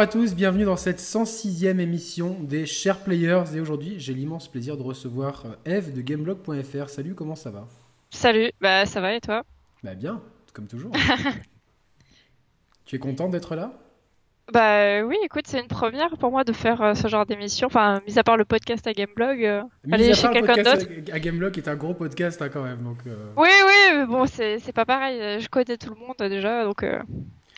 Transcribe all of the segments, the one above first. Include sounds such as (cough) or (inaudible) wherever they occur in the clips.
Bonjour à tous, bienvenue dans cette 106e émission des Chers Players. Et aujourd'hui, j'ai l'immense plaisir de recevoir euh, Eve de Gameblog.fr. Salut, comment ça va? Salut, bah ça va et toi? Bah bien, comme toujours. (laughs) tu es content d'être là? Bah oui, écoute, c'est une première pour moi de faire euh, ce genre d'émission. Enfin, mis à part le podcast à Gameblog, euh, aller chez quelqu'un d'autre. à- Gameblog est un gros podcast hein, quand même. Donc, euh, Oui, oui, mais bon, c'est pas pareil. Je connais tout le monde déjà, donc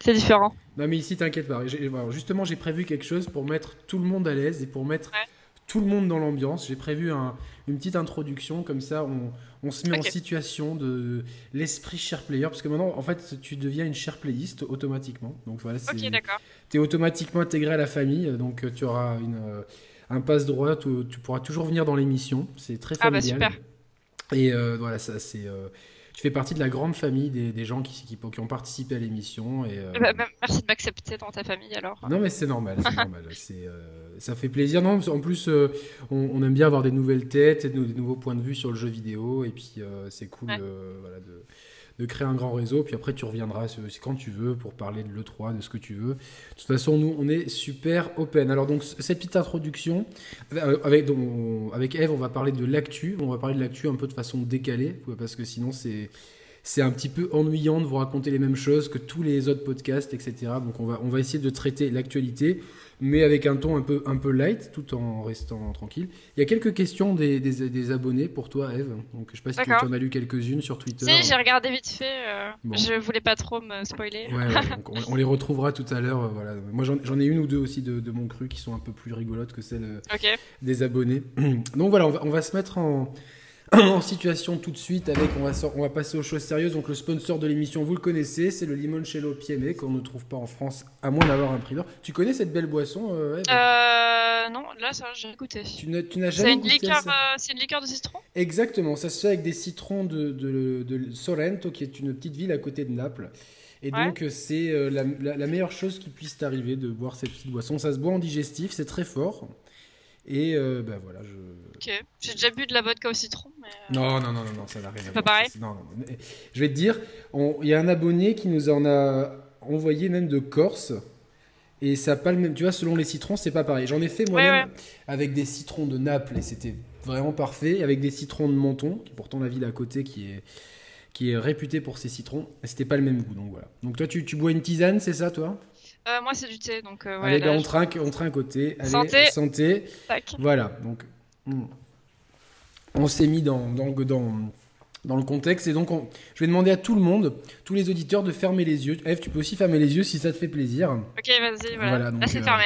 c'est différent. Non mais ici t'inquiète pas. Alors, justement j'ai prévu quelque chose pour mettre tout le monde à l'aise et pour mettre Ouais. tout le monde dans l'ambiance. J'ai prévu un- une petite introduction comme ça on, on se met en situation de l'esprit share player parce que maintenant en fait tu deviens une share playiste automatiquement. Donc voilà c'est Ok, d'accord. t'es automatiquement intégré à la famille donc euh, tu auras une, euh, un passe droit. Tu, tu pourras toujours venir dans l'émission. C'est très Ah bah, familial. super. Et euh, voilà ça c'est euh, fais partie de la grande famille des, des gens qui, qui, qui ont participé à l'émission et euh, Bah, bah, merci de m'accepter dans ta famille alors. non mais c'est normal, c'est normal. (laughs) C'est, euh, ça fait plaisir. Non, en plus, euh, on, on aime bien avoir des nouvelles têtes, et de- des nouveaux points de vue sur le jeu vidéo, et puis euh, c'est cool Ouais. voilà, de, de créer un grand réseau. Puis après, tu reviendras quand tu veux pour parler de l'E3, de ce que tu veux. De toute façon, nous, on est super open. Alors donc, cette petite introduction, euh, avec, avec Eve, on va parler de l'actu. On va parler de l'actu un peu de façon décalée, parce que sinon, c'est c'est un petit peu ennuyant de vous raconter les mêmes choses que tous les autres podcasts, etc. Donc on va, on va essayer de traiter l'actualité, mais avec un ton un peu, un peu light, tout en restant tranquille. Il y a quelques questions des, des, des abonnés pour toi, Eve. Donc je sais pas si tu, en as lu quelques-unes sur Twitter. Si, j'ai regardé vite fait. euh, Bon. Je voulais pas trop me spoiler. Ouais, ouais, (laughs) donc on, on les retrouvera tout à l'heure. euh, Voilà. Moi j'en ai une ou deux aussi de, de mon cru qui sont un peu plus rigolotes que celles euh, des abonnés. (clears throat) Donc voilà, on va, on va se mettre en, en situation tout de suite avec, on va, on va passer aux choses sérieuses. Donc le sponsor de l'émission, vous le connaissez, c'est le limoncello Pieme qu'on ne trouve pas en France à moins d'avoir un primeur. Tu connais cette belle boisson euh, Euh, non, là ça j'ai goûté. Tu n'as jamais C'est une goûté liqueur, ça? euh, c'est une liqueur de citron? Exactement, ça se fait avec des citrons de, de, de Sorrento, qui est une petite ville à côté de Naples. Et Ouais. donc, c'est la, la- la meilleure chose qui puisse t'arriver de boire cette petite boisson. Ça se boit en digestif, c'est très fort. Et euh, ben voilà, je. Ok. J'ai déjà bu de la vodka au citron, mais. euh, Non, non, non, non, non, ça n'a rien à pas voir. pareil? C'est- Non, non, Je vais te dire, il y a un abonné qui nous en a envoyé même de Corse. Et ça pas le même. Tu vois, selon les citrons, c'est pas pareil. J'en ai fait moi-même Ouais, avec des citrons de Naples et c'était vraiment parfait. Avec des citrons de Menton, qui est pourtant la ville à côté qui est, qui est réputée pour ses citrons. C'était pas le même goût. Donc voilà. Donc toi, tu, tu bois une tisane, c'est ça, toi? Euh, moi c'est du thé, donc euh, ouais, Allez, là, ben, on je- trinque, on trinque au thé. Allez, Santé. santé. tac. Voilà, donc hmm. On s'est mis dans, dans, le- dans, dans le contexte et donc on- je vais demander à tout le monde, tous les auditeurs, de fermer les yeux. Eve, tu peux aussi fermer les yeux si ça te fait plaisir. Ok, vas-y, voilà. Voilà, donc, là c'est euh, fermé.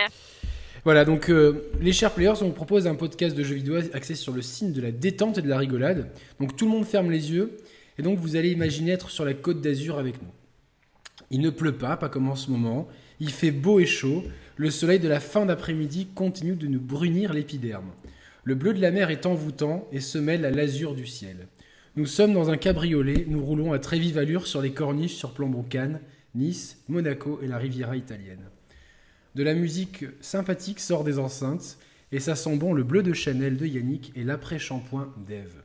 Voilà, donc euh, les chers players, on vous propose un podcast de jeux vidéo axé sur le signe de la détente et de la rigolade. Donc tout le monde ferme les yeux et donc vous allez imaginer être sur la côte d'Azur avec nous. Il ne pleut pas, pas comme en ce moment. Il fait beau et chaud. Le soleil de la fin d'après-midi continue de nous brunir l'épiderme. Le bleu de la mer est envoûtant et se mêle à l'azur du ciel. Nous sommes dans un cabriolet, nous roulons à très vive allure sur les corniches sur Plambon Cannes, Nice, Monaco et la Riviera italienne. De la musique sympathique sort des enceintes et ça sent bon le bleu de Chanel de Yannick et l'après-shampoing d'Eve.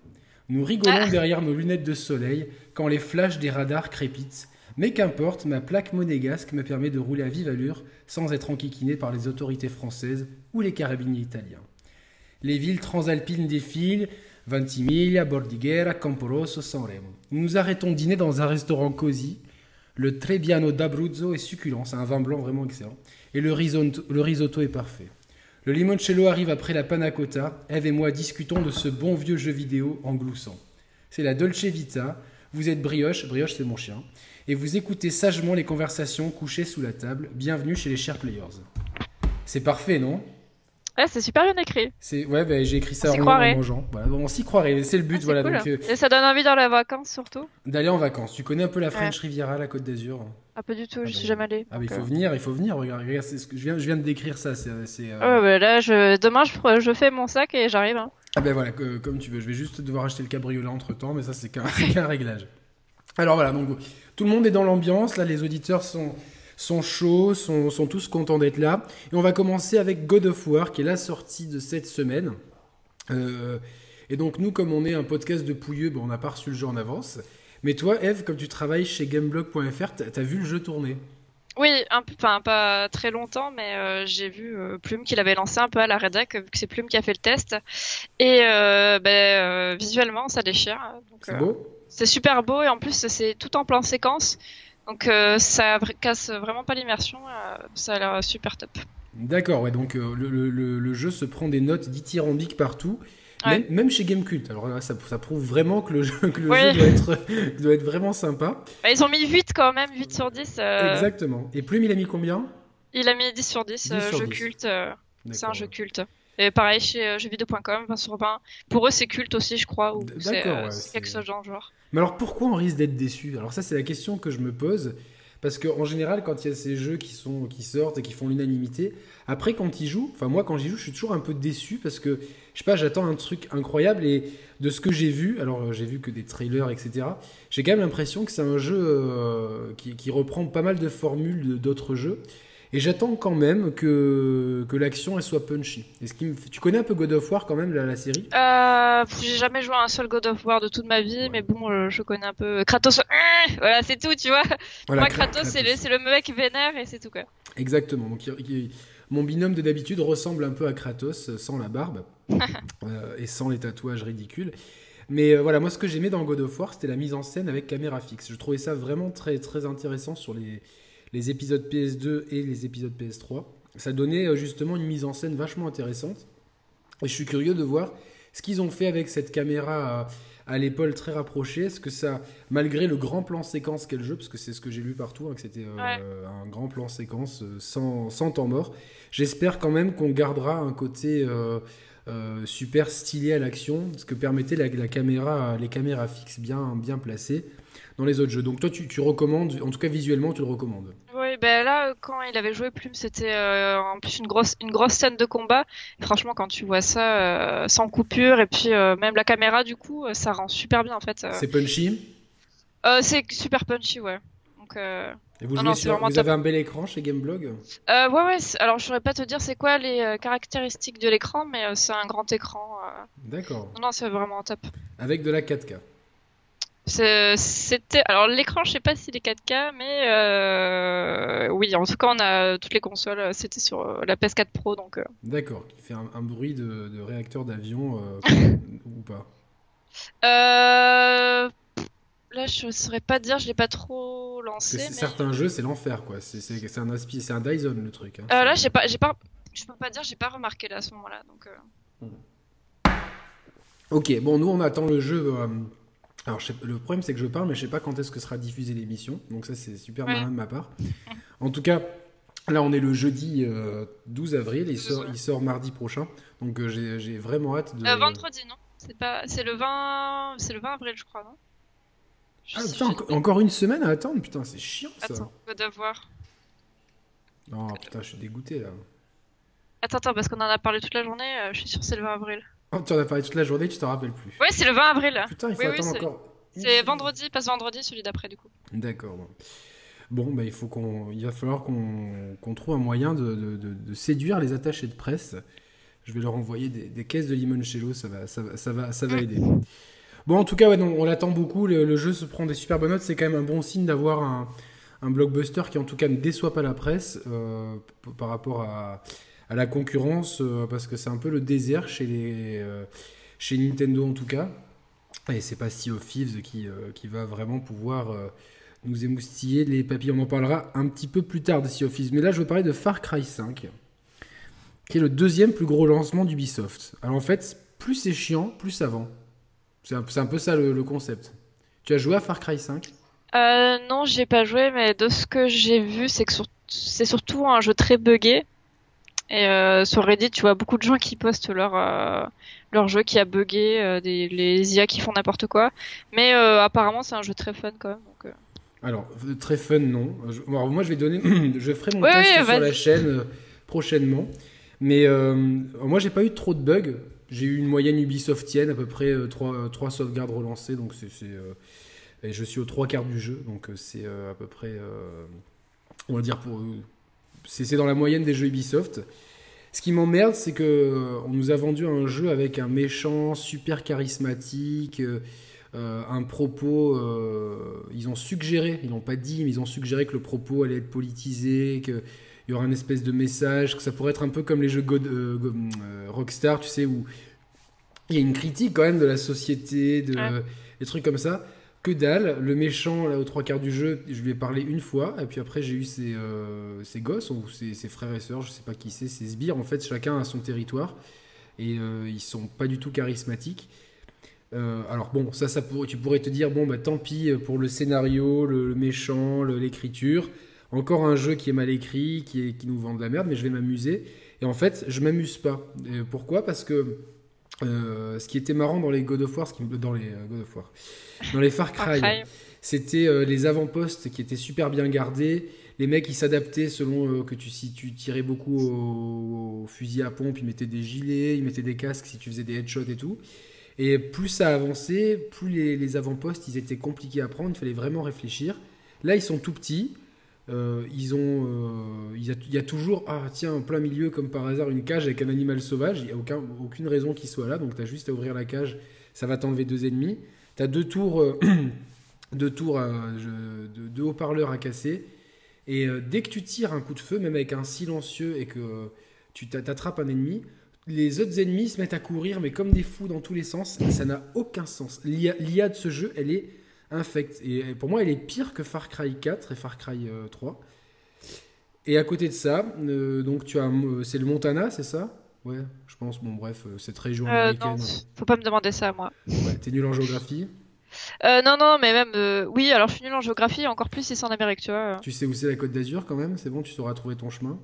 Nous rigolons Ah. derrière nos lunettes de soleil quand les flashs des radars crépitent, mais qu'importe, ma plaque monégasque me permet de rouler à vive allure sans être enquiquiné par les autorités françaises ou les carabiniers italiens. Les villes transalpines défilent, Ventimiglia, Bordighera, Camporosso, Sanremo. Nous nous arrêtons dîner dans un restaurant cosy. Le Trebbiano d'Abruzzo est succulent, c'est un vin blanc vraiment excellent. Et le risotto, le risotto est parfait. Le limoncello arrive après la panna cotta. Eve et moi discutons de ce bon vieux jeu vidéo en gloussant. C'est la Dolce Vita. Vous êtes brioche, brioche c'est mon chien, et vous écoutez sagement les conversations couchées sous la table. Bienvenue chez les chers players. C'est parfait, non? Ouais, c'est super bien écrit. C'est ouais, bah, j'ai écrit ça On en, en mangeant. Voilà, on s'y croirait, c'est le but, Ah, voilà. cool. Donc euh, Et ça donne envie dans la vacance surtout. d'aller en vacances. Tu connais un peu la French Riviera, la Côte d'Azur? Ah, pas du tout, Ah je bah, suis jamais allée. Ah, mais il faut euh. venir, il faut venir. Regarde, regarde, c'est ce que je viens, je viens de décrire ça. C'est, euh, Ouais, bah, là, je... demain, je, fais mon sac et j'arrive. Hein. Ah ben voilà, que- comme tu veux. Je vais juste devoir acheter le cabriolet entre temps, mais ça c'est qu'un (laughs) qu'un réglage. Alors voilà, donc tout le monde est dans l'ambiance. Là, les auditeurs sont, sont chauds, sont, sont tous contents d'être là. Et on va commencer avec God of War, qui est la sortie de cette semaine. Euh, et donc nous, comme on est un podcast de pouilleux, ben, on n'a pas reçu le jeu en avance. Mais toi, Eve, comme tu travailles chez Gameblog.fr, t'as vu le jeu tourner? Oui, un peu, enfin pas très longtemps, mais euh, j'ai vu euh, Plume qu'il avait lancé un peu à la rédac, vu que c'est Plume qui a fait le test. Et euh, ben, visuellement, ça déchire. Donc, C'est beau? c'est super beau et en plus c'est tout en plan séquence. Donc euh, ça casse vraiment pas l'immersion. euh, ça a l'air super top. D'accord, ouais, donc euh, le, le- le- le jeu se prend des notes dithyrambiques partout, Ouais. même, même chez Gamecult. Alors là, ça, ça prouve vraiment que le jeu, (laughs) que le Ouais. jeu doit, être, (laughs) doit être vraiment sympa. Bah, ils ont mis 8 quand même, 8 sur 10. euh, Exactement. Et Plume, il a mis combien? Il a mis 10 sur 10, 10 euh, sur jeu 10. culte. euh, c'est un jeu culte. Et pareil chez jeuxvideo.com, 20 sur 20. Pour eux c'est culte aussi je crois. Ou c'est d'accord, ouais, quelque chose genre. Mais alors pourquoi on risque d'être déçu? Alors ça c'est la question que je me pose. Parce qu'en général, quand il y a ces jeux qui, sont, qui sortent et qui font l'unanimité, après quand ils jouent, enfin moi quand j'y joue, je suis toujours un peu déçu parce que, je sais pas, j'attends un truc incroyable et de ce que j'ai vu, alors euh, j'ai vu que des trailers, etc., j'ai quand même l'impression que c'est un jeu euh, qui, reprend pas mal de formules d'autres jeux. Et j'attends quand même que, que l'action elle soit punchy. Et ce qui me fait- Tu connais un peu God of War quand même, la, la série? Euh, j'ai jamais joué à un seul God of War de toute ma vie, mais bon, euh, je connais un peu Kratos. euh, voilà, c'est tout, tu vois. (laughs) Voilà, Moi, Kra- Kratos, c'est le, le mec vénère et c'est tout quoi. Exactement. Donc, il- il- mon binôme de d'habitude ressemble un peu à Kratos euh, sans la barbe (laughs) euh, et sans les tatouages ridicules. Mais euh, voilà, moi, ce que j'aimais dans God of War, c'était la mise en scène avec caméra fixe. Je trouvais ça vraiment très, très intéressant sur les, les épisodes PS2 et les épisodes PS3. Ça donnait euh, justement une mise en scène vachement intéressante. Et je suis curieux de voir ce qu'ils ont fait avec cette caméra à, à l'épaule très rapprochée. Est-ce que ça, malgré le grand plan séquence qu'est le jeu, parce que c'est ce que j'ai lu partout, hein, que c'était euh, Ouais. un grand plan séquence euh, sans, sans temps mort, j'espère quand même qu'on gardera un côté euh, euh, super stylé à l'action, ce que permettait la, la caméra, les caméras fixes bien, bien placées dans les autres jeux. Donc toi, tu, tu recommandes, en tout cas visuellement, tu le recommandes. Oui, ben là, quand il avait joué Plume, c'était euh, en plus une grosse, une grosse scène de combat. Et franchement, quand tu vois ça euh, sans coupure et puis euh, même la caméra, du coup, ça rend super bien en fait. C'est punchy? C'est super punchy, ouais. Donc. Et vous, Non, non, sur- avez un bel écran chez Gameblog? Euh, ouais, ouais. Alors, je saurais pas te dire c'est quoi les euh, caractéristiques de l'écran, mais euh, c'est un grand écran. D'accord. Non, non, c'est vraiment top. Avec de la 4K. C'était. Alors, l'écran, je sais pas s'il est 4K, mais euh... oui, en tout cas, on a toutes les consoles. euh, C'était sur euh, la PS4 Pro, donc. euh, D'accord, qui fait un, un bruit de, de réacteur d'avion euh, (laughs) ou pas. Euh... Là, je saurais pas dire, je l'ai pas trop lancé. Mais... certains jeux, c'est l'enfer, quoi. C'est un, aspi- c'est un Dyson, le truc. hein. Là, j'ai pas, j'ai pas, je peux pas dire, j'ai pas remarqué là à ce moment-là. Donc, Ok, bon, nous, on attend le jeu. Alors, je sais- le problème, c'est que je parle, mais je sais pas quand est-ce que sera diffusée l'émission. Donc, ça, c'est super Ouais. malin de ma part. En tout cas, là, on est le jeudi euh, 12 avril. Il 12, sort, il sort mardi prochain. Donc, euh, j'ai vraiment hâte de. euh, vendredi, non C'est pas, c'est le 20, c'est le 20 avril, je crois, non? Je Ah, putain, encore une semaine à attendre? Putain, c'est chiant, ça. Attends, God of War. Non, putain, je suis dégoûté, là. Attends, attends, parce qu'on en a parlé toute la journée. euh, je suis sûre que c'est le 20 avril. Tu en as parlé toute la journée, tu t'en rappelles plus. Ouais, c'est le 20 avril. là. Putain, il faut Oui, oui, attendre c'est- encore. C'est vendredi, passe vendredi, celui d'après du coup. D'accord. Bon, Bon, bah, il faut qu'on, il va falloir qu'on qu'on trouve un moyen de, de- de- de séduire les attachés de presse. Je vais leur envoyer des, des caisses de limoncello, ça va, ça va, ça va, ça va aider. Bon, en tout cas, ouais, non, on l'attend beaucoup. Le, le jeu se prend des super bonnes notes. C'est quand même un bon signe d'avoir un, un blockbuster qui, en tout cas, ne déçoit pas la presse euh, par rapport à, à la concurrence, euh, parce que c'est un peu le désert chez les, euh, chez Nintendo en tout cas. Et c'est pas Sea of Thieves qui, euh, qui va vraiment pouvoir nous émoustiller les papilles. On en parlera un petit peu plus tard de Sea of Thieves. Mais là, je veux parler de Far Cry 5, qui est le deuxième plus gros lancement d'Ubisoft. Alors en fait, plus c'est chiant, plus ça vend. C'est un, un peu ça le, concept. Tu as joué à Far Cry 5 Euh, non, j'ai pas joué, mais de ce que j'ai vu, c'est que c'est surtout un jeu très buggé. Et euh, sur Reddit, tu vois beaucoup de gens qui postent leur euh, leur jeu qui a buggé, euh, des, les IA qui font n'importe quoi. Mais euh, apparemment, c'est un jeu très fun quand même. Donc. Alors, très fun, non. Je- alors, moi, je vais donner, (clears throat) je ferai mon Ouais, test ouais, sur la chaîne prochainement. Mais moi, j'ai pas eu trop de bugs. J'ai eu une moyenne Ubisoftienne, à peu près 3, sauvegardes relancées. Donc, c'est, et je suis aux trois quarts du jeu. Donc, c'est à peu près, on va dire, pour, c'est, dans la moyenne des jeux Ubisoft. Ce qui m'emmerde, c'est que euh, on nous a vendu un jeu avec un méchant super charismatique. euh, euh, un propos. ils ont suggéré, ils n'ont pas dit, mais ils ont suggéré que le propos allait être politisé, qu'il y aura une espèce de message, que ça pourrait être un peu comme les jeux God, Rockstar, tu sais, où il y a une critique quand même de la société, de, des trucs comme ça. Que dalle, le méchant, là, aux trois quarts du jeu, je lui ai parlé une fois, et puis après, j'ai eu ses, euh, ses, gosses, ou ses, frères et sœurs, je sais pas qui c'est, ses sbires, en fait, chacun a son territoire, et euh, ils sont pas du tout charismatiques. Euh, alors bon, ça, ça tu pourrais te dire, bon, bah tant pis pour le scénario, le, méchant, l'écriture, encore un jeu qui est mal écrit, qui, qui nous vend de la merde, mais je vais m'amuser. Et en fait, je m'amuse pas. pourquoi? Parce que euh, ce qui était marrant dans les God of War, dans les euh, God of War, dans les Far Cry, c'était euh, les avant-postes qui étaient super bien gardés. Les mecs, ils s'adaptaient selon que tu, si tu tirais beaucoup au, fusil à pompe, ils mettaient des gilets, ils mettaient des casques si tu faisais des headshots et tout. Et plus ça avançait, plus les, les avant-postes, ils étaient compliqués à prendre, il fallait vraiment réfléchir. Là, ils sont tout petits. Euh, ils ont, euh, il, y a, toujours, ah tiens, en plein milieu, comme par hasard, une cage avec un animal sauvage. Il n'y a aucun, aucune raison qu'il soit là, donc tu as juste à ouvrir la cage, ça va t'enlever deux ennemis. Tu as deux tours, euh, (clears throat) deux, tours deux, haut-parleurs à casser. Et dès que tu tires un coup de feu, même avec un silencieux, et que tu t'attrapes un ennemi, les autres ennemis se mettent à courir, mais comme des fous dans tous les sens. Ça n'a aucun sens. L'IA de ce jeu, elle est infect Et pour moi, elle est pire que Far Cry 4 et Far Cry 3. Euh, et à côté de ça, euh, donc tu as, euh, c'est le Montana, c'est ça? Ouais, je pense. Bon, bref, cette région américaine. Non, faut pas me demander ça, moi. Ouais, t'es nul en géographie Non, non, mais même, oui, alors je suis nul en géographie, encore plus si c'est en Amérique, tu vois. Tu sais où c'est la Côte d'Azur quand même? C'est bon, tu sauras trouver ton chemin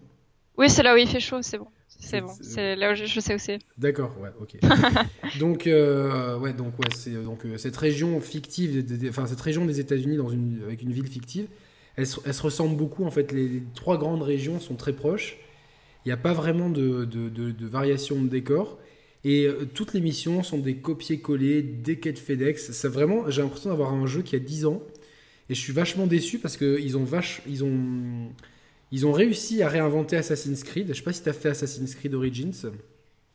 Oui, c'est là où il fait chaud, c'est bon. C'est bon, c'est là où je, sais où c'est. D'accord, ouais, ok. (laughs) donc, euh, ouais, donc, ouais, c'est donc euh, cette région fictive, enfin cette région des États-Unis dans une avec une ville fictive, elle, elle, se ressemble beaucoup. En fait, les, trois grandes régions sont très proches. Il n'y a pas vraiment de, de, de, variation de décor. Et euh, toutes les missions sont des copier-coller, des quêtes FedEx. C'est vraiment, j'ai l'impression d'avoir un jeu qui a 10 ans. Et je suis vachement déçu parce qu'ils ont vache, ils ont ils ont réussi à réinventer Assassin's Creed. Je sais pas si tu as fait Assassin's Creed Origins.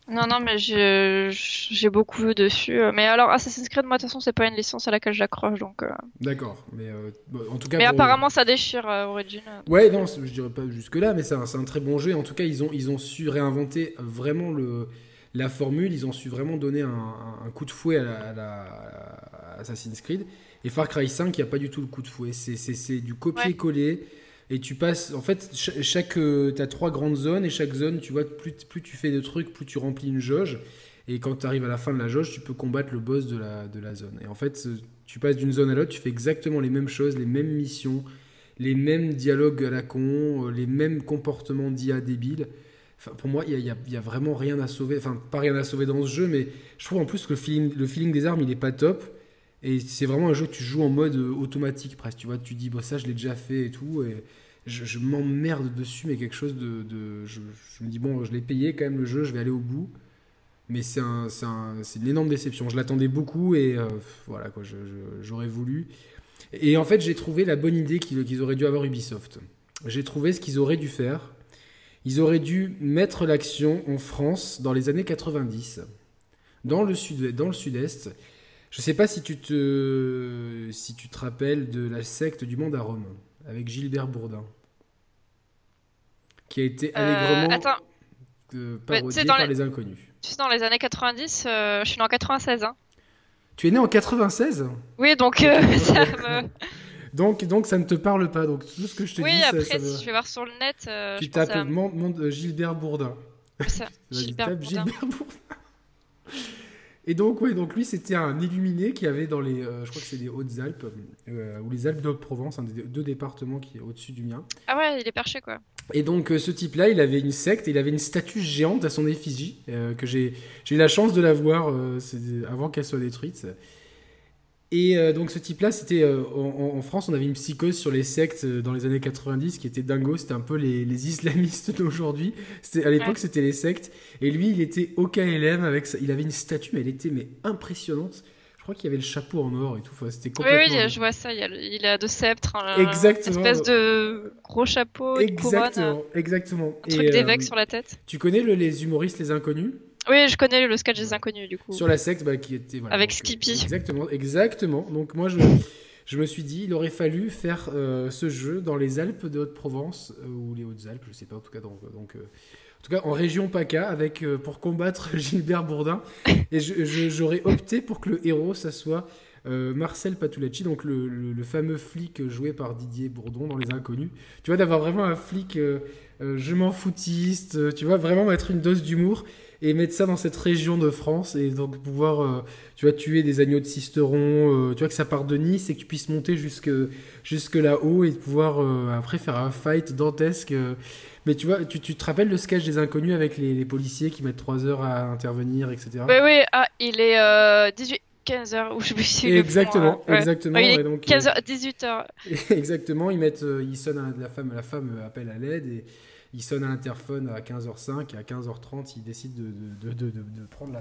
Non, non, mais j'ai beaucoup vu dessus. Mais alors, Assassin's Creed, moi, de toute façon, c'est pas une licence à laquelle j'accroche, donc. Euh. D'accord, mais euh, en tout cas. Mais apparemment, ça déchire euh, Origins. Ouais, non, je dirais pas jusque là, mais c'est un, un, très bon jeu. En tout cas, ils ont, ils ont su réinventer vraiment le, la formule. Ils ont su vraiment donner un, un coup de fouet à, la, Assassin's Creed. Et Far Cry 5, il n'y a pas du tout le coup de fouet. C'est du copier-coller. Et tu passes, en fait, chaque, euh, tu as trois grandes zones et chaque zone, tu vois, plus, plus tu fais de trucs, plus tu remplis une jauge. Et quand tu arrives à la fin de la jauge, tu peux combattre le boss de la, de la zone. Et en fait, tu passes d'une zone à l'autre, tu fais exactement les mêmes choses, les mêmes missions, les mêmes dialogues à la con, euh, les mêmes comportements d'IA débiles. Enfin, pour moi, il n'y a, a, vraiment rien à sauver. Enfin, pas rien à sauver dans ce jeu, mais je trouve en plus que le feeling, le feeling des armes, il est pas top. Et c'est vraiment un jeu que tu joues en mode euh, automatique presque. Tu vois, tu dis, bon, ça, je l'ai déjà fait et tout. Et je, m'emmerde dessus, mais quelque chose de. je, me dis, bon, je l'ai payé quand même le jeu, je vais aller au bout. Mais c'est un, un, une énorme déception. Je l'attendais beaucoup et euh, voilà, quoi, j'aurais voulu. Et en fait, j'ai trouvé la bonne idée qu'ils auraient dû avoir Ubisoft. J'ai trouvé ce qu'ils auraient dû faire. Ils auraient dû mettre l'action en France dans les années 90, dans le sud, dans le sud-est. Je sais pas si tu te, si tu te rappelles de la secte du monde à Rome avec Gilbert Bourdin, qui a été euh, allègrement euh, parodié par les... inconnus. Tu sais, dans les années 90, euh, je suis né en 96. Hein. Tu es né en 96 Oui, donc (laughs) ça me... (laughs) Donc, donc ça ne te parle pas. Donc tout ce que je te oui, dis, après, ça, si je vais voir sur le net. tu tapes Gilbert Bourdin. Ça, (laughs) Gilbert, Bourdin. Gilbert Bourdin. Et donc, ouais, donc lui, c'était un illuminé qui avait dans les, euh, je crois que c'est les Hautes-Alpes, euh, ou les Alpes de Haute-Provence, un des deux départements qui est au-dessus du mien. Ah ouais, il est perché, quoi. Et donc, euh, ce type-là, il avait une secte, il avait une statue géante à son effigie, que j'ai eu la chance de la voir avant qu'elle soit détruite. Et euh, donc ce type-là, c'était euh, en, France, on avait une psychose sur les sectes euh, dans les années 90 qui était dingo. C'était un peu les, (laughs) islamistes d'aujourd'hui. À l'époque, c'était les sectes. Et lui, il était au KLM avec. Il avait une statue, mais elle était mais impressionnante. Je crois qu'il y avait le chapeau en or et tout. c'était complètement. Oui, oui, je vois ça. Il a, deux sceptres. exactement. Une espèce de gros chapeau. Exactement. Une couronne, exactement. Un truc d'évêque sur la tête. Tu connais les humoristes les inconnus? Oui, je connais le sketch des inconnus du coup. Sur la secte, bah, qui était avec Skippy. Exactement, exactement. Donc moi je je me suis dit, il aurait fallu faire ce jeu dans les Alpes de Haute-Provence, ou les Hautes-Alpes, je sais pas, en tout cas, donc, en tout cas en région PACA, avec, pour combattre (laughs) Gilbert Bourdin. Et j'aurais opté pour que le héros, ça soit euh, Marcel Patulacci, donc le, fameux flic joué par Didier Bourdon dans Les Inconnus. Tu vois, d'avoir vraiment un flic euh, euh, je m'en foutiste, tu vois, vraiment mettre une dose d'humour et mettre ça dans cette région de France et donc pouvoir, tu vois, tuer des agneaux de cisteron, tu vois, que ça part de Nice et que tu puisses monter jusque, jusque là-haut et pouvoir après faire un fight dantesque. Mais tu vois, tu, te rappelles le sketch des inconnus avec les, policiers qui mettent 3 heures à intervenir, etc. Oui, oui, ah, il est 18. 15h ou je me suis exactement exactement il est 15h 18h exactement ils mettent euh, ils sonnent à la femme la femme appelle à l'aide et ils sonnent à l'interphone à 15h05 et à 15h30 ils décident de, de, de, de prendre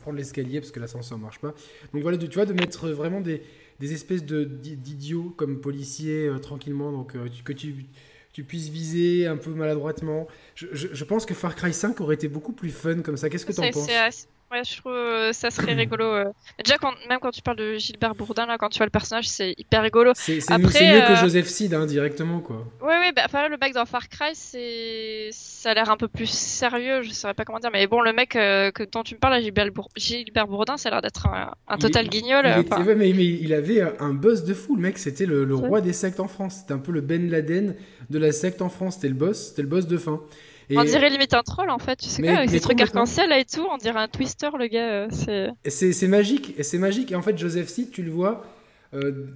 prendre l'escalier parce que l'ascenseur marche pas donc voilà tu vois de mettre vraiment des, des espèces de d'idiots comme policiers euh, tranquillement donc euh, que tu tu puisses viser un peu maladroitement. Je, je, pense que Far Cry 5 aurait été beaucoup plus fun comme ça. Qu'est-ce que tu en penses? Ouais, je trouve euh, ça serait rigolo. Euh. Déjà, quand, même quand tu parles de Gilbert Bourdin, là, quand tu vois le personnage, c'est hyper rigolo. C'est mieux que euh, Joseph Seed, hein, directement, quoi. Ouais, ouais, bah, enfin, le mec dans Far Cry, ça a l'air un peu plus sérieux, je saurais pas comment dire, mais bon, le mec que, dont tu me parles, Gilbert, Gilbert Bourdin, ça a l'air d'être un, total guignol. Il, mais, il avait un buzz de fou, le mec, c'était le, le roi des sectes en France. C'était un peu le Ben Laden de la secte en France, c'était le boss, c'était le boss de fin. On dirait limite un troll en fait, tu sais quoi, avec ces trucs arc-en-ciel et tout, on dirait un twister le gars. Euh, c'est magique, et c'est magique. Et en fait, Joseph Seed, tu le vois, euh,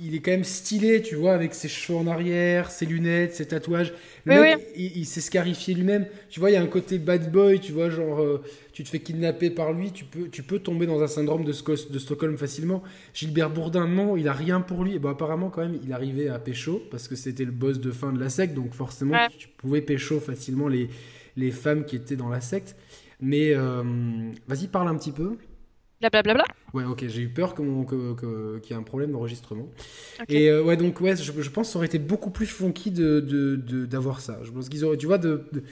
il est quand même stylé, tu vois, avec ses cheveux en arrière, ses lunettes, ses tatouages. Le mec, il, s'est scarifié lui-même. Tu vois, il y a un côté bad boy, tu vois, genre, euh, tu te fais kidnapper par lui, tu peux, tu peux tomber dans un syndrome de, de Stockholm facilement. Gilbert Bourdin, non, il a rien pour lui. Et bon, apparemment, quand même, il arrivait à pécho, parce que c'était le boss de fin de la secte, donc forcément, tu pouvais pécho facilement les, les femmes qui étaient dans la secte. Mais euh, vas-y, parle un petit peu. Blablabla. Ouais, ok, j'ai eu peur qu'il que, y ait un problème d'enregistrement. Et euh, ouais, donc ouais, je, pense que ça aurait été beaucoup plus funky d'avoir de, de, ça. Je pense qu'ils auraient, tu vois, de, de,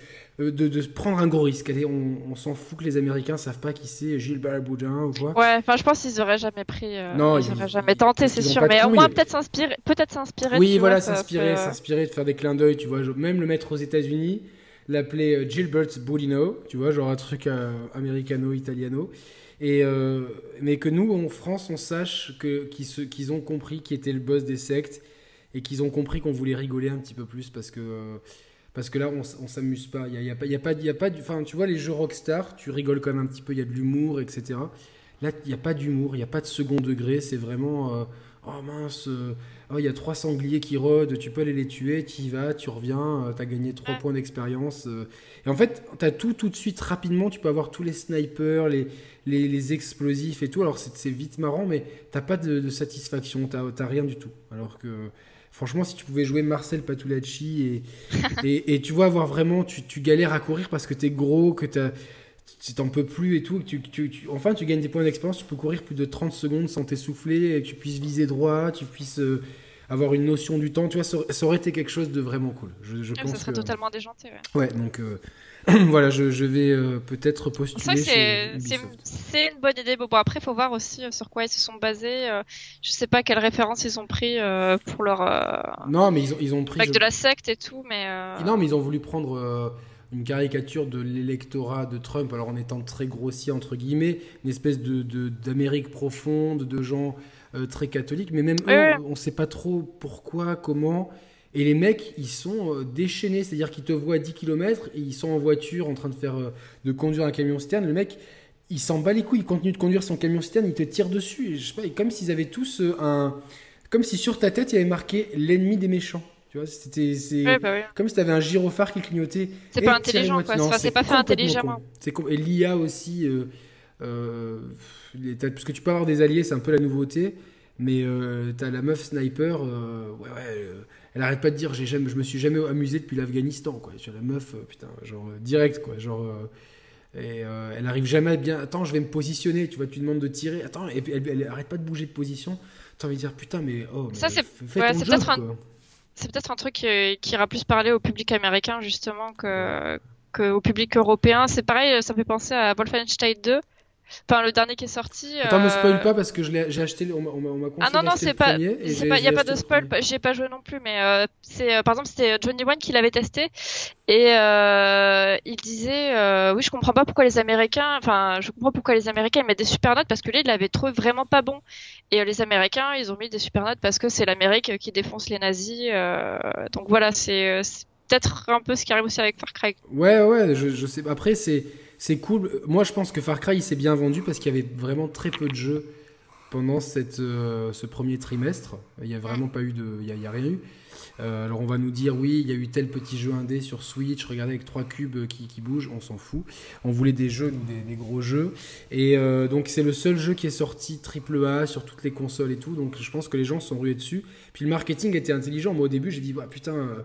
prendre un gros risque. Allez, on, s'en fout que les Américains savent pas qui c'est Gilles Boudin ou quoi. Ouais, enfin, je pense qu'ils auraient jamais pris. Euh, non, ils, auraient jamais tenté, c'est sûr. Mais au moins, peut-être s'inspirer. Peut-être s'inspirer. Oui, voilà, s'inspirer, s'inspirer de faire des clins d'œil, tu vois. Même le mettre aux États-Unis, l'appeler euh, Gilbert Boudino, tu vois, genre un truc americano-italiano. Et euh, mais que nous, en France, on sache que, qu'ils, ont compris qui était le boss des sectes et qu'ils ont compris qu'on voulait rigoler un petit peu plus parce que, parce que là, on, on s'amuse pas. Il n'y a, y a, pas, y a pas, y a pas enfin, tu vois, les jeux Rockstar, tu rigoles quand même un petit peu, il y a de l'humour, etc. Là, il n'y a pas d'humour, il n'y a pas de second degré, c'est vraiment, euh, oh mince, euh, oh, il y a trois sangliers qui rôdent, tu peux aller les tuer, tu y vas, tu reviens, tu as gagné trois points d'expérience. et en fait, tu as tout tout de suite, rapidement, tu peux avoir tous les snipers, les les, explosifs et tout. Alors c'est vite marrant, mais t'as pas de, satisfaction, t'as rien du tout. Alors que franchement, si tu pouvais jouer Marcel Patulacci et, (laughs) et, tu vois, avoir vraiment, tu, galères à courir parce que t'es gros, que tu t'en peux plus et tout, tu, enfin tu gagnes des points d'expérience, tu peux courir plus de 30 secondes sans t'essouffler, que tu puisses viser droit, tu puisses euh, avoir une notion du temps, tu vois, ça, aurait été quelque chose de vraiment cool. Je, je pense ça serait totalement déjanté. Ouais, donc euh, (clears throat) voilà, je, vais euh, peut-être postuler. C'est une bonne idée. Bon, après, il faut voir aussi euh, sur quoi ils se sont basés. je sais pas quelles références ils ont pris pour leur. non, mais ils ont, ils ont pris. Avec de la secte et tout, mais. Non, mais ils ont voulu prendre une caricature de l'électorat de Trump, alors en étant très grossier entre guillemets, une espèce de d'Amérique profonde, de gens très catholiques, mais même eux, on ne sait pas trop pourquoi, comment. Et les mecs, ils sont euh, déchaînés, c'est-à-dire qu'ils te voient à 10 km et ils sont en voiture en train de faire euh, de conduire un camion citerne. Le mec, il s'en bat les couilles, il continue de conduire son camion citerne, il te tire dessus. je sais pas, comme s'ils avaient tous euh, un, comme si sur ta tête il y avait marqué l'ennemi des méchants. Tu vois, c'était bah comme si tu avais un gyrophare qui clignotait. C'est pas intelligent, quoi. C'est pas fait intelligemment. C'est et l'IA aussi, parce que tu peux avoir des alliés, c'est un peu la nouveauté. Mais tu as la meuf sniper, ouais, ouais elle arrête pas de dire j'ai jamais, je me suis jamais amusé depuis l'Afghanistan quoi. Sur la meuf, euh, putain, genre euh, direct quoi, genre. Euh, et elle arrive jamais à bien. Attends, je vais me positionner. Tu vois, tu demandes de tirer. Attends, et puis elle, elle, arrête pas de bouger de position. Tu as envie de dire putain, mais oh. Mais ça c'est peut-être un. C'est peut-être un truc qui, ira plus parler au public américain justement que au public européen. C'est pareil, ça me fait penser à Wolfenstein 2. Enfin, le dernier qui est sorti. Attends, me spoil pas parce que j'ai acheté. On m'a conseillé Ah non, non, c'est pas. Il n'y a pas de spoil. J'ai pas joué non plus, mais euh, c'est par exemple c'était Johnny One qui l'avait testé et euh, il disait euh, oui, je comprends pas pourquoi les Américains. Enfin, je comprends pourquoi les Américains mettent des super notes parce que lui il l'avait trouvé vraiment pas bon et les Américains ils ont mis des super notes parce que c'est l'Amérique qui défonce les nazis. donc voilà, c'est peut-être un peu ce qui arrive aussi avec Far Cry. Ouais, ouais, je, je sais. Après, c'est c'est cool. Moi, je pense que Far Cry s'est bien vendu parce qu'il y avait vraiment très peu de jeux pendant cette, euh, ce premier trimestre. Il n'y a vraiment pas eu de, il y a, rien eu. Euh, alors on va nous dire oui, il y a eu tel petit jeu indé sur Switch, regardez avec trois cubes qui, qui bougent, on s'en fout. On voulait des jeux, des, gros jeux. Et euh, donc c'est le seul jeu qui est sorti triple A sur toutes les consoles et tout. Donc je pense que les gens sont rués dessus. Puis le marketing était intelligent. Moi au début j'ai dit bah, putain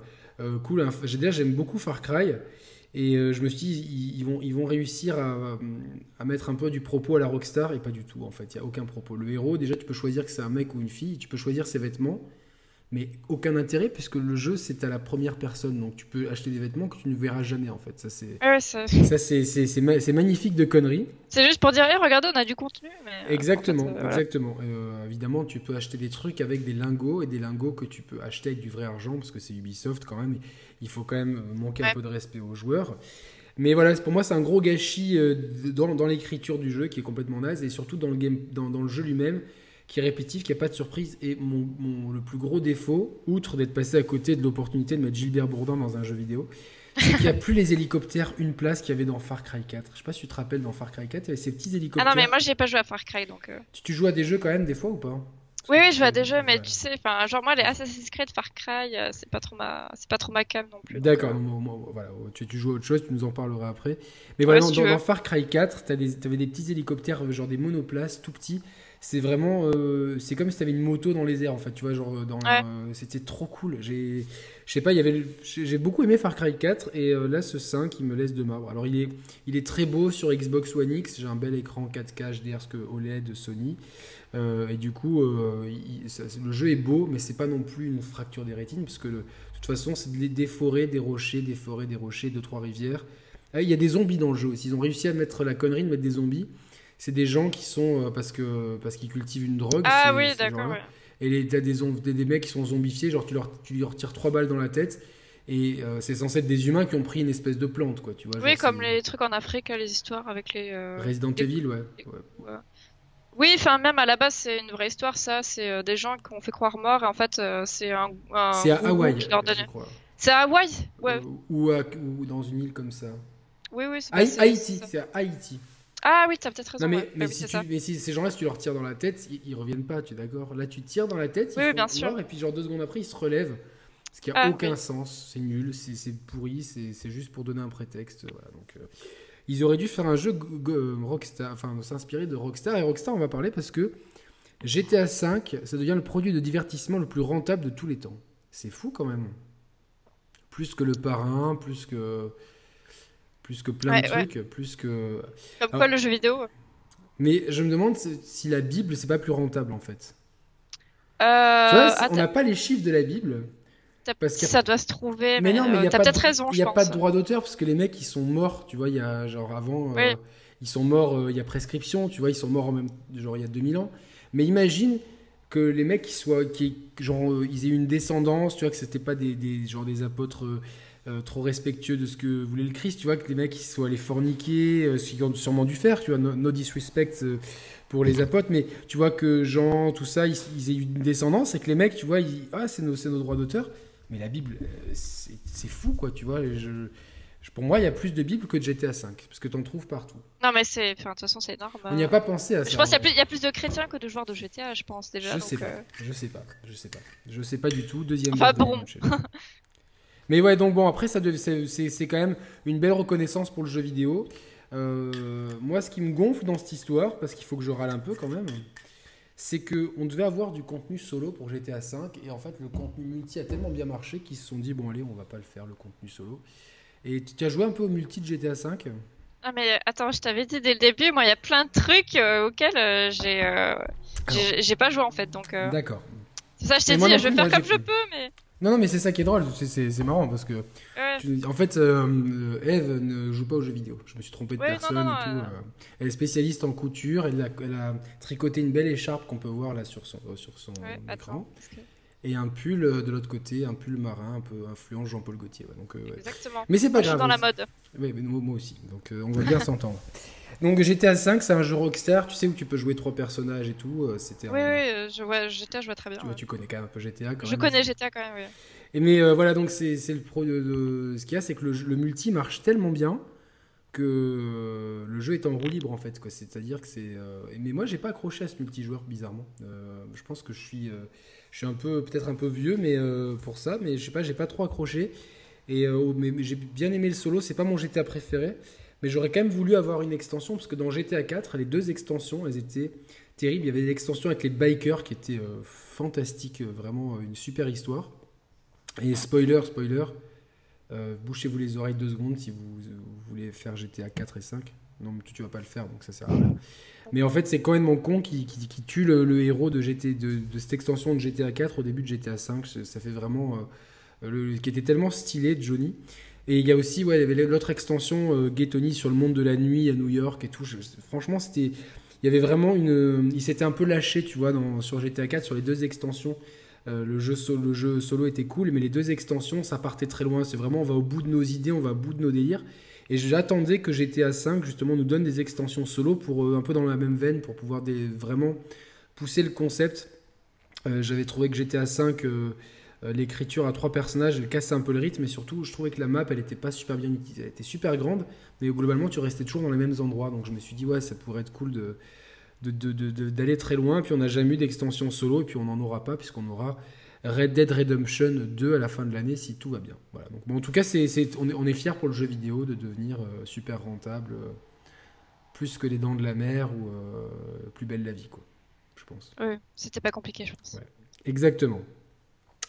cool. Hein. Déjà j'aime beaucoup Far Cry. Et euh, je me suis dit, ils, vont, ils vont réussir à, à, mettre un peu du propos à la rockstar, et pas du tout, en fait. Il n'y a aucun propos. Le héros, déjà, tu peux choisir que c'est un mec ou une fille, tu peux choisir ses vêtements, mais aucun intérêt, puisque le jeu, c'est à la première personne. Donc, tu peux acheter des vêtements que tu ne verras jamais, en fait. Ça, c'est ça, c'est magnifique de conneries. C'est juste pour dire, regardez, on a du contenu. Mais exactement, euh, exactement. Euh, évidemment, tu peux acheter des trucs avec des lingots, et des lingots que tu peux acheter avec du vrai argent, parce que c'est Ubisoft quand même il faut quand même manquer un peu de respect aux joueurs. Mais voilà, pour moi, c'est un gros gâchis euh, dans, dans l'écriture du jeu qui est complètement naze et surtout dans le, game, dans, dans le jeu lui-même qui est répétitif, qui n'a pas de surprise. Et mon, mon, le plus gros défaut, outre d'être passé à côté de l'opportunité de mettre Gilbert Bourdin dans un jeu vidéo, c'est qu'il n'y a (laughs) plus les hélicoptères une place qu'il y avait dans Far Cry 4. Je sais pas si tu te rappelles dans Far Cry 4, il y avait ces petits hélicoptères. Ah non, mais moi j'ai pas joué à Far Cry donc. Euh. Tu, tu, joues à des jeux quand même des fois ou pas? Oui, oui, je vois des jeux, mais tu sais, enfin, genre moi, les Assassin's Creed, Far Cry, euh, c'est pas trop ma, c'est pas trop ma cam non plus. D'accord, euh. voilà, tu, tu, joues à autre chose, tu nous en parleras après. Mais voilà, dans, Far Cry 4, t'avais des, des petits hélicoptères, euh, genre des monoplaces, tout petits. C'est vraiment, c'est comme si t'avais une moto dans les airs, en fait, tu vois, genre, dans, c'était trop cool. J'ai, je sais pas, il y avait, j'ai beaucoup aimé Far Cry 4 et là, ce 5, il me laisse de marbre. Alors, il est, il est très beau sur Xbox One X. J'ai un bel écran 4K HDR, ce que OLED Sony. Euh, et du coup, euh, le jeu est beau, mais c'est pas non plus une fracture des rétines, parce que de toute façon, c'est des forêts, des rochers, des forêts, des rochers, deux, trois rivières. Ah, il y a des zombies dans le jeu aussi. Ils ont réussi à mettre la connerie de mettre des zombies. C'est des gens qui sont. Euh, parce que parce qu'ils cultivent une drogue. Ah oui, d'accord. Et t'as des, des, des, mecs qui sont zombifiés, genre tu leur, tu leur tires trois balles dans la tête. Et c'est censé être des humains qui ont pris une espèce de plante, quoi, tu vois. Oui, comme les trucs en Afrique, les histoires avec les. Resident Evil, ouais. ouais. Oui, enfin même à la base c'est une vraie histoire ça, c'est euh, des gens qu'on fait croire morts et en fait euh, c'est un, C'est à Hawaï, C'est à Hawaï, ouais. Ou, ou, dans une île comme ça. Oui oui. C'est Haïti, c'est à Haïti. Ah oui, t'as peut-être raison. Non, mais, mais, si mais, si ces gens-là, si tu leur tires dans la tête, ils, reviennent pas, tu es d'accord Là, tu tires dans la tête, ils oui, bien sûr. et puis genre deux secondes après, ils se relèvent. Ce qui a ah, aucun sens, c'est nul, c'est pourri, c'est juste pour donner un prétexte. Voilà, donc, euh, ils auraient dû faire un jeu Rockstar, enfin s'inspirer de Rockstar. Et Rockstar, on va parler parce que GTA V, ça devient le produit de divertissement le plus rentable de tous les temps. C'est fou quand même. Plus que le parrain, plus que plus que plein de trucs, plus que. Comme quoi le jeu vidéo. Mais je me demande si la Bible c'est pas plus rentable en fait. Euh, tu vois, on n'a pas les chiffres de la Bible, parce ça doit se trouver, mais, non, mais euh, t'as peut-être raison. Il n'y a pas de droit d'auteur parce que les mecs ils sont morts, tu vois, il y a genre avant, euh, ils sont morts, euh, il y a prescription, tu vois, ils sont morts en même genre il y a 2000 ans. Mais imagine que les mecs qui soient, qui, genre, ils aient une descendance, tu vois, que c'était pas des, des, genre des apôtres trop respectueux de ce que voulait le Christ, tu vois, que les mecs ils soient allés forniquer, ce qu'ils ont sûrement dû faire, tu vois, no, disrespect pour les apôtres, mais tu vois que Jean, tout ça, ils, aient eu une descendance et que les mecs, tu vois, ils, ah, c'est nos, nos droits d'auteur. Mais la Bible, euh, c'est fou, quoi, tu vois. Je, pour moi, il y a plus de Bible que de GTA V, parce que tu en trouves partout. Non, mais c'est, de toute façon, c'est énorme. On n'y a pas pensé à ça. Je pense qu'il y, a plus de chrétiens que de joueurs de GTA, je pense déjà. Je sais pas, euh. je sais pas, je sais pas, je sais pas du tout. Deuxième. Enfin bon. (laughs) mais ouais, donc bon, après, ça c'est quand même une belle reconnaissance pour le jeu vidéo. Euh, moi, ce qui me gonfle dans cette histoire, parce qu'il faut que je râle un peu quand même, c'est qu'on devait avoir du contenu solo pour GTA V et en fait le contenu multi a tellement bien marché qu'ils se sont dit bon allez on va pas le faire le contenu solo. Et tu as joué un peu au multi de GTA V? Ah mais attends, je t'avais dit dès le début, moi il y a plein de trucs euh, auxquels euh, euh, j'ai j'ai pas joué en fait donc. D'accord. C'est ça, je t'ai dit, je vais faire comme je peux mais. Non, non, mais c'est ça qui est drôle, c'est- marrant parce que. Ouais. tu- en fait, euh, Eve ne joue pas aux jeux vidéo. Je me suis trompé de Ouais, personne non, non, et tout. euh. Elle est spécialiste en couture, elle a, elle a tricoté une belle écharpe qu'on peut voir là sur son, euh, sur son Ouais, écran. attends. Et un pull de l'autre côté, un pull marin un peu influent Jean-Paul Gaultier. ouais, donc, euh, ouais. Exactement. Mais c'est pas Moi, je suis grave. dans la mode. Oui, mais moi, moi aussi. Donc euh, on va bien (laughs) s'entendre. Donc GTA 5, c'est un jeu Rockstar, tu sais, où tu peux jouer trois personnages et tout. euh, C'était Oui, un- oui, euh, je vois, GTA, je vois très bien. Tu, vois, ouais. tu connais quand même un peu GTA. Quand Je même. connais GTA quand même, oui. Et mais euh, voilà, donc c'est c'est le pro de, de- ce qu'il y a, c'est que le, multi marche tellement bien que le jeu est en roue libre en fait. C'est-à-dire que c'est. euh, Mais moi, j'ai pas accroché à ce multijoueur bizarrement. Euh, je pense que je suis, je suis un peu, peut-être un peu vieux, mais pour ça, mais je sais pas, j'ai pas trop accroché. Et mais, mais j'ai bien aimé le solo. C'est pas mon GTA préféré, mais j'aurais quand même voulu avoir une extension parce que dans GTA 4, les deux extensions, elles étaient terribles. Il y avait l'extension avec les bikers qui était euh, fantastique, euh, vraiment euh, une super histoire. Et spoiler, spoiler, bouchez-vous les oreilles deux secondes si vous, voulez faire GTA 4 et 5. Non, mais tu, vas pas le faire, donc ça sert à rien. Mais en fait, c'est quand même mon con qui, tue le, héros de, cette extension de GTA 4 au début de GTA 5. Ça fait vraiment. qui était tellement stylé, Johnny. Et il y a aussi, ouais, l'autre extension, euh, sur le monde de la nuit à New York et tout. Franchement, c'était. Il y avait vraiment une. Il s'était un peu lâché, tu vois, sur GTA 4, sur les deux extensions. Euh, le, jeu solo, était cool, mais les deux extensions, ça partait très loin. C'est vraiment, on va au bout de nos idées, on va au bout de nos délires. Et j'attendais que GTA 5, justement, nous donne des extensions solo pour euh, un peu dans la même veine, pour pouvoir vraiment pousser le concept. Euh, J'avais trouvé que GTA 5, euh, euh, l'écriture à trois personnages, elle cassait un peu le rythme, et surtout, je trouvais que la map, elle était pas super bien utilisée. Elle était super grande, mais globalement, tu restais toujours dans les mêmes endroits. Donc je me suis dit, ouais, ça pourrait être cool de d'aller très loin. Puis on n'a jamais eu d'extension solo, et puis on n'en aura pas, puisqu'on aura Red Dead Redemption 2 à la fin de l'année, si tout va bien. Voilà. Donc, bon, en tout cas, c'est- on est, on est fiers pour le jeu vidéo de devenir euh, super rentable, euh, plus que les dents de la mer ou euh, plus belle la vie, quoi. Je pense. Oui, c'était pas compliqué, je pense. Ouais. Exactement.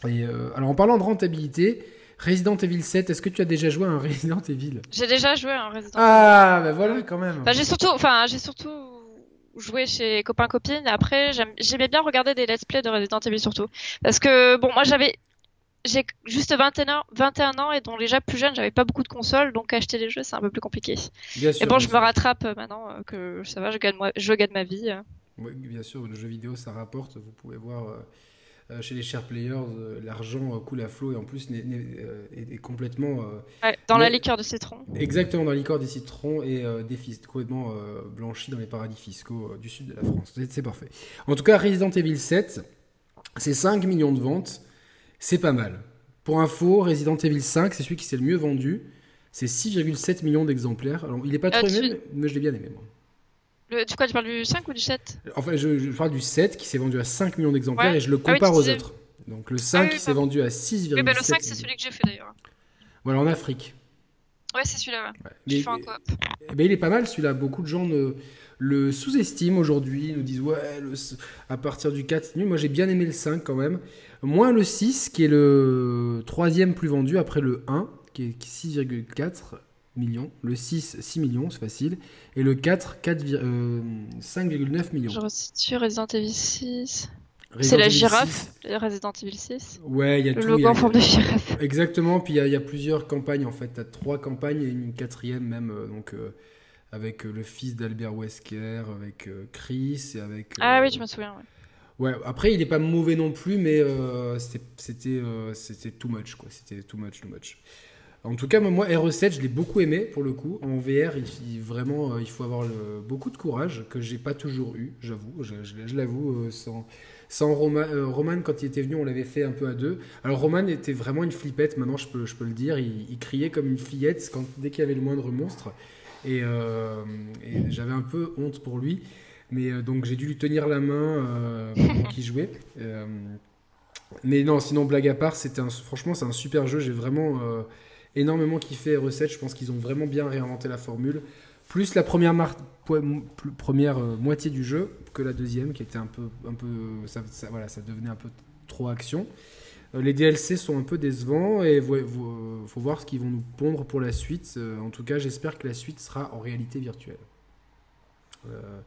Et euh, alors en parlant de rentabilité, Resident Evil 7, est-ce que tu as déjà joué à un Resident Evil? J'ai déjà joué à un Resident Ah, bah voilà quand même. Enfin, j'ai surtout, enfin, j'ai surtout joué chez copains copines. Après, j'aimais bien regarder des let's play de Resident Evil surtout, parce que bon, moi j'avais, j'ai juste 21 ans, 21 ans et donc déjà plus jeune, j'avais pas beaucoup de consoles, donc acheter des jeux c'est un peu plus compliqué. Bien sûr. Et bon, je me rattrape euh, maintenant euh, que ça va, je gagne, moi, je gagne ma vie. euh. Oui, bien sûr, le jeu vidéo, ça rapporte. Vous pouvez voir chez les share players, euh, l'argent euh, coule à flot et en plus n'est- n'est- euh, est, est complètement euh, Ouais, dans la liqueur de citron. exactement dans l'icor des citrons et euh, défis- complètement euh, blanchi dans les paradis fiscaux euh, du sud de la France. C'est c'est parfait. En tout cas, Resident Evil 7, c'est 5 millions de ventes. C'est pas mal. Pour info, Resident Evil 5, c'est celui qui s'est le mieux vendu. C'est 6,7 millions d'exemplaires. Alors, il est pas Euh, trop tu- aimé, mais je l'ai bien aimé, moi. Le, tu quoi, tu parles du 5 ou du 7 Enfin, je, je parle du 7 qui s'est vendu à 5 millions d'exemplaires Ouais. et je le Ah oui, compare aux autres. Donc le 5 Ah oui, s'est vendu à 6,7 Oui, bah le 5 c'est celui que j'ai fait d'ailleurs. Voilà, en Afrique. Ouais, c'est celui-là. Ouais. Ouais. Mais- en coop. eh ben, il est pas mal celui-là. Beaucoup de gens ne- le sous-estiment aujourd'hui, nous disent ouais, le à partir du 4 c'est nul. Moi j'ai bien aimé le 5 quand même. Moins le 6 qui est le troisième plus vendu après le 1 qui est 6,4 millions. Le 6, 6 millions, c'est facile. Et le 4, 4 vi- euh, 5,9 millions. Je resitue Resident Evil 6. Resident C'est la girafe, 6. le Resident Evil 6. Ouais, il y a Le tout. y logo en forme de (laughs) girafe. Exactement, puis il y, y a plusieurs campagnes en fait. Tu as trois campagnes et une quatrième même, euh, donc euh, avec euh, le fils d'Albert Wesker, avec euh, Chris et avec. Ah oui, je me souviens. Ouais. Ouais, après il est pas mauvais non plus, mais euh, c'était euh, too much quoi. C'était too much, too much. En tout cas, moi, RE7, je l'ai beaucoup aimé pour le coup. En VR, il, vraiment, euh, il faut avoir beaucoup de courage que j'ai pas toujours eu, j'avoue. Je, l'avoue, euh, sans, euh, Roman, quand il était venu, on l'avait fait un peu à deux. Alors Roman était vraiment une flippette, maintenant je peux, le dire. Il, criait comme une fillette dès qu'il y avait le moindre monstre. Et, j'avais un peu honte pour lui. Mais donc j'ai dû lui tenir la main pendant qu'il jouait. Mais non, sinon blague à part, c'était franchement c'est un super jeu. J'ai vraiment énormément kiffé RE7. Je pense qu'ils ont vraiment bien réinventé la formule. Plus la première, euh, moitié du jeu que la deuxième, qui était un peu, un peu, voilà, ça devenait un peu trop action. Euh, les DLC sont un peu décevants et il faut voir ce qu'ils vont nous pondre pour la suite. Euh, en tout cas, j'espère que la suite sera en réalité virtuelle. Euh,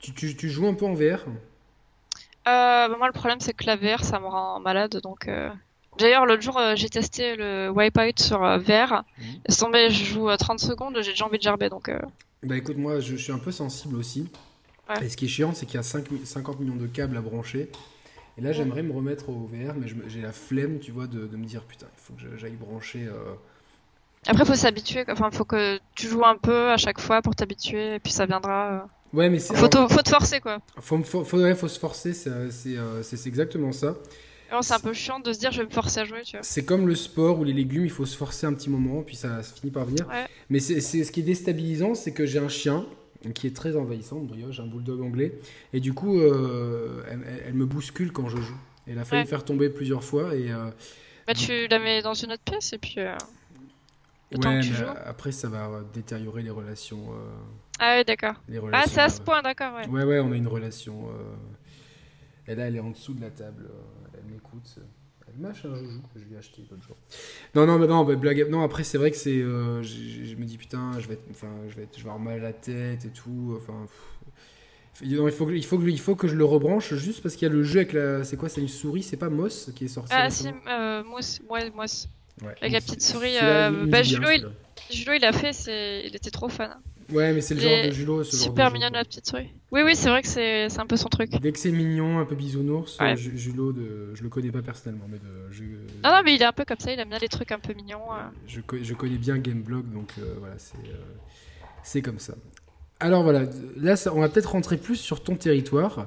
tu, joues un peu en VR Euh, bah, moi, le problème, c'est que la VR, ça me rend malade, donc euh, D'ailleurs, l'autre jour, euh, j'ai testé le Wipeout sur euh, VR. Laisse tomber, je joue à 30 secondes, j'ai déjà envie de gerber, donc... euh, Bah écoute, moi je, je suis un peu sensible aussi. Ouais. Et ce qui est chiant, c'est qu'il y a 5 mi- 50 millions de câbles à brancher. Et là, j'aimerais me remettre au VR, mais j'ai la flemme, tu vois, de, de me dire putain, il faut que j'aille brancher. euh, Après, faut s'habituer, enfin, faut que tu joues un peu à chaque fois pour t'habituer, et puis ça viendra... euh. Ouais, mais c'est. Faut, faut te forcer, quoi. faut, faut, faut- ouais, faut se forcer, euh, euh, c'est exactement ça. C'est un peu chiant de se dire je vais me forcer à jouer, tu vois. C'est comme le sport ou les légumes, il faut se forcer un petit moment, puis ça, finit par venir. Ouais. Mais c'est ce qui est déstabilisant, c'est que j'ai un chien qui est très envahissant, brioche, un bulldog anglais, et du coup, euh, elle, me bouscule quand je joue. Elle a failli Ouais. me faire tomber plusieurs fois, et euh, Bah, tu la mets dans une autre pièce, et puis... euh, Le temps ouais, que tu joues. après, ça va euh, détériorer les relations. euh, Ah ouais, d'accord. Ah, c'est à ce euh, point, d'accord, ouais. Ouais, ouais, on a une relation. euh, Et là, elle est en dessous de la table. Euh, Elle m'écoute. Elle mâche un joujou que je lui ai acheté l'autre jour. Non, non, mais non, bah, blague. Non, après, c'est vrai que c'est. euh, je me dis, putain, je vais, être, enfin, je, vais être, je vais avoir mal à la tête et tout. Enfin. pff. Non, il, faut que, il, faut que, il faut que je le rebranche juste parce qu'il y a le jeu avec la. C'est quoi C'est une souris C'est pas Moss qui est sorti Ah, si, euh, Mousse, ouais, Mousse. Ouais. avec la petite souris, euh, bah, Julo, il-. Julo, il a fait, c'est... il était trop fan. Ouais, mais c'est le genre de Julo. Ce genre Super de mignonne quoi. la petite souris. Oui, oui, c'est vrai que c'est un peu son truc. Dès que c'est mignon, un peu bisounours, Ouais. Ju- Julo, de... je le connais pas personnellement, mais de... je... Non, non, mais il est un peu comme ça, il aime bien les trucs un peu mignons. euh. Je, je connais bien Gameblog, donc euh, voilà, c'est euh, comme ça. Alors voilà, là, ça- on va peut-être rentrer plus sur ton territoire,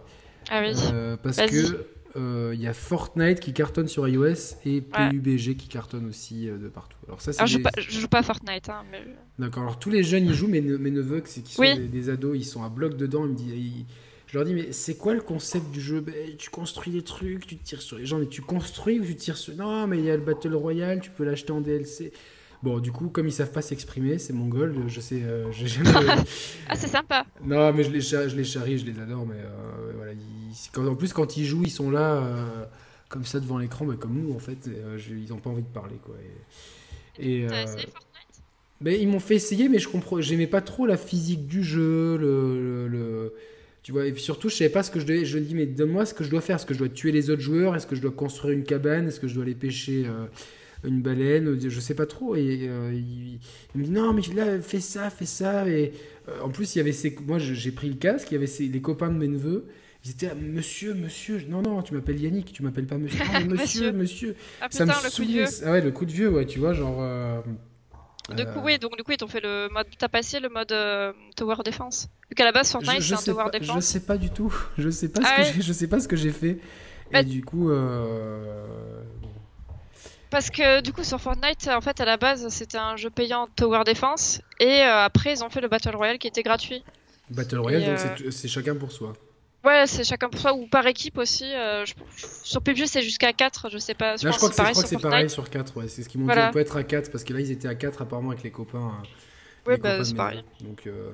Ah oui. euh, parce que il y a Fortnite qui cartonne sur iOS et PUBG qui cartonne aussi euh, de partout. Alors ça, c'est Alors, je joue, des- pas, je joue pas à Fortnite, hein, mais... D'accord. Alors tous les jeunes y jouent, mes, ne- mes neveux, qui qui sont Oui. des, des ados, ils sont à bloc dedans. Ils me disent, ils- je leur dis, mais c'est quoi le concept du jeu? Ben, Tu construis des trucs, tu tires sur les gens, mais tu construis ou tu tires sur. Non, mais il y a le Battle Royale, tu peux l'acheter en DLC. Bon, du coup, comme ils savent pas s'exprimer, c'est mongol. Je sais, euh, j'ai (laughs) jamais. Ah, c'est sympa. non, mais je les, charrie, je les charrie, je les adore, mais euh, voilà. ils- quand- en plus, quand ils jouent, ils sont là. euh, comme ça devant l'écran, mais comme nous en fait, euh, je- ils n'ont pas envie de parler quoi. Et, et, T'as euh, essayé Fortnite? ben, ils m'ont fait essayer, mais je comprends, j'aimais pas trop la physique du jeu, le, le- le- tu vois, et puis surtout, je savais pas ce que je devais. Je dis, mais donne-moi ce que je dois faire. Est-ce que je dois tuer les autres joueurs? Est-ce que je dois construire une cabane? Est-ce que je dois aller pêcher euh, une baleine Je sais pas trop. Et euh, il, il me dit, non, mais là, fais ça, fais ça. Et euh, en plus, il y avait ces, moi, je- j'ai pris le casque. Il y avait ces, les copains de mes neveux. Ils étaient, monsieur, monsieur. Non, non, tu m'appelles Yannick, tu m'appelles pas monsieur. Non, (laughs) mais monsieur, monsieur. Ah Ça me le coup de vieux. saoulait. Ah ouais, le coup de vieux, ouais, tu vois, genre. euh, Du euh, coup, oui, donc du coup, ils t'ont fait le mode. T'as passé le mode euh, Tower Defense. Vu qu'à la base, Fortnite, c'est un Tower pas, je Defense. sais pas du tout. (laughs) Je sais pas Ah ce que ouais j'ai, je sais pas ce que j'ai fait. Bah- Et du coup, euh. Parce que du coup, sur Fortnite, en fait, à la base, c'était un jeu payant Tower Defense. Et euh, après, ils ont fait le Battle Royale qui était gratuit. Battle Royale, Et, donc euh, c'est- chacun pour soi. Ouais, c'est chacun pour soi ou par équipe aussi. euh, je- Sur PUBG, c'est jusqu'à 4, je sais pas. Je Là, je crois que c'est, pareil sur pareil sur 4. Ouais. C'est ce qu'ils m'ont Voilà. dit. On peut être à 4 parce que là, ils étaient à 4 apparemment avec les copains. Ouais, les bah, c'est pareil. Donc, euh,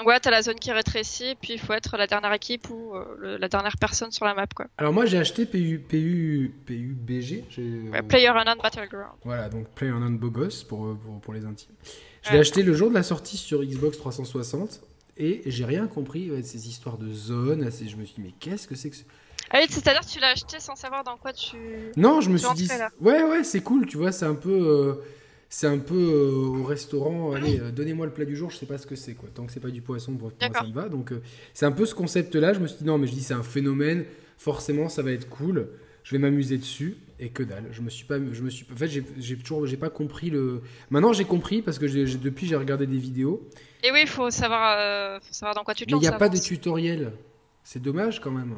Donc ouais, t'as la zone qui rétrécit, puis il faut être la dernière équipe ou euh, le- la dernière personne sur la map, quoi. Alors moi, j'ai acheté PU, PU, PUBG. Euh, Ouais, Player Unknown Battleground. Voilà, donc Play on Beau Gosse pour, euh, pour, pour les intimes. Je Ouais. l'ai acheté le jour de la sortie sur Xbox 360 et j'ai rien compris ouais, ces histoires de assez- Je me suis dit, mais qu'est-ce que c'est que ce- Ah oui, c'est-à-dire tu l'as acheté sans savoir dans quoi tu... Non, je me suis dit, là. ouais, ouais, c'est cool, tu vois, c'est un peu. euh, c'est un peu euh, au restaurant, allez, euh, donnez-moi le plat du jour, je sais pas ce que c'est, quoi. Tant que c'est pas du poisson, pour moi, ça me va. Donc, euh, c'est un peu ce concept-là. Je me suis dit, non, mais je dis, c'est un phénomène, forcément, ça va être cool, je vais m'amuser dessus, et que dalle. Je me suis pas. Je me suis, en fait, j'ai toujours. J'ai pas compris le. Maintenant, j'ai compris, parce que depuis, j'ai regardé des vidéos, Et oui, il faut savoir, faut savoir dans quoi tu te mais il lances. n'y a pas de tutoriel. C'est dommage quand même.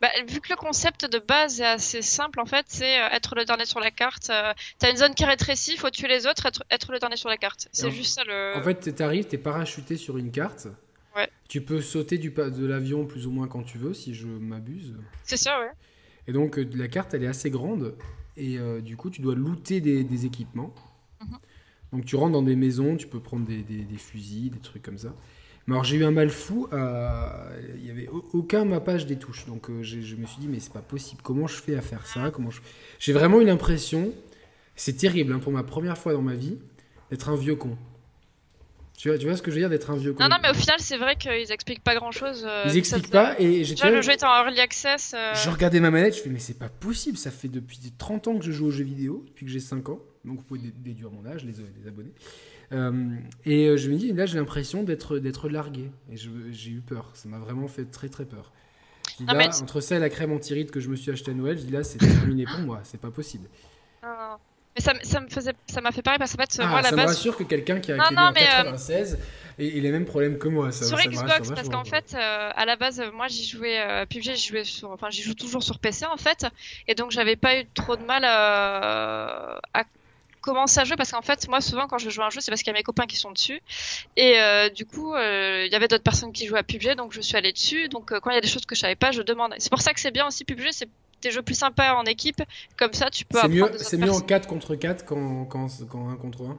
Bah, vu que le concept de base est assez simple, en fait, c'est euh, être le dernier sur la carte. euh, T'as une zone qui rétrécit, faut tuer les autres, être, être le dernier sur la carte. C'est en- juste ça le... En fait, t'arrives, t'es parachuté sur une carte. Ouais. Tu peux sauter du de l'avion plus ou moins quand tu veux, si je m'abuse. C'est ça, ouais. Et donc, euh, la carte, elle est assez grande. Et du coup, tu dois looter des, des équipements. Mhm. Donc, tu rentres dans des maisons, tu peux prendre des, des- des fusils, des trucs comme ça. Mais alors, j'ai eu un mal fou. à- Il y avait au- aucun mappage des touches. Donc, euh, je me suis dit, mais c'est pas possible. Comment je fais à faire ça? Comment je... J'ai vraiment eu l'impression, c'est terrible hein, pour ma première fois dans ma vie, d'être un vieux con. Tu vois, tu vois ce que je veux dire d'être un vieux con? Non, non, mais au final, c'est vrai qu'ils expliquent pas grand chose. Ils expliquent pas et j'étais. Déjà, le jeu est en early access. euh, Je regardais ma manette, je fais mais c'est pas possible, ça fait depuis 30 ans que je joue aux jeux vidéo, depuis que j'ai 5 ans, donc vous pouvez dé- déduire mon âge, les, les abonnés. Euh, et euh, je me dis, là j'ai l'impression d'être d'être largué, et j'ai eu peur, ça m'a vraiment fait très très peur. Je dis, Non, là, mais- entre ça et la crème anti-rides que je me suis acheté à Noël, je dis là c'est terminé pour moi, c'est pas possible. non, non. Mais ça, me faisait, ça m'a fait pareil parce qu'en fait, Ah, moi, à la ça me base, rassure que quelqu'un qui a été en mais, euh, 96 ait, ait les mêmes problèmes que moi. Ça, sur ça me Xbox, parce qu'en fait, euh, à la base, euh, moi, j'y jouais, euh, PUBG, j'y jouais sur, enfin, j'y joue toujours sur PC, en fait, et donc j'avais pas eu trop de mal euh, à commencer à jouer parce qu'en fait, moi, souvent, quand je joue à un jeu, c'est parce qu'il y a mes copains qui sont dessus, et euh, du coup, euh, il y avait d'autres personnes qui jouaient à PUBG, donc je suis allée dessus, donc euh, quand il y a des choses que je savais pas, je demande. C'est pour ça que c'est bien aussi PUBG, c'est des jeux plus sympas en équipe, comme ça, tu peux C'est mieux, c'est mieux en personnes. 4 contre 4 qu'en qu'en qu'en 1 contre 1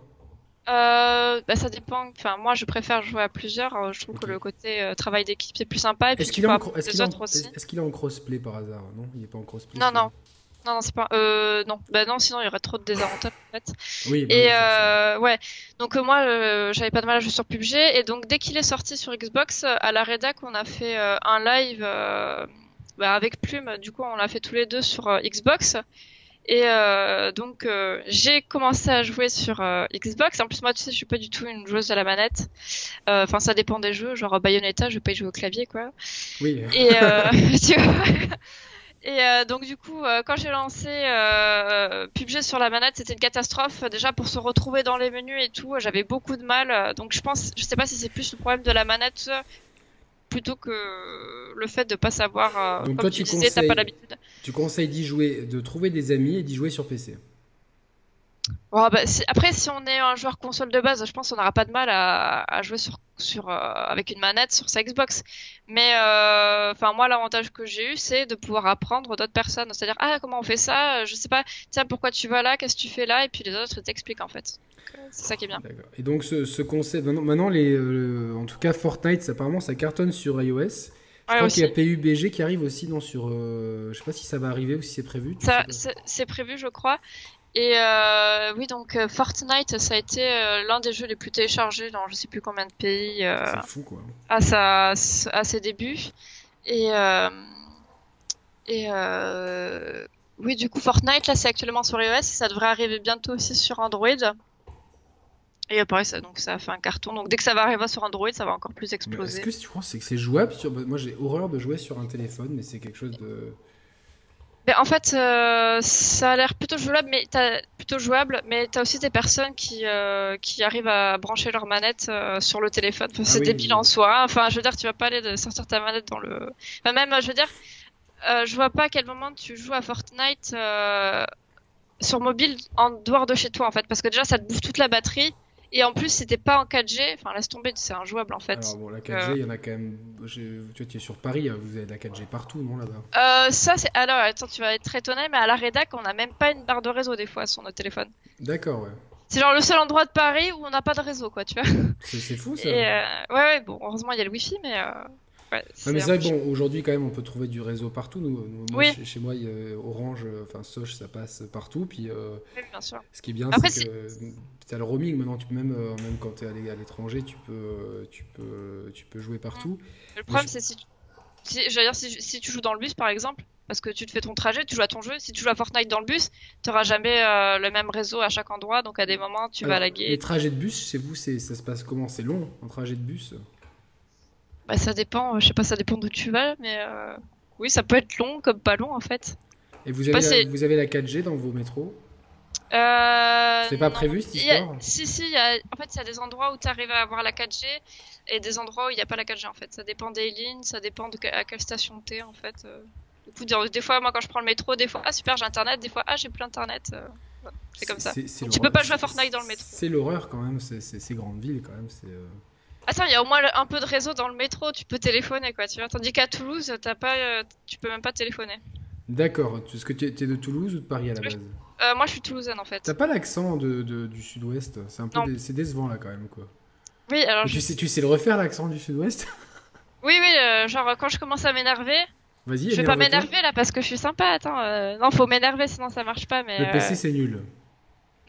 Euh, bah, ça dépend. Enfin, moi, je préfère jouer à plusieurs. Je trouve que le côté euh, travail d'équipe c'est plus sympa. Et puis Est-ce qu'il en est-ce qu'il en- est-ce- qu'il est en crossplay par hasard? Non, il est pas en crossplay. Non, non. Non, non, c'est pas. Euh, non. Bah non, sinon il y aurait trop de désavantages en fait. Oui, bah Et oui, euh, ouais. Donc euh, moi, euh, j'avais pas de mal à jouer sur PUBG. Et donc dès qu'il est sorti sur Xbox, euh, à la rédac, on a fait un live bah, avec Plume. Du coup, on l'a fait tous les deux sur Xbox. Et euh, donc j'ai commencé à jouer sur Xbox. En plus moi tu sais je suis pas du tout une joueuse à la manette. Euh, Enfin ça dépend des jeux. Genre Bayonetta je vais pas y jouer au clavier quoi. Oui, Et euh, (laughs) tu vois. Et euh, donc du coup, euh, quand j'ai lancé euh, PUBG sur la manette, c'était une catastrophe. Déjà pour se retrouver dans les menus et tout, j'avais beaucoup de mal. Donc je pense, je sais pas si c'est plus le problème de la manette plutôt que le fait de pas savoir. euh, Donc comme toi, tu tu disais, t'as pas l'habitude. tu conseilles d'y jouer, de trouver des amis et d'y jouer sur PC. Bon, bah, si- après, si on est un joueur console de base, je pense qu'on n'aura pas de mal à, à jouer sur, sur, euh, avec une manette sur sa Xbox. Mais euh, moi, l'avantage que j'ai eu, c'est de pouvoir apprendre d'autres personnes. C'est-à-dire, ah, comment on fait ça? Je sais pas. Tiens, pourquoi tu vas là? Qu'est-ce que tu fais là? Et puis les autres t'expliquent en fait. Euh, C'est ça qui est bien. Et donc ce, ce concept, maintenant, les, euh, en tout cas Fortnite, ça, apparemment ça cartonne sur iOS. Je Ouais, crois qu'il y a PUBG qui arrive aussi non, sur... euh, je sais pas si ça va arriver ou si c'est prévu. Ça, c'est prévu, je crois. Et euh, oui, donc euh, Fortnite, ça a été euh, l'un des jeux les plus téléchargés dans je sais plus combien de pays. euh, C'est fou quoi. à, sa, à ses débuts. Et, euh, et oui, du coup, Fortnite, là, c'est actuellement sur iOS et ça devrait arriver bientôt aussi sur Android. Et pareil, ça, donc ça a fait un carton. Donc dès que ça va arriver sur Android, ça va encore plus Mais Est-ce exploser. que tu penses que c'est jouable sur... Moi j'ai horreur de jouer sur un téléphone, mais c'est quelque chose de... Mais en fait, euh, ça a l'air plutôt jouable, mais t'as plutôt jouable, mais t'as aussi des personnes qui euh, qui arrivent à brancher leur manette euh, sur le téléphone. Enfin, c'est oui, débile oui. en soi. Enfin, je veux dire, tu vas pas aller de sortir ta manette dans le. Enfin, même, je veux dire, je vois pas à quel moment tu joues à Fortnite sur mobile en dehors de chez toi, en fait, parce que déjà, ça te bouffe toute la batterie. Et en plus, t'es pas en 4G, enfin, laisse tomber, c'est injouable en fait. Alors bon, la Euh. 4G, il y en a quand même... Tu vois, tu es sur Paris, hein, vous avez de la 4G partout, non là-bas? Euh, ça, c'est. Alors, attends, tu vas être étonné, mais à la rédac, on a même pas une barre de réseau des fois sur notre téléphone. D'accord, ouais. C'est genre le seul endroit de Paris où on n'a pas de réseau, quoi, tu vois. (laughs) C'est fou ça. Et euh, ouais, ouais, bon, heureusement il y a le wifi, mais euh, ouais, Ouais, mais c'est vrai bon, aujourd'hui quand même on peut trouver du réseau partout. Nous, nous- moi, Oui. chez, chez moi, il y a Orange, euh, enfin Soch, ça passe partout. Puis euh, Oui, bien sûr. ce qui est bien, c'est que tu as le roaming maintenant. Tu peux même, euh, même quand tu es à l'étranger, tu peux, euh, tu peux, tu peux jouer partout. Le problème, je- c'est si tu, si, dire, si, si tu joues dans le bus, par exemple, parce que tu te fais ton trajet, tu joues à ton jeu. Si tu joues à Fortnite dans le bus, t'auras jamais euh, le même réseau à chaque endroit, donc à des moments tu vas Alors, Les laguer. trajets de bus, chez vous, ça se passe comment? C'est long, un trajet de bus? Bah ça dépend, je sais pas, ça dépend d'où tu vas, mais euh, oui, ça peut être long comme pas long en fait. Et vous avez, Bah, la, vous avez la 4G dans vos métros? Euh, C'est pas non. prévu cette a- histoire Si, si, il y a- en fait, il y a des endroits où tu arrives à avoir la 4G et des endroits où il n'y a pas la 4G en fait. Ça dépend des lignes, ça dépend de à quelle station t'es en fait. euh. Du coup, des, fois, moi quand je prends le métro, des fois, ah super, j'ai internet, des fois, ah j'ai plus internet. euh. C'est comme ça. Donc, tu peux pas jouer à Fortnite dans le métro. C'est l'horreur quand même, ces grandes villes quand même. c'est, euh, Attends, il y a au moins un peu de réseau dans le métro, tu peux téléphoner quoi, tu vois. Tandis qu'à Toulouse, t'as pas, euh, tu peux même pas téléphoner. D'accord, est-ce que tu es, de Toulouse ou de Paris à la base? Euh, moi, je suis toulousaine en fait. T'as pas l'accent de, de- du sud-ouest? C'est un peu dé- c'est décevant là quand même quoi. Oui, alors je- tu, sais, tu sais le refaire l'accent du sud-ouest? (laughs) Oui, oui, euh, genre quand je commence à m'énerver, Vas-y, je vais pas m'énerver là parce que je suis sympa. Attends, euh, non, faut m'énerver sinon ça marche pas. Mais Le euh, PC c'est nul.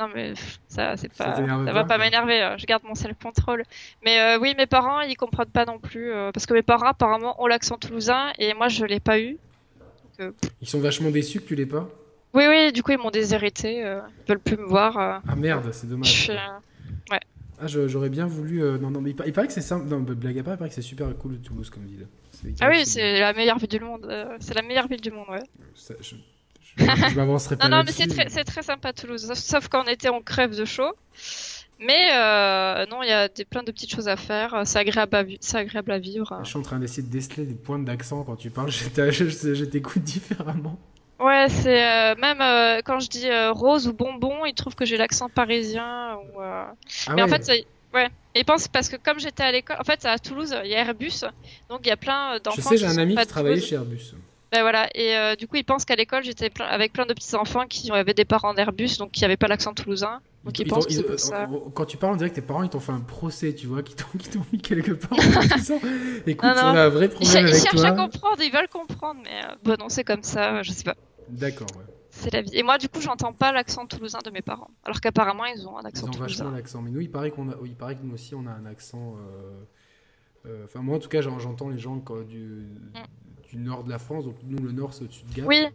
non mais ça c'est pas ça, va pas? m'énerver je garde mon self control mais oui mes parents ils comprennent pas non plus parce que mes parents apparemment ont l'accent toulousain et moi je l'ai pas eu ils sont vachement déçus que tu l'aies pas? Oui oui du coup ils m'ont déshérité ils veulent plus me voir ah merde c'est dommage ouais ah, j'aurais bien voulu. Euh, non, non, mais il, paraît que c'est simple. Non, blague à part, il paraît que c'est super cool Toulouse comme ville. Ah oui, c'est la meilleure ville du monde. Euh, c'est la meilleure ville du monde, ouais. je, je, m'avancerai (laughs) pas. non, non, mais c'est très, c'est très sympa Toulouse. Sauf qu'en été, on crève de chaud. Mais euh, non, il y a des, plein de petites choses à faire. C'est agréable à, c'est agréable à vivre. Je suis en train d'essayer de déceler des points d'accent quand tu parles. (laughs) Je t'écoute différemment. Ouais, c'est euh, même euh, quand je dis euh, rose ou bonbon, ils trouvent que j'ai l'accent parisien. Ou, ah mais en fait, ouais. Et ils pensent parce que comme j'étais à l'école, en fait, à Toulouse, il y a Airbus, donc il y a plein d'enfants. Je sais, j'ai un ami qui travaillait chez Airbus. Ben voilà, et du coup, ils pensent qu'à l'école, j'étais avec plein de petits enfants qui avaient des parents d'Airbus, donc qui n'avaient pas l'accent toulousain. Donc ils, pensent que ça. Quand tu parles, on dirait que tes parents ils t'ont fait un procès, tu vois, qui t'ont mis quelque part. (laughs) Écoute, on a un vrai problème ils, avec ils cherchent à comprendre, ils veulent comprendre, mais bon, non, c'est comme ça, je sais pas. D'accord, ouais. C'est la vie. Et moi, du coup, j'entends pas l'accent toulousain de mes parents. Alors qu'apparemment, ils ont un accent toulousain. Ils ont vachement l'accent. Mais nous, il paraît, qu'on a... il paraît que nous aussi, on a un accent. Euh, euh, enfin, moi, en tout cas, j'entends les gens du... Mm. du nord de la France. Donc, nous, le nord, c'est au-dessus de Gap. Oui.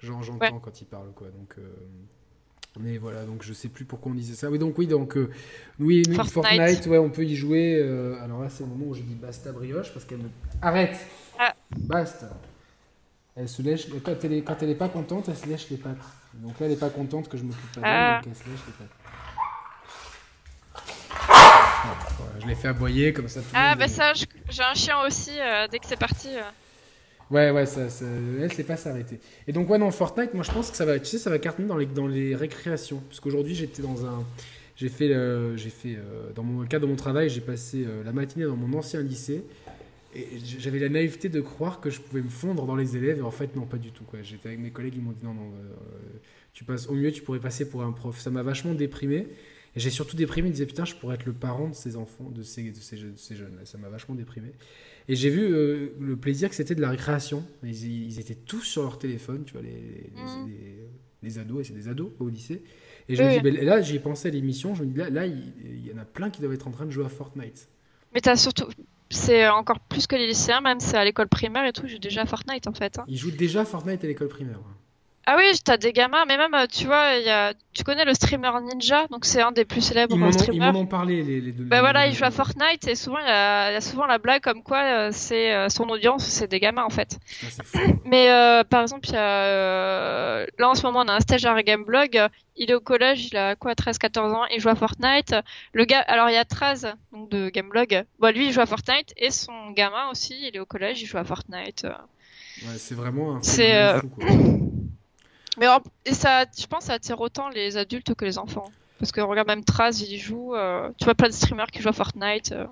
J'entends quand ils parlent, quoi. Donc. Euh, mais voilà, donc je sais plus pourquoi on disait ça. Oui, donc oui, donc oui, Fortnite. ouais, on peut y jouer. alors là, c'est le moment où je dis basta brioche parce qu'elle me arrête. Ah. Basta. Elle se lèche, quand elle, est, quand elle est pas contente, elle se lèche les pattes. Donc là, elle est pas contente que je m'occupe pas d'elle, ah. donc elle se lèche les pattes. je l'ai fait aboyer comme ça. ah, bah ça, j'ai un chien aussi, euh, dès que c'est parti. Euh. Ouais, ouais, ça, ça, elle sait pas s'arrêter. Et donc, ouais, non, Fortnite, moi je pense que ça va, tu sais, ça va cartonner dans les, dans les récréations. Parce qu'aujourd'hui, j'étais dans un. J'ai fait, euh, j'ai fait dans mon cadre de mon travail, j'ai passé la matinée dans mon ancien lycée. Et j'avais la naïveté de croire que je pouvais me fondre dans les élèves, et en fait, non, pas du tout. Quoi. J'étais avec mes collègues, ils m'ont dit non, non, euh, tu passes, au mieux, tu pourrais passer pour un prof. Ça m'a vachement déprimé. Et j'ai surtout déprimé, ils me disaient putain, je pourrais être le parent de ces enfants, de ces, de ces, ces jeunes. Ça m'a vachement déprimé. Et j'ai vu euh, le plaisir que c'était de la récréation. Ils, ils, étaient tous sur leur téléphone, tu vois, les, les, mmh. ados, et c'est des ados au lycée. Et je me dis, ben, là, j'ai pensé à l'émission, je me dis, là, là il, il, y en a plein qui doivent être en train de jouer à Fortnite. Mais t'as surtout, c'est encore plus que les lycéens, même c'est à l'école primaire et tout, je joue déjà Fortnite en fait. Hein. Ils jouent déjà Fortnite à l'école primaire. Ah oui, t'as des gamins, mais même, tu vois, y a... tu connais le streamer Ninja, donc c'est un des plus célèbres streamers. Ils m'en ont parlé, les, les deux. Bah voilà, il joue à Fortnite et souvent, il y a, souvent la blague comme quoi euh, c'est euh, son audience, c'est des gamins en fait. Ah, (coughs) mais euh, par exemple, y a, là en ce moment, on a un stagiaire à Gameblog, il est au collège, il a quoi, 13-14 ans, il joue à Fortnite. Le gars, alors il y a 13 donc de Gameblog, bon, lui il joue à Fortnite et son gamin aussi, il est au collège, il joue à Fortnite. Ouais, c'est vraiment un. C'est. (coughs) Mais et ça, je pense, ça attire autant les adultes que les enfants? Parce que regarde même Traz, il y joue. Euh, tu vois plein de streamers qui jouent à Fortnite. Euh.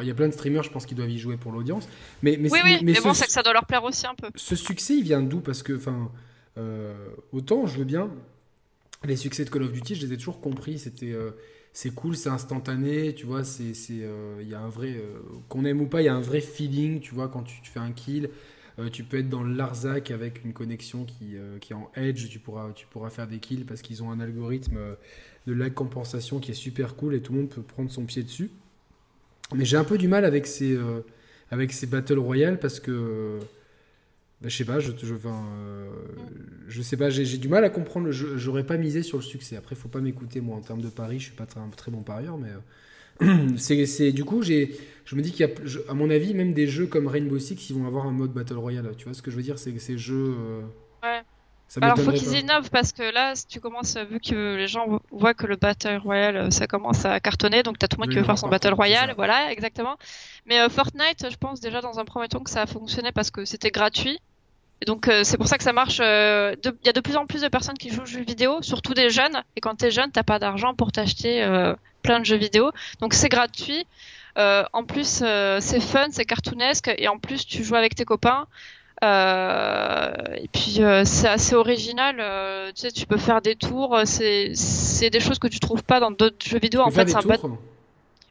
il y a plein de streamers, je pense, qui doivent y jouer pour l'audience. Mais, mais, oui, oui, mais, bon, c'est que ça doit leur plaire aussi un peu. Ce succès, il vient d'où? Parce que, enfin, euh, autant je veux bien. Les succès de Call of Duty, je les ai toujours compris. C'était, c'est cool, c'est instantané, tu vois. C'est, il y a un vrai, qu'on aime ou pas, il y a un vrai feeling, tu vois, quand tu, tu fais un kill. Euh, tu peux être dans Larzac avec une connexion qui, euh, qui est en edge, tu pourras, tu pourras faire des kills parce qu'ils ont un algorithme euh, de lag compensation qui est super cool et tout le monde peut prendre son pied dessus. Mais j'ai un peu du mal avec ces, avec ces Battle Royale parce que. Bah, je sais pas, je, je, je sais pas, j'ai du mal à comprendre. J'aurais pas misé sur le succès. Après, faut pas m'écouter, moi, en termes de paris, je suis pas très, un très bon parieur, mais (clears throat) c'est du coup j'ai je me dis qu'il y a à mon avis même des jeux comme Rainbow Six ils vont avoir un mode battle royale tu vois ce que je veux dire? C'est que ces jeux euh, ouais. alors faut qu'ils innovent parce que là si tu commences vu que les gens voient que le battle royale ça commence à cartonner donc t'as tout le monde qui veut faire son battle royale voilà exactement. Mais euh, Fortnite je pense déjà dans un premier temps que ça a fonctionné parce que c'était gratuit. Et donc euh, c'est pour ça que ça marche. Il y a de plus en plus de personnes qui jouent aux jeux vidéo, surtout des jeunes. Et quand t'es jeune, t'as pas d'argent pour t'acheter plein de jeux vidéo. Donc c'est gratuit. Euh, en plus, euh, c'est fun, c'est cartoonesque, et en plus, tu joues avec tes copains. Euh, et puis c'est assez original. tu sais, tu peux faire des tours. C'est c'est des choses que tu trouves pas dans d'autres jeux vidéo. en fait, c'est un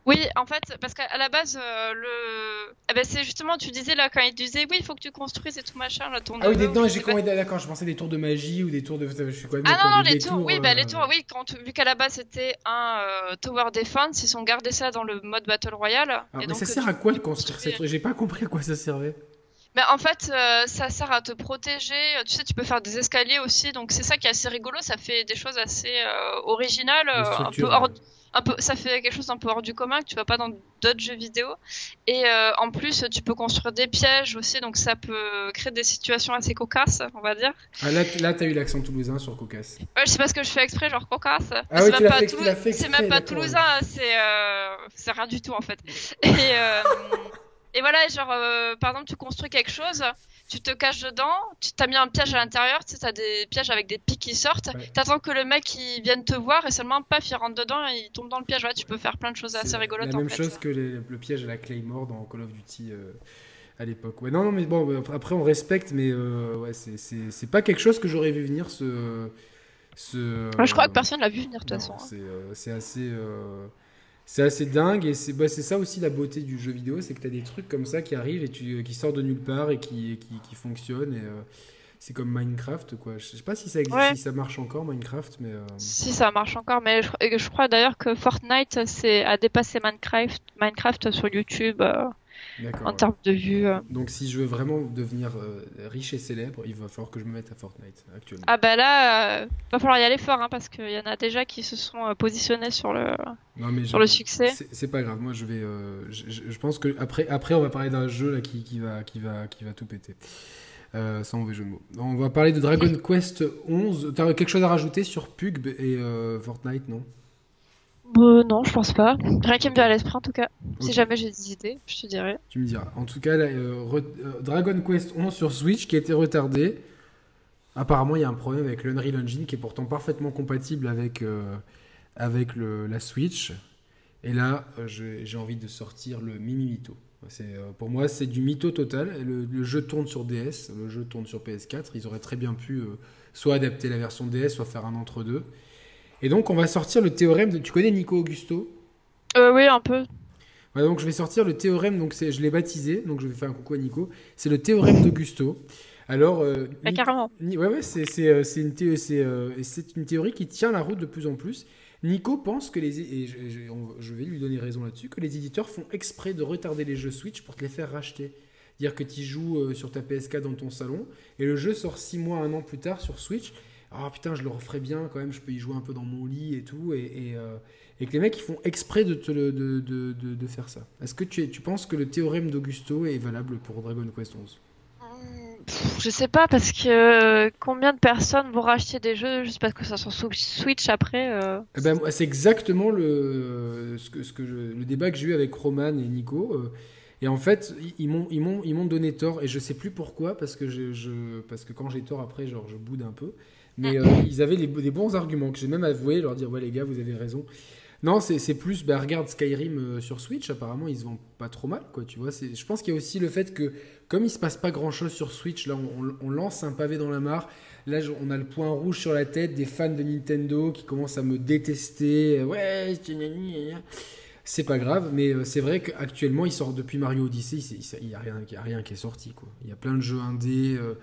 Oui, en fait, parce qu'à la base, euh, le. Eh ben, c'est justement, tu disais là, quand il disait, oui, il faut que tu construises et tout machin, là, ton Ah oui, des... non, j'ai compris, d'accord, je pensais des tours de magie ou des tours de. Je suis Ah non, non, les tours, oui, bah, les euh, tours, oui, quand, vu qu'à la base c'était un euh, Tower Defense, ils ont gardé ça dans le mode Battle Royale. Ah, et mais donc, ça sert à quoi de construire ces trucs J'ai pas compris à quoi ça servait. Mais en fait, euh, ça sert à te protéger. Tu sais, tu peux faire des escaliers aussi, donc c'est ça qui est assez rigolo. Ça fait des choses assez euh, originales, un peu hors. Un peu, ça fait quelque chose d'un peu hors du commun que tu vas pas dans d'autres jeux vidéo. Et euh, en plus, tu peux construire des pièges aussi, donc ça peut créer des situations assez cocasses, on va dire. Ah, là, là t'as eu l'accent toulousain sur Cocasse. Ouais, je sais pas ce que je fais exprès, genre cocasse. Ah oui, c'est tu même pas, fait- Toulouse- c'est même pas toulousain, c'est euh, c'est rien du tout en fait. Et, euh, et voilà, genre par exemple, tu construis quelque chose, tu te caches dedans, tu t'as mis un piège à l'intérieur, tu sais, t'as des pièges avec des pics qui sortent, Ouais. t'attends que le mec il vienne te voir et seulement paf, il rentre dedans et il tombe dans le piège. Ouais, tu peux faire plein de choses assez rigolotes La en même fait. chose que les- le piège à la Claymore dans Call of Duty euh, à l'époque. Ouais, non, non, mais bon, euh, après on respecte, mais euh, ouais, c'est- c'est c'est pas quelque chose que j'aurais vu venir ce. ce Ouais, je crois que personne l'a vu venir de toute façon. hein. C'est euh, c'est assez. Euh, c'est assez dingue et c'est bah, ça aussi la beauté du jeu vidéo, c'est que tu as des trucs comme ça qui arrivent et tu, qui sortent de nulle part et qui, et qui, qui fonctionnent. Et, euh, c'est comme Minecraft, quoi. Je sais pas si ça, existe, Ouais. si ça marche encore, Minecraft, mais. euh, Si ça marche encore, mais je, je crois d'ailleurs que Fortnite c'est a dépassé Minecraft, Minecraft sur YouTube euh, en termes de vues. euh. Donc si je veux vraiment devenir euh, riche et célèbre, il va falloir que je me mette à Fortnite actuellement. Ah bah là, euh, va falloir y aller fort, hein, parce qu'il y en a déjà qui se sont euh, positionnés sur le, non mais sur je- le succès. c'est pas grave. Moi je vais, euh, je, je- je pense que après, après on va parler d'un jeu là qui, qui va, qui va, qui va tout péter. Euh, sans mauvais jeu de mots. On va parler de Dragon Quest 11. T'as quelque chose à rajouter sur Pug et euh, Fortnite, non? Euh, non, je pense pas. Rien qui me vient à l'esprit en tout cas. Si jamais j'ai des idées, je te dirai. Tu me diras. En tout cas, là, euh, re- euh, Dragon Quest 11 sur Switch qui a été retardé. Apparemment, il y a un problème avec l'Unreal Engine qui est pourtant parfaitement compatible avec, euh, avec le- la Switch. Et là, j'ai envie de sortir le Mimi Mito. Pour moi, c'est du mytho total. Le, le jeu tourne sur DS, le jeu tourne sur PS4. Ils auraient très bien pu soit adapter la version DS, soit faire un entre-deux. Et donc, on va sortir le théorème de. Tu connais Nico Augusto? Euh, oui, un peu. Ouais, donc je vais sortir le théorème, donc c'est, je l'ai baptisé, donc je vais faire un coucou à Nico. C'est le théorème d'Augusto. Alors, euh, Bah, carrément. Ni- ouais, ouais, c'est, une thé- euh, théorie qui tient la route de plus en plus. Nico pense que les, et je, je- on- je vais lui donner raison là-dessus, que les éditeurs font exprès de retarder les jeux Switch pour te les faire racheter. Dire que tu joues euh, sur ta PSK dans ton salon et le jeu sort 6 mois, un an plus tard sur Switch. Ah putain, je le referais bien quand même, je peux y jouer un peu dans mon lit et tout. Et, et, euh, et que les mecs ils font exprès de, te le- de, de, de, de faire ça. Est-ce que tu, es- tu penses que le théorème d'Augusto est valable pour Dragon Quest 11 Pff, Je sais pas parce que euh, combien de personnes vont racheter des jeux juste parce que ça sur Sw- Switch après. euh, Eh ben, c'est exactement le, ce que, ce que je- le débat que j'ai eu avec Roman et Nico. et en fait, ils- ils m'ont, ils, m'ont, ils m'ont donné tort. Et je sais plus pourquoi, parce que, je, je- parce que quand j'ai tort après, genre, je boude un peu. Mais euh, ils avaient les- des bons arguments que j'ai même avoué, leur dire Ouais, les gars, vous avez raison. Non, c'est, plus, bah, regarde Skyrim euh, sur Switch, apparemment, ils se vendent pas trop mal, quoi, tu vois. Je pense qu'il y a aussi le fait que, comme il se passe pas grand chose sur Switch, là, on, lance un pavé dans la mare. Là, on a le point rouge sur la tête des fans de Nintendo qui commencent à me détester. Ouais, c'est pas grave, mais euh, c'est vrai qu'actuellement, il sort depuis Mario Odyssey, il n'y a, rien- il y a rien qui est sorti, quoi. Il y a plein de jeux indés. euh,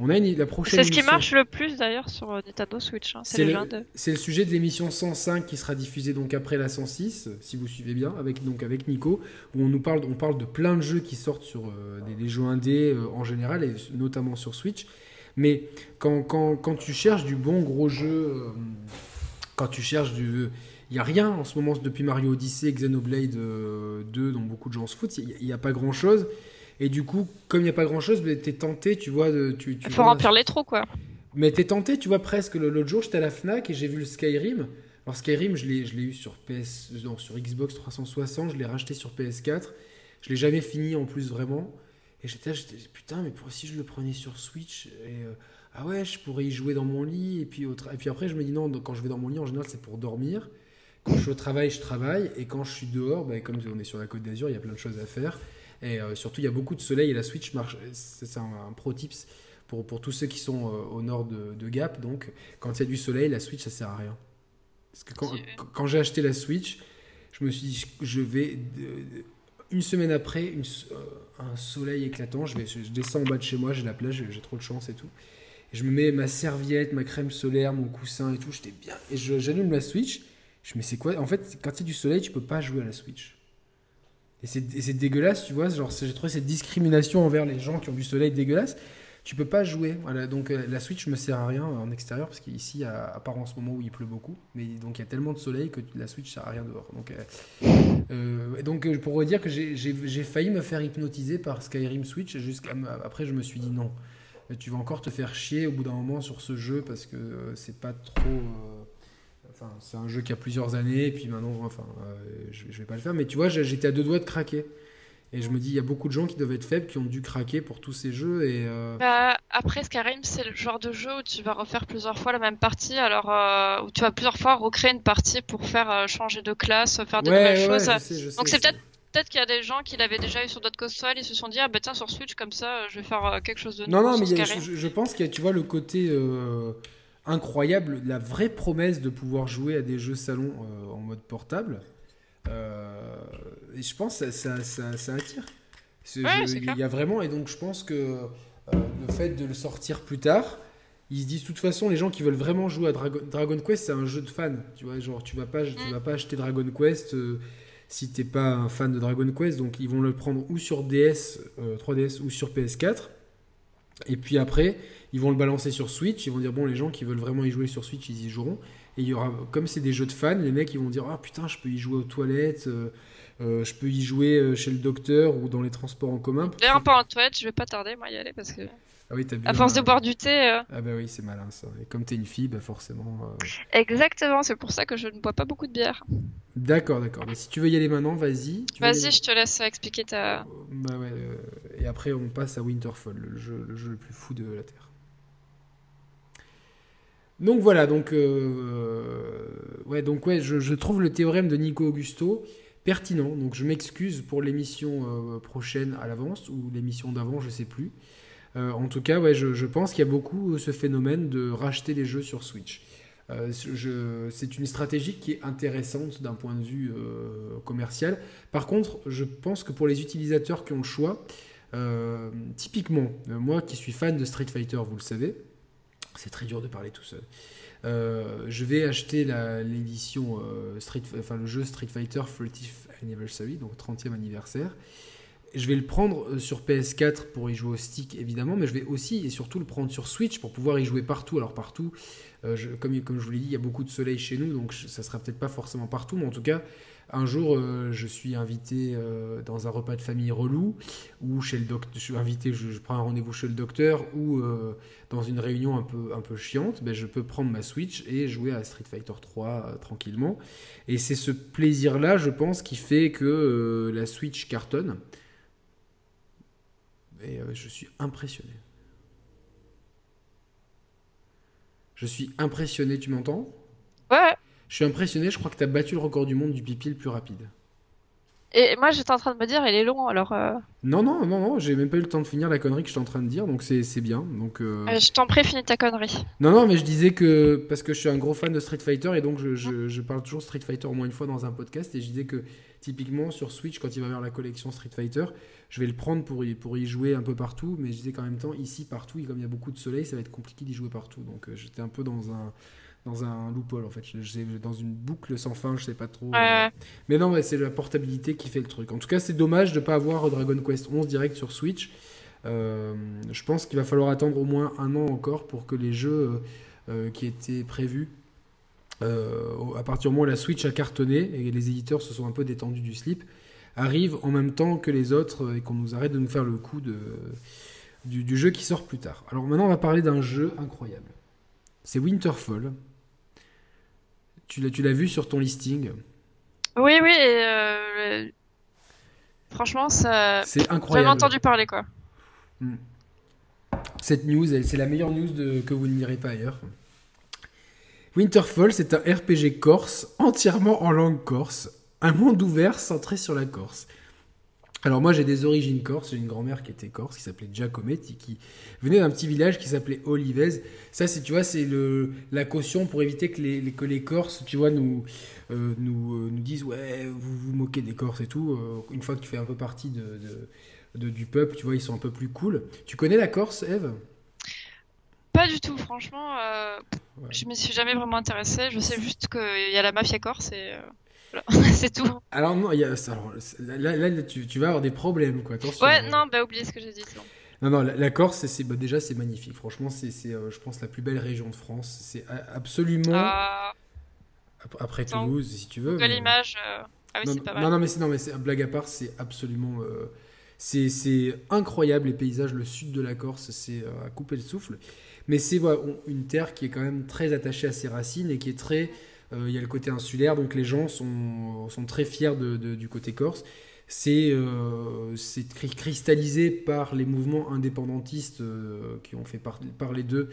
on a une, la prochaine. C'est ce qui marche le plus d'ailleurs sur euh, Nintendo Switch. hein, c'est le, de. c'est le sujet de l'émission 105 qui sera diffusée donc après la 106, si vous suivez bien, avec, donc avec Nico, où on nous parle, on parle de plein de jeux qui sortent sur euh, des, des jeux indés euh, en général, et notamment sur Switch. Mais quand, quand, quand tu cherches du bon gros jeu, euh, quand tu cherches du... Il n'y a rien en ce moment depuis Mario Odyssey, Xenoblade euh, 2, dont beaucoup de gens se foutent, il n'y a, pas grand-chose. Et du coup, comme il n'y a pas grand-chose, tu es tenté, tu vois... De, tu, tu faut vois- remplir les trous quoi. mais t'es tenté, tu vois, presque. L'autre jour, j'étais à la Fnac et j'ai vu le Skyrim. Alors, Skyrim, je l'ai je l'ai eu sur, PS, non, sur Xbox 360, je l'ai racheté sur PS4. Je l'ai jamais fini en plus, vraiment. Et j'étais putain, mais pour, si je le prenais sur Switch, et, euh, ah ouais, je pourrais y jouer dans mon lit. Et puis, au tra- et puis après, je me dis non, quand je vais dans mon lit, en général, c'est pour dormir. Quand je suis au travail, je travaille. Et quand je suis dehors, bah, comme on est sur la côte d'Azur, il y a plein de choses à faire. Et euh, surtout, il y a beaucoup de soleil et la Switch marche. C'est c'est un, un pro tips pour, pour tous ceux qui sont euh, au nord de, de Gap. Donc, quand il y a du soleil, la Switch, ça sert à rien. Parce que quand, quand j'ai acheté la Switch, Je me suis dit, je vais. Une semaine après, une, un soleil éclatant, je, vais, je descends en bas de chez moi, j'ai la plage, j'ai trop de chance et tout. Et je me mets ma serviette, ma crème solaire, mon coussin et tout, j'étais bien. Et j'allume la Switch. Je me dis, c'est quoi? En fait, quand il y a du soleil, tu peux pas jouer à la Switch. Et c'est dégueulasse, tu vois. Genre, j'ai trouvé cette discrimination envers les gens qui ont du soleil dégueulasse. Tu peux pas jouer. Donc euh, la Switch me sert à rien en extérieur parce qu'ici, à, part en ce moment où il pleut beaucoup, mais donc il y a tellement de soleil que la Switch sert à rien dehors. Donc, euh, euh, donc pour dire que j'ai failli me faire hypnotiser par Skyrim Switch. Jusqu'à après, je me suis dit non. Tu vas encore te faire chier au bout d'un moment sur ce jeu parce que c'est pas trop c'est un jeu qui a plusieurs années, et puis maintenant, enfin, euh, je, vais pas le faire. Mais tu vois, j'étais à deux doigts de craquer. Et je me dis, il y a beaucoup de gens qui doivent être faibles, qui ont dû craquer pour tous ces jeux. Et euh, bah, après, Skyrim, c'est le genre de jeu où tu vas refaire plusieurs fois la même partie, alors euh, où tu vas plusieurs fois recréer une partie pour faire changer de classe, faire de nouvelles choses. Donc c'est peut-être peut-être qu'il y a des gens qui l'avaient déjà eu sur d'autres consoles, ils se sont dit ah bah tiens sur Switch comme ça, je vais faire quelque chose de nouveau. Non non, mais je, je, pense qu'il y a tu vois le côté incroyable, la vraie promesse de pouvoir jouer à des jeux salon euh, en mode portable. Euh, et je pense que ça, ça, attire. Il y a vraiment, et donc je pense que euh, le fait de le sortir plus tard, ils se disent de toute façon, les gens qui veulent vraiment jouer à Dragon, Quest, c'est un jeu de fans. Tu vois, genre, tu vas pas, tu mm. vas pas acheter Dragon Quest si t'es pas un fan de Dragon Quest. Donc, ils vont le prendre ou sur DS, 3DS ou sur PS4. Et puis après, ils vont le balancer sur Switch, ils vont dire bon les gens qui veulent vraiment y jouer sur Switch, ils y joueront. Et il y aura, comme c'est des jeux de fans, les mecs ils vont dire ah putain je peux y jouer aux toilettes, euh, euh, je peux y jouer euh, chez le docteur ou dans les transports en commun. D'ailleurs pas en toilette, je vais pas tarder moi y aller parce que. Ah oui, à force de boire du thé. Ah bah oui, c'est malin ça. Et comme t'es une fille, bah forcément. Exactement, c'est pour ça que je ne bois pas beaucoup de bière. D'accord, d'accord. Mais si tu veux y aller maintenant, vas-y. Vas-y, je te laisse expliquer ta. Bah ouais. Et après, on passe à Winterfall, le jeu, le jeu le plus fou de la Terre. Donc voilà, donc, euh, ouais, je, trouve le théorème de Nico Augusto pertinent. Donc je m'excuse pour l'émission euh, prochaine à l'avance ou l'émission d'avant, je sais plus. Euh, en tout cas, je, pense qu'il y a beaucoup ce phénomène de racheter les jeux sur Switch. c'est une stratégie qui est intéressante d'un point de vue commercial. Par contre, je pense que pour les utilisateurs qui ont le choix, typiquement, moi qui suis fan de Street Fighter, vous le savez, c'est très dur de parler tout seul. Euh, je vais acheter l'édition euh, Street, enfin le jeu Street Fighter 30th Anniversary, donc 30e anniversaire. Je vais le prendre euh, sur PS4 pour y jouer au stick évidemment, mais je vais aussi et surtout le prendre sur Switch pour pouvoir y jouer partout. Alors partout, comme, comme je vous l'ai dit, il y a beaucoup de soleil chez nous, donc ça sera peut-être pas forcément partout, mais en tout cas, un jour, euh, je suis invité euh, dans un repas de famille relou, ou chez le docteur, je suis invité, je, prends un rendez-vous chez le docteur, ou euh, dans une réunion un peu, chiante, ben, je peux prendre ma Switch et jouer à Street Fighter 3 tranquillement. Et c'est ce plaisir-là, je pense, qui fait que la Switch cartonne. Et je suis impressionné. Je suis impressionné, tu m'entends? Ouais. Je suis impressionné, je crois que tu as battu le record du monde du pipi le plus rapide. Et moi, j'étais en train de me dire, il est long, alors. Euh. Non, non, non, non, j'ai même pas eu le temps de finir la connerie que je suis en train de dire, donc c'est bien. Donc, euh. Euh, je t'en prie, finis ta connerie. Non, non, mais je disais que. Parce que je suis un gros fan de Street Fighter, et donc je, je, parle toujours Street Fighter au moins une fois dans un podcast, et je disais que typiquement sur Switch, quand il va y avoir la collection Street Fighter, je vais le prendre pour y, pour y jouer un peu partout, mais je disais qu'en même temps, ici, partout, comme il y a beaucoup de soleil, ça va être compliqué d'y jouer partout. Donc j'étais un peu dans un dans un loophole en fait, je, dans une boucle sans fin, je sais pas trop. Mais non, c'est la portabilité qui fait le truc. En tout cas, c'est dommage de pas avoir Dragon Quest 11 direct sur Switch. Euh, je pense qu'il va falloir attendre au moins un an encore pour que les jeux euh, euh, qui étaient prévus, à partir du moment où la Switch a cartonné et les éditeurs se sont un peu détendus du slip, arrivent en même temps que les autres et qu'on nous arrête de nous faire le coup de, du, du jeu qui sort plus tard. Alors maintenant, on va parler d'un jeu incroyable. C'est Winterfall. Tu l'as, tu l'as vu sur ton listing? Oui, oui. Euh, franchement, ça. C'est incroyable. J'ai entendu parler, quoi. Hmm. Cette news, c'est la meilleure news de, que vous ne lirez pas ailleurs. Winterfall, c'est un RPG corse entièrement en langue corse, un monde ouvert centré sur la Corse. Alors moi j'ai des origines corse, j'ai une grand-mère qui était corse, qui s'appelait Giacometti, qui venait d'un petit village qui s'appelait Olivez. Ça c'est tu vois c'est le la caution pour éviter que les, que les Corses tu vois nous euh, nous, euh, nous disent ouais vous vous moquez des Corses et tout. Euh, une fois que tu fais un peu partie de, de, du peuple, tu vois ils sont un peu plus cool. Tu connais la Corse, Eve? Pas du tout, franchement. Je me suis jamais vraiment intéressée. Je sais juste qu'il y a la mafia corse et (laughs) c'est tout. Alors non, y a, là, là tu, tu, vas avoir des problèmes, quoi. Attention. Ouais, non, bah oubliez ce que j'ai dit. Non, non, la, Corse, c'est bah, déjà c'est magnifique. Franchement, c'est, euh, je pense, la plus belle région de France. C'est absolument. Ah. Après Toulouse, si tu veux. Quelle image euh, Ah oui, c'est pas mal. Non, non, mais c'est non, mais blague à part, c'est absolument. Euh, c'est incroyable les paysages. Le sud de la Corse, c'est à couper le souffle. Mais c'est voilà, une terre qui est quand même très attachée à ses racines et qui est très euh, il y a le côté insulaire, donc les gens sont, sont très fiers de, du côté corse. C'est euh, cristallisé par les mouvements indépendantistes euh, qui ont fait parler d'eux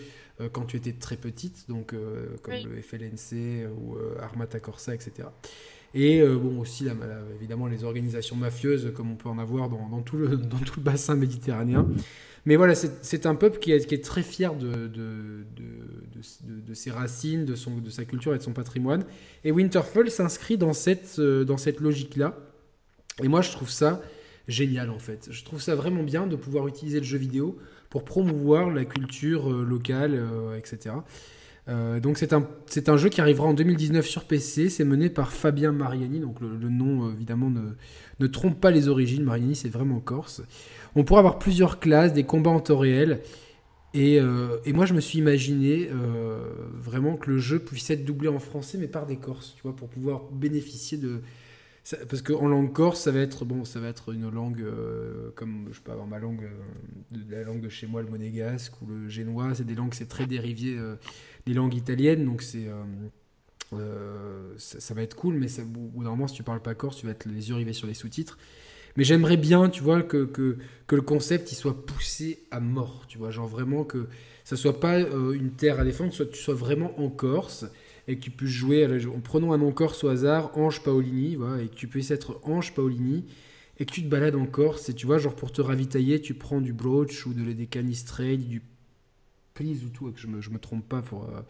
quand tu étais très petite, donc comme le FLNC ou Armata Corsa, etc. Et bon, aussi, évidemment, les organisations mafieuses, comme on peut en avoir dans, tout, le, (laughs) dans tout le bassin méditerranéen. Mais voilà, c'est un peuple qui est, qui est, très fier de, de, de, ses racines, de, son, de sa culture et de son patrimoine. Et Winterfell s'inscrit dans cette, euh, dans cette logique-là. Et moi, je trouve ça génial, en fait. Je trouve ça vraiment bien de pouvoir utiliser le jeu vidéo pour promouvoir la culture euh, locale, euh, etc. donc c'est un, un jeu qui arrivera en 2019 sur PC, c'est mené par Fabien Mariani, donc le, nom évidemment ne, ne, trompe pas les origines, Mariani c'est vraiment corse. On pourra avoir plusieurs classes, des combats en temps réel. Et, euh, moi, je me suis imaginé euh, vraiment que le jeu puisse être doublé en français, mais par des Corses, tu vois, pour pouvoir bénéficier de. parce qu'en langue corse, ça va être bon, ça va être une langue euh, comme je peux avoir ma langue, de, la langue de chez moi, le monégasque ou le génois. C'est des langues, c'est très dérivé des langues italiennes, donc c'est ça, va être cool, mais ça, normalement, si tu parles pas corse, tu vas être les yeux rivés sur les sous-titres. Mais j'aimerais bien, tu vois, que, que, que, le concept il soit poussé à mort, tu vois, genre vraiment que ça soit pas euh, une terre à défendre, que tu sois vraiment en Corse et que tu puisses jouer, en prenant un nom corse au hasard, Ange Paolini, voilà, et que tu puisses être Ange Paolini et que tu te balades en Corse et tu vois, genre pour te ravitailler, tu prends du brooch ou de, des canistrés, du et que je me, me trompe pas. Euh,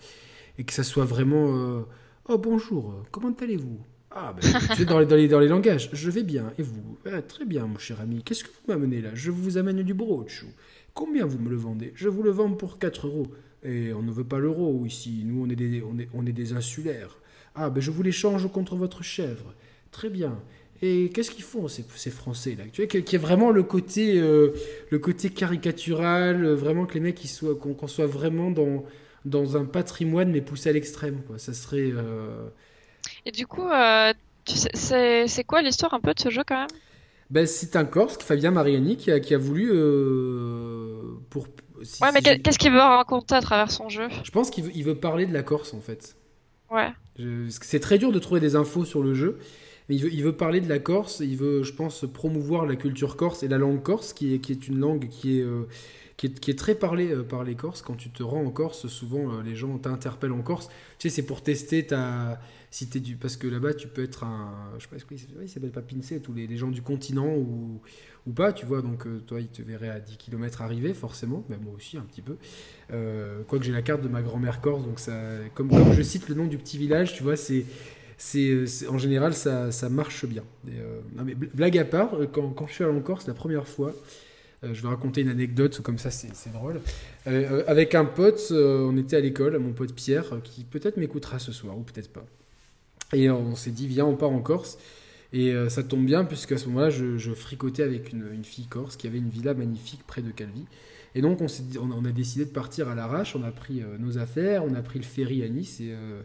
et que ça soit vraiment. Euh, oh bonjour, comment allez-vous? Ah, ben, dans, les, dans, les, dans les langages. Je vais bien. Et vous? Ah, Très bien, mon cher ami. Qu'est-ce que vous m'amenez là? Je vous amène du brooch. Combien vous me le vendez? Je vous le vends pour 4 euros. Et on ne veut pas l'euro ici. Nous, on est des, on est, on est des insulaires. Ah, ben je vous l'échange contre votre chèvre. Très bien. Et qu'est-ce qu'ils font ces, ces, Français là Tu vois, qui est vraiment le côté, euh, le côté caricatural, euh, vraiment que les mecs soient, qu'on soit vraiment dans, dans un patrimoine mais poussé à l'extrême. Quoi. Ça serait. Euh, et du coup, euh, c'est quoi l'histoire un peu de ce jeu quand même? Ben, C'est un Corse, Fabien Mariani, qui a, qui a voulu. Pour, ouais, mais qu'est-ce qu'il veut raconter à travers son jeu? Je pense qu'il veut, il veut parler de la Corse en fait. Ouais. C'est très dur de trouver des infos sur le jeu, il veut, parler de la Corse, il veut, je pense, promouvoir la culture corse et la langue corse, qui est, une langue qui est. Euh, qui est, très parlée par les Corses. Quand tu te rends en Corse, souvent les gens t'interpellent en Corse. Tu sais, c'est pour tester ta, si du parce que là-bas tu peux être un je sais pas il s'appelle pas Pincé tous les, gens du continent ou, ou pas tu vois donc euh, toi il te verrait à 10 km arriver forcément mais moi aussi un petit peu euh, quoique j'ai la carte de ma grand-mère corse donc ça comme je cite le nom du petit village tu vois c'est c'est en général ça, marche bien euh, non, blague à part quand, quand je suis allé en Corse la première fois je vais raconter une anecdote, comme ça c'est drôle. avec un pote, on était à l'école, mon pote Pierre, qui peut-être m'écoutera ce soir, ou peut-être pas. Et on s'est dit, viens, on part en Corse. Et euh, ça tombe bien, puisque à ce moment-là, je, fricotais avec une, fille corse qui avait une villa magnifique près de Calvi. Et donc, on, a décidé de partir à l'arrache. On a pris euh, nos affaires, on a pris le ferry à Nice. Et, euh,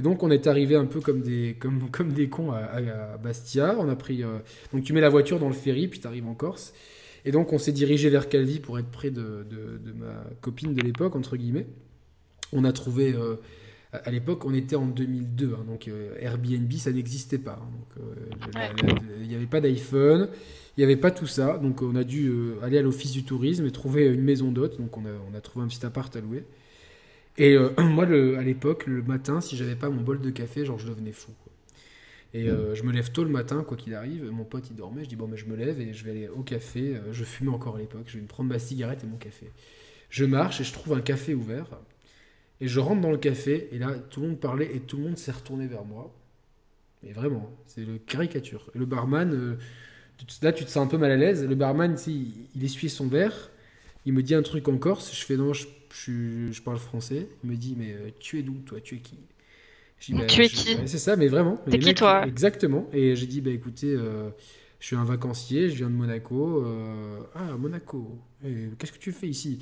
et donc, on est arrivé un peu comme des, comme, (laughs) comme des cons à, Bastia. On a pris, donc, tu mets la voiture dans le ferry, puis tu arrives en Corse. Et donc, on s'est dirigé vers Calvi pour être près de, de, de ma copine de l'époque, entre guillemets. On a trouvé à l'époque, on était en 2002, hein, donc euh, Airbnb, ça n'existait pas. Hein, euh, il n'y avait pas d'iPhone, il n'y avait pas tout ça. Donc, on a dû euh, aller à l'office du tourisme et trouver une maison d'hôte. Donc, on a, on a, trouvé un petit appart à louer. Et (clears throat) moi, le, à l'époque, le matin, si j'avais pas mon bol de café, genre, je devenais fou. Et euh, je me lève tôt le matin, quoi qu'il arrive. Mon pote, il dormait. Je dis, bon, mais je me lève et je vais aller au café. Euh, je fumais encore à l'époque. Je vais me prendre ma cigarette et mon café. Je marche et je trouve un café ouvert. Et je rentre dans le café. Et là, tout le monde parlait et tout le monde s'est retourné vers moi. Mais vraiment, c'est le caricature. Et le barman, euh, là, tu te sens un peu mal à l'aise. Le barman, il, il essuie son verre. Il me dit un truc en corse. Je fais, non, je, je, je parle français. Il me dit, mais tu es d'où, toi? Tu es qui? Dis, bah, tu es qui? C'est ça, mais vraiment. T'es qui toi? Exactement. Et j'ai dit, bah écoutez, euh, je suis un vacancier, je viens de Monaco. Euh, ah, Monaco. Qu'est-ce que tu fais ici?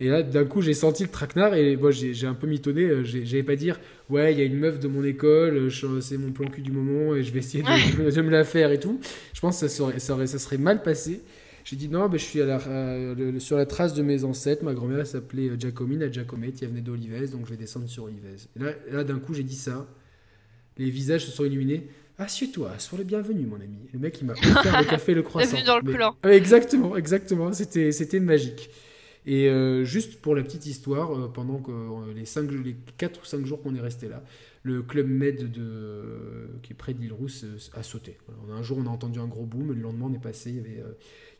Et là, d'un coup, j'ai senti le traquenard et moi, j'ai un peu mitonné. Euh, j'avais pas dire, ouais, il y a une meuf de mon école, c'est mon plan cul du moment et je vais essayer de, (laughs) de, me la faire et tout. Je pense que ça, serait, ça, aurait, ça serait mal passé. J'ai dit non, ben, je suis à la, sur la trace de mes ancêtres. Ma grand-mère s'appelait Giacomine à Giacomette, elle venait d'Olivès, donc je vais descendre sur Olivès. Et là, là d'un coup, j'ai dit ça. Les visages se sont illuminés. Assieds-toi, sois le bienvenu, mon ami. Le mec, il m'a offert le café et le (laughs) croissant. Bienvenue dans le plan. exactement, exactement. C'était, c'était magique. Et euh, juste pour la petite histoire, euh, pendant que euh, les, cinq, les 4 ou 5 jours qu'on est resté là, le club Med de, qui est près de l'île Rousse a sauté. un jour, on a entendu un gros boom, le lendemain, on est passé, il y avait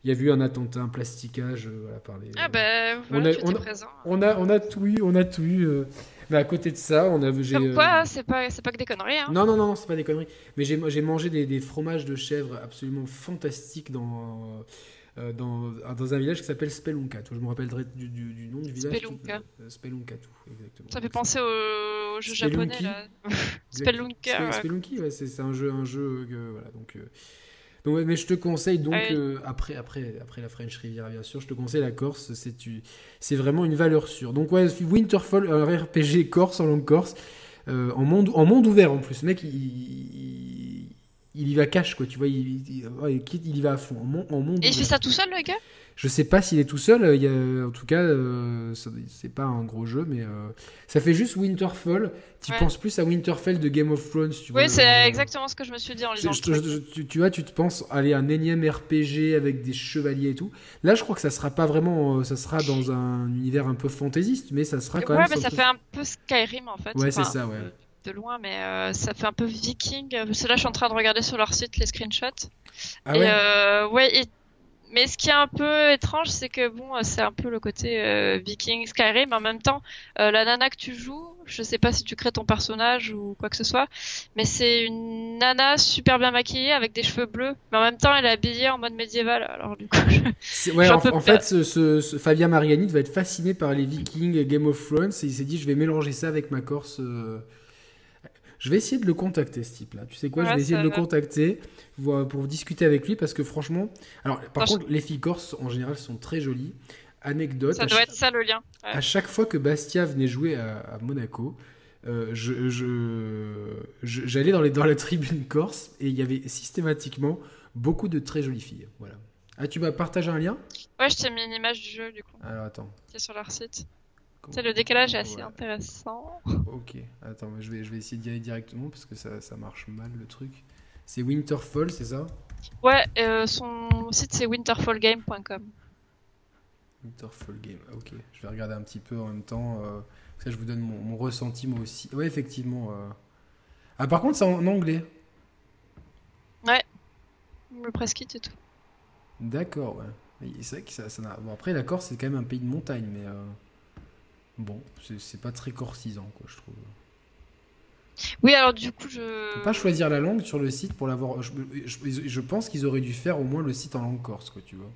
il y a eu un attentat, un plasticage, euh, voilà, par les... Ah ben, on, a, on, présent. on, a, on a tout eu, on a tout eu. Euh, mais à côté de ça, on a... Comme quoi, euh, c'est pas, c'est pas que des conneries. Hein. Non, non, non, c'est pas des conneries. Mais j'ai, mangé des, des, fromages de chèvre absolument fantastiques dans... Dans, dans, un village qui s'appelle Spelunka. Je me rappellerai du, du, du nom du village. Spelunka. Spelunka, tout, exactement. Ça fait penser au, jeu japonais, là. (laughs) Spelunka. Spelunky, ouais, c'est, un jeu, un jeu voilà, donc donc, mais je te conseille donc, euh, après, après, après la French Riviera, bien sûr, je te conseille la Corse. C'est vraiment une valeur sûre. Donc, ouais, Winterfall, un RPG corse en langue corse, euh, en, monde, en monde ouvert en plus. mec, il, il, y va cash, quoi. Tu vois, il, il, il y va à fond. En, en monde Et il fait ça tout seul, le gars? Je sais pas s'il est tout seul. Il y a, en tout cas, euh, c'est pas un gros jeu, mais euh, ça fait juste Winterfall. Tu penses plus à Winterfell de Game of Thrones. Tu oui, c'est exactement ce que je me suis dit en lisant. tu, vois, tu te penses aller un énième RPG avec des chevaliers et tout. Là, je crois que ça sera pas vraiment. Euh, ça sera dans un univers un peu fantaisiste, mais ça sera quand même. Ouais, mais ça fait un peu Skyrim en fait. Ouais, c'est ça, ouais. De loin, mais ça fait un peu viking. Parce là, je suis en train de regarder sur leur site les screenshots. Ah et, ouais, ouais et mais ce qui est un peu étrange, c'est que bon, c'est un peu le côté euh, Viking Skyrim. En même temps, euh, la nana que tu joues, je sais pas si tu crées ton personnage ou quoi que ce soit, mais c'est une nana super bien maquillée avec des cheveux bleus, mais en même temps, elle est habillée en mode médiéval. Alors du coup, je... ouais, en, fait, ce, ce, Fabien Mariani va être fasciné par les Vikings, Game of Thrones, et il s'est dit, je vais mélanger ça avec ma Corse. Euh, je vais essayer de le contacter, ce type-là. Tu sais quoi, je vais essayer de le contacter pour, discuter avec lui parce que franchement. Alors, par contre, les filles corses en général sont très jolies. Anecdote. Ça doit être ça le lien. À chaque fois que Bastia venait jouer à, Monaco, euh, je, j'allais dans, les, dans la tribune corse et il y avait systématiquement beaucoup de très jolies filles. Voilà. Ah, tu m'as partagé un lien? Ouais, je t'ai mis une image du jeu du coup. Alors attends. C'est sur leur site. C'est le décalage est assez intéressant. Ok, attends, je vais, je vais essayer d'y aller directement parce que ça, ça marche mal le truc. C'est Winterfall, c'est ça? Ouais, euh, son site c'est winterfallgame.com. Winterfall Game, ok. Je vais regarder un petit peu en même temps. Euh, ça, je vous donne mon, ressenti moi aussi. Ouais, effectivement. Euh. Ah, par contre, c'est en anglais. Ouais, le press kit et tout. D'accord, ouais. C'est vrai que ça, ça Bon, après, la Corse, c'est quand même un pays de montagne, mais. Bon, c'est pas très corsisant, quoi, je trouve. Oui, alors du coup, je. Faut pas choisir la langue sur le site pour l'avoir. Je, je, pense qu'ils auraient dû faire au moins le site en langue corse, quoi, tu vois.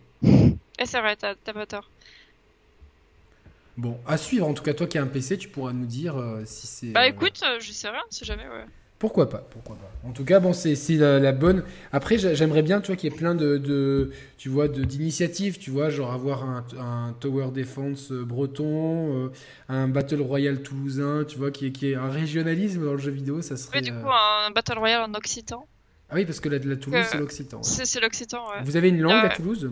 Et c'est vrai, t'as pas tort. Bon, à suivre. En tout cas, toi qui as un PC, tu pourras nous dire euh, si c'est. Bah euh, écoute, euh, je sais rien, si jamais, ouais. Pourquoi pas, pourquoi pas. En tout cas, bon, c'est la, bonne. Après, j'aimerais bien, tu vois, qu'il y ait plein de, tu vois, d'initiatives, tu vois, genre avoir un, tower defense euh, breton, euh, un battle royale toulousain, tu vois, qui est, qui est un régionalisme dans le jeu vidéo, ça serait. Oui, du coup, euh, un battle royale en occitan. Ah oui, parce que la, la Toulouse, c'est l'occitan. C'est l'occitan, ouais. Vous avez une langue à Toulouse?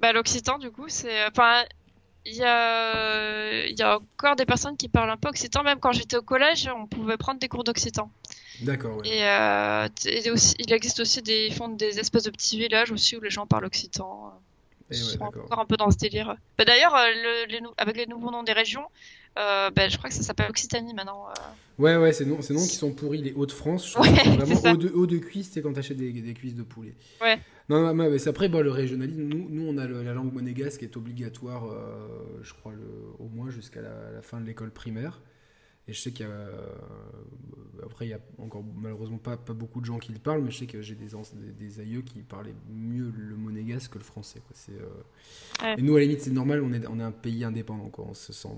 Bah, l'occitan, du coup, c'est. Enfin, il y a, y a encore des personnes qui parlent un peu occitan. Même quand j'étais au collège, on pouvait prendre des cours d'occitan. D'accord. Ouais. Et, euh, aussi, il existe aussi des, font des espèces de petits villages aussi où les gens parlent occitan. Et ouais, encore un peu dans ce délire. Bah, D'ailleurs, euh, le, avec les nouveaux noms des régions, Euh, ben, je crois que ça s'appelle Occitanie maintenant. euh. Ouais, ouais, c'est non, c'est non qui sont pourris les Hauts-de-France. Je (laughs) Ouais, trouve vraiment haut de, haut de cuisse, c'est quand t'achètes des, des cuisses de poulet. Ouais. Non, non, mais après, bon, le régionalisme, nous, nous on a le- la langue monégasque qui est obligatoire, euh, je crois, le, au moins jusqu'à la, la fin de l'école primaire. Et je sais qu'il y a. euh, après, il y a encore malheureusement pas, pas beaucoup de gens qui le parlent, mais je sais que j'ai des, des, des aïeux qui parlaient mieux le monégasque que le français. Quoi. Euh, Ouais. Et nous, à la limite, c'est normal, on est, on est un pays indépendant, quoi. On se sent.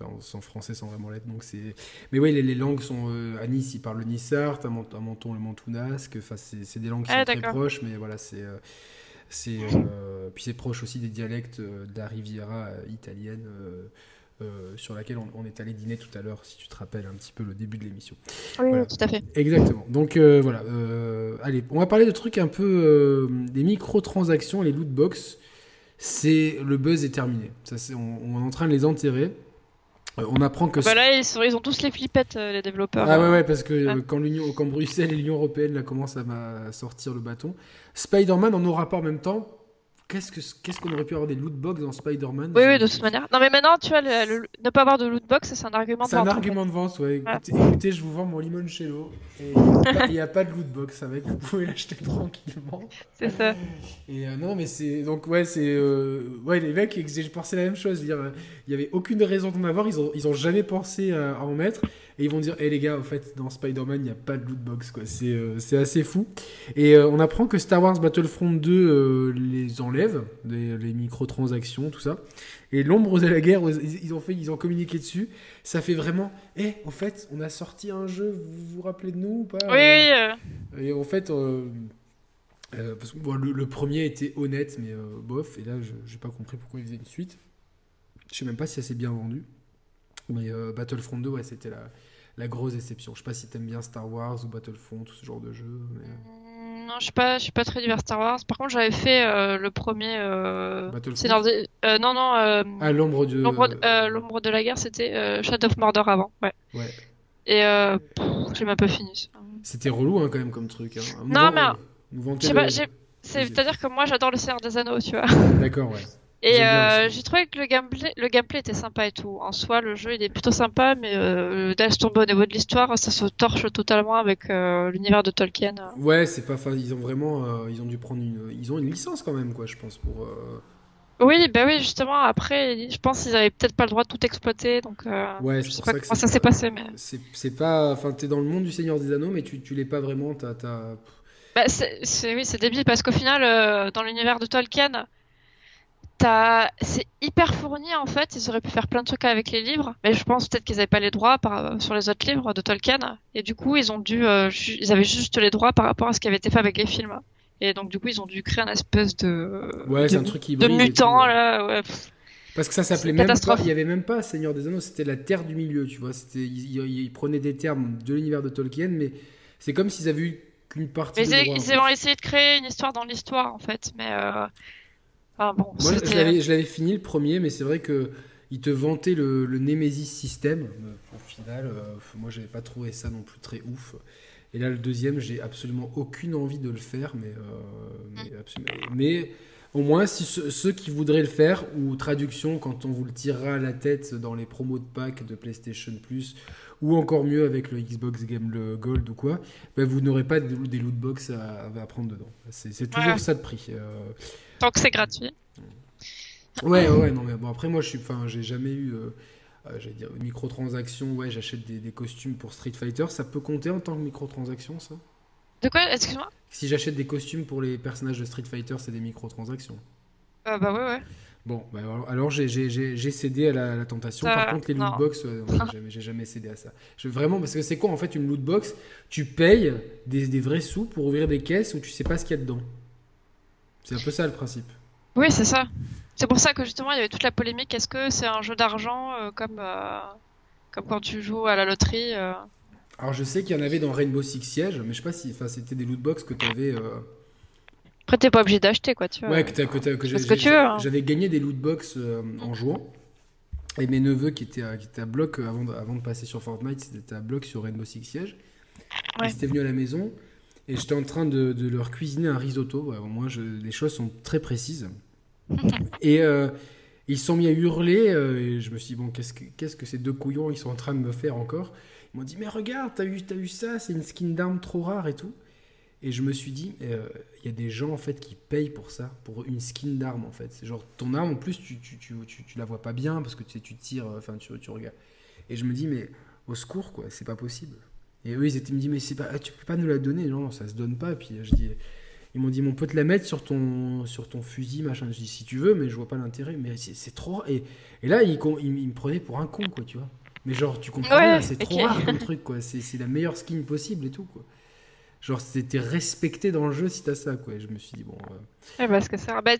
Enfin, sent français sans vraiment l'être, donc c'est. Mais oui, les, les langues sont. euh, à Nice, ils parlent le nissart, à, Mont- à Menton, le mantounasque. Enfin, c'est des langues qui Ah, sont très proches, mais voilà, c'est. euh, c'est euh, puis c'est proche aussi des dialectes de la Riviera italienne euh, sur laquelle on, on est allé dîner tout à l'heure, si tu te rappelles un petit peu le début de l'émission. Oui, Voilà. tout à fait. Exactement. Donc euh, voilà. euh, allez, on va parler de trucs un peu des microtransactions, les loot box. C'est le buzz est terminé. Ça, c'est- on, on est en train de les enterrer. Euh, on apprend que Bah là, ils, sont- ils ont tous les flippettes, euh, les développeurs. ah ouais, ouais, parce que euh, Ah. quand, l'Union, quand Bruxelles et l'Union Européenne là, commencent à, à sortir le bâton, Spider-Man en aura pas en même temps. Qu'est-ce que- qu'est-ce qu'on aurait pu avoir des loot box dans Spider-Man Oui, oui, de toute manière. Non, mais maintenant, tu vois, le- le- ne pas avoir de loot box, c'est un argument de C'est un vente, en argument de vente, ouais. Voilà. Écoutez, écoutez, je vous vends mon limoncello et il n'y a, pas de loot box avec, vous pouvez l'acheter tranquillement. C'est ça. Et euh, non, mais c'est donc ouais, c'est euh, ouais les mecs, j'ai pensé la même chose. euh, il y avait aucune raison d'en avoir. Ils ont ils ont jamais pensé à, à en mettre. Et ils vont dire, hé les gars, en fait, dans Spider-Man, il n'y a pas de loot box quoi. C'est euh, c'est assez fou. Et euh, on apprend que Star Wars Battlefront 2 euh, les enlève, les, les microtransactions, tout ça. Et l'ombre de la guerre, ils, ils ont fait, ils ont communiqué dessus. Ça fait vraiment, hé, en fait, on a sorti un jeu. Vous vous rappelez de nous ou pas Oui, et en fait, euh, parce que bon, le, le premier était honnête, mais euh, bof. Et là, je j'ai pas compris pourquoi ils faisaient une suite. Je sais même pas si ça s'est bien vendu. Mais euh, Battlefront 2, ouais, c'était la, la grosse déception. Je sais pas si t'aimes bien Star Wars ou Battlefront, tout ce genre de jeu. mais, euh, Non, je suis pas, je suis pas très divers Star Wars. Par contre, j'avais fait euh, le premier. Euh... Battlefront? Des- euh, non, non. Ah, l'ombre de. L'ombre de, la guerre, c'était Shadow of Mordor avant. Ouais. Ouais. Et j'ai même pas fini. C'était relou, hein, quand même, comme truc. Hein. Non, vend- mais-. C'est-à-dire que moi, j'adore le Seigneur des Anneaux, tu vois. D'accord, ouais. Et euh, j'ai trouvé que le gameplay, le gameplay était sympa et tout. En soi, le jeu, il est plutôt sympa, mais euh, laisse tomber au niveau de l'histoire, ça se torche totalement avec euh, l'univers de Tolkien. Ouais, c'est pas. Ils ont vraiment. euh, ils ont dû prendre une. Ils ont une licence quand même, quoi, je pense, pour. Oui, bah oui, justement, après, je pense qu'ils avaient peut-être pas le droit de tout exploiter, donc Ouais, je c'est sais pour pas ça comment ça s'est pas- passé, mais... C'est c'est pas. Enfin, t'es dans le monde du Seigneur des Anneaux, mais tu, tu l'es pas vraiment. T'as. Bah, c'est, c'est- oui, c'est débile parce qu'au final, dans l'univers de Tolkien, c'est hyper fourni en fait. Ils auraient pu faire plein de trucs avec les livres, mais je pense peut-être qu'ils avaient pas les droits par, sur les autres livres de Tolkien, et du coup, ils ont dû, euh, ju- ils avaient juste les droits par rapport à ce qui avait été fait avec les films. Et donc, du coup, ils ont dû créer un espèce de, Ouais, c'est de, un truc de hybride. et tout, mutant ouais. là. Ouais. Parce que ça s'appelait même pas. Il y avait même pas Seigneur des Anneaux, c'était la Terre du Milieu, tu vois. C'était. Ils, ils- ils prenaient des termes de l'univers de Tolkien, mais c'est comme s'ils avaient eu qu'une partie. Mais de ils, droit, ils fait. ont essayé de créer une histoire dans l'histoire en fait, mais euh... ah, bon, Moi, je l'avais fini le premier, mais c'est vrai que ils te vantaient le, le Nemesis système. Au final, euh, moi, j'avais pas trouvé ça non plus très ouf. Et là, le deuxième, j'ai absolument aucune envie de le faire, mais, euh, mais, absolument- mais au moins, si ceux, ceux qui voudraient le faire, ou traduction, quand on vous le tirera à la tête dans les promos de pack de PlayStation Plus, ou encore mieux avec le Xbox Game le Gold ou quoi, ben, vous n'aurez pas des, loot box à, à prendre dedans. C'est c'est toujours Ouais. ça de prix. euh. Tant que c'est gratuit. Ouais, ouais, non, mais bon, après, moi, je suis, enfin, j'ai jamais eu, euh, euh, j'allais dire, une microtransaction, ouais, j'achète des, des costumes pour Street Fighter, ça peut compter en tant que microtransaction, ça? De quoi? Excuse-moi? Si j'achète des costumes pour les personnages de Street Fighter, c'est des microtransactions. euh, Bah ouais, ouais. Bon, bah, alors, alors j'ai- cédé à la, à la tentation. Par va, contre, les euh, non, j'ai jamais, cédé à ça. Je, vraiment, parce que c'est quoi en fait une lootbox Tu payes des, des vrais sous pour ouvrir des caisses où tu sais pas ce qu'il y a dedans. C'est un peu ça le principe. Oui, c'est ça. C'est pour ça que justement il y avait toute la polémique. Est-ce que c'est un jeu d'argent euh, comme euh, comme quand tu joues à la loterie euh, Alors je sais qu'il y en avait dans Rainbow Six Siege, mais je sais pas si enfin, c'était des lootbox que tu avais. Après t'es pas obligé d'acheter quoi, tu vois. Ouais, que, que, que hein. j'avais gagné des lootbox en jouant. Et mes neveux qui étaient, à- qui étaient à bloc avant de, avant de passer sur Fortnite, ils étaient à bloc sur Rainbow Six Siege. Ouais. Ils étaient venus à la maison et j'étais en train de, de leur cuisiner un risotto. Au moins, je- les choses sont très précises. (laughs) et, euh, ils se sont mis à hurler, euh, et je me suis dit, bon, qu'est-ce que, qu'est-ce que ces deux couillons ils sont en train de me faire encore? Ils m'ont dit, mais regarde, t'as t'as vu ça, c'est une skin d'arme trop rare et tout. Et je me suis dit, euh, il y a des gens en fait qui payent pour ça, pour une skin d'arme en fait. C'est genre ton arme en plus, tu, tu, tu, tu, la vois pas bien parce que tu, tu tires, euh, enfin tu, tu regardes. Et je me dis, mais au secours quoi, c'est pas possible. Et eux ils étaient me dit, mais c'est pas, tu peux pas nous la donner, non, ça se donne pas. Et puis je dis, ils m'ont dit, on peut te la mettre sur ton, sur ton fusil, machin. Je dis, si tu veux, mais je vois pas l'intérêt. Mais c'est trop. Et, et là, ils, ils, me prenaient pour un con, quoi, tu vois. Mais genre, tu comprends, c'est trop rare comme (laughs) truc, quoi. C'est la meilleure skin possible et tout, quoi. Genre, c'était respecté dans le jeu si t'as ça, quoi. Et je me suis dit, bon. Euh... parce que ça. Bah,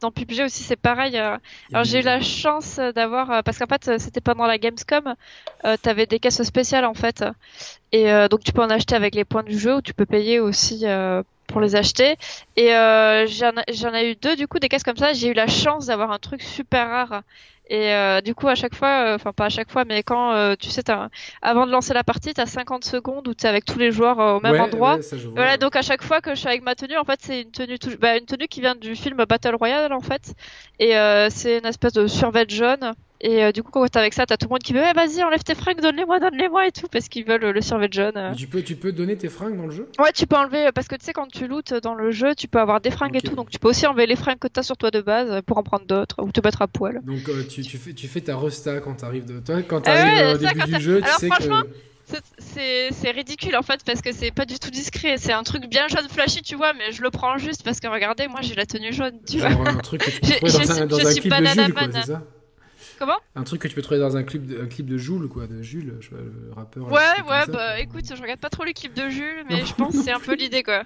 Dans PUBG aussi, c'est pareil. Euh, alors, j'ai eu la chance d'avoir. Euh, parce qu'en fait, c'était pendant la Gamescom. Euh, T'avais des caisses spéciales, en fait. Et euh, donc, tu peux en acheter avec les points du jeu ou tu peux payer aussi pour les acheter. Et j'en ai eu deux, du coup, des caisses comme ça. J'ai eu la chance d'avoir un truc super rare. Et euh, du coup, à chaque fois, euh, enfin pas à chaque fois, mais quand euh, tu sais, avant de lancer la partie, tu as 50 secondes où tu es avec tous les joueurs au même endroit. voilà, donc à chaque fois que je suis avec ma tenue, en fait, c'est une tenue, bah, une tenue qui vient du film Battle Royale en fait, et c'est une espèce de survêt jaune. Et euh, du coup, quand t'es avec ça, t'as tout le monde qui veut eh, vas-y, enlève tes fringues, donne-les-moi, donne-les-moi et tout, parce qu'ils veulent le survêt jaune. Euh. Tu peux, tu peux donner tes fringues dans le jeu? Ouais, tu peux enlever, parce que tu sais, quand tu lootes dans le jeu, tu peux avoir des fringues et tout, donc tu peux aussi enlever les fringues que t'as sur toi de base pour en prendre d'autres, ou te battre à poil. Donc euh, tu, tu, fais, tu fais ta resta quand t'arrives de... Toi, quand t'arrives au début du jeu, tu sais que c'est ridicule en fait parce que c'est pas du tout discret. C'est un truc bien jaune flashy, tu vois, mais je le prends juste parce que regardez, moi j'ai la tenue jaune, tu vois. un truc que tu peux (laughs) trouver dans un, dans un clip de Jules, quoi, c'est ça? Comment Un truc que tu peux trouver dans un clip de, un clip de Jules, quoi, de Jules, je, le rappeur. Ouais, ouais, bah écoute, je regarde pas trop les clips de Jules, mais je pense que c'est un peu (laughs) l'idée, quoi.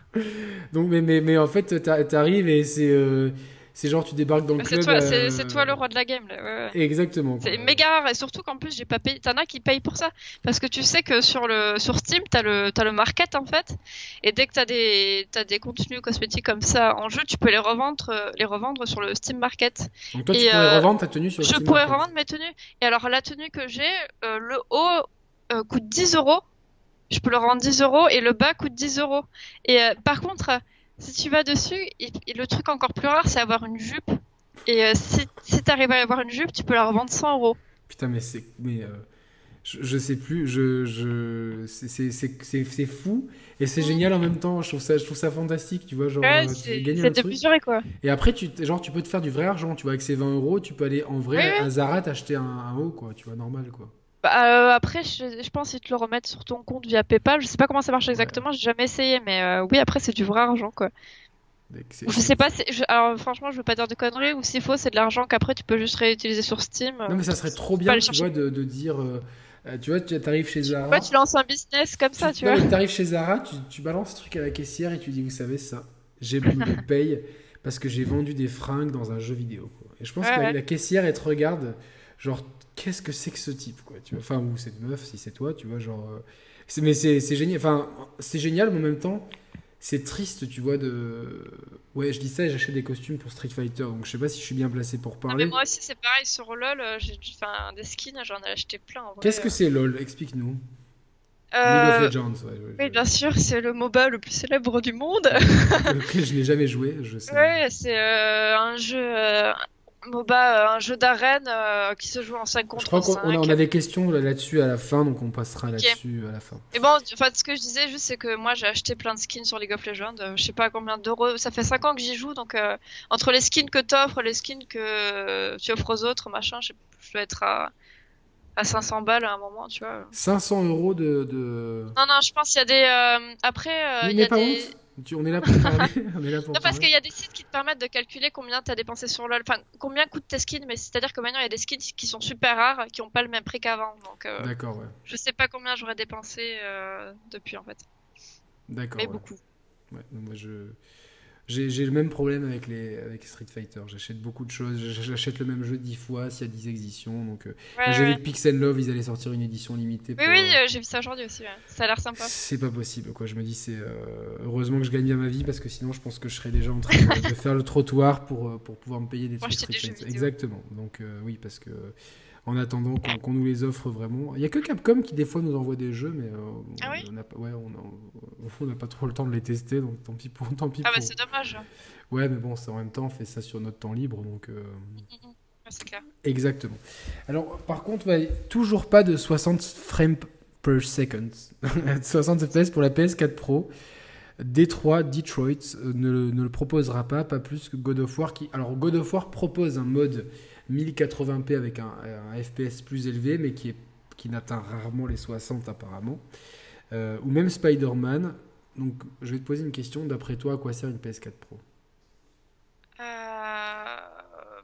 Donc, mais, mais, mais en fait, t'arrives et c'est. Euh, c'est genre tu débarques dans le club. Euh, c'est toi, le roi de la game. Là. Exactement. C'est méga rare et surtout qu'en plus j'ai pas payé. T'en as qui payent pour ça parce que tu sais que sur le sur Steam t'as le as le market en fait et dès que t'as des as des contenus cosmétiques comme ça en jeu tu peux les revendre euh, les revendre sur le Steam Market. Donc toi tu pourrais euh, revendre ta tenue sur le Je pourrais revendre mes tenues et alors la tenue que j'ai le haut coûte 10 euros. Je peux le revendre 10 euros et le bas coûte 10 euros. Et par contre si tu vas dessus, et, le truc encore plus rare, c'est avoir une jupe. Et euh, si, si t'arrives à avoir une jupe, tu peux la revendre 100 euros. Putain, mais c'est. Mais euh, je, sais plus, je, je, c'est fou et c'est génial en même temps. Je trouve ça, je trouve ça fantastique, tu vois. Genre, ouais, c'est de quoi. Et après, tu, genre, tu peux te faire du vrai argent, tu vois. Avec ces 20 euros, tu peux aller en vrai à Zara t'acheter un, un haut, quoi, tu vois, normal, quoi. Bah, euh, après, je, pense qu'ils te le remettent sur ton compte via PayPal. Je sais pas comment ça marche exactement, j'ai jamais essayé, mais euh, oui, après, c'est du vrai argent, quoi. Je sais pas, alors franchement, je veux pas dire de conneries, ou s'il faut, c'est de l'argent qu'après tu peux juste réutiliser sur Steam. Non, mais ça serait trop bien, tu vois, de, dire. Euh, tu vois, tu arrives chez Zara. Ouais, tu lances un business comme ça, tu, vois. Tu arrives chez Zara, tu, balances ce truc à la caissière et tu dis, vous savez, ça, j'ai me (laughs) paye parce que j'ai vendu des fringues dans un jeu vidéo. Et je pense que la caissière, elle te regarde, genre, qu'est-ce que c'est que ce type quoi tu vois? Enfin ou cette meuf si c'est toi tu vois genre euh, mais c'est génial enfin c'est génial mais en même temps c'est triste tu vois de ouais je dis ça j'achète des costumes pour Street Fighter donc je sais pas si je suis bien placé pour parler. mais moi aussi c'est pareil sur LoL euh, j'ai enfin des skins j'en ai acheté plein qu'est-ce que c'est LoL? Explique-nous. Euh... League of Legends, ouais, oui, bien sûr, c'est le MOBA le plus célèbre du monde. (laughs) je n'ai jamais joué, je sais. Ouais, c'est euh, un jeu, MOBA, euh, un jeu d'arène euh, qui se joue en 5 contre Je crois qu'on a, on a, des questions là-dessus à la fin, donc on passera là-dessus à la fin. Et bon, enfin, ce que je disais juste, c'est que moi j'ai acheté plein de skins sur League of Legends. Euh, je sais pas combien d'euros. Ça fait 5 ans que j'y joue, donc entre les skins que t'offres, les skins que tu offres aux autres, machin, je, je dois être à, à 500 balles à un moment, tu vois. 500 euros de, de... Non, non, je pense qu'il y a des. après, il y a des. On est là pour parler. (laughs) non, parce qu'il y a des sites qui te permettent de calculer combien tu as dépensé sur LoL. Enfin, combien coûtent tes skins, mais c'est-à-dire que maintenant il y a des skins qui sont super rares, qui n'ont pas le même prix qu'avant. Donc, euh, D'accord, ouais. Je sais pas combien j'aurais dépensé euh, depuis en fait. D'accord. Mais beaucoup. Ouais, moi je. J'ai le même problème avec, les, avec Street Fighter. J'achète beaucoup de choses. J'achète le même jeu dix fois s'il y a 10 éditions. Donc, euh, j'ai vu que Pixel Love, ils allaient sortir une édition limitée. Oui, oui, euh, j'ai vu ça aujourd'hui aussi. Ça a l'air sympa. C'est pas possible. Quoi. Je me dis, c'est euh, heureusement que je gagne bien ma vie parce que sinon, je pense que je serais déjà en train de, (laughs) faire le trottoir pour, pour pouvoir me payer des trucs Street Fighter. Exactement. Donc, oui, parce que en attendant qu'on nous les offre vraiment. Il y a que Capcom qui des fois nous envoie des jeux, mais euh, ah on n'a ouais, on n'a pas trop le temps de les tester, donc tant pis pour. Tant pis ah bah c'est dommage. Ouais, mais bon, en même temps, on fait ça sur notre temps libre, donc. Euh, c'est clair. Exactement. Alors, par contre, ouais, toujours pas de 60 frames per second. (laughs) 60 FPS pour la PS4 Pro. Détroit, Detroit euh, ne, ne, le proposera pas, pas plus que God of War. Qui... Alors, God of War propose un mode 1080p avec un, un FPS plus élevé, mais qui, est, qui n'atteint rarement les 60 apparemment. Euh, ou même Spider-Man. Donc, je vais te poser une question. D'après toi, à quoi sert une PS4 Pro? Euh...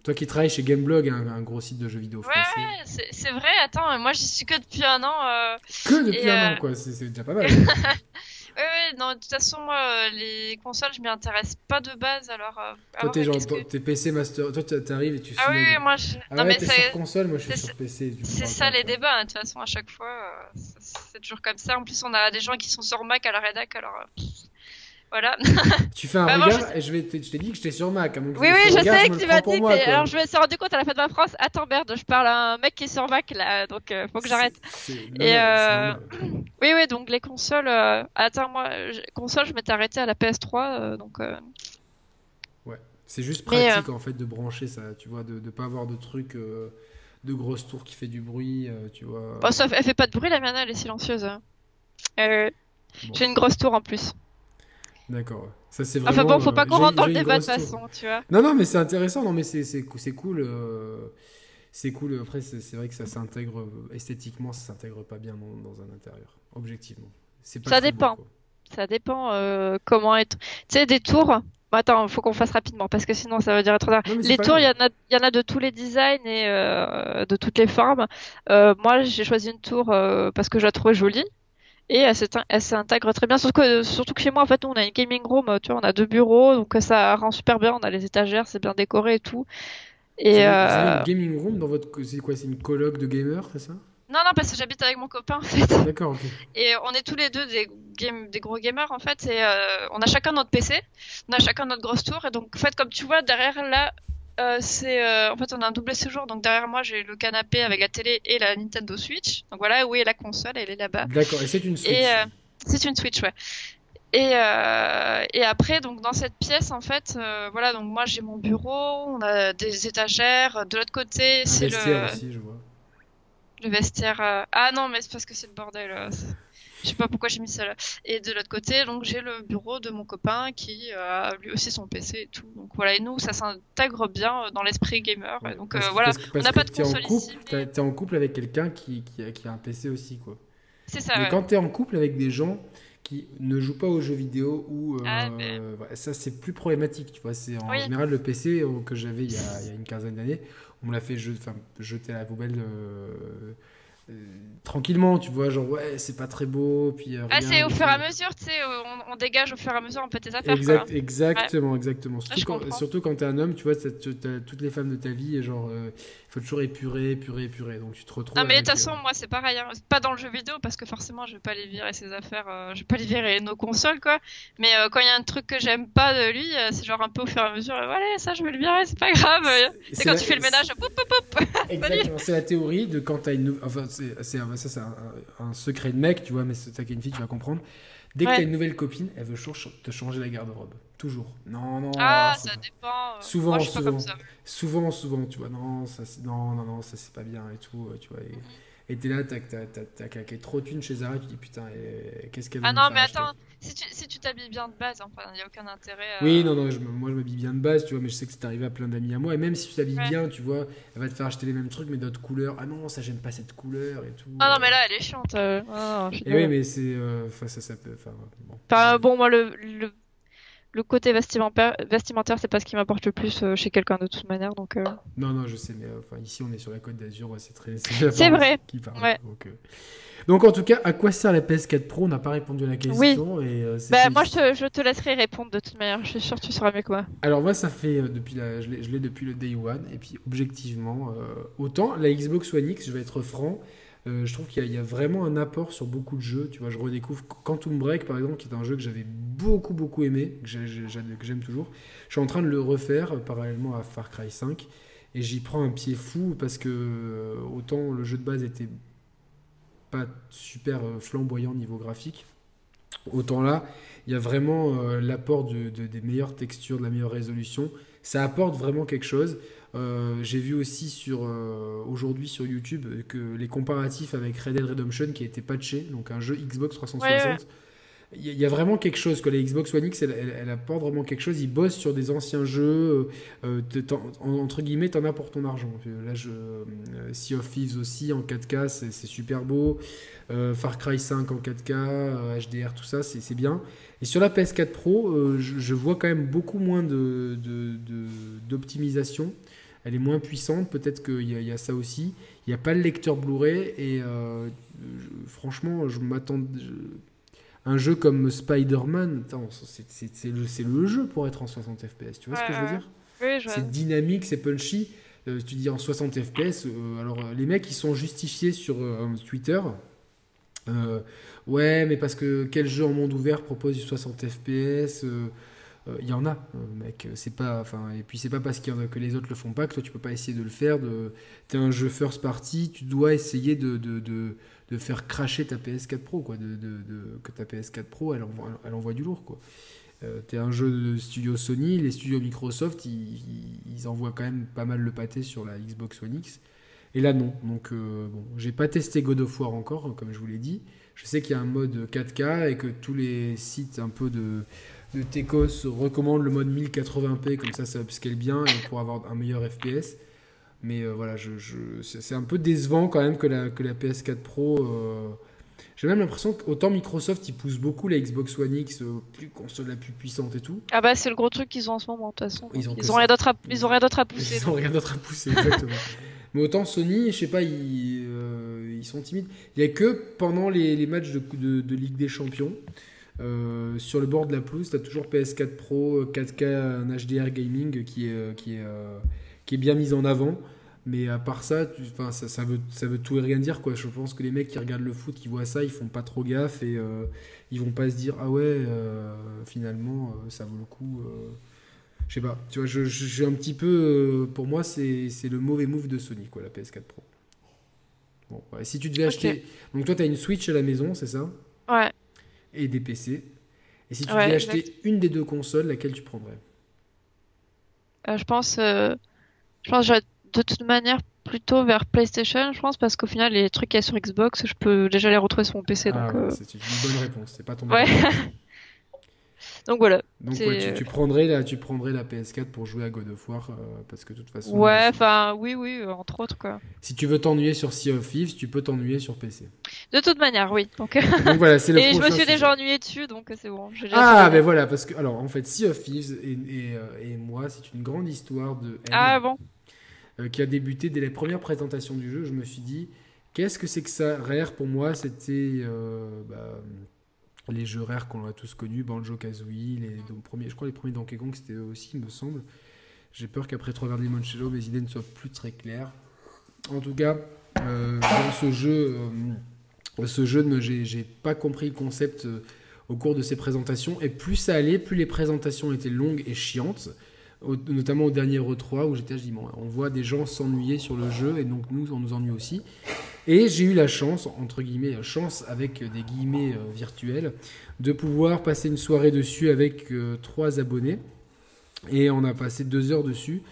Toi qui travailles chez Gameblog, un, un gros site de jeux vidéo français. Ouais, c'est vrai. Attends, moi j'y suis que depuis un an. Euh... Que depuis Et, un euh, an, quoi. C'est déjà pas mal. (laughs) Ouais, ouais, non, de toute façon, moi, euh, les consoles, je m'y intéresse pas de base, alors. euh, toi, t'es genre, que- t'es PC Master. Toi, t'arrives et tu Ah oui, oui, moi, je... Ah non, ouais, mais t'es c'est sur console, moi je suis sur PC. c'est ça les débats, hein, de toute façon, à chaque fois, euh, c'est toujours comme ça. En plus, on a des gens qui sont sur Mac à la rédac, alors. euh, Voilà. (laughs) Tu fais un Bah, regard et je, vais te- je t'ai dit que j'étais sur Mac. hein, donc Oui, oui, je regard, sais que tu m'as dit. moi, mais quoi. alors, je me suis rendu compte à la fin de ma France. Attends, merde, je parle à un mec qui est sur Mac là, donc euh, faut que j'arrête. Et, euh. Oui, oui, donc les consoles. euh, Attends, moi, console, je m'étais arrêté à la PS3, euh, donc. euh, C'est juste mais, pratique en fait de brancher ça, tu vois, de ne pas avoir de truc euh, de grosse tour qui fait du bruit, tu vois. Bon, ça, elle fait pas de bruit, la mienne, elle est silencieuse. hein. Euh, Bon. J'ai une grosse tour en plus. D'accord. Ça c'est vraiment. Enfin bon, faut euh, pas qu'on j'ai- rentre dans le débat de toute façon, tu vois. Non, non, mais c'est intéressant. Non, mais c'est cool. euh, C'est cool. Après, c'est c'est vrai que ça s'intègre euh, esthétiquement, ça s'intègre pas bien dans, un intérieur, objectivement. Pas Ça beau, dépend. Ça dépend euh, comment être. Tu sais, des tours. Bon, attends, faut qu'on fasse rapidement parce que sinon ça va durer trop tard. Non, Les tours, il y y en a de tous les designs et euh, de toutes les formes. Euh, moi, j'ai choisi une tour euh, parce que je la trouvais jolie et elle s'intègre très bien. Surtout que, surtout que chez moi, en fait, nous, on a une gaming room. euh, Tu vois, on a deux bureaux, donc euh, ça rend super bien. On a les étagères, c'est bien décoré et tout. Et vous avez euh, une gaming room dans votre. C'est quoi C'est une coloc de gamers, c'est ça? Non, non, parce que j'habite avec mon copain en fait. D'accord, ok. Et on est tous les deux des, game, des gros gamers en fait. Et euh, on a chacun notre PC, on a chacun notre grosse tour. Et donc en fait, comme tu vois derrière là, euh, c'est euh, en fait on a un double séjour. Donc derrière moi j'ai le canapé avec la télé et la Nintendo Switch. Donc voilà où est la console, elle est là-bas. D'accord, et c'est une Switch. Et euh, c'est une Switch, ouais. Et, et après, donc dans cette pièce, en fait, voilà, donc moi j'ai mon bureau, on a des étagères. De l'autre côté, c'est vestiaire le, aussi, je vois. le vestiaire. Ah non, mais c'est parce que c'est le bordel. Je sais pas pourquoi j'ai mis ça là. Et de l'autre côté, donc j'ai le bureau de mon copain qui a lui aussi son PC et tout. Donc voilà, et nous, ça s'intègre bien euh, dans l'esprit gamer. Et donc euh, Parce voilà, parce on n'a pas de t'es en console couple, T'es en couple avec quelqu'un qui, qui, a, qui a un PC aussi, quoi. C'est ça, Mais ouais. quand t'es en couple avec des gens qui ne jouent pas aux jeux vidéo ou euh, Ah, mais- ça c'est plus problématique, tu vois. C'est en Oui. général le PC que j'avais il, y a- il y a une quinzaine d'années, on me l'a fait je- jeter à la poubelle euh, tranquillement, tu vois, genre ouais c'est pas très beau, puis euh, Ah, c'est au fur et à mesure, tu sais, euh, on, on dégage au fur et à mesure un peu tes affaires, Exact, quoi. exactement, exactement. Surtout je quand, comprends. surtout quand t'es un homme, tu vois, t'as, tu- t'as toutes les femmes de ta vie, et genre, euh, faut toujours épurer, épurer, épurer. Donc tu te retrouves. Non, mais de toute façon, moi, c'est pareil. Hein. Pas dans le jeu vidéo, parce que forcément, je vais pas les virer ses affaires, euh, je vais pas les virer nos consoles, quoi. Mais euh, quand il y a un truc que j'aime pas de lui, euh, c'est genre un peu au fur et à mesure, euh, voilà, ça, je vais le virer, c'est pas grave. c'est quand la- tu fais le ménage, poup, poup, poup. (laughs) Exactement, c'est la théorie de quand t'as une. Enfin, c'est, ça, c'est un, un secret de mec, tu vois, mais est une fille, tu vas comprendre. Dès que Ouais. t'as une nouvelle copine, elle veut te changer la garde-robe. Toujours. Non, non. Ah, ça dépend. euh. Souvent, moi, je souvent. Souvent, souvent, tu vois, non, ça, non, non, non, ça c'est pas bien et tout, euh, tu vois. Et, et t'es là, t'as, t'as, t'as, t'as claqué trop de thunes chez Zara, tu dis putain, et qu'est-ce qu'elle va Ah non, mais attends, si tu si tu t'habilles bien de base, enfin, il y a aucun intérêt. euh, Oui, non, non, je moi je m'habille bien de base, tu vois, mais je sais que c'est arrivé à plein d'amis à moi. Et même si tu t'habilles Ouais. bien, tu vois, elle va te faire acheter les mêmes trucs, mais d'autres couleurs. Ah non, ça j'aime pas cette couleur et tout. Ah non, mais Euh, là, elle est chiante. euh. Ah, non, Et oui, mais c'est. euh, Enfin, ça, ça peut. Enfin, bon. Bon, moi, le, le, le côté vestimentaire, vestimentaire c'est pas ce qui m'apporte le plus euh, chez quelqu'un de toute manière, donc. euh. Non, non, je sais, mais euh, enfin, ici on est sur la côte d'Azur, c'est très. (laughs) C'est vrai. Qui parle, Ouais. donc, euh. donc, en tout cas, à quoi sert la PS4 Pro? On n'a pas répondu à la question. Et, euh, c'est- Bah, moi, je te, je te laisserai répondre de toute manière. Je suis sûre que tu sauras mieux que moi. Alors moi ça fait depuis la, je l'ai depuis le day one et puis objectivement autant la Xbox One X je vais être franc euh, je trouve qu'il y, a- vraiment un apport sur beaucoup de jeux tu vois je redécouvre Quantum Break par exemple qui est un jeu que j'avais beaucoup beaucoup aimé que j'ai- j'ai- j'ai- que j'aime toujours je suis en train de le refaire euh, parallèlement à Far Cry 5 et j'y prends un pied fou parce que euh, autant le jeu de base était pas super flamboyant niveau graphique Autant là, il y a vraiment l'apport de, des meilleures textures, de la meilleure résolution. Ça apporte vraiment quelque chose. Euh, j'ai vu aussi sur euh, aujourd'hui sur YouTube que les comparatifs avec Red Dead Redemption qui a été patché, donc un jeu Xbox 360. Il y, a vraiment quelque chose que la Xbox One X, elle, apporte vraiment quelque chose. Ils bossent sur des anciens jeux. entre guillemets, t'en as pour ton argent. Là, je, Sea of Thieves aussi en 4K, c'est super beau. Euh, Far Cry 5 en 4K, HDR, euh, tout ça, c'est bien. Et sur la PS4 Pro, euh, je, vois quand même beaucoup moins d'optimisation. De, Elle est moins puissante, peut-être qu'il y, y, a ça aussi. Il n'y a pas le lecteur Blu-ray et franchement, je m'attends. Un jeu comme Spider-Man, c'est le, le, jeu pour être en 60 FPS. Tu vois ce que je veux dire? C'est dynamique, c'est punchy. tu dis en 60 FPS. alors, les mecs, ils sont justifiés sur Twitter euh, ouais, mais parce que quel jeu en monde ouvert propose du 60 FPS Il euh, euh, y en a, mec. C'est pas, enfin, et puis c'est pas parce que les autres le font pas que toi tu peux pas essayer de le faire. De, t'es un jeu first party, tu dois essayer de, de, de, de faire cracher ta PS4 Pro, quoi. De, que ta PS4 Pro, elle envoie, elle envoie du lourd, quoi. t'es un jeu de studio Sony, les studios Microsoft, ils, envoient quand même pas mal le pâté sur la Xbox One X. Et là, non. Donc, euh, bon, j'ai pas testé God of War encore, comme je vous l'ai dit. Je sais qu'il y a un mode 4K et que tous les sites un peu de, de Tecos recommandent le mode 1080p, comme ça, ça upscale bien et pour avoir un meilleur FPS. Mais euh, voilà, je, c'est un peu décevant quand même que la, que la PS4 Pro. Euh, j'ai même l'impression qu'autant Microsoft ils poussent beaucoup la Xbox One X, plus console la plus puissante et tout. Ah bah c'est le gros truc qu'ils ont en ce moment de toute façon. Ils ont, rien d'autre à, ils ont rien d'autre à pousser. Ils ont rien d'autre à pousser, exactement. (laughs) Mais autant Sony, je sais pas, ils, euh, ils sont timides. Il y a que pendant les, les matchs de, de, Ligue des Champions, euh, sur le bord de la pelouse, tu as toujours PS4 Pro, 4K, un HDR gaming qui est, qui est, euh, qui est bien mis en avant. Mais à part ça, tu, ça, ça, veut, ça veut tout et rien dire. Quoi. Je pense que les mecs qui regardent le foot, qui voient ça, ils font pas trop gaffe et ils vont pas se dire Ah ouais, finalement, ça vaut le coup je sais pas, tu vois, je, suis un petit peu. Euh, pour moi, c'est le mauvais move de Sony, quoi, la PS4 Pro. Bon, si tu devais acheter. Donc, toi, tu as une Switch à la maison, c'est ça? Ouais. Et des PC. Et si tu devais acheter une des deux consoles, laquelle tu prendrais? Euh, Je pense. Euh, je pense que de toute manière plutôt vers PlayStation, je pense, parce qu'au final, les trucs qu'il y a sur Xbox, je peux déjà les retrouver sur mon PC. Ah donc, C'est une bonne réponse, c'est pas ton Ouais. (laughs) Donc voilà. Donc tu, prendrais la, tu prendrais la PS4 pour jouer à God of War euh, parce que de toute façon. Ouais, enfin oui, oui, euh, entre autres quoi. Si tu veux t'ennuyer sur Sea of Thieves, tu peux t'ennuyer sur PC. De toute manière, oui. Donc, voilà, c'est le (laughs) Et je me suis déjà ennuyé dessus, donc c'est bon. Ah, ben voilà, parce que alors en fait, Sea of Thieves et, euh, et, moi, c'est une grande histoire de. ah bon. qui a débuté dès la première présentation du jeu. Je me suis dit, qu'est-ce que c'est que ça? Rare pour moi, c'était. Bah, les jeux rares qu'on a tous connus, Banjo Kazooie, les premiers, je crois les premiers Donkey Kong c'était aussi, il me semble. J'ai peur qu'après Trois de Limoncello, mes idées ne soient plus très claires. En tout cas, euh, dans ce jeu, euh, ce jeu, j'ai pas compris le concept euh, au cours de ces présentations. Et plus ça allait, plus les présentations étaient longues et chiantes. Notamment au dernier E3 où j'étais, je dis, on voit des gens s'ennuyer sur le jeu et donc nous, on nous ennuie aussi. Et j'ai eu la chance, entre guillemets, chance avec des guillemets euh, virtuels, de pouvoir passer une soirée dessus avec euh, trois abonnés. Et on a passé deux heures dessus.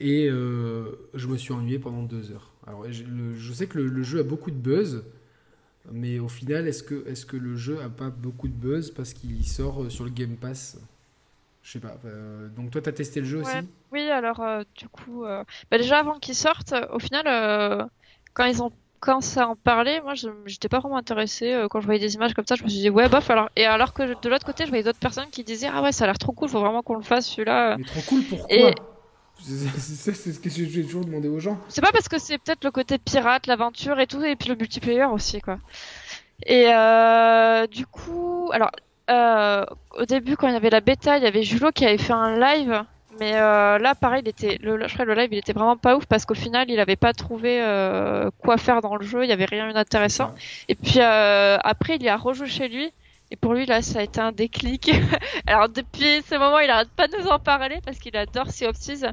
Et euh, je me suis ennuyé pendant deux heures. Alors, je, sais que le, jeu a beaucoup de buzz. Mais au final, est-ce que, est que le jeu a pas beaucoup de buzz parce qu'il sort sur le Game Pass? Je sais pas. donc toi, tu as testé le jeu aussi? Oui, alors du coup, bah, déjà avant qu'il sorte, au final, quand ils ont quand ça en parlait, moi, je j'étais pas vraiment intéressée. Euh, quand je voyais des images comme ça, je me suis dit, ouais, bof. Alors, et alors que de l'autre côté, je voyais d'autres personnes qui disaient, ah ouais, ça a l'air trop cool, faut vraiment qu'on le fasse celui-là. Mais trop cool, pourquoi? C'est ce que j'ai toujours demandé aux gens. C'est pas parce que c'est peut-être le côté pirate, l'aventure et tout, et puis le multiplayer aussi, quoi. Et euh, du coup, alors, euh, au début, quand il y avait la bêta, il y avait Julo qui avait fait un live mais euh, là, pareil, il était, le, je crois que le live, il était vraiment pas ouf parce qu'au final, il avait pas trouvé euh, quoi faire dans le jeu. Il y avait rien d'intéressant. Et puis euh, après, il y a rejoué chez lui. Et pour lui, là, ça a été un déclic. (laughs) Alors depuis ce moment, il arrête pas de nous en parler parce qu'il adore Sea of Thieves.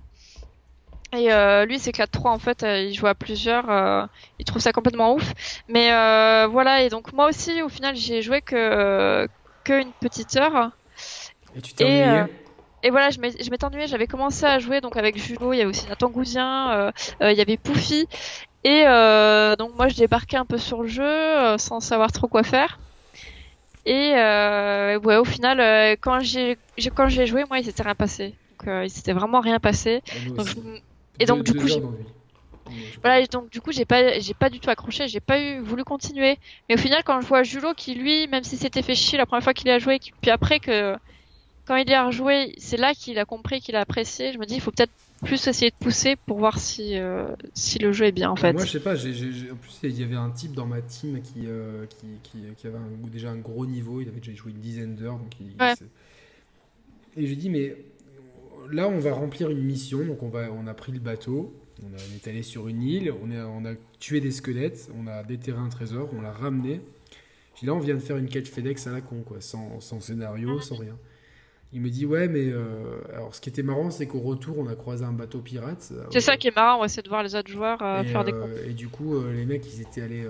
Et euh, lui, c'est que la 3, en fait, euh, il joue à plusieurs. Euh, il trouve ça complètement ouf. Mais voilà, et donc moi aussi, au final, j'ai joué que qu'une petite heure. Et tu t'es ennuyé et voilà, je m'étais ennuyée. J'avais commencé à jouer donc avec Julot, il y avait aussi Nathan Gouzien, il y avait Poufy. Et donc moi, je débarquais un peu sur le jeu sans savoir trop quoi faire. Et ouais, au final, quand j'ai quand j'ai joué, moi, il s'était rien passé. Donc il s'était vraiment rien passé. Et donc du coup, voilà, donc du coup, j'ai pas, j'ai pas du tout accroché, j'ai pas eu voulu continuer. Mais au final, quand je vois Julot qui lui, même si c'était fait chier la première fois qu'il a joué, puis après que quand il y a rejoué, c'est là qu'il a compris, qu'il a apprécié. Je me dis, il faut peut-être plus essayer de pousser pour voir si euh, si le jeu est bien en fait. Moi, je sais pas. En plus, il y avait un type dans ma team qui euh, qui, qui, qui, avait déjà un gros niveau. Il avait déjà joué une dizaine d'heures, donc il, et je dis mais là, on va remplir une mission. Donc on va, on a pris le bateau. On, est allé sur une île, on, a tué des squelettes, on a déterré un trésor, on l'a ramené. J'ai là, on vient de faire une quête FedEx à la con, quoi, sans, sans scénario, sans rien. Il me dit ouais mais euh, alors ce qui était marrant c'est qu'au retour on a croisé un bateau pirate. Euh, c'est ça qui est marrant, on va essayer de voir les autres joueurs euh, faire des coups. Et du coup les mecs ils étaient allés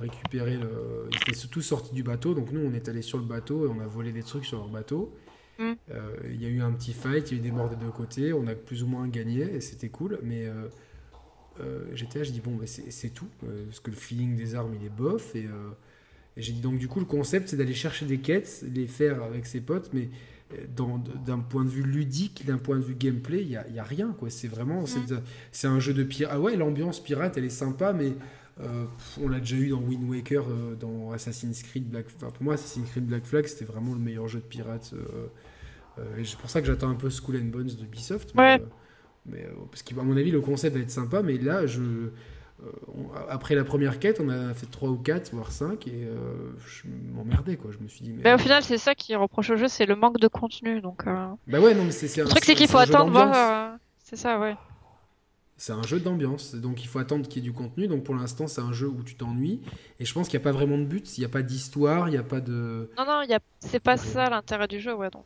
récupérer, le... ils étaient tous sortis du bateau donc nous on est allés sur le bateau et on a volé des trucs sur leur bateau. Mm. Il y a eu un petit fight, il y a eu des morts des deux côtés, on a plus ou moins gagné et c'était cool mais j'étais là je dis bon c'est tout parce que le feeling des armes il est bof et, et j'ai dit donc du coup le concept c'est d'aller chercher des quêtes, les faire avec ses potes mais d'un point de vue ludique, d'un point de vue gameplay, il n'y a, y a, rien. quoi. C'est vraiment. C'est un jeu de pirate. Ah ouais, l'ambiance pirate, elle est sympa, mais euh, on l'a déjà eu dans Wind Waker, euh, dans Assassin's Creed Black Flag. pour moi, Assassin's Creed Black Flag, c'était vraiment le meilleur jeu de pirate. Euh, et c'est pour ça que j'attends un peu Skull and Bones de Ubisoft. Mais, mais parce qu'à mon avis, le concept va être sympa, mais là, je euh, après la première quête, on a fait 3 ou 4, voire 5, et euh, je m'emmerdais, quoi. Je me suis dit, mais. au final, c'est ça qui reproche au jeu, c'est le manque de contenu, donc. Euh. Bah ouais, non, mais c'est. Le truc, c'est qu'il faut attendre voir. C'est ça, ouais. C'est un jeu d'ambiance, donc il faut attendre qu'il y ait du contenu. Donc pour l'instant, c'est un jeu où tu t'ennuies. Et je pense qu'il n'y a pas vraiment de but, il n'y a pas d'histoire, il n'y a pas de. Non, non, a... c'est pas ça l'intérêt du jeu, ouais. Donc.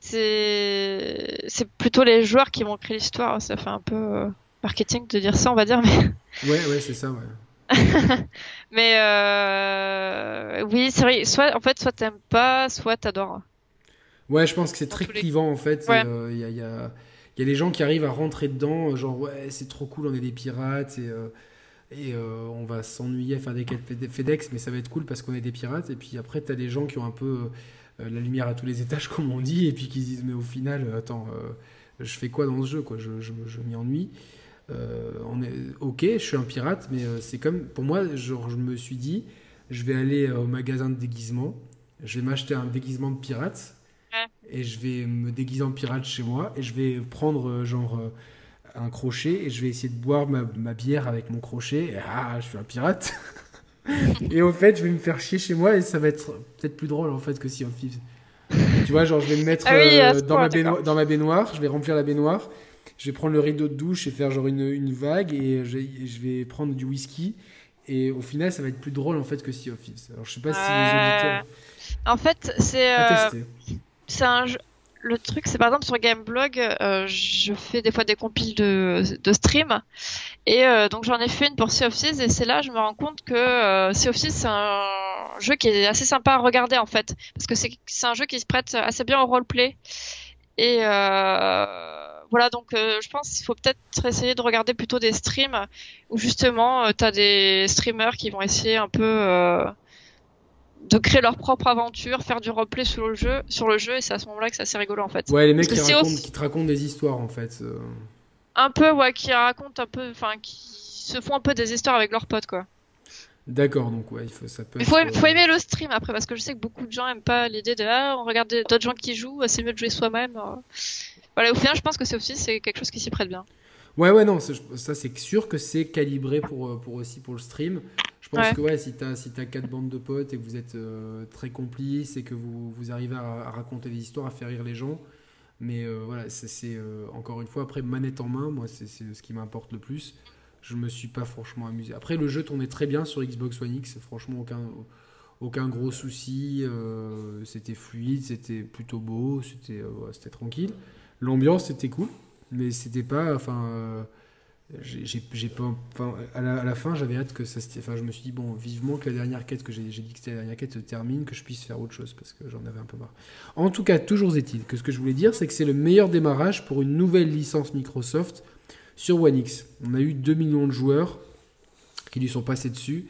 C'est... c'est plutôt les joueurs qui vont créer l'histoire, ça fait un peu marketing de dire ça, on va dire, mais. (laughs) Ouais, ouais, c'est ça, ouais. (laughs) mais euh... oui, c'est vrai. Soit, en fait, soit t'aimes pas, soit t'adores. Ouais, je pense que c'est très clivant en fait. Il euh, y, a, y, a, y, a, des gens qui arrivent à rentrer dedans, genre ouais, c'est trop cool, on est des pirates et, euh, et euh, on va s'ennuyer à faire des quêtes FedEx, mais ça va être cool parce qu'on est des pirates. Et puis après, t'as des gens qui ont un peu la lumière à tous les étages, (laughs) comme on dit, et puis qui disent mais au final, attends, je fais quoi dans ce jeu quoi Je, je, je m'y ennuie. Euh, on est ok, je suis un pirate, mais euh, c'est comme pour moi, genre, je me suis dit, je vais aller euh, au magasin de déguisement, je vais m'acheter un déguisement de pirate et je vais me déguiser en pirate chez moi et je vais prendre genre un crochet et je vais essayer de boire ma, bière avec mon crochet. Et, ah, je suis un pirate. (laughs) (laughs) et au fait, je vais me faire chier chez moi et ça va être peut-être plus drôle en fait que si on Thieves. tu vois, genre je vais me mettre ah dans, ma dans ma baignoire, je vais remplir la baignoire je vais prendre le rideau de douche et faire genre une, une vague et je, je, vais prendre du whisky. Et au final, ça va être plus drôle en fait que Sea of Thieves. Alors je sais pas si les auditeurs. En fait, c'est. Euh, c'est un jeu. Le truc, c'est par exemple sur Gameblog, euh, je fais des fois des compiles de, de. Et euh, donc j'en ai fait une pour Sea of Thieves et c'est là je me rends compte que euh, Sea of Thieves c'est un jeu qui est assez sympa à regarder en fait. Parce que c'est un jeu qui se prête assez bien au roleplay. Et euh, voilà, donc euh, je pense qu'il faut peut-être essayer de regarder plutôt des streams où justement euh, tu as des streamers qui vont essayer un peu de créer leur propre aventure, faire du replay sur le jeu, sur le jeu et c'est à ce moment-là que c'est assez rigolo en fait. Ouais, les mecs qui, qui, te racontent des histoires en fait. Un peu, ouais, qui racontent un peu, enfin, qui se font un peu des histoires avec leurs potes quoi. D'accord, donc ouais, il faut ça peut. Il faut, faut, aimer le stream après parce que je sais que beaucoup de gens aiment pas l'idée de ah on regarde d'autres gens qui jouent, c'est mieux de jouer soi-même voilà, au final, je pense que c'est aussi c'est quelque chose qui s'y prête bien. Ouais, ouais, non, ça c'est sûr que c'est calibré pour, euh, pour aussi pour le stream. Je pense que ouais, si t'as si as quatre bandes de potes et que vous êtes euh, très complices et que vous, vous arrivez à, raconter des histoires, à faire rire les gens, mais euh, voilà, c'est encore une fois après manette en main, moi c'est ce qui m'importe le plus. Je me suis pas franchement amusé. Après le jeu tournait très bien sur Xbox One X, franchement aucun aucun gros souci, c'était fluide, c'était plutôt beau, c'était tranquille. L'ambiance était cool, mais c'était pas. Enfin, euh, j'ai pas à la, fin j'avais hâte que ça enfin je me suis dit bon vivement que la dernière quête que j'ai dit que c'était la dernière quête se termine que je puisse faire autre chose parce que j'en avais un peu marre. En tout cas toujours est-il que ce que je voulais dire c'est que c'est le meilleur démarrage pour une nouvelle licence Microsoft sur One X. On a eu 2 millions de joueurs qui lui sont passés dessus.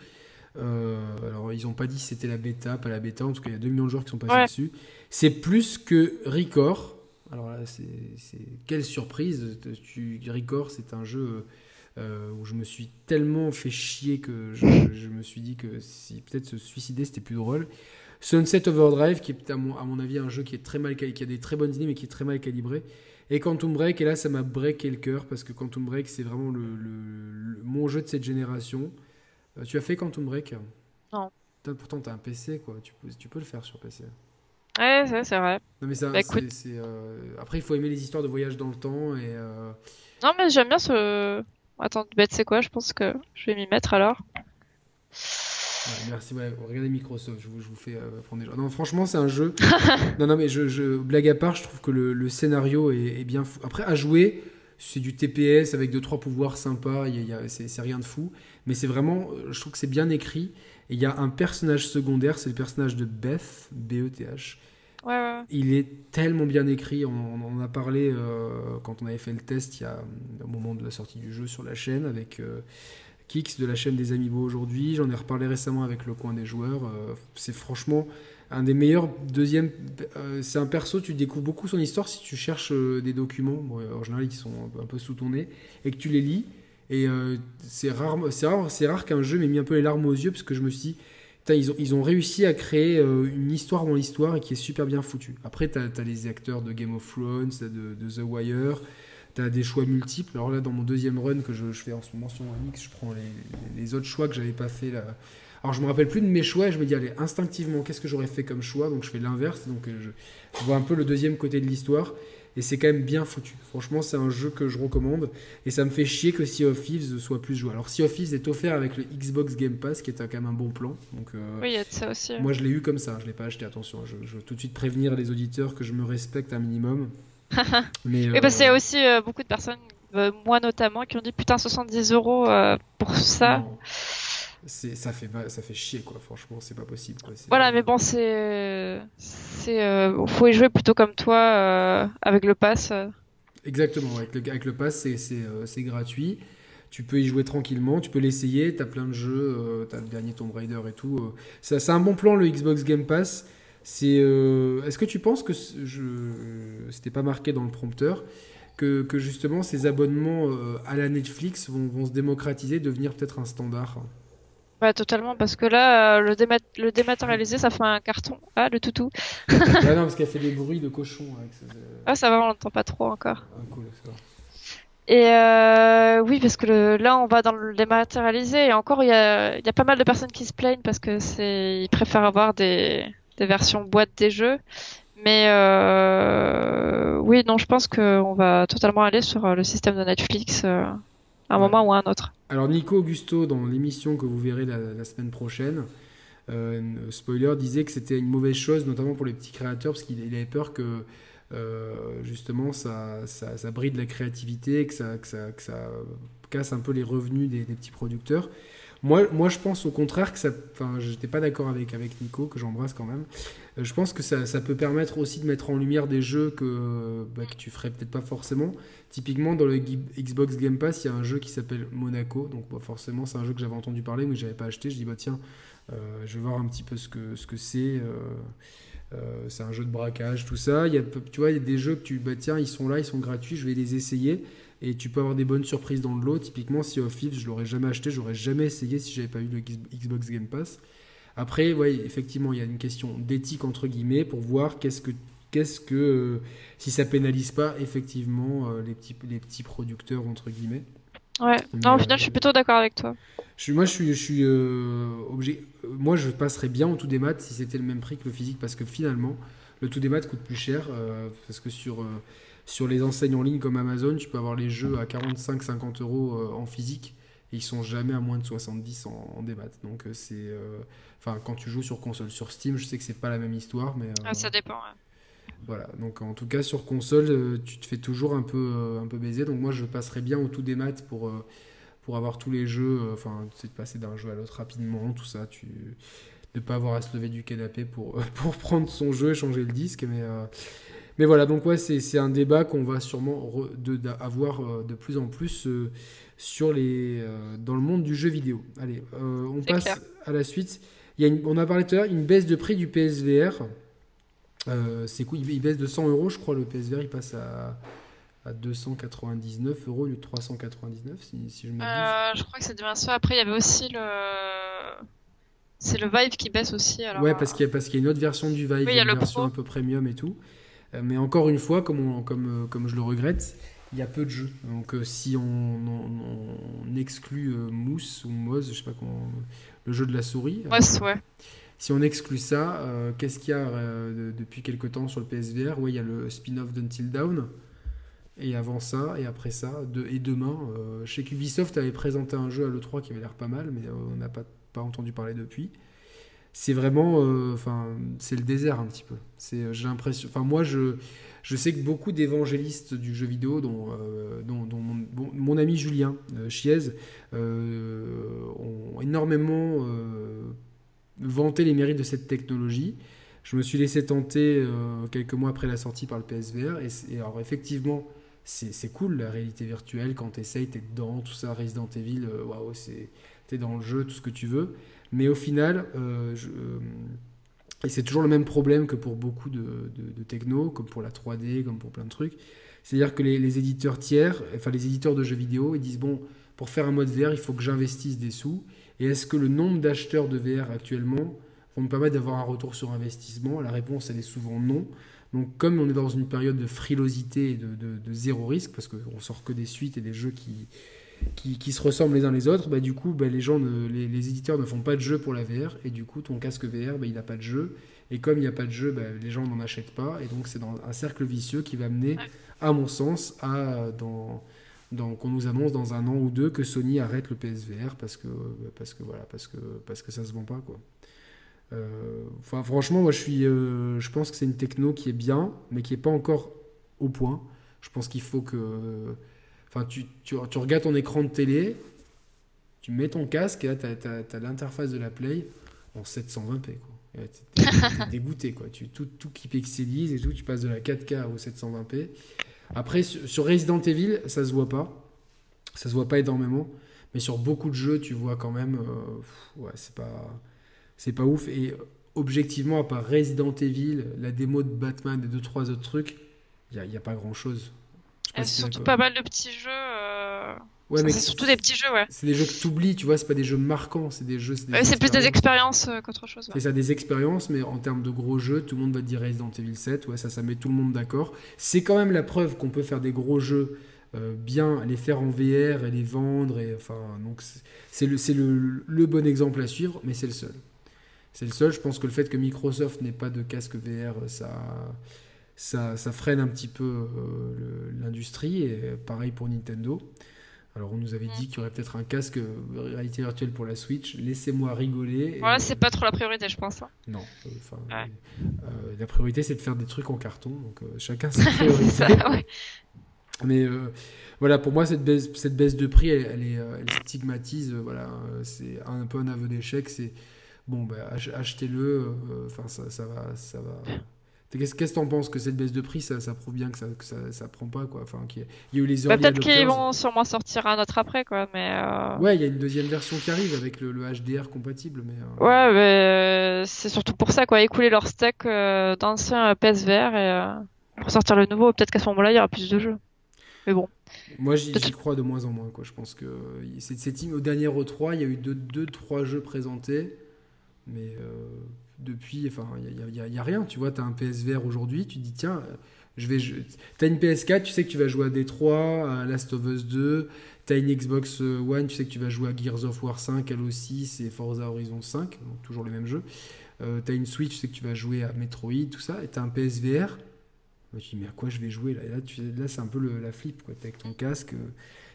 Euh, alors ils ont pas dit si c'était la bêta pas la bêta en tout cas il y a 2 millions de joueurs qui sont passés dessus. C'est plus que Record alors là, c'est quelle surprise. Tu, Record, c'est un jeu euh, où je me suis tellement fait chier que je, me suis dit que si peut-être se suicider, c'était plus drôle. Sunset Overdrive, qui est à mon, à mon, avis un jeu qui est très mal qui a des très bonnes idées mais qui est très mal calibré. Et Quantum Break, et là ça m'a breaké le cœur parce que Quantum Break c'est vraiment le, mon jeu de cette génération. Euh, tu as fait Quantum Break? Non. Pourtant tu as un PC quoi, tu peux le faire sur PC. Ouais, c'est vrai. Non, mais ça, bah, euh, Après, il faut aimer les histoires de voyage dans le temps et. Euh, non, mais j'aime bien ce. Attends, bête, c'est quoi Je pense que je vais m'y mettre alors. merci, regardez Microsoft, je vous, je vous fais euh, prendre des gens. Non, franchement, c'est un jeu. (laughs) non, non, mais je, je, blague à part, je trouve que le, le scénario est, est, bien fou. Après, à jouer, c'est du TPS avec deux trois pouvoirs sympas, y y a, c'est rien de fou. Mais c'est vraiment, je trouve que c'est bien écrit. Et il y a un personnage secondaire, c'est le personnage de Beth, B-E-T-H. Il est tellement bien écrit, on, en a parlé euh, quand on avait fait le test il y a, au moment de la sortie du jeu sur la chaîne avec euh, Kix de la chaîne des Amiibo aujourd'hui. J'en ai reparlé récemment avec le coin des joueurs. Euh, c'est franchement un des meilleurs deuxième. c'est un perso, tu découvres beaucoup son histoire si tu cherches des documents, en général qui sont un peu sous ton nez, et que tu les lis. Et c'est rare, rare, rare qu'un jeu m'ait mis un peu les larmes aux yeux parce que je me suis dit, ils, ont, réussi à créer euh, une histoire dans l'histoire et qui est super bien foutue. Après, tu as, les acteurs de Game of Thrones, de, de The Wire, tu as des choix multiples. Alors là, dans mon deuxième run que je, fais en ce moment sur mix, je prends les, les autres choix que j'avais pas fait là. Alors je me rappelle plus de mes choix et je me dis allez instinctivement qu'est-ce que j'aurais fait comme choix? Donc je fais l'inverse donc euh, je vois un peu le deuxième côté de l'histoire et c'est quand même bien foutu. Franchement, c'est un jeu que je recommande et ça me fait chier que Sea of Thieves soit plus joué. Alors Sea of Thieves est offert avec le Xbox Game Pass qui est quand même un bon plan. Donc, euh, oui, il y a de ça aussi. Moi, je l'ai eu comme ça, je l'ai pas acheté. Attention, je, veux tout de suite prévenir les auditeurs que je me respecte un minimum. (laughs) Mais, qu'il y a aussi euh, beaucoup de personnes, euh, moi notamment, qui ont dit putain 70 euros pour ça ça fait ça fait chier quoi franchement c'est pas possible voilà mais bon c'est c'est euh, faut y jouer plutôt comme toi euh, avec le pass euh. exactement avec le avec le pass c'est c'est gratuit. Tu peux y jouer tranquillement tu peux l'essayer t'as plein de jeux t'as le dernier Tomb Raider et tout c'est un bon plan le Xbox Game Pass. C'est est-ce que tu penses que je c'était pas marqué dans le prompteur que, que justement ces abonnements à la Netflix vont, vont se démocratiser devenir peut-être un standard? Ouais, totalement, parce que là, euh, le, le dématérialisé, ça fait un carton. Ah, le toutou. ah (laughs) non, parce qu'elle fait des bruits de cochon. Avec euh, Ah, ça va, on l'entend pas trop encore. Ah, cool, ça Et euh, oui, parce que là, on va dans le dématérialisé, et encore, il y a, y a pas mal de personnes qui se plaignent parce que c'est, ils préfèrent avoir des, des versions boîte des jeux. Mais euh, oui, non, je pense qu'on va totalement aller sur le système de Netflix un moment ou un autre. Alors Nico Augusto, dans l'émission que vous verrez la, semaine prochaine, euh, spoiler, disait que c'était une mauvaise chose, notamment pour les petits créateurs, parce qu'il avait peur que euh, justement ça, ça, bride la créativité, que ça, que ça, que ça, casse un peu les revenus des, petits producteurs. Moi, moi, je pense au contraire que ça. Enfin, j'étais pas d'accord avec, avec Nico, que j'embrasse quand même. Euh, je pense que ça, peut permettre aussi de mettre en lumière des jeux que, bah, tu ferais peut-être pas forcément. Typiquement, dans le Xbox Game Pass, il y a un jeu qui s'appelle Monaco. Donc, forcément, c'est un jeu que j'avais entendu parler, mais que j'avais pas acheté. Je dis, bah tiens, euh, je vais voir un petit peu ce que ce que c'est. Euh, c'est un jeu de braquage, tout ça. Y a, tu vois, il y a des jeux que tu, bah tiens, ils sont là, ils sont gratuits, je vais les essayer. Et tu peux avoir des bonnes surprises dans le lot. Typiquement, si of Thieves, je l'aurais jamais acheté, j'aurais jamais essayé si j'avais pas eu le Xbox Game Pass. Après, ouais, effectivement, il y a une question d'éthique entre guillemets pour voir qu'est-ce que qu'est-ce que euh, si ça pénalise pas effectivement euh, les petits les petits producteurs entre guillemets. Ouais. non, au final, je suis plutôt d'accord avec toi. Je moi, je suis, je suis euh, obligé. Moi, je passerais bien au tout des maths si c'était le même prix que le physique, parce que finalement, le tout des maths coûte plus cher, parce que sur sur les enseignes en ligne comme Amazon, tu peux avoir les jeux à 45-50 euros en physique, et ils sont jamais à moins de 70 en, en démat. Donc c'est, enfin, quand tu joues sur console, sur Steam, je sais que c'est pas la même histoire, mais. Ah, ça dépend. Voilà, donc en tout cas sur console, tu te fais toujours un peu, un peu baiser. Donc moi je passerais bien au tout des maths pour, pour avoir tous les jeux, enfin, sais, de passer d'un jeu à l'autre rapidement, tout ça. Tu ne pas avoir à se lever du canapé pour, (laughs) pour prendre son jeu et changer le disque. Mais, mais voilà, donc ouais, c'est un débat qu'on va sûrement de, avoir de plus en plus sur les, dans le monde du jeu vidéo. Allez, on passe à la suite. Il y a on a parlé tout à l'heure, une baisse de prix du PSVR. Euh, c'est cool, il baisse de 100 euros, je crois. Le PSVR, il passe à, à 299 euros au lieu de 399, si, si je m'abuse. Euh, je crois que c'est devient ça. Après, il y avait aussi le. C'est le Vive qui baisse aussi. Alors... Ouais, parce qu'il y, a, parce qu'il y a une autre version du Vive, une version un peu premium et tout. Euh, mais encore une fois, comme, comme, comme je le regrette, il y a peu de jeux. Donc si on, on, exclut Mousse ou Moz, je sais pas comment, le jeu de la souris. Moz, ouais. Si on exclut ça, euh, qu'est-ce qu'il y a euh, depuis quelques temps sur le PSVR Oui, il y a le spin-off d'Until Down. Et avant ça, et après ça, de, et demain, euh, chez Ubisoft avait présenté un jeu à l'E3 qui avait l'air pas mal, mais on n'a pas, pas entendu parler depuis. C'est vraiment, enfin, c'est le désert un petit peu. C'est, j'ai l'impression, enfin moi je, je sais que beaucoup d'évangélistes du jeu vidéo, dont, dont, mon, ami Julien Chiez, ont énormément vanter les mérites de cette technologie. Je me suis laissé tenter euh, quelques mois après la sortie par le PSVR. Et, alors, effectivement, c'est cool la réalité virtuelle quand tu essayes, tu es dedans, tout ça, Resident Evil, euh, waouh, tu es dans le jeu, tout ce que tu veux. Mais au final, euh, et c'est toujours le même problème que pour beaucoup de, techno, comme pour la 3D, comme pour plein de trucs. C'est-à-dire que les, les, éditeurs tiers, enfin les éditeurs de jeux vidéo, ils disent bon, pour faire un mode VR, il faut que j'investisse des sous. Et est-ce que le nombre d'acheteurs de VR actuellement vont me permettre d'avoir un retour sur investissement? La réponse, elle est souvent non. Donc, comme on est dans une période de frilosité et de, zéro risque, parce qu'on sort que des suites et des jeux qui, qui, se ressemblent les uns les autres, bah, du coup, bah, les, gens les, éditeurs ne font pas de jeu pour la VR, et du coup, ton casque VR, bah, il n'a pas de jeu. Et comme il n'y a pas de jeu, bah, les gens n'en achètent pas, et donc c'est dans un cercle vicieux qui va mener, à mon sens, à dans donc on nous annonce dans un an ou deux que Sony arrête le PSVR parce que parce que voilà parce que parce que ça se vend pas quoi. Euh, franchement moi je suis euh, je pense que c'est une techno qui est bien mais qui est pas encore au point. Je pense qu'il faut que enfin tu, tu, regardes ton écran de télé, tu mets ton casque et là tu as, l'interface de la Play en 720p quoi. T'es dégoûté quoi. Tu, tout, tout qui pixelise et tout, tu passes de la 4K au 720p. Après, sur Resident Evil, ça se voit pas. Ça se voit pas énormément. Mais sur beaucoup de jeux, tu vois quand même. Euh, ouais, c'est pas. C'est pas ouf. Et objectivement, à part Resident Evil, la démo de Batman et deux, trois autres trucs, il n'y a, a, pas grand chose. A surtout pas mal de petits jeux. Euh, Ouais, mais c'est surtout des petits jeux, ouais. C'est des jeux que tu oublies, tu vois, c'est pas des jeux marquants, c'est des jeux. C'est plus des expériences euh, qu'autre chose. C'est ça, des expériences, mais en termes de gros jeux, tout le monde va te dire Resident Evil 7, ouais, ça, ça met tout le monde d'accord. C'est quand même la preuve qu'on peut faire des gros jeux. Euh, bien les faire en VR et les vendre et enfin donc c'est le, le, le bon exemple à suivre mais c'est le seul c'est le seul je pense que le fait que Microsoft n'ait pas de casque VR ça ça, ça freine un petit peu euh, l'industrie et pareil pour Nintendo alors on nous avait dit qu'il y aurait peut-être un casque euh, réalité virtuelle pour la Switch. Laissez-moi rigoler. Voilà, c'est pas trop la priorité, je pense. Hein. Non. Euh, euh, la priorité, c'est de faire des trucs en carton. Donc chacun (laughs) sa priorité. Mais voilà, pour moi, cette baisse, cette baisse de prix, elle, est, elle stigmatise. voilà, c'est un peu un aveu d'échec. C'est bon, bah, achetez-le. Enfin, ça, ça, va, ça va. Qu'est-ce que tu en penses que cette baisse de prix, ça, ça prouve bien que ça, que ça, ça prend pas quoi? Enfin, il y a eu les bah, Peut-être qu'ils vont sûrement sortir un autre après quoi, mais. Euh... Ouais, il y a une deuxième version qui arrive avec le, le HDR compatible, mais. Euh, ouais, mais euh, c'est surtout pour ça quoi, écouler leur stack d'anciens PSVR et ressortir le nouveau. Peut-être qu'à ce moment-là, il y aura plus de jeux. Mais bon. Moi, j'y crois de moins en moins quoi. Je pense que c'est au dernier E3, il y a eu deux, deux, trois jeux présentés, mais depuis, enfin, il n'y a, rien. Tu vois, tu as un PSVR aujourd'hui, tu dis, tiens, je vais. Tu as une PS4, tu sais que tu vas jouer à D3, à Last of Us 2. Tu as une Xbox One, tu sais que tu vas jouer à Gears of War 5, elle aussi, c'est Forza Horizon 5, donc toujours les mêmes jeux. Euh, tu as une Switch, tu sais que tu vas jouer à Metroid, tout ça. Et tu as un PSVR, tu dis, mais à quoi je vais jouer là? Et là, tu, là c'est un peu la flip, quoi. T'es avec ton casque, euh,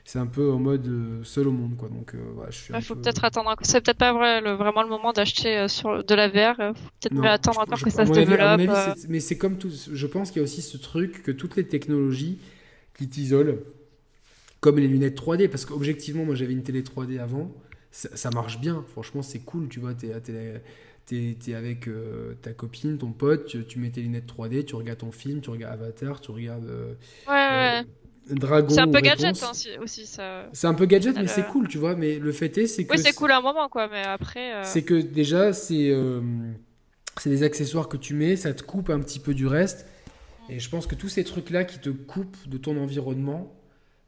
c'est un peu en mode euh, seul au monde, quoi. Donc, euh, ouais, je suis un faut peu- peut-être attendre. C'est peut-être pas vrai, le- vraiment le moment d'acheter euh, sur de la VR. Faut peut-être attendre encore que ça se avis- développe. avis, mais c'est comme tout. Je pense qu'il y a aussi ce truc que toutes les technologies qui t'isolent, comme les lunettes 3D, parce qu'objectivement, moi j'avais une télé 3D avant, ça, ça marche bien. Franchement, c'est cool. Tu vois, t'es t'es- t'es- t'es avec euh, ta copine, ton pote, tu, tu mets tes lunettes 3D, tu regardes ton film, tu regardes Avatar, tu regardes euh, Ouais, ouais, ouais. euh, Dragon. C'est un peu gadget hein, si- aussi. Ça... C'est un peu gadget, mais Euh, c'est cool, tu vois. Mais le fait est, c'est que Oui, c'est cool à un moment, quoi, mais après. euh, c'est que déjà, c'est euh, c'est des accessoires que tu mets, ça te coupe un petit peu du reste. Et je pense que tous ces trucs-là qui te coupent de ton environnement,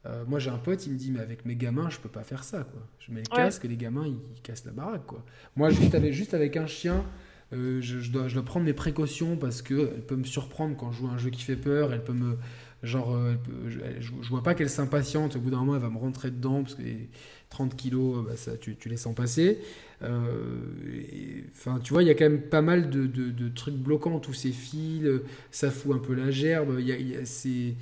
euh, moi j'ai un pote, il me dit, mais avec mes gamins, je peux pas faire ça, quoi. Je mets le Ouais. casque les gamins, ils, ils cassent la baraque, quoi. Moi, juste avec, juste avec un chien, euh, je, je dois, je dois prendre mes précautions parce que elle peut me surprendre quand je joue à un jeu qui fait peur, elle peut me... Genre, euh, je, je- vois pas qu'elle s'impatiente, au bout d'un moment, elle va me rentrer dedans, parce que les 30 kilos, bah, ça, tu, tu les sens passer. Euh, Enfin, tu vois, il y a quand même pas mal de, de- trucs bloquants, tous ces fils, euh, ça fout un peu la gerbe. y a- y a- c'est-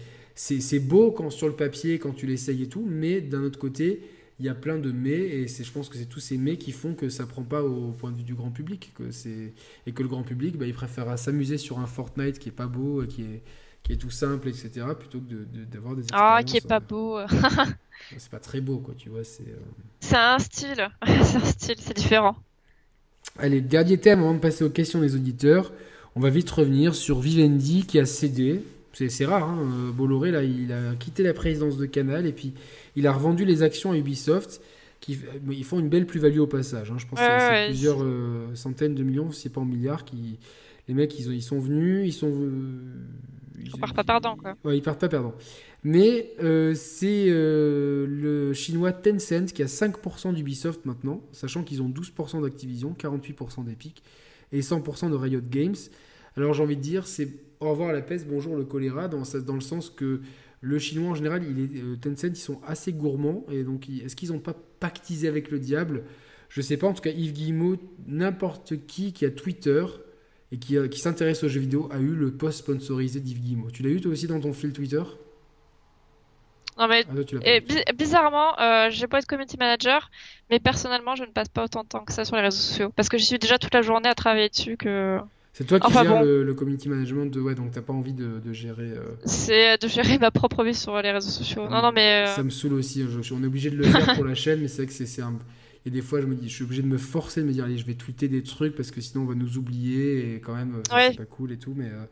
beau quand sur le papier, quand tu l'essayes et tout, mais d'un autre côté, il y a plein de mais, et je pense que c'est tous ces mais qui font que ça prend pas au point de vue du grand public, que et que le grand public, bah, il préfère s'amuser sur un Fortnite qui est pas beau, euh, qui est qui est tout simple, etc., plutôt que de- de- d'avoir des Ah, qui est pas euh, beau. (laughs) c'est pas très beau, quoi, tu vois. C'est. euh, un style. (laughs) c'est un style, c'est différent. Allez, dernier thème avant de passer aux questions des auditeurs. On va vite revenir sur Vivendi qui a cédé. C'est rare, hein. euh, Bolloré, là, il a quitté la présidence de Canal et puis il a revendu les actions à Ubisoft. Qui, ils font une belle plus-value au passage. hein. Je pense que Ouais, c'est- c'est ouais, plusieurs euh, centaines de millions, si c'est pas en milliards. Qui, les mecs, ils, ils sont venus, ils sont. Ils, On part pas perdant, quoi. Ouais, ils partent pas perdants. Mais euh, c'est euh, le chinois Tencent qui a 5% d'Ubisoft maintenant, sachant qu'ils ont 12% d'Activision, 48% d'Epic et 100% de Riot Games. Alors j'ai envie de dire, c'est au revoir la peste, bonjour le choléra, dans, dans le sens que le chinois en général, il est, euh, Tencent, ils sont assez gourmands, et donc ils- est-ce qu'ils n'ont pas pactisé avec le diable? Je sais pas, en tout cas Yves Guillemot, n'importe qui qui a Twitter et qui, s'intéresse aux jeux vidéo a eu le post sponsorisé d'Yves Guillemot. Tu l'as eu toi aussi dans ton fil Twitter? Non, mais Ah, toi, tu l'as pas Et eu. bi- bizarrement, euh, j'ai pas être community manager, mais personnellement, je ne passe pas autant de temps que ça sur les réseaux sociaux. Parce que j'y suis déjà toute la journée à travailler dessus que C'est toi qui Enfin, gères bon. le, le community management de ouais, donc t'as pas envie de, de gérer. euh, c'est de gérer ma propre vie sur les réseaux sociaux. Ah, Non, non, mais. euh, Ça me saoule aussi. je- je- on est obligé de le faire pour la chaîne, mais c'est vrai que c'est c'est un. Et des fois, je me dis, je suis obligé de me forcer, de me dire, allez, je vais tweeter des trucs parce que sinon on va nous oublier et quand même, euh, Ouais. c'est pas cool et tout. Mais, euh,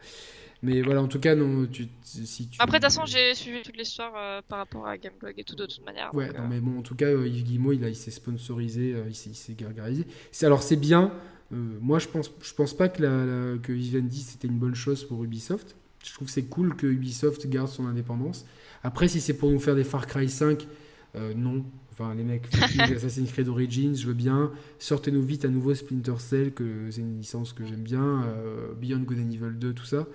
mais voilà, en tout cas, non, tu, si tu. Après, de toute façon, j'ai suivi toute l'histoire euh, par rapport à Gameblog et tout de toute manière. Ouais, donc, non, mais bon, en tout cas, Yves Guillemot, il, a- il s'est sponsorisé, il s'est- gargarisé. Alors, c'est bien. moi, je pense, je pense pas que, la, la- que Vivendi, c'était une bonne chose pour Ubisoft. Je trouve que c'est cool que Ubisoft garde son indépendance. Après, si c'est pour nous faire des Far Cry 5, euh, non. Enfin, les mecs, Assassin's Creed Origins, je veux bien. Sortez-nous vite un nouveau Splinter Cell, que c'est une licence que j'aime bien. euh, Beyond Good and Evil 2, tout ça.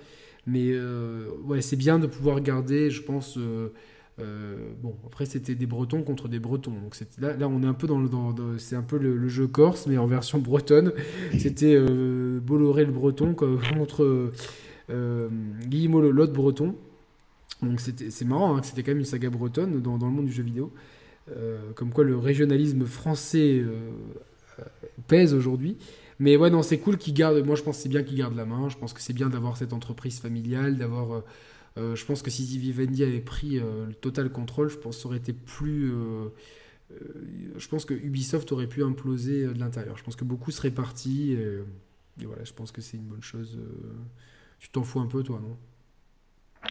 Mais euh, ouais, c'est bien de pouvoir garder, je pense. euh, bon, après c'était des Bretons contre des Bretons, donc là, là on est un peu dans le, c'est un peu le, jeu corse, mais en version bretonne. C'était Bolloré le Breton contre Guillemot le- l'autre Breton. Donc c'est marrant, hein, c'était quand même une saga bretonne dans le monde du jeu vidéo. Euh, comme quoi le régionalisme français euh, euh, pèse aujourd'hui. Mais ouais, non, c'est cool qu'ils gardent. Moi, je pense que c'est bien qu'ils gardent la main. Je pense que c'est bien d'avoir cette entreprise familiale, d'avoir. je pense que si Vivendi avait pris le total contrôle, je pense que ça aurait été plus. je pense que Ubisoft aurait pu imploser de l'intérieur. Je pense que beaucoup seraient partis. Et, et voilà, je pense que c'est une bonne chose. Tu t'en fous un peu, toi, non?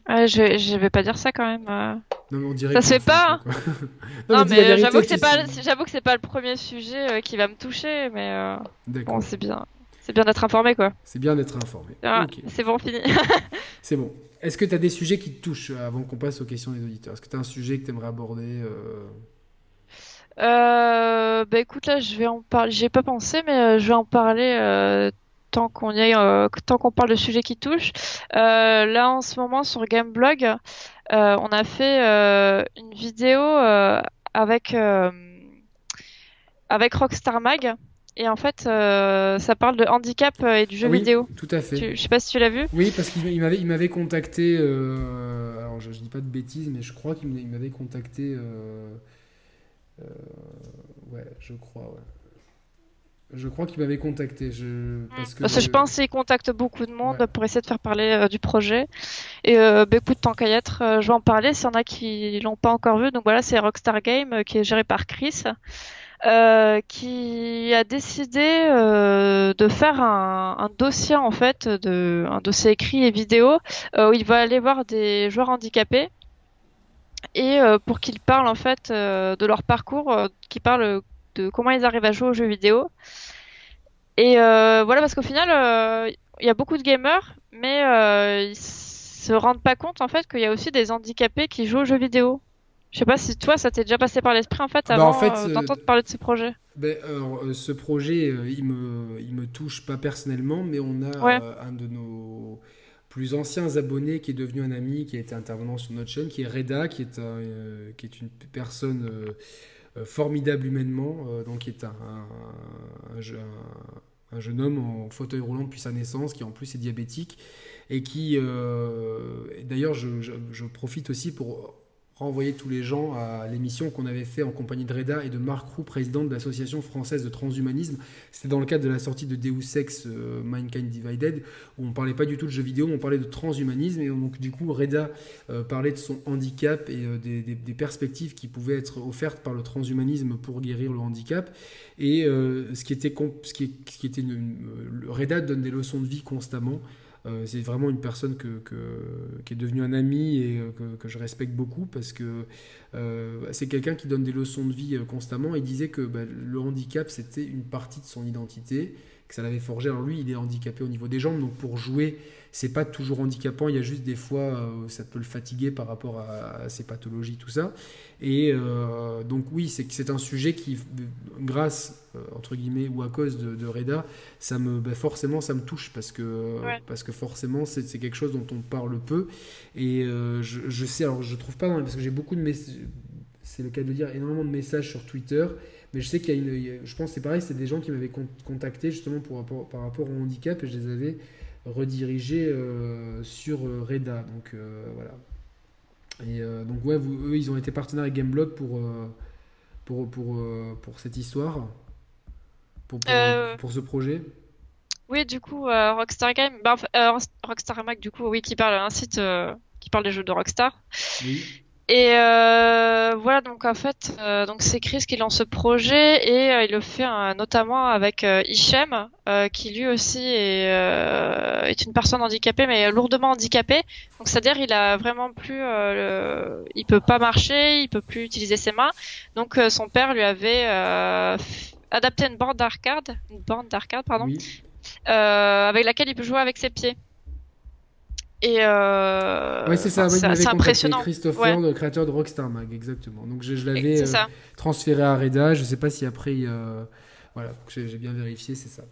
Ouais, je, je vais pas dire ça quand même. euh. Non, mais on dirait Ça se fait pas, quoi. (laughs) Non, dis la mais vérité, j'avoue que c'est pas, j'avoue que c'est pas le premier sujet euh, qui va me toucher, mais euh, D'accord. bon, c'est bien. C'est bien d'être informé, quoi. C'est bien d'être informé. Ah, Ok, C'est bon, fini. (laughs) c'est bon. Est-ce que tu as des sujets qui te touchent euh, avant qu'on passe aux questions des auditeurs? Est-ce que tu as un sujet que tu aimerais aborder euh, Euh, bah écoute, là, je vais en parler. J'y ai pas pensé, mais euh, je vais en parler euh, tant qu'on y est, euh, tant qu'on parle de sujets qui touchent. Euh, là, en ce moment, sur Gameblog, euh, on a fait une vidéo avec avec Rockstar Mag Et en fait, ça parle de handicap et du jeu vidéo. Tout à fait. je sais pas si tu l'as vu. Oui, parce qu'il m'avait, il m'avait contacté. alors, je, je, dis pas de bêtises, mais je crois qu'il m'avait contacté. ouais, je crois. Ouais. Je crois qu'il m'avait contacté. Je... Parce que je pense qu'il contacte beaucoup de monde pour essayer de faire parler euh, du projet. Et euh, bah, écoute, tant qu'à y être, euh, je vais en parler s'il y en a qui l'ont pas encore vu. Donc voilà, c'est Rockstar Game euh, qui est géré par Chris, qui a décidé de faire un, un, dossier en fait, de, un dossier écrit et vidéo où il va aller voir des joueurs handicapés et pour qu'ils parlent en fait de leur parcours, qu'ils parlent de comment ils arrivent à jouer aux jeux vidéo. Et euh, voilà, parce qu'au final, euh, il y a beaucoup de gamers, mais euh, ils se rendent pas compte en fait qu'il y a aussi des handicapés qui jouent aux jeux vidéo. Je sais pas si toi, ça t'est déjà passé par l'esprit en fait bah, avant d'entendre parler de ce projet. Ben, ce projet, il me, il me touche pas personnellement, mais on a un de nos plus anciens abonnés qui est devenu un ami, qui a été intervenant sur notre chaîne, qui est Reda, qui est, un, qui est une personne euh, formidable humainement, euh, donc qui est un, un, jeune homme en fauteuil roulant depuis sa naissance, qui en plus est diabétique, et qui, euh, d'ailleurs, je, profite aussi pour renvoyer tous les gens à l'émission qu'on avait fait en compagnie de Reda et de Marc Roux, président de l'Association française de transhumanisme. C'était dans le cadre de la sortie de Deus Ex euh, Mankind Divided, où on parlait pas du tout de jeux vidéo, mais on parlait de transhumanisme. Et donc, du coup, Reda euh, parlait de son handicap et euh, des, perspectives qui pouvaient être offertes par le transhumanisme pour guérir le handicap. Et qui, ce qui était Reda donne des leçons de vie constamment. Euh, c'est vraiment une personne que, qui est devenue un ami et euh, que, je respecte beaucoup parce que euh, c'est quelqu'un qui donne des leçons de vie constamment. Et disait que bah, le handicap c'était une partie de son identité, que ça l'avait forgé. Alors lui, il est handicapé au niveau des jambes, donc pour jouer, c'est pas toujours handicapant. Il y a juste des fois, ça peut le fatiguer par rapport à, ses pathologies, tout ça. Et donc oui, c'est c'est un sujet qui, grâce euh, entre guillemets ou à cause de, Reda, ça me ben, forcément ça me touche parce que parce que forcément c'est quelque chose dont on parle peu et euh, je, sais alors je trouve pas parce que j'ai beaucoup de messages c'est le cas de dire énormément de messages sur Twitter mais je sais qu'il y a une je pense c'est pareil c'est des gens qui m'avaient contacté justement pour par rapport au handicap et je les avais redirigés euh, sur Reda. Donc voilà. Et donc ouais eux ils ont été partenaires avec Gameblog pour pour, pour, pour cette histoire. Pour, euh, pour, ce projet. Oui, du coup, euh, Rockstar Game, bah, euh, Rockstar Mac, du coup, oui, qui parle un site qui parle des jeux de Rockstar. Oui. Et voilà, donc en fait, donc c'est Chris qui lance ce projet et il le fait notamment avec Hichem, qui lui aussi est, est une personne handicapée, mais lourdement handicapée. Donc c'est-à-dire il a vraiment plus, le... il peut pas marcher, il peut plus utiliser ses mains. Donc son père lui avait adapter une borne d'arcade, une borne d'arcade, pardon, euh, avec laquelle il peut jouer avec ses pieds. Et euh, c'est ça, c'est impressionnant. Christopher, le créateur de Rockstar Mag, exactement. Donc je, l'avais euh, transféré à Reda. Je sais pas si après, voilà, j'ai bien vérifié, c'est ça.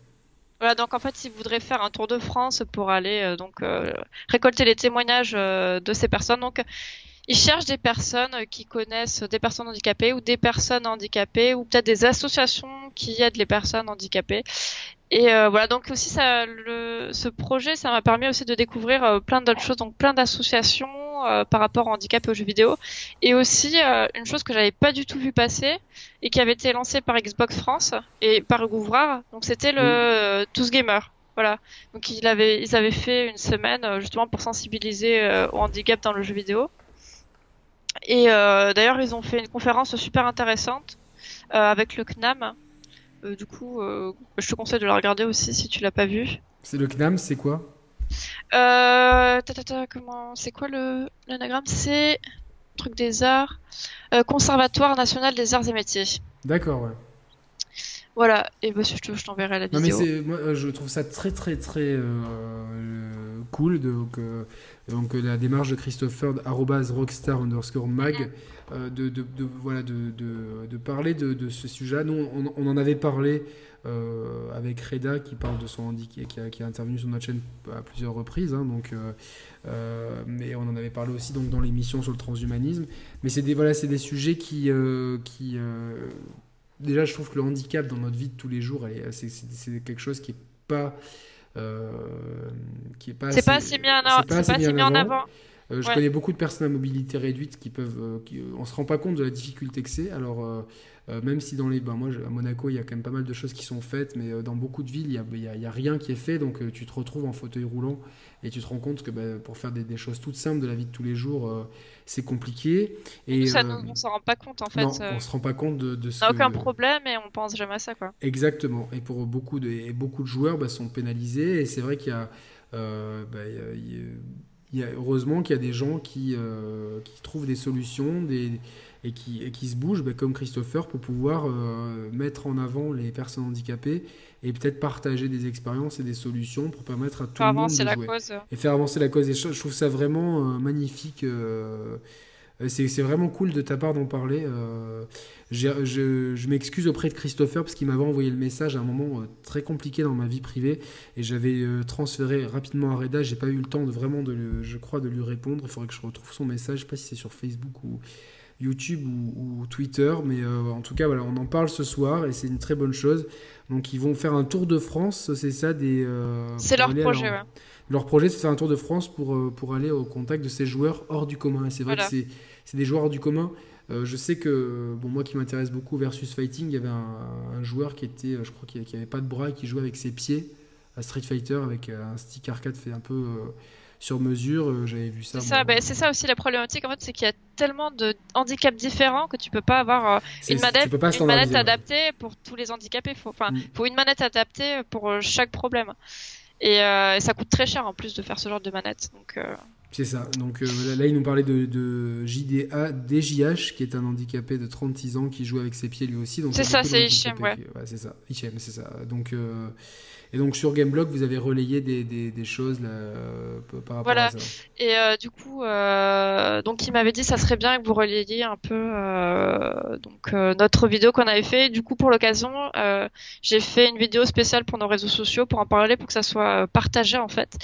Voilà, donc en fait, il voudrait faire un tour de France pour aller donc récolter les témoignages de ces personnes. Donc ils cherchent des personnes qui connaissent des personnes handicapées ou des personnes handicapées ou peut-être des associations qui aident les personnes handicapées. Et euh, voilà, donc aussi ça, le, ce projet, ça m'a permis aussi de découvrir euh, plein d'autres choses, donc plein d'associations euh, par rapport au handicap et aux jeux vidéo, et aussi une chose que j'avais pas du tout vu passer et qui avait été lancée par Xbox France et par Gouvrard, donc c'était le Tous Gamer. Voilà, donc ils avaient, ils avaient fait une semaine justement pour sensibiliser au handicap dans le jeu vidéo. Et euh, d'ailleurs, ils ont fait une conférence super intéressante euh, avec le CNAM. Euh, du coup, je te conseille de la regarder aussi si tu l'as pas vu. C'est le CNAM, c'est quoi? Ta, ta, comment C'est quoi le l'anagramme? C'est truc des arts, Conservatoire national des arts et métiers. D'accord, ouais. Voilà, et bah, je t'enverrai la vidéo. Non, mais moi, je trouve ça très très très cool. Donc, donc euh, la démarche de Christopher rockstar underscore mag euh, de, de, voilà, de, de, parler de, ce sujet. Nous, on, en avait parlé euh, avec Reda qui parle de son handicap, qui a, qui a intervenu sur notre chaîne à plusieurs reprises. Hein, donc, mais on en avait parlé aussi donc, dans l'émission sur le transhumanisme. Mais c'est des, voilà, des sujets qui, qui déjà, je trouve que le handicap dans notre vie de tous les jours, c'est quelque chose qui est pas. Qui est pas c'est pas assez mis en, avant. je connais beaucoup de personnes à mobilité réduite qui peuvent. Qui, on se rend pas compte de la difficulté que c'est. Alors, euh, même si dans les. Ben moi, à Monaco, il y a quand même pas mal de choses qui sont faites, mais euh, dans beaucoup de villes, il n'y a, y a, rien qui est fait. Donc, euh, tu te retrouves en fauteuil roulant et tu te rends compte que ben, pour faire des, choses toutes simples de la vie de tous les jours, c'est compliqué. Et, ça, on s'en rend pas compte en fait. Non, on se rend pas compte de, de ce. On n'a aucun problème et on pense jamais à ça. Quoi. Exactement. Et pour beaucoup de, et beaucoup de joueurs ben, sont pénalisés. Et c'est vrai qu'il y a. Il y a, heureusement qu'il y a des gens qui, qui trouvent des solutions, des, et qui, et qui se bougent, bah, comme Christopher, pour pouvoir euh, mettre en avant les personnes handicapées et peut-être partager des expériences et des solutions pour permettre à tout le monde de la jouer. Cause. Et faire avancer la cause. Et je, trouve ça vraiment euh, magnifique. Euh, c'est vraiment cool de ta part d'en parler. je, je m'excuse auprès de Christopher parce qu'il m'avait envoyé le message à un moment très compliqué dans ma vie privée et j'avais transféré rapidement à Reda. J'ai pas eu le temps de vraiment de, je crois, de lui répondre. Il faudrait que je retrouve son message. Je sais pas si c'est sur Facebook ou YouTube ou, Twitter. Mais euh, en tout cas, voilà, on en parle ce soir et c'est une très bonne chose. Donc ils vont faire un tour de France, c'est ça des. Euh, c'est leur projet, ouais. Leur projet, c'est faire un tour de France pour, euh, pour aller au contact de ces joueurs hors du commun. Et c'est vrai que c'est des joueurs hors du commun. je sais que, bon, moi qui m'intéresse beaucoup versus fighting, il y avait un, joueur qui était, je crois, qui n'avait pas de bras et qui jouait avec ses pieds à Street Fighter avec un stick arcade fait un peu sur mesure. Euh, j'avais vu ça. C'est ça, bah, c'est ça aussi la problématique en fait, c'est qu'il y a tellement de handicaps différents que tu peux pas avoir euh, une manette, une manette adaptée pour tous les handicapés. Faut, enfin, mm. faut une manette adaptée pour euh, chaque problème. Et, ça coûte très cher en plus de faire ce genre de manette. Donc. C'est ça. Donc là, il nous parlait de, de, JDA, DJH, qui est un handicapé de 36 ans qui joue avec ses pieds lui aussi. C'est ça, c'est Hichem, ouais. ouais c'est ça, Hichem, c'est ça. Donc et donc sur Gameblog, vous avez relayé des, des, des choses là, euh, par rapport à ça. Et euh, du coup, euh, donc il m'avait dit ça serait bien que vous relayiez un peu euh, donc euh, notre vidéo qu'on avait fait. Du coup, pour l'occasion, j'ai fait une vidéo spéciale pour nos réseaux sociaux pour en parler, pour que ça soit partagé en fait.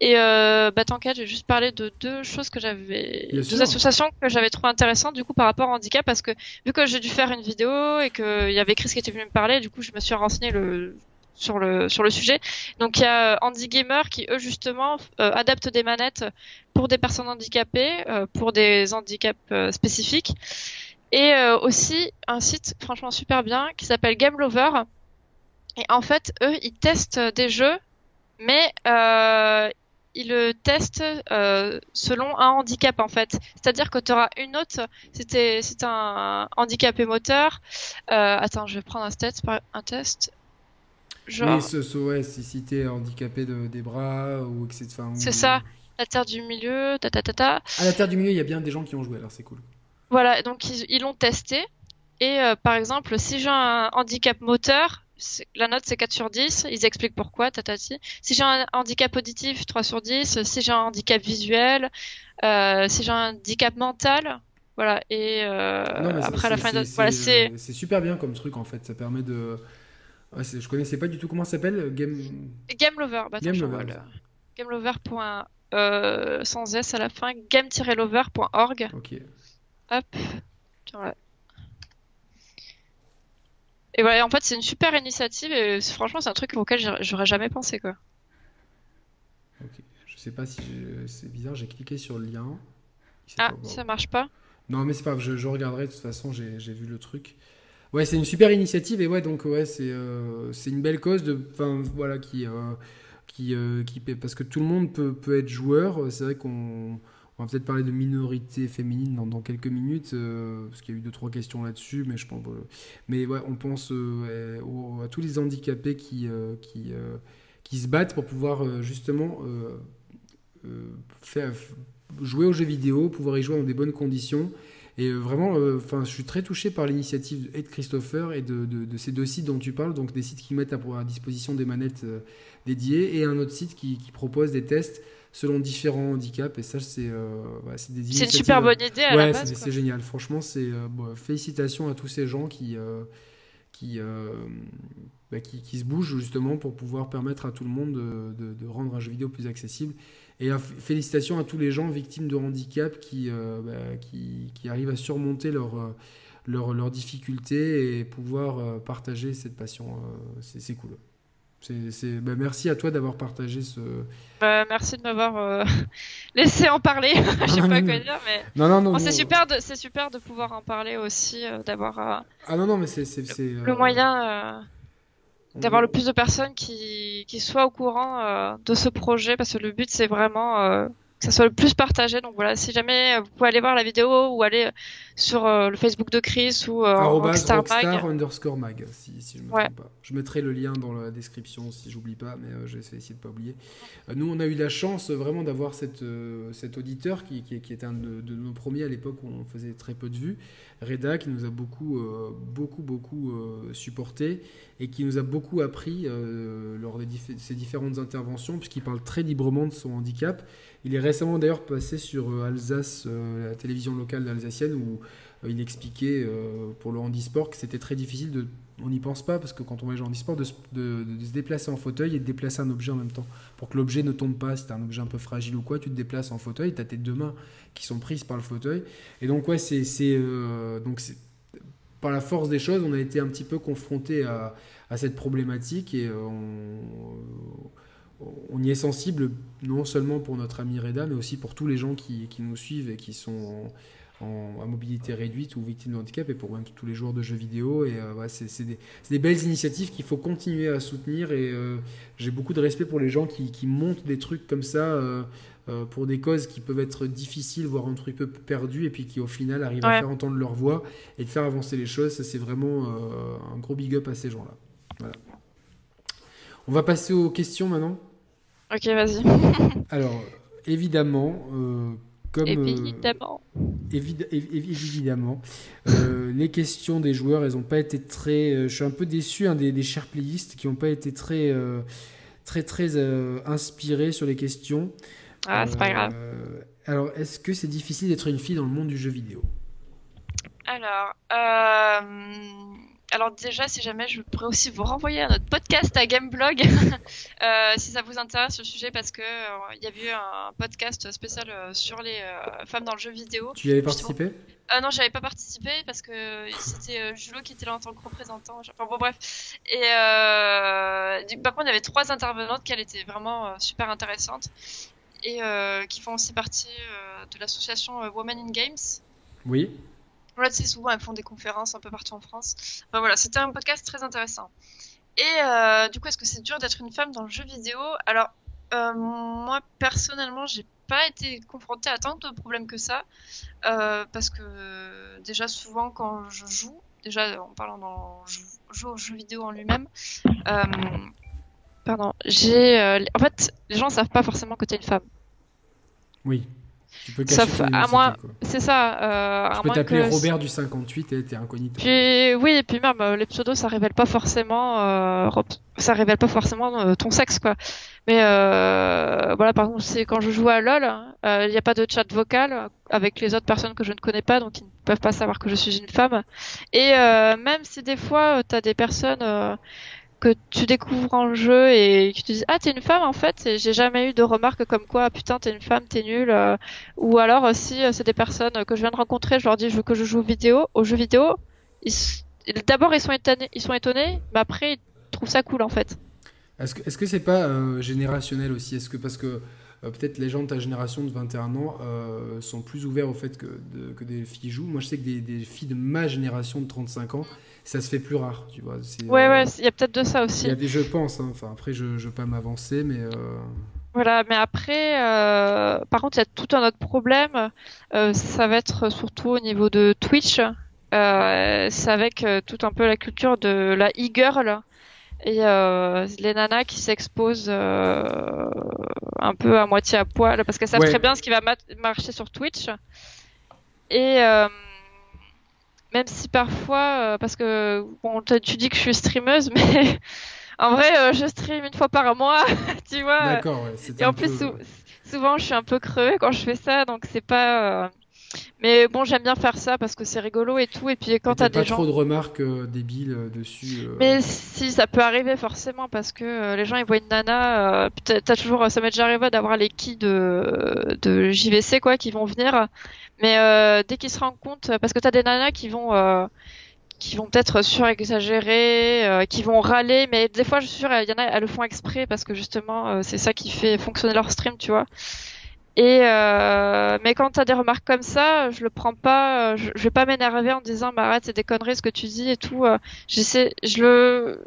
Et euh, bah, tant qu'à, j'ai juste parlé de deux choses que j'avais, deux associations que j'avais trouvé intéressantes du coup par rapport au handicap, parce que vu que j'ai dû faire une vidéo et qu'il y avait Chris qui était venu me parler, du coup je me suis renseigné le sur le sur le sujet. Donc il y a euh, Andy Gamer qui eux justement euh, adaptent des manettes pour des personnes handicapées, euh, pour des handicaps spécifiques, et aussi un site franchement super bien qui s'appelle Game Lover. Et en fait eux ils testent des jeux, mais ils le testent selon un handicap en fait. C'est-à-dire que tu auras une note, c'était c'est un handicapé moteur. attends, je vais prendre un test, un test. Genre... ce, ouais, si, si t'es handicapé de, des bras ou que c'est. C'est ça, la terre du milieu, ta ta ta ta. À la terre du milieu, il y a bien des gens qui ont joué, alors c'est cool. Voilà, donc ils l'ont testé. Et euh, par exemple, si j'ai un handicap moteur, la note c'est 4 sur 10, ils expliquent pourquoi, tatati. Si j'ai un handicap auditif, 3 sur 10. Si j'ai un handicap visuel, euh, si j'ai un handicap mental, voilà. Et euh, après la fin de. Voilà, c'est. C'est super bien comme truc en fait, ça permet de Ouais, je connaissais pas du tout comment ça s'appelle Game... Gamelover. Bah, Gamelover. Gamelover. Euh, sans S à la fin, game-lover.org. Ok. Hop. Et voilà, en fait, c'est une super initiative et franchement, c'est un truc auquel j'aurais jamais pensé quoi. Ok. Je sais pas si c'est bizarre, j'ai cliqué sur le lien. Ah, ça marche pas Non, mais c'est pas grave, je, je, regarderai de toute façon, j'ai vu le truc. Ouais, c'est une super initiative et ouais, donc ouais, c'est euh, une belle cause de, enfin voilà, qui euh, qui euh, qui parce que tout le monde peut, peut être joueur. C'est vrai qu'on on va peut-être parler de minorité féminine dans, quelques minutes parce qu'il y a eu deux trois questions là-dessus, mais je pense, mais ouais, on pense à tous les handicapés qui qui qui se battent pour pouvoir justement jouer aux jeux vidéo, pouvoir y jouer dans des bonnes conditions et euh, vraiment, euh, enfin, je suis très touché par l'initiative de Christopher et de, de, ces deux sites dont tu parles, donc des sites qui mettent à, disposition des manettes euh, dédiées et un autre site qui, qui, propose des tests selon différents handicaps. Et ça, c'est des C'est une super bonne idée à ouais, la c'est génial. Franchement, c'est félicitations à tous ces gens qui qui, bah, qui, qui, se bougent justement pour pouvoir permettre à tout le monde de, de rendre un jeu vidéo plus accessible. Et félicitations à tous les gens victimes de handicap qui, euh, bah, qui, qui, arrivent à surmonter leur, euh, leurs leurs difficultés et pouvoir partager cette passion. c'est cool. C'est, bah, merci à toi d'avoir partagé ce. Bah, merci de m'avoir euh, (laughs) laissé en parler. (laughs) Je sais pas quoi dire, mais. (laughs) Non, non, non. c'est super de, c'est super de pouvoir en parler aussi, euh, d'avoir. Euh, ah non, non, mais c'est, le moyen d'avoir le plus de personnes qui, qui soient au courant de ce projet, parce que le but c'est vraiment que ça soit le plus partagé. Donc voilà, si jamais vous pouvez aller voir la vidéo ou aller sur euh, le Facebook de Chris ou euh, Rockstar, underscore mag, si, si je me trompe pas. Je mettrai le lien dans la description si j'oublie pas, mais euh, je vais essayer de pas oublier. Euh, nous, on a eu la chance vraiment d'avoir cette, cet auditeur qui, qui, qui était un de, de, nos premiers à l'époque où on faisait très peu de vues, Reda, qui nous a beaucoup, beaucoup, beaucoup supporté et qui nous a beaucoup appris lors de ses différentes interventions, puisqu'il parle très librement de son handicap il est récemment d'ailleurs passé sur euh, Alsace, euh, la télévision locale alsacienne, où euh, il expliquait pour le handisport que c'était très difficile de. On n'y pense pas parce que quand on voyage en handisport, de, de, se déplacer en fauteuil et de déplacer un objet en même temps. Pour que l'objet ne tombe pas, si c'est un objet un peu fragile ou quoi, tu te déplaces en fauteuil, tu as tes deux mains qui sont prises par le fauteuil. Et donc, ouais, c'est. donc par la force des choses, on a été un petit peu confronté à, à cette problématique et on on y est sensible non seulement pour notre ami Reda, mais aussi pour tous les gens qui, nous suivent et qui sont à mobilité réduite ou victimes de handicap et pour même tous les joueurs de jeux vidéo. Et euh, c'est des, belles initiatives qu'il faut continuer à soutenir. Et euh, j'ai beaucoup de respect pour les gens qui, montent des trucs comme ça. Euh, pour des causes qui peuvent être difficiles, voire un truc peu perdu, et puis qui au final arrivent à faire entendre leur voix et de faire avancer les choses. C'est vraiment un gros big up à ces gens-là. Voilà. On va passer aux questions maintenant. Ok, vas-y. Alors, évidemment, euh, comme. Euh, évidemment. évidemment. Euh, les questions des joueurs, elles n'ont pas été très. je suis un peu déçu hein, des, des chers playlists qui n'ont pas été très, très, très inspirés sur les questions. Ah, c'est pas grave. alors, est-ce que c'est difficile d'être une fille dans le monde du jeu vidéo? Alors. Alors déjà, si jamais, je pourrais aussi vous renvoyer à notre podcast à Gameblog, (laughs) euh, si ça vous intéresse le sujet, parce que euh, il y a eu un podcast spécial euh, sur les femmes dans le jeu vidéo. Tu y avais participé? Non, j'avais pas participé parce que c'était Julo qui était là en tant que représentant. Enfin bon, bref. Et par contre, il y avait trois intervenantes qui étaient vraiment super intéressantes et qui font aussi partie de l'association Women in Games. Oui. Tu sais, souvent elles font des conférences un peu partout en France. Enfin, voilà, c'était un podcast très intéressant. Et euh, du coup, est-ce que c'est dur d'être une femme dans le jeu vidéo? Alors, euh, moi personnellement, j'ai pas été confrontée à tant de problèmes que ça, euh, parce que déjà souvent quand je joue, déjà en parlant dans au jeu vidéo en lui-même, pardon, j'ai, en fait, les gens savent pas forcément que tu es une femme. Oui. Tu peux à moi, c'est ça. Euh, tu peux t'appeler Robert du 58 et t'es incognito. Puis oui, et puis même euh, les pseudos, ça révèle pas forcément, euh, ça révèle pas forcément ton sexe, quoi. Mais euh, voilà, par exemple, c'est quand je joue à LoL, il n'y a pas de chat vocal avec les autres personnes que je ne connais pas, donc ils ne peuvent pas savoir que je suis une femme. Et même si des fois, tu as des personnes que tu découvres en jeu et que tu dis ah t'es une femme en fait et j'ai jamais eu de remarques comme quoi putain t'es une femme t'es nulle euh. ou alors si euh, c'est des personnes que je viens de rencontrer je leur dis je veux que je joue vidéo aux jeux vidéo d'abord ils sont étonnés ils sont étonnés mais après ils trouvent ça cool en fait est-ce que est-ce que c'est pas euh, générationnel aussi? Est-ce que parce que peut-être les gens de ta génération de 21 ans sont plus ouverts au fait que, que des filles jouent. Moi, je sais que des, des filles de ma génération de 35 ans, ça se fait plus rare, tu vois. Ouais, ouais, il y a peut-être de ça aussi. Il y a des, je pense, hein. enfin après je ne veux pas m'avancer, mais. Euh, voilà, mais après, euh, par contre, il y a tout un autre problème. Euh, ça va être surtout au niveau de Twitch. c'est avec tout un peu la culture de la e-girl et les nanas qui s'exposent un peu à moitié à poil parce qu'elles savent très bien ce qui va marcher sur Twitch. Et même si parfois, euh, parce que bon, tu dis que je suis streameuse, (laughs) mais en vrai, euh, je stream une fois par mois, (laughs) tu vois. D'accord, ouais, Et en plus, souvent, je suis un peu crevée quand je fais ça, donc c'est pas. Mais bon, j'aime bien faire ça parce que c'est rigolo et tout. Et puis quand t'as des pas gens. trop de remarques euh, débiles euh, dessus. euh. Mais si, ça peut arriver forcément parce que euh, les gens ils voient une nana. euh, t'as toujours, ça m'est déjà arrivé d'avoir les quilles de, de JVC quoi qui vont venir. Mais euh, dès qu'ils se rendent compte, parce que t'as des nanas qui vont. euh, qui vont peut-être surexagérer, euh, qui vont râler, mais des fois je suis sûre, il y en a, elles le font exprès parce que justement euh, c'est ça qui fait fonctionner leur stream, tu vois. Et euh, mais quand t'as des remarques comme ça, je le prends pas, euh, je, je vais pas m'énerver en disant bah arrête c'est des conneries ce que tu dis et tout. euh, J'essaie, je le,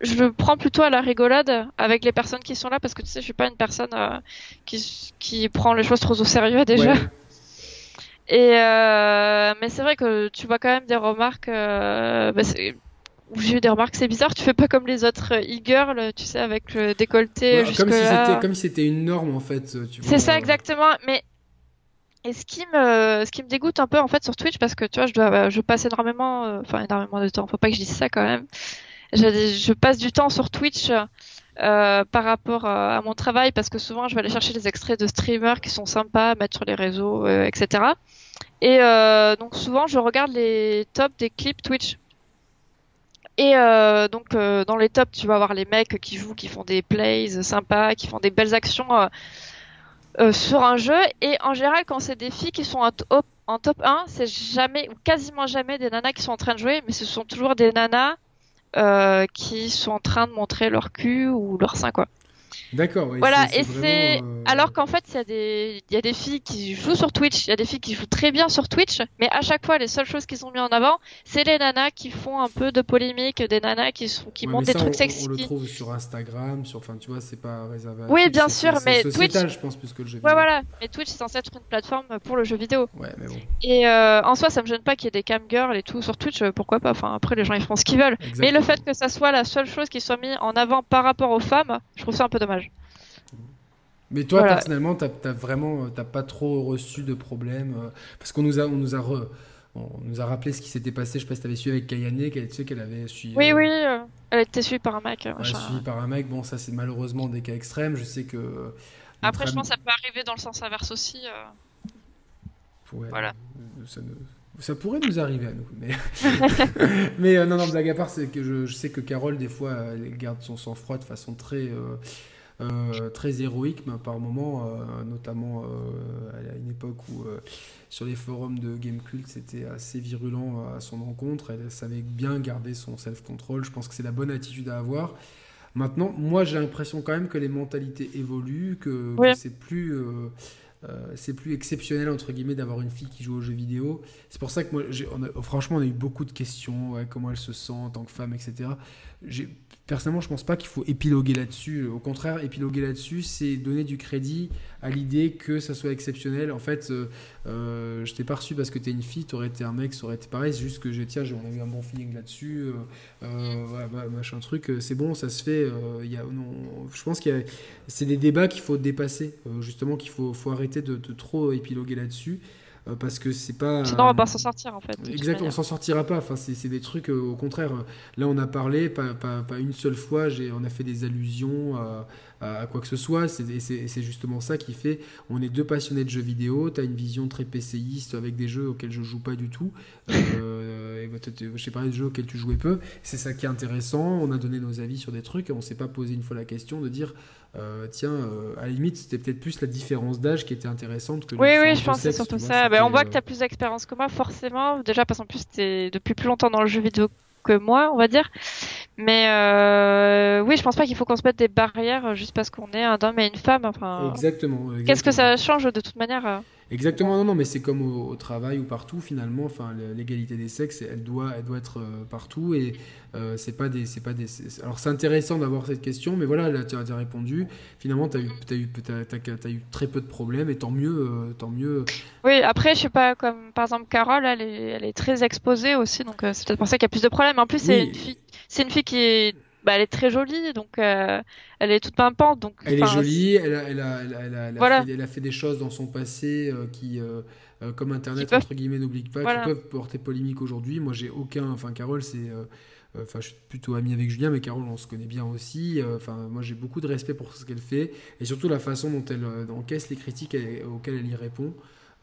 je le prends plutôt à la rigolade avec les personnes qui sont là parce que tu sais je suis pas une personne euh, qui qui prend les choses trop au sérieux déjà. Ouais. Et euh, mais c'est vrai que tu vois quand même des remarques. Euh, bah, j'ai eu des remarques, c'est bizarre, tu fais pas comme les autres e-girls, tu sais, avec le décolleté Ouais, jusque comme si là. c'était comme si c'était une norme en fait. euh, C'est ça euh. exactement. Mais et ce qui me ce qui me dégoûte un peu en fait sur Twitch parce que tu vois je dois je passe énormément euh, enfin énormément de temps. Faut pas que je dise ça quand même. Je, je passe du temps sur Twitch euh, par rapport à, à mon travail parce que souvent je vais aller chercher des extraits de streamers qui sont sympas à mettre sur les réseaux euh, etc. Et euh, donc souvent je regarde les tops des clips Twitch. Et euh, donc euh, dans les tops, tu vas avoir les mecs qui jouent, qui font des plays sympas, qui font des belles actions euh, sur un jeu. Et en général, quand c'est des filles qui sont en top, en top 1, c'est jamais ou quasiment jamais des nanas qui sont en train de jouer, mais ce sont toujours des nanas qui sont en train de montrer leur cul ou leur sein quoi. D'accord. ouais, Voilà, et c'est euh, alors qu'en fait il y a des il y a des filles qui jouent sur Twitch, il y a des filles qui jouent très bien sur Twitch, mais à chaque fois les seules choses qui sont mises en avant, c'est les nanas qui font un peu de polémique, des nanas qui sont qui ouais, mais des trucs on- sexy. On, le trouve sur Instagram, sur, enfin, tu vois, c'est pas réservé. À Oui, Twitch, bien sûr, mais sociétal, Twitch- je pense, plus que le jeu Ouais voilà, mais Twitch c'est censé être une plateforme pour le jeu vidéo. Ouais, mais bon. Et euh, en soi ça me gêne pas qu'il y ait des camgirls et tout sur Twitch, euh, pourquoi pas. Enfin après les gens ils font ce qu'ils veulent. Mais le fait que ça soit la seule chose qui soit mise en avant par rapport aux femmes, je trouve ça un peu dommage. Mais toi, Voilà. personnellement, t'as t'as vraiment, euh, t'as pas trop reçu de problème euh, parce qu'on nous a, on nous a, re- on nous a rappelé ce qui s'était passé. Je sais pas si t'avais suivi avec Kayane, qu'elle, tu sais qu'elle avait suivi. Oui euh, oui, euh, elle a été suivie par un mec. ouais, machin. suivi par un mec. Bon, ça c'est malheureusement des cas extrêmes. Je sais que. Après, je pense que ça peut arriver dans le sens inverse aussi. Ouais, Voilà. Ça, ne- ça pourrait nous arriver à nous. Mais, (laughs) mais non, non, blague à part, c'est que je, je sais que Carole, des fois, elle garde son sang-froid de façon très, euh, très héroïque, mais par moments, euh, notamment euh, à une époque où sur les forums de Gamecult, c'était assez virulent à son encontre. Elle savait bien garder son self-control. Je pense que c'est la bonne attitude à avoir. Maintenant, moi, j'ai l'impression quand même que les mentalités évoluent, que, c'est plus. c'est plus exceptionnel entre guillemets d'avoir une fille qui joue aux jeux vidéo. C'est pour ça que moi, on a- franchement, on a eu beaucoup de questions, ouais, comment elle se sent en tant que femme, etc. J'ai- Personnellement, je pense pas qu'il faut épiloguer là-dessus. Au contraire, épiloguer là-dessus, c'est donner du crédit à l'idée que ça soit exceptionnel. En fait, euh, euh, je t'ai pas reçu parce que t'es une fille, t'aurais été un mec, ça aurait été pareil. C'est juste que j'ai, tiens, on a eu un bon feeling là-dessus, euh, bah, machin truc. C'est bon, ça se fait. euh, y a, non, je pense qu'il c'est des débats qu'il faut dépasser. justement, qu'il faut, faut arrêter de, de trop épiloguer là-dessus. Euh, parce que c'est pas. Sinon, on va euh, pas s'en sortir en fait. de Exactement, on s'en sortira pas. Enfin, c'est des trucs, euh, au contraire. euh, Là, on a parlé, pas, pas, pas une seule fois, on a fait des allusions à, à- quoi que ce soit. C'est et c'est- justement ça qui fait. On est deux passionnés de jeux vidéo. Tu as une vision très PCiste avec des jeux auxquels je joue pas du tout. Euh, (laughs) peut-être, je sais pas, des jeux auxquels tu jouais peu. C'est ça qui est intéressant. On a donné nos avis sur des trucs et on s'est pas posé une fois la question de dire. Euh, tiens, euh, à la limite, c'était peut-être plus la différence d'âge qui était intéressante que Oui, oui, je pense que c'est surtout vois, ça. Ben, on voit euh, que tu as plus d'expérience que moi, forcément. Déjà, parce qu'en plus, tu es depuis plus longtemps dans le jeu vidéo que moi, on va dire. Mais euh, oui, je pense pas qu'il faut qu'on se mette des barrières euh, juste parce qu'on est un homme et une femme. Enfin, Exactement. qu'est-ce que ça change de toute manière euh Exactement, non, non, mais c'est comme au, au travail ou partout finalement. Enfin, l'égalité des sexes, elle doit, elle doit être euh, partout et euh, c'est pas des, c'est pas des. Alors c'est intéressant d'avoir cette question, mais voilà, là tu as, as répondu. Finalement, tu as eu, t'as eu, eu très peu de problèmes et tant mieux, euh, tant mieux. Oui, après, je sais pas, comme par exemple Carole, elle est, elle est très exposée aussi, donc euh, c'est peut-être pour ça qu'il y a plus de problèmes. En plus, c'est Oui. une fille, c'est une fille qui est, bah, elle est très jolie, donc euh, elle est toute pimpante, donc. Elle est jolie, elle a, elle a, elle a, elle a- Voilà. fait, elle a fait des choses dans son passé euh, qui, euh, comme Internet peuvent- entre guillemets n'obligue pas, Voilà. qui peuvent porter polémique aujourd'hui. Moi, j'ai aucun. Enfin, Carole, c'est. Enfin, je suis plutôt ami avec Julien, mais Carole, on se connaît bien aussi. Enfin, moi, j'ai beaucoup de respect pour ce qu'elle fait et surtout la façon dont elle encaisse les critiques auxquelles elle y répond.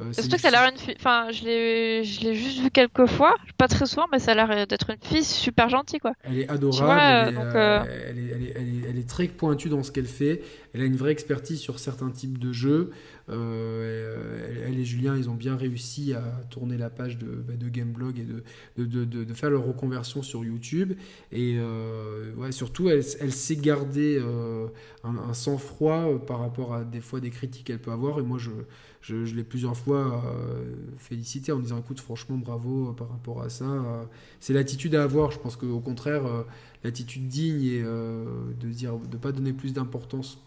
Euh, Surtout que ça a l'air une fille. Enfin, je l'ai, je l'ai juste vu quelques fois, pas très souvent, mais ça a l'air d'être une fille super gentille, quoi. Elle est adorable. elle, est, très pointue dans ce qu'elle fait. Elle a une vraie expertise sur certains types de jeux. Euh, elle, et Julien, ils ont bien réussi à tourner la page de, bah, de Gameblog et de, de, de, faire leur reconversion sur YouTube. Et euh, ouais, surtout, elle, elle sait garder euh, un, sang-froid par rapport à des fois des critiques qu'elle peut avoir. Et moi, je, je, l'ai plusieurs fois félicité en disant écoute, franchement, bravo par rapport à ça. C'est l'attitude à avoir. Je pense qu'au contraire, l'attitude digne et de dire de pas donner plus d'importance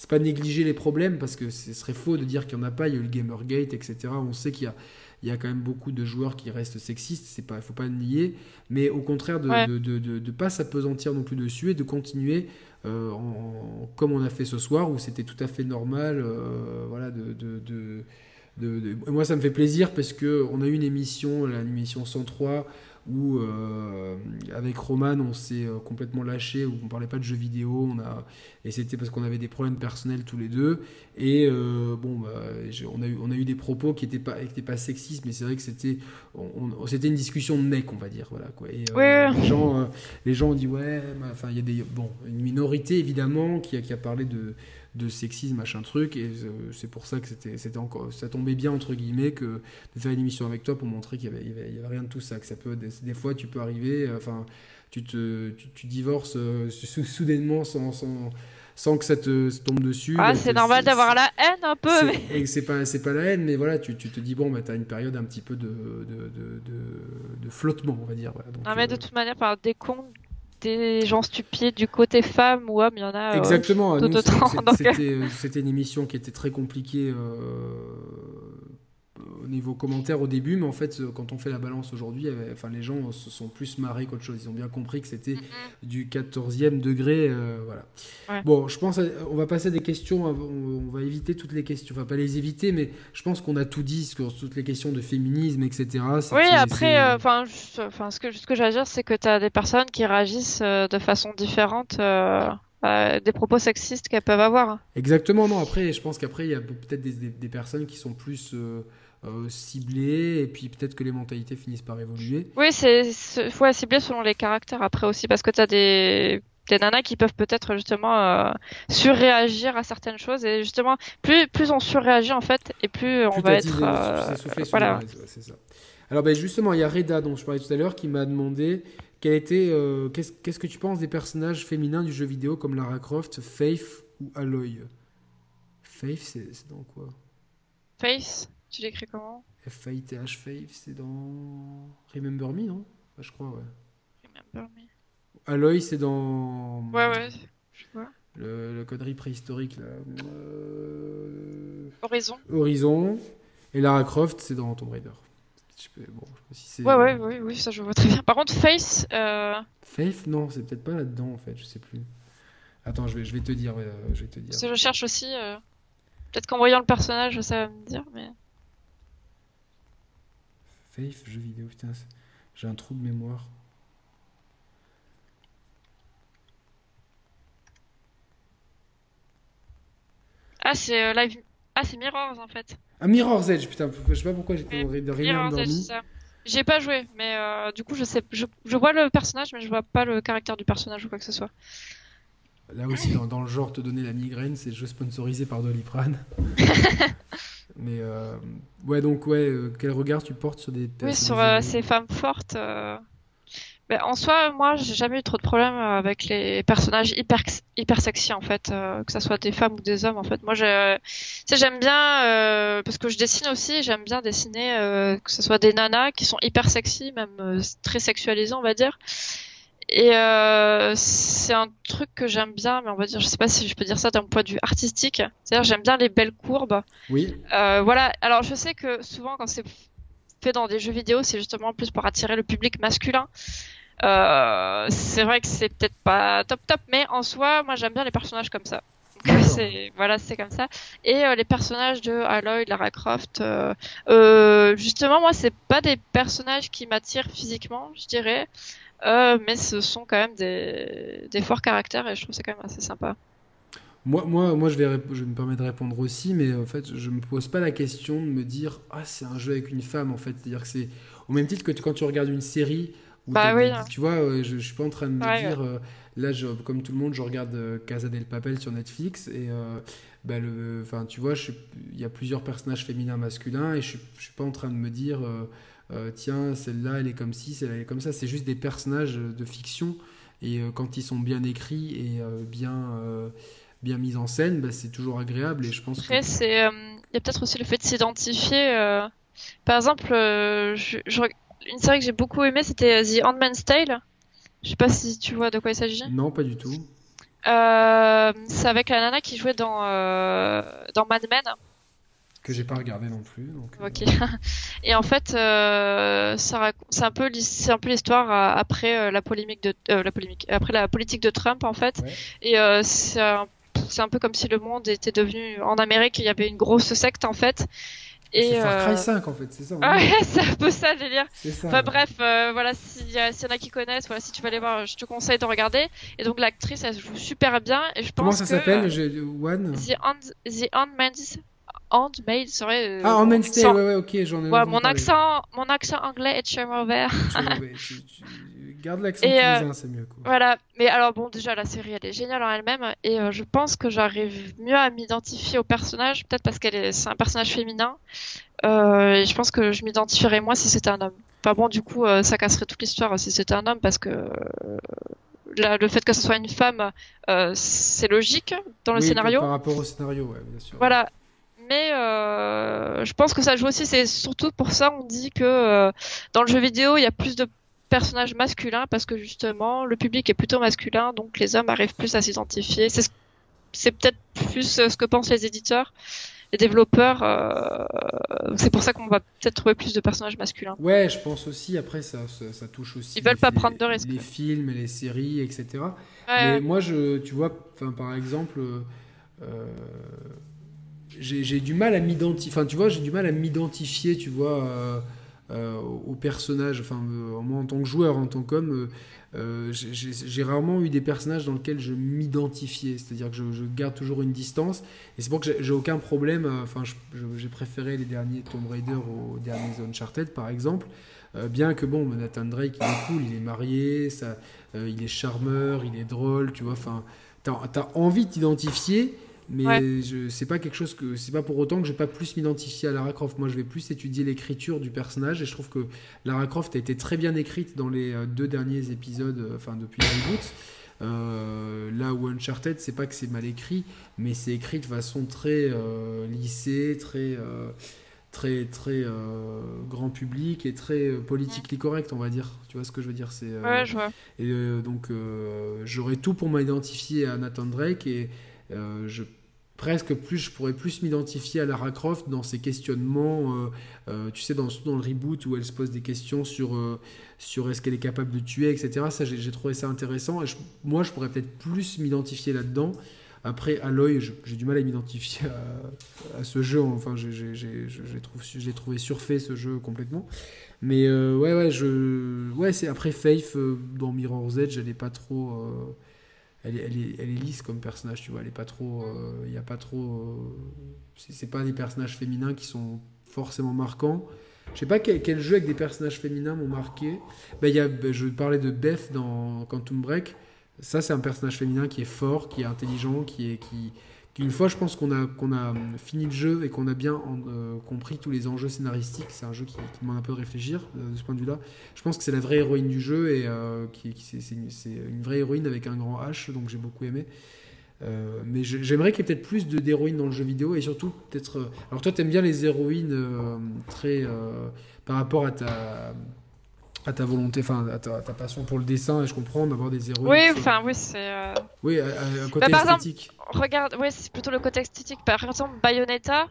c'est pas négliger les problèmes parce que ce serait faux de dire qu'il n'y en a pas. Il y a eu le Gamergate, etc. On sait qu'il y a, il y a quand même beaucoup de joueurs qui restent sexistes. C'est pas, faut pas le nier. Mais au contraire, de ne de, de, de, pas s'apesantir non plus dessus et de continuer euh, comme on a fait ce soir où c'était tout à fait normal. Euh, voilà, moi, ça me fait plaisir parce que on a eu une émission, l'émission 103 où euh, avec Roman on s'est euh, complètement lâché, où on parlait pas de jeux vidéo, on a, et c'était parce qu'on avait des problèmes personnels tous les deux. Et euh, bon, bah, on, a eu, on a eu des propos qui n'étaient pas, qui pas sexistes, mais c'est vrai que c'était, c'était une discussion de mec, on va dire. Voilà, quoi. Et, les, gens, les gens ont dit ouais, enfin il y a des, bon, une minorité évidemment qui a, qui a parlé de de sexisme, machin truc. Et euh, c'est pour ça que c'était, c'était encore, ça tombait bien, entre guillemets, que de faire une émission avec toi pour montrer qu'il n'y avait, avait, rien de tout ça. Que ça peut, des, fois, tu peux arriver, euh, enfin, tu, te, tu, divorces euh, soudainement sans, sans, sans, que ça te tombe dessus. Ah, c'est normal d'avoir la haine un peu. Mais... Et c'est pas, c'est pas la haine, mais voilà, tu, tu te dis, bon, bah, tu as une période un petit peu de, de, de, de, flottement, on va dire. Voilà. Donc, mais de toute manière, par des comptes des gens stupides du côté femme ou homme, il y en a. Euh, Exactement. (laughs) C'était une émission qui était très compliquée euh, au niveau commentaire au début, mais en fait, quand on fait la balance aujourd'hui, enfin, les gens se sont plus marrés qu'autre chose. Ils ont bien compris que c'était du 14e degré. Euh, voilà. Bon, je pense, on va passer à des questions. On, va éviter toutes les questions. Enfin, pas les éviter, mais je pense qu'on a tout dit sur toutes les questions de féminisme, etc. Oui, après, euh, enfin, enfin, ce que, ce que j'ai à dire, c'est que tu as des personnes qui réagissent euh, de façon différente. des propos sexistes qu'elles peuvent avoir. Exactement, non. Après, je pense qu'après, il y a peut-être des, des, personnes qui sont plus euh, ciblé et puis peut-être que les mentalités finissent par évoluer. Oui, c'est ouais, ciblé selon les caractères après aussi, parce que tu as des, des nanas qui peuvent peut-être justement euh, surréagir à certaines choses et justement plus plus on surréagit en fait et plus, on va être euh, voilà. c'est ça. Alors ben justement, il y a Reda dont je parlais tout à l'heure qui m'a demandé quel était qu'est-ce qu'est-ce que tu penses des personnages féminins du jeu vidéo comme Lara Croft, Faith ou Aloy? Faith, c'est dans quoi? Faith? Tu l'écris comment F-A-I-T-H Faith, c'est dans Remember Me, non Je crois, ouais. Remember Me. Aloy, c'est dans. Ouais, ouais, je vois. Le, la connerie préhistorique, là. Euh... Horizon. Horizon. Et Lara Croft, c'est dans Tomb Raider. Bon, je sais si ouais, ouais, oui, oui, ça je vois très bien. Par contre, Faith. Euh... Faith, non, c'est peut-être pas là-dedans en fait, je sais plus. Attends, je vais, je vais te dire. Euh, je vais te dire. Parce que je cherche aussi. Peut-être qu'en voyant le personnage, ça va me dire, mais. Faith, jeu vidéo, putain, j'ai un trou de mémoire. Ah, c'est euh, live. Ah, c'est Mirror's en fait. Ah, Mirror's Edge, putain, je sais pas pourquoi j'étais de rien Mirror's J'ai pas joué, mais euh, du coup, je sais, je, je, vois le personnage, mais je vois pas le caractère du personnage ou quoi que ce soit. Là aussi, dans, dans le genre, te donner la migraine, c'est jeu sponsorisé par Doliprane. (laughs) Mais euh, ouais, donc ouais, euh, quel regard tu portes sur des Oui, sur euh, ces femmes fortes. Ben, en soi, moi, j'ai jamais eu trop de problèmes avec les personnages hyper hyper sexy en fait, que ça soit des femmes ou des hommes en fait. Moi, j'aime bien parce que je dessine aussi, j'aime bien dessiner que ce soit des nanas qui sont hyper sexy, même très sexualisées, on va dire. Et euh, c'est un truc que j'aime bien, mais on va dire, je sais pas si je peux dire ça d'un point de vue artistique. C'est-à-dire, j'aime bien les belles courbes. Oui. Euh, voilà. Alors, je sais que souvent, quand c'est fait dans des jeux vidéo, c'est justement plus pour attirer le public masculin. Euh, c'est vrai que c'est peut-être pas top top, mais en soi, moi, j'aime bien les personnages comme ça. c'est voilà, c'est comme ça. Et euh, les personnages de Aloy, Lara Croft, euh, euh, justement, moi, c'est pas des personnages qui m'attirent physiquement, je dirais. Euh, mais ce sont quand même des, des, forts caractères et je trouve c'est quand même assez sympa. Moi, moi, moi je, vais, je me permets de répondre aussi, mais en fait, je me pose pas la question de me dire ah c'est un jeu avec une femme en fait, c'est-à-dire que c'est au même titre que quand tu regardes une série. bah oui. tu vois, je, je, suis pas en train de me dire euh, là, je, comme tout le monde, je regarde euh, Casa del Papel sur Netflix et bah, le, tu vois, il y a plusieurs personnages féminins, masculins et je, je suis pas en train de me dire tiens celle-là elle est comme ci, celle-là elle est comme ça. C'est juste des personnages de fiction et quand ils sont bien écrits et bien bien mise en scène, bah, c'est toujours agréable et je pense Après, c'est, euh, il y a peut-être aussi le fait de s'identifier. Euh, par exemple, euh, je, une série que j'ai beaucoup aimée, c'était The Handmaid's Tale. Je sais pas si tu vois de quoi il s'agit. Non, pas du tout. c'est avec la nana qui jouait dans dans Mad Men. Que j'ai pas regardé non plus. Donc, ok. (laughs) Et en fait, c'est un peu c'est un peu l'histoire après la polémique de la polémique après la politique de Trump en fait. Et c'est un un peu comme si le monde était devenu en Amérique, il y avait une grosse secte en fait. Et Far Cry 5 euh, en fait, c'est ça. Ouais, (laughs) c'est un peu ça le délire. enfin bref, euh, voilà, s'il y, y, en a qui connaissent, voilà, si tu veux aller voir, je te conseille de regarder. Et donc l'actrice, elle joue super bien. Et je pense Comment ça s'appelle, euh, One The, Hand, The Handmaid's Handmaid, serait. Euh, ah, Handmaid's ouais, ouais, ok, j'en ai. Ouais, mon accent, mon accent anglais est très mauvais. Garde l'accent euh, c'est mieux. Quoi. Voilà, mais alors bon, déjà la série elle est géniale en elle-même et euh, je pense que j'arrive mieux à m'identifier au personnage, peut-être parce qu'elle est, c'est un personnage féminin. Euh, et je pense que je m'identifierais moins si c'était un homme. Enfin bon, du coup, ça casserait toute l'histoire si c'était un homme parce que le fait que ce soit une femme, c'est logique dans le scénario. Par rapport au scénario, ouais, bien sûr. Voilà, mais je pense que ça joue aussi. C'est surtout pour ça on dit que dans le jeu vidéo il y a plus de personnage masculin parce que justement le public est plutôt masculin, donc les hommes arrivent plus à s'identifier. C'est c'est peut-être plus euh, ce que pensent les éditeurs, les développeurs. Euh, c'est pour ça qu'on va peut-être trouver plus de personnages masculins. Ouais, je pense aussi. Après, ça, ça, touche aussi. Ils veulent pas prendre de risques. Les films, les séries, etc. Mais moi, je, tu vois, par exemple. Euh, j'ai du mal à m'identifier. Enfin, tu vois, j'ai du mal à m'identifier, tu vois, euh, au personnage, enfin euh, moi en tant que joueur, en tant qu'homme, euh, j'ai rarement eu des personnages dans lesquels je m'identifiais, c'est-à-dire que je, garde toujours une distance, et c'est pour que j'ai aucun problème, enfin j'ai préféré les derniers Tomb Raider aux derniers Uncharted par exemple, bien que bon, Nathan Drake il est cool, il est marié, ça, il est charmeur, il est drôle, tu vois, enfin t'as as envie de t'identifier, mais je c'est pas quelque chose que c'est pas pour autant que je vais pas plus m'identifier à Lara Croft. Moi, je vais plus étudier l'écriture du personnage et je trouve que Lara Croft a été très bien écrite dans les euh, deux derniers épisodes, euh, enfin depuis le reboot. Euh, là où Uncharted, c'est pas que c'est mal écrit, mais c'est écrit de façon très lissée, très très très grand public et très politiquement correct, on va dire. Tu vois ce que je veux dire C'est ouais, je vois. Et donc j'aurais tout pour m'identifier à Nathan Drake et je presque plus, je pourrais plus m'identifier à Lara Croft dans ses questionnements, euh, euh, tu sais, dans, le reboot où elle se pose des questions sur, euh, sur est-ce qu'elle est capable de tuer, etc. Ça, j'ai trouvé ça intéressant. Moi, je pourrais peut-être plus m'identifier là-dedans. Après, Aloy, j'ai du mal à m'identifier à, ce jeu. Enfin, j'ai trouvé, surfait ce jeu complètement. Mais ouais, ouais, je, ouais, c'est après Faith dans Mirror's Edge, n'est pas trop elle est, lisse comme personnage, tu vois. Elle est pas trop. Il euh, n'y a pas trop. Euh, c'est pas des personnages féminins qui sont forcément marquants. Je sais pas quel, jeu avec des personnages féminins m'ont marqué. Ben, y a, ben, je parlais de Beth dans Quantum Break. Ça, c'est un personnage féminin qui est fort, qui est intelligent, qui est, qui, une fois, je pense qu'on a, fini le jeu et qu'on a bien euh, compris tous les enjeux scénaristiques, c'est un jeu qui, demande un peu de réfléchir euh, de ce point de vue-là. Je pense que c'est la vraie héroïne du jeu et euh, qui, c'est, une, vraie héroïne avec un grand H, donc j'ai beaucoup aimé. mais j'aimerais qu'il y ait peut-être plus d'héroïnes dans le jeu vidéo et surtout peut-être. alors toi, t'aimes bien les héroïnes très par rapport à ta à ta volonté, enfin à ta, passion pour le dessin, et je comprends d'avoir des héroïnes. Oui, enfin oui, c'est. Euh, oui, un côté bah, esthétique. regarde, oui, c'est plutôt le côté esthétique. Par exemple, Bayonetta,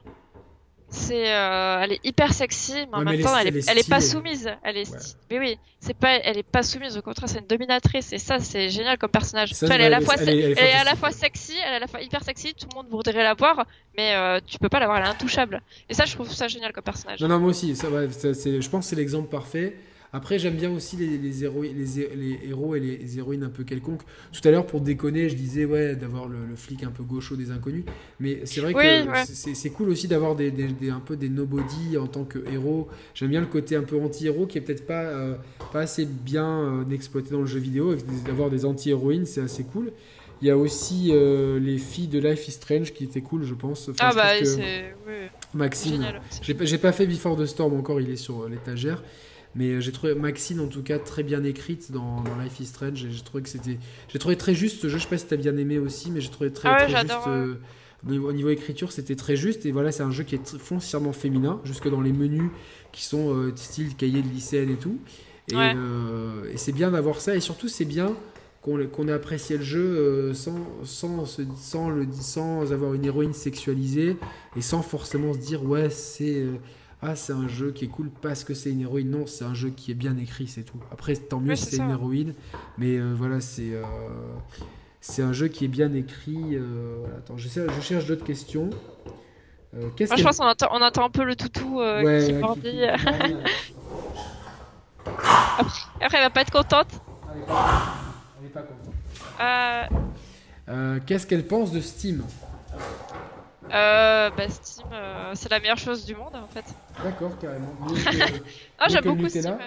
c'est, euh, elle est hyper sexy, mais en même temps, elle, est, elle est, pas soumise. Elle est, mais oui, c'est pas, elle est pas soumise. Au contraire, c'est une dominatrice, et ça, c'est génial comme personnage. elle, est à la fois, elle, est, à la fois sexy, elle est à la fois hyper sexy. Tout le monde voudrait la voir, mais euh, tu peux pas la voir. Elle est intouchable. Et ça, je trouve ça génial comme personnage. Non, non, moi aussi. Ça, je pense que c'est l'exemple parfait. Après, j'aime bien aussi les, les, héros, les, les, héros et les, héroïnes un peu quelconques. Tout à l'heure, pour déconner, je disais ouais, d'avoir le, flic un peu gaucho des inconnus. Mais c'est vrai que c'est cool aussi d'avoir des, des, un peu des nobody en tant que héros. J'aime bien le côté un peu anti-héros qui est peut-être pas, euh, pas assez bien euh, exploité dans le jeu vidéo. D'avoir des anti-héroïnes, c'est assez cool. Il y a aussi euh, les filles de Life is Strange qui étaient cool, je pense. ah bah, c'est. Maxime. J'ai pas fait Before the Storm encore, il est sur l'étagère. Mais euh, j'ai trouvé Maxine en tout cas très bien écrite dans, Life is Strange. J'ai trouvé que c'était, j'ai trouvé très juste ce jeu. Je sais pas si t'as bien aimé aussi, mais j'ai trouvé très, ah juste. Euh, au niveau écriture, c'était très juste. Et voilà, c'est un jeu qui est foncièrement féminin, jusque dans les menus qui sont euh, style cahier de lycéenne et tout. Et, et c'est bien d'avoir ça. Et surtout, c'est bien qu'on ait apprécié le jeu sans, sans, sans, le, sans avoir une héroïne sexualisée et sans forcément se dire ouais c'est ah c'est un jeu qui est cool parce que c'est une héroïne. Non, c'est un jeu qui est bien écrit, c'est tout. Après, tant mieux si c'est une héroïne, mais euh, voilà, c'est euh, c'est un jeu qui est bien écrit. Euh, attends, je, je cherche d'autres questions. Moi, je pense qu'on entend, on entend un peu le toutou qui mordit. (laughs) Après, elle va pas être contente. Elle est pas, elle est pas contente. Qu'est-ce qu'elle pense de Steam? Euh, bah Steam, euh, c'est la meilleure chose du monde en fait. D'accord, carrément. (laughs) ah, j'aime beaucoup Steam.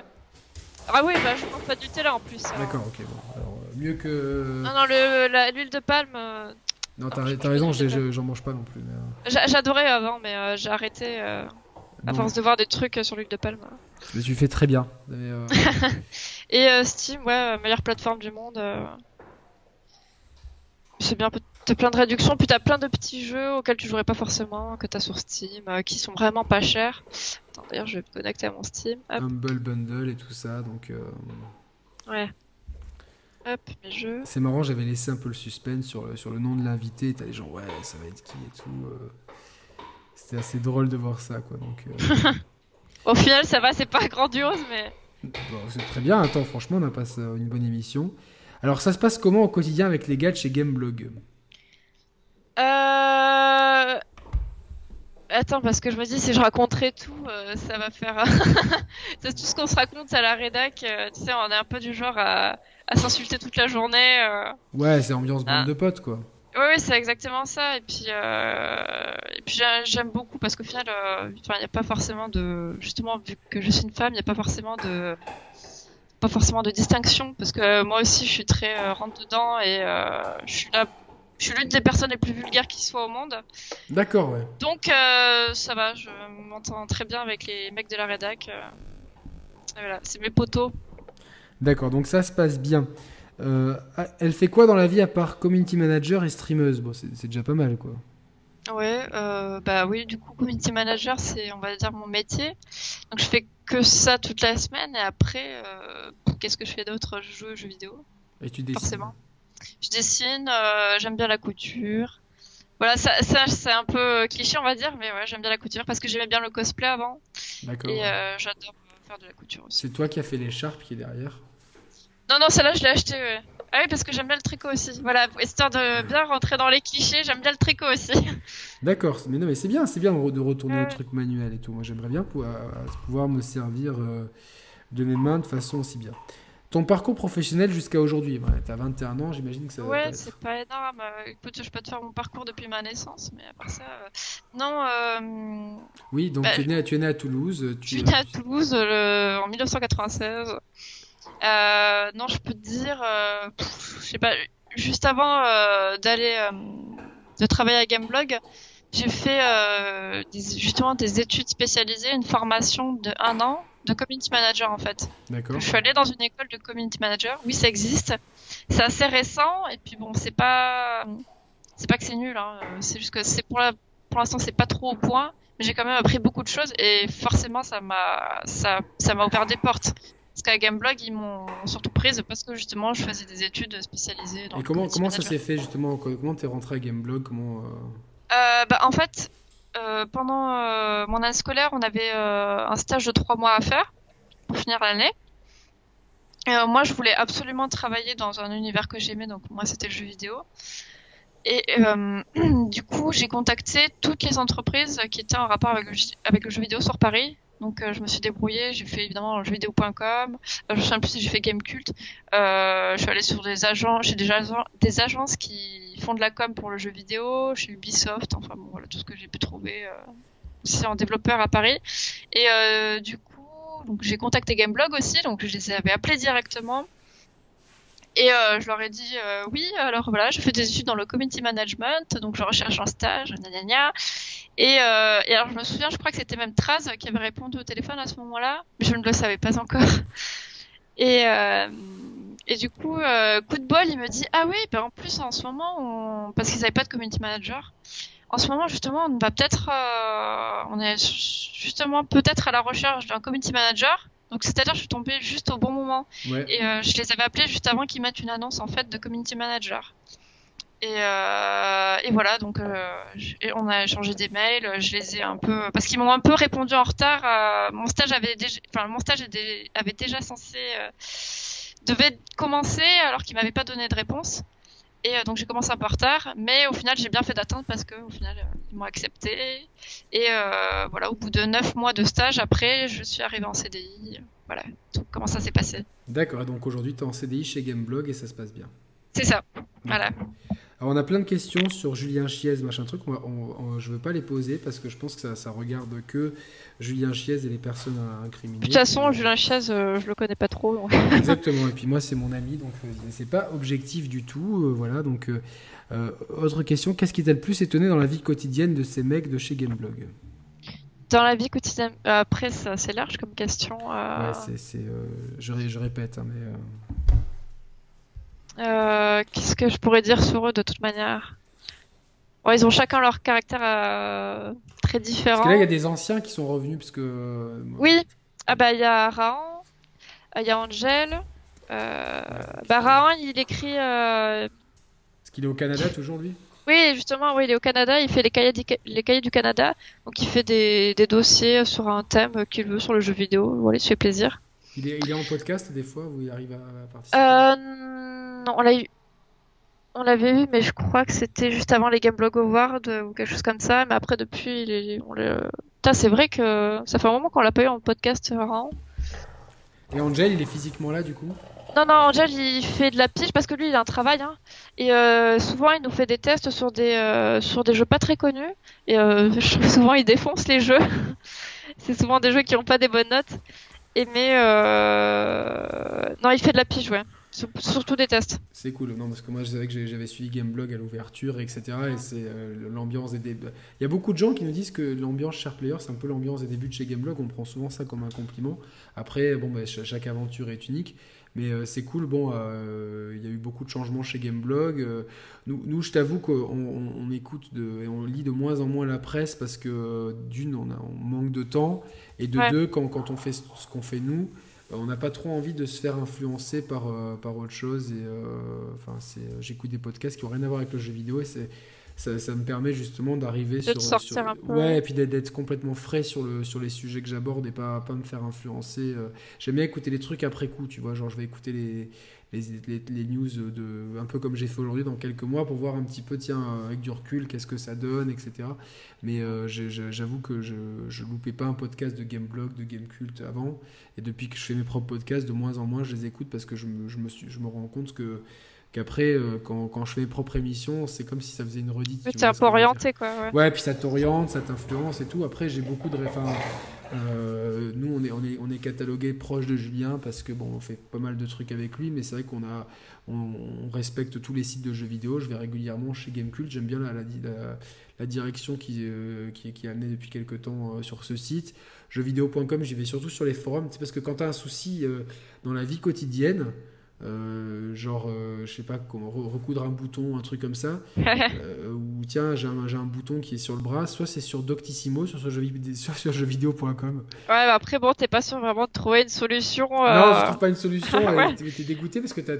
Ah oui, bah je mange pas du Nutella en plus. D'accord, ok. Bon. Alors, euh, mieux que. Non, non, l'huile de palme. Euh, non, t'as raison, j'en mange pas non plus. J'adorais avant, mais j'ai arrêté à force de voir des trucs sur l'huile de palme. Mais tu fais très bien. (laughs) Et Steam, ouais, meilleure plateforme du monde. C'est bien, T'as plein de réductions, puis t'as plein de petits jeux auxquels tu jouerais pas forcément, que t'as sur Steam, euh, qui sont vraiment pas chers. Attends, d'ailleurs, je vais me connecter à mon Steam. Humble Bundle et tout ça, donc. Euh, ouais. Hop, mes jeux. C'est marrant, j'avais laissé un peu le suspense sur le, sur le nom de l'invité. T'as les gens, ouais, ça va être qui et tout. Euh. C'était assez drôle de voir ça, quoi. Donc. (laughs) Au final, ça va, c'est pas grandiose, mais. c'est très bien. Attends, franchement, on a passé une bonne émission. Alors, ça se passe comment au quotidien avec les gars de chez Gameblog? Euh... Attends, parce que je me dis, si je raconterais tout, euh, ça va faire. (laughs) c'est tout ce qu'on se raconte à la rédac. Euh, tu sais, on est un peu du genre à, s'insulter toute la journée. Euh. Ouais, c'est ambiance bande ah. de potes, quoi. Oui, c'est exactement ça. Et puis, et puis j'aime beaucoup parce qu'au final, il n'y a pas forcément de. Justement, vu que je suis une femme, il n'y a pas forcément de. Pas forcément de distinction parce que moi aussi je suis très rentre dedans et je suis là je suis l'une des personnes les plus vulgaires qui soient au monde. D'accord, ouais. Donc euh, ça va, je m'entends très bien avec les mecs de la rédac. Euh. voilà, c'est mes potos. D'accord, donc ça se passe bien. Euh, ah, elle fait quoi dans la vie à part community manager et streameuse? Bon, c'est déjà pas mal, quoi. Ouais, bah oui, du coup, community manager, c'est, on va dire, mon métier. Donc je fais que ça toute la semaine et après, qu'est-ce que je fais d'autre? Je joue aux jeux vidéo. Et tu dessines Forcément. Je dessine, euh, j'aime bien la couture. Voilà, ça, c'est un peu cliché, on va dire, mais ouais, j'aime bien la couture parce que j'aimais bien le cosplay avant. D'accord. Et euh, j'adore faire de la couture aussi. C'est toi qui as fait l'écharpe qui est derrière Non, non, celle-là, je l'ai achetée, Ah oui, parce que j'aime bien le tricot aussi. Voilà, histoire de bien rentrer dans les clichés, j'aime bien le tricot aussi. (laughs) D'accord, mais non, mais c'est bien, c'est bien de retourner au truc manuel et tout. Moi, j'aimerais bien pouvoir, pouvoir me servir euh, de mes mains de façon aussi bien. Ton parcours professionnel jusqu'à aujourd'hui, ouais, tu as 21 ans, j'imagine que ça Ouais, c'est pas énorme. Euh, écoute, je peux te faire mon parcours depuis ma naissance, mais à part ça. Euh, non. Euh... Oui, donc bah, tu, es né, tu, es né, à Toulouse. Tu... Je suis né à Toulouse en 1996. Euh, non, je peux te dire. je sais pas, juste avant d'aller. de travailler à Gameblog, j'ai fait des, justement des études spécialisées, une formation de un an de community manager en fait. D'accord. Je suis allée dans une école de community manager. Oui, ça existe. C'est assez récent et puis bon, c'est pas, c'est pas que c'est nul. Hein. C'est juste que c'est pour la, pour l'instant c'est pas trop au point, mais j'ai quand même appris beaucoup de choses et forcément ça m'a, ça, ça m'a ouvert des portes. Parce qu'à Gameblog, ils m'ont surtout prise parce que justement, je faisais des études spécialisées. Dans et comment, comment ça s'est fait justement? Comment t'es rentré à Gameblog? Comment euh... Euh, bah, En fait, pendant euh, mon année scolaire, on avait euh, un stage de trois mois à faire pour finir l'année. moi, je voulais absolument travailler dans un univers que j'aimais, donc moi, c'était le jeu vidéo. Et (clears throat) du coup, j'ai contacté toutes les entreprises qui étaient en rapport avec le, jeu vidéo sur Paris, Donc je me suis débrouillée, j'ai fait évidemment jeuxvideo.com, je sais plus si j'ai fait Gamecult. je suis allée sur des agents, chez des, des agences qui font de la com pour le jeu vidéo, chez Ubisoft, enfin bon voilà tout ce que j'ai pu trouver aussi en développeur à Paris. Et du coup j'ai contacté Gameblog aussi, donc je les avais appelés directement. Et euh, je leur ai dit euh, oui, alors voilà, je fais des études dans le community management, donc je recherche un stage, gna. Et, euh, alors je me souviens, je crois que c'était même Traz qui avait répondu au téléphone à ce moment-là, mais je ne le savais pas encore. Et, euh, et du coup, euh, coup de bol, il me dit ah oui, ben en plus en ce moment, on... parce qu'ils n'avaient pas de community manager, en ce moment justement, on va peut-être, euh, on est justement peut-être à la recherche d'un community manager. Donc c'est-à-dire je suis tombée juste au bon moment. Et euh, je les avais appelés juste avant qu'ils mettent une annonce en fait de community manager. Et, euh, et voilà, donc euh, on a échangé des mails, je les ai un peu parce qu'ils m'ont un peu répondu en retard. Euh, mon stage avait déjà, enfin mon stage avait déjà censé euh, devait commencer alors qu'ils m'avaient pas donné de réponse. Et euh, donc j'ai commencé un peu en retard, mais au final j'ai bien fait d'attendre parce que au final euh, ils m'ont accepté. Et euh, voilà, au bout de 9 mois de stage, après je suis arrivée en CDI. Voilà, tout, comment ça s'est passé? D'accord, donc aujourd'hui tu es en CDI chez Gameblog et ça se passe bien. C'est ça, voilà. Alors on a plein de questions sur Julien Chiez, machin truc. On, je veux pas les poser parce que je pense que ça, ça regarde que Julien Chiez et les personnes incriminées. De toute façon, Julien Chiez, euh, je le connais pas trop. (laughs) Exactement. Et puis moi, c'est mon ami, donc euh, c'est pas objectif du tout. Euh, voilà. Donc autre question qu'est-ce qui t'a le plus étonné dans la vie quotidienne de ces mecs de chez Gameblog? Dans la vie quotidienne, après, c'est large comme question. Ouais, c'est, je, je, répète, hein, mais euh, qu'est-ce que je pourrais dire sur eux de toute manière? Ils ont chacun leur caractère euh, très différent. Parce que là, il y a des anciens qui sont revenus. Parce que... Euh, oui, ah bah il y a Rahan, il y a Angel. Bah Rahan, il écrit. Est-ce qu'il est au Canada toujours lui? Oui, justement, oui, il est au Canada, il fait les cahiers, du, les cahiers du Canada, donc il fait des, des dossiers sur un thème qu'il veut sur le jeu vidéo, voilà, il se fait plaisir. Il est, il est en podcast des fois où il arrive à participer? Non, on l'a eu. On l'avait vu, mais je crois que c'était juste avant les Game Blog Awards ou quelque chose comme ça. Mais après, depuis, on c'est vrai que ça fait un moment qu'on l'a pas eu en podcast, vraiment. Et Angel, il est physiquement là, du coup? Non, non, Angel, il fait de la pige parce que lui, il a un travail. Hein. Et euh, souvent, il nous fait des tests sur des, euh, sur des jeux pas très connus. Et euh, (laughs) souvent, il défonce les jeux. (laughs) c'est souvent des jeux qui n'ont pas des bonnes notes. Et mais... Non, il fait de la pige, ouais. Surtout des tests. C'est cool, non, parce que moi je savais que j'avais suivi Gameblog à l'ouverture, etc. Et c'est euh, l'ambiance des débuts. Il y a beaucoup de gens qui nous disent que l'ambiance Share Player, c'est un peu l'ambiance des débuts de chez Gameblog. On prend souvent ça comme un compliment. Après, bon, bah, chaque aventure est unique. Mais euh, c'est cool, bon, euh, il y a eu beaucoup de changements chez Gameblog. nous, nous, je t'avoue qu'on on, écoute de, et on lit de moins en moins la presse parce que d'une, on, on, manque de temps. Et de deux, quand, quand on fait ce qu'on fait nous, on n'a pas trop envie de se faire influencer par, euh, par autre chose. Et euh, enfin, c'est, j'écoute des podcasts qui n'ont rien à voir avec le jeu vidéo et c'est, ça, ça me permet justement d'arriver sur, sortir un peu. ouais, et puis d'être, complètement frais sur le sur les sujets que j'aborde et pas pas me faire influencer. J'aime bien écouter les trucs après coup, tu vois, genre je vais écouter les les, news de, un peu comme j'ai fait aujourd'hui dans quelques mois pour voir un petit peu, tiens, avec du recul, qu'est-ce que ça donne, etc. Mais euh, j'avoue que je, je loupais pas un podcast de Gameblog, de Gamecult avant. Et depuis que je fais mes propres podcasts, de moins en moins, je les écoute parce que je me, je me, je me rends compte que qu'après, euh, quand, quand, je fais mes propres émissions, c'est comme si ça faisait une redite. Tu un peu orienté, quoi. Ouais. ouais, puis ça t'oriente, ça t'influence et tout. Après, j'ai beaucoup de. Enfin, euh, nous, on est, on, est, on est catalogué proche de Julien parce que bon, on fait pas mal de trucs avec lui, mais c'est vrai qu'on a, on, respecte tous les sites de jeux vidéo. Je vais régulièrement chez Gamecult. J'aime bien la, la, la, direction qui, euh, qui, qui, est amenée depuis quelques temps sur ce site. Jeuxvideo.com, j'y vais surtout sur les forums. C'est parce que quand tu as un souci dans la vie quotidienne, euh, genre, euh, je sais pas, comment recoudre un bouton, un truc comme ça. (laughs) euh, ou tiens, j'ai un, un, bouton qui est sur le bras, soit c'est sur Doctissimo, sur, jeu, sur, sur jeuxvideo.com. Ouais, bah après, bon, t'es pas sûr vraiment de trouver une solution. Euh... Non, je trouve pas une solution. (laughs) ouais. T'es dégoûté parce que t'as.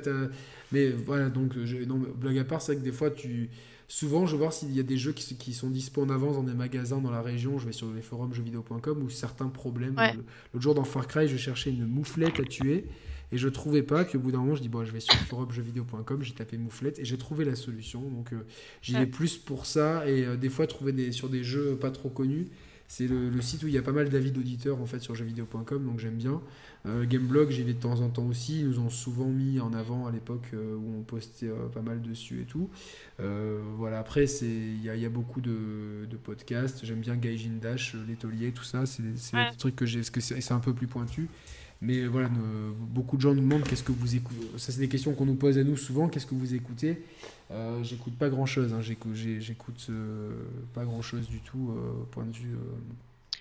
Mais voilà, donc, je, non, blague à part, c'est que des fois, tu. Souvent, je vois s'il y a des jeux qui, qui, sont dispo en avance dans des magasins dans la région. Je vais sur les forums jeuxvideo.com ou certains problèmes. L'autre jour, dans Far Cry, je cherchais une mouflette à tuer et je trouvais pas. Puis au bout d'un moment, je dis bon, je vais sur forumjeuxvideo.com, j'ai tapé mouflette et j'ai trouvé la solution. Donc euh, j'y vais plus pour ça et euh, des fois trouver des, sur des jeux pas trop connus. c'est le, site où il y a pas mal d'avis d'auditeurs en fait sur jeuxvideo.com, donc j'aime bien. Euh, Gameblog, j'y vais de temps en temps aussi. Ils nous ont souvent mis en avant à l'époque euh, où on postait euh, pas mal dessus et tout. voilà, après, il y a, y a, beaucoup de, de podcasts. J'aime bien Gaijin Dash, l'étolier, tout ça. C'est des trucs que j'ai, parce que c'est un peu plus pointu. Mais voilà, beaucoup de gens nous demandent qu'est-ce que vous écoutez. Ça, c'est des questions qu'on nous pose à nous souvent. Qu'est-ce que vous écoutez? Euh, J'écoute pas grand-chose. Hein. J'écoute euh, pas grand-chose du tout euh, point de vue.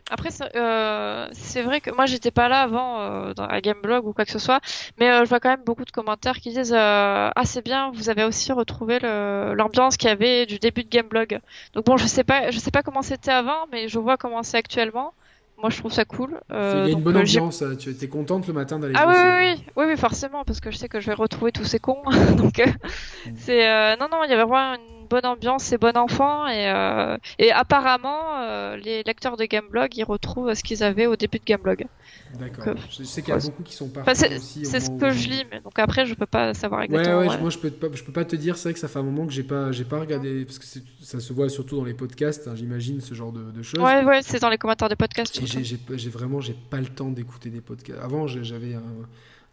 Après, c'est vrai que moi, j'étais pas là avant dans, à Gameblog ou quoi que ce soit, mais je vois quand même beaucoup de commentaires qui disent Ah, c'est bien, vous avez aussi retrouvé l'ambiance qu'il y avait du début de Gameblog. Donc bon, je sais pas, je sais pas comment c'était avant, mais je vois comment c'est actuellement moi je trouve ça cool. Euh, il y a une bonne euh, ambiance, tu étais contente le matin d'aller Ah oui, oui, oui, oui, forcément, parce que je sais que je vais retrouver tous ces cons. (laughs) Donc, euh, mm. c'est. non, non, il y avait vraiment une bonne ambiance, c'est bon enfant et, euh, et apparemment euh, les lecteurs de Gameblog ils retrouvent ce qu'ils avaient au début de Gameblog. D'accord. Euh, je sais qu'il y a beaucoup qui sont partis enfin, C'est ce que je lis, mais donc après je peux pas savoir exactement. Ouais, ouais, moi je peux pas, je peux pas te dire. C'est vrai que ça fait un moment que j'ai pas, j'ai pas regardé parce que ça se voit surtout dans les podcasts. Hein, j'imagine ce genre de, choses. Ouais, ouais, c'est dans les commentaires des podcasts. J'ai vraiment, j'ai pas le temps d'écouter des podcasts. Avant, j'avais un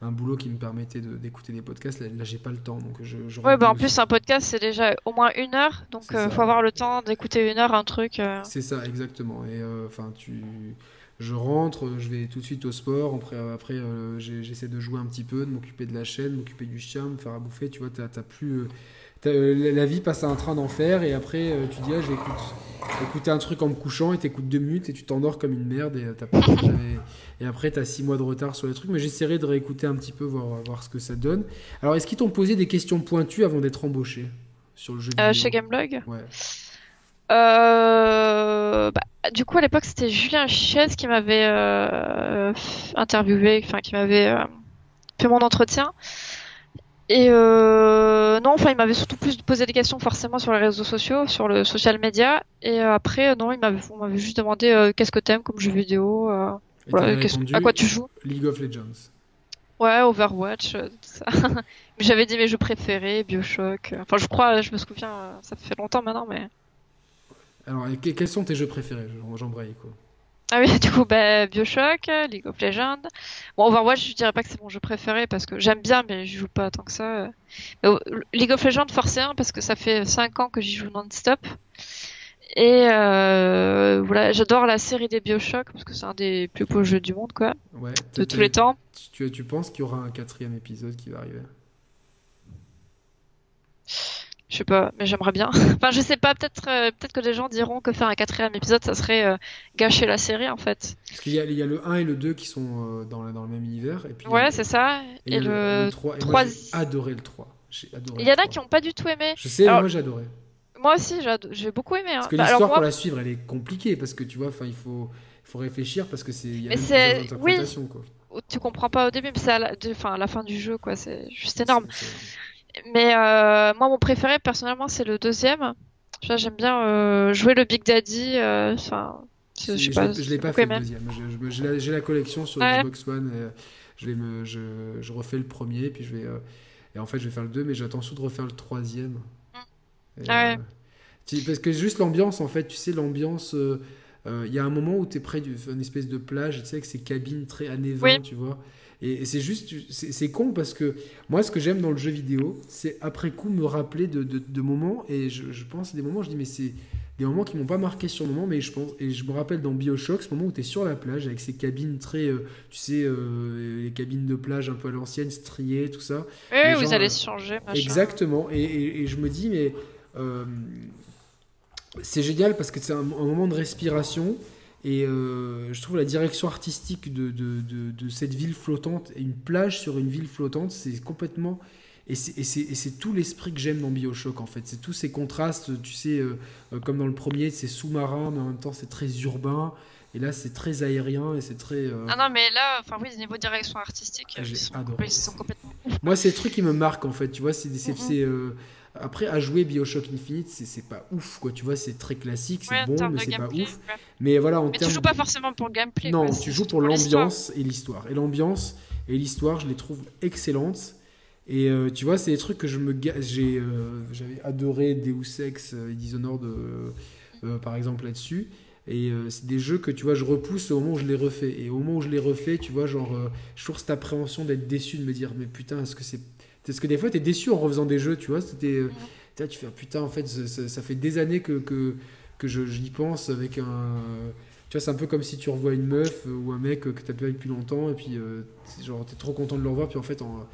un boulot qui me permettait d'écouter des podcasts. Là, j'ai pas le temps, donc je. je ouais, bah en plus un podcast c'est déjà au moins une heure, donc il euh, faut avoir le temps d'écouter une heure un truc. Euh. C'est ça, exactement. Et euh, enfin, tu, je rentre, je vais tout de suite au sport. Après, après j'essaie de jouer un petit peu, de m'occuper de la chaîne, m'occuper du chien, me faire à bouffer. Tu vois, t'as plus la vie passe à un train d'enfer et après euh, tu dis ah, je vais écouter un truc en me couchant et t'écoutes deux minutes et tu t'endors comme une merde et, euh, et après t'as six mois de retard sur les trucs. Mais j'essaierai de réécouter un petit peu voir, voir ce que ça donne. Alors est-ce qu'ils t'ont posé des questions pointues avant d'être embauché sur le jeu vidéo chez Gameblog ouais. Bah, du coup à l'époque c'était Julien Chies qui m'avait interviewé enfin qui m'avait fait mon entretien et euh, non, enfin, il m'avait surtout plus posé des questions forcément sur les réseaux sociaux, sur le social media. Et euh, après, non, il m'avait, on m'avait juste demandé euh, qu'est-ce que t'aimes comme jeu vidéo, euh, à quoi tu joues. League of Legends. Ouais, Overwatch, tout ça. (laughs) j'avais dit mes jeux préférés, Bioshock. Enfin, je crois, je me souviens, ça fait longtemps maintenant, mais. Alors, quels sont tes jeux préférés J'embraye quoi? Ah oui, (laughs) du coup, bah, Bioshock, League of Legends. Bon, Overwatch, je dirais pas que c'est mon jeu préféré parce que j'aime bien, mais je joue pas tant que ça. League of Legends, forcément, parce que ça fait 5 ans que j'y joue non-stop. Et euh, voilà, j'adore la série des Bioshock parce que c'est un des plus beaux jeux du monde, quoi. Ouais, de tous les temps. Tu, tu penses qu'il y aura un quatrième épisode qui va arriver? Je sais pas, mais j'aimerais bien. (laughs) enfin, je sais pas, peut-être euh, peut-être que des gens diront que faire un quatrième épisode, ça serait euh, gâcher la série en fait. Parce qu'il y, y, a le 1 et le 2 qui sont euh, dans, dans, le même univers. Et puis ouais, c'est ça. Et, le, 3. Et moi, j'ai adoré le 3. Il y en a qui n'ont pas du tout aimé. Je sais, mais moi j'ai adoré. Moi aussi, j'ai beaucoup aimé. Hein. Parce que bah, l'histoire, pour la suivre, elle est compliquée. Parce que tu vois, il faut, faut réfléchir parce que c'est. Mais oui. Quoi. Tu comprends pas au début, mais c'est à, la... à la fin du jeu, quoi. C'est juste énorme. Mais euh, moi, mon préféré, personnellement, c'est le deuxième. J'aime bien euh, jouer le Big Daddy. Euh, enfin, je, je, pas, je l'ai pas fait le deuxième. J'ai la, collection sur Xbox One. Et je, vais me, je, je, refais le premier, puis je vais. et en fait, je vais faire le 2, mais j'attends surtout de refaire le troisième. Mm. ah ouais. parce que juste l'ambiance, en fait, tu sais, l'ambiance. Il y a un moment où tu es près d'une espèce de plage, tu sais, avec ces cabines très années 20, tu vois. Et c'est juste, c'est con parce que moi, ce que j'aime dans le jeu vidéo, c'est après coup me rappeler de, de, moments. Et je, je, pense à des moments, je dis, mais c'est des moments qui m'ont pas marqué sur le moment, mais je pense, et je me rappelle dans Bioshock, ce moment où tu es sur la plage avec ces cabines très, euh, tu sais, euh, les cabines de plage un peu à l'ancienne, striées, tout ça. Oui, vous allez se changer, machin. Exactement. Et, et, je me dis, mais euh, c'est génial parce que c'est un, un, moment de respiration. Et euh, je trouve la direction artistique de, de, de, cette ville flottante, et une plage sur une ville flottante, c'est complètement... Et c'est tout l'esprit que j'aime dans Bioshock, en fait. C'est tous ces contrastes, tu sais, euh, euh, comme dans le premier, c'est sous-marin, mais en même temps, c'est très urbain. Et là, c'est très aérien et c'est très. Ah non, mais là, enfin oui, niveau direction artistique, ils sont, ils, sont, complètement. Moi, c'est le truc qui me marque en fait. Tu vois, c'est mm après, à jouer Bioshock Infinite, c'est pas ouf, quoi. Tu vois, c'est très classique, c'est bon, mais c'est pas ouf. Mais voilà, en mais tu joues pas forcément pour le gameplay. Non, tu joues pour, l'ambiance et l'histoire. Et l'ambiance et l'histoire, je les trouve excellentes. Et euh, tu vois, c'est des trucs que je me j'ai euh, j'avais adoré Deus Ex et Dishonored euh, par exemple là-dessus. Et euh, c'est des jeux que tu vois, je repousse au moment où je les refais. Et au moment où je les refais, tu vois, genre, euh, j'ai toujours cette appréhension d'être déçu, de me dire, mais putain, est-ce que c'est. Est-ce que des fois, t'es déçu en refaisant des jeux, tu vois C'était. euh, tu tu fais, ah, putain, en fait, ça, ça- ça fait des années que, que, que je, j'y pense avec un. Tu vois, c'est un peu comme si tu revois une meuf ou un mec que t'as pas vu depuis longtemps, et puis, euh, genre, t'es trop content de le revoir, puis en fait, en-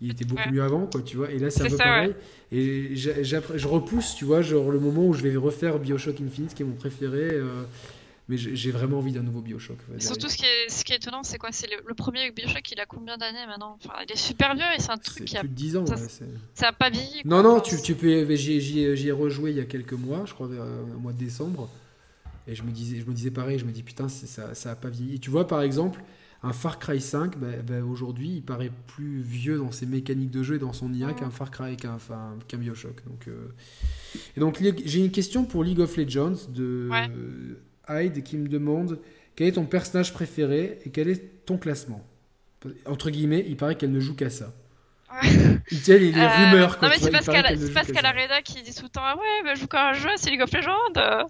il était beaucoup Ouais. mieux avant, quoi, tu vois. Et là, c'est un peu ça, pareil. Et je repousse, tu vois, genre le moment où je vais refaire Bioshock Infinite, qui est mon préféré. euh, mais j'ai vraiment envie d'un nouveau Bioshock. Surtout, ce qui est, ce qui est étonnant, c'est quoi? C'est le, le premier Bioshock, il a combien d'années maintenant? Enfin, il est super vieux et c'est un truc qui a, plus de 10 ans. ça, ouais, ça a pas vieilli. non, non, tu, tu peux. J'y ai rejoué il y a quelques mois, je crois, vers euh, le mois de décembre. Et je me disais, je me disais pareil, je me dis putain, ça, ça a pas vieilli. Et tu vois, par exemple, un Far Cry 5, bah, bah, aujourd'hui, il paraît plus vieux dans ses mécaniques de jeu et dans son IA qu'un Far Cry, qu'un qu'un Bioshock. Donc, euh, Et donc, j'ai une question pour League of Legends de Ouais. Hyde qui me demande quel est ton personnage préféré et quel est ton classement. Entre guillemets, il paraît qu'elle ne joue qu'à ça. Ouais. Il tient les, les Euh, rumeurs. non, mais c'est parce qu'à a ça. Reda qui dit tout le temps Ah ouais, bah, je joue quand un jeu, c'est League of Legends. euh.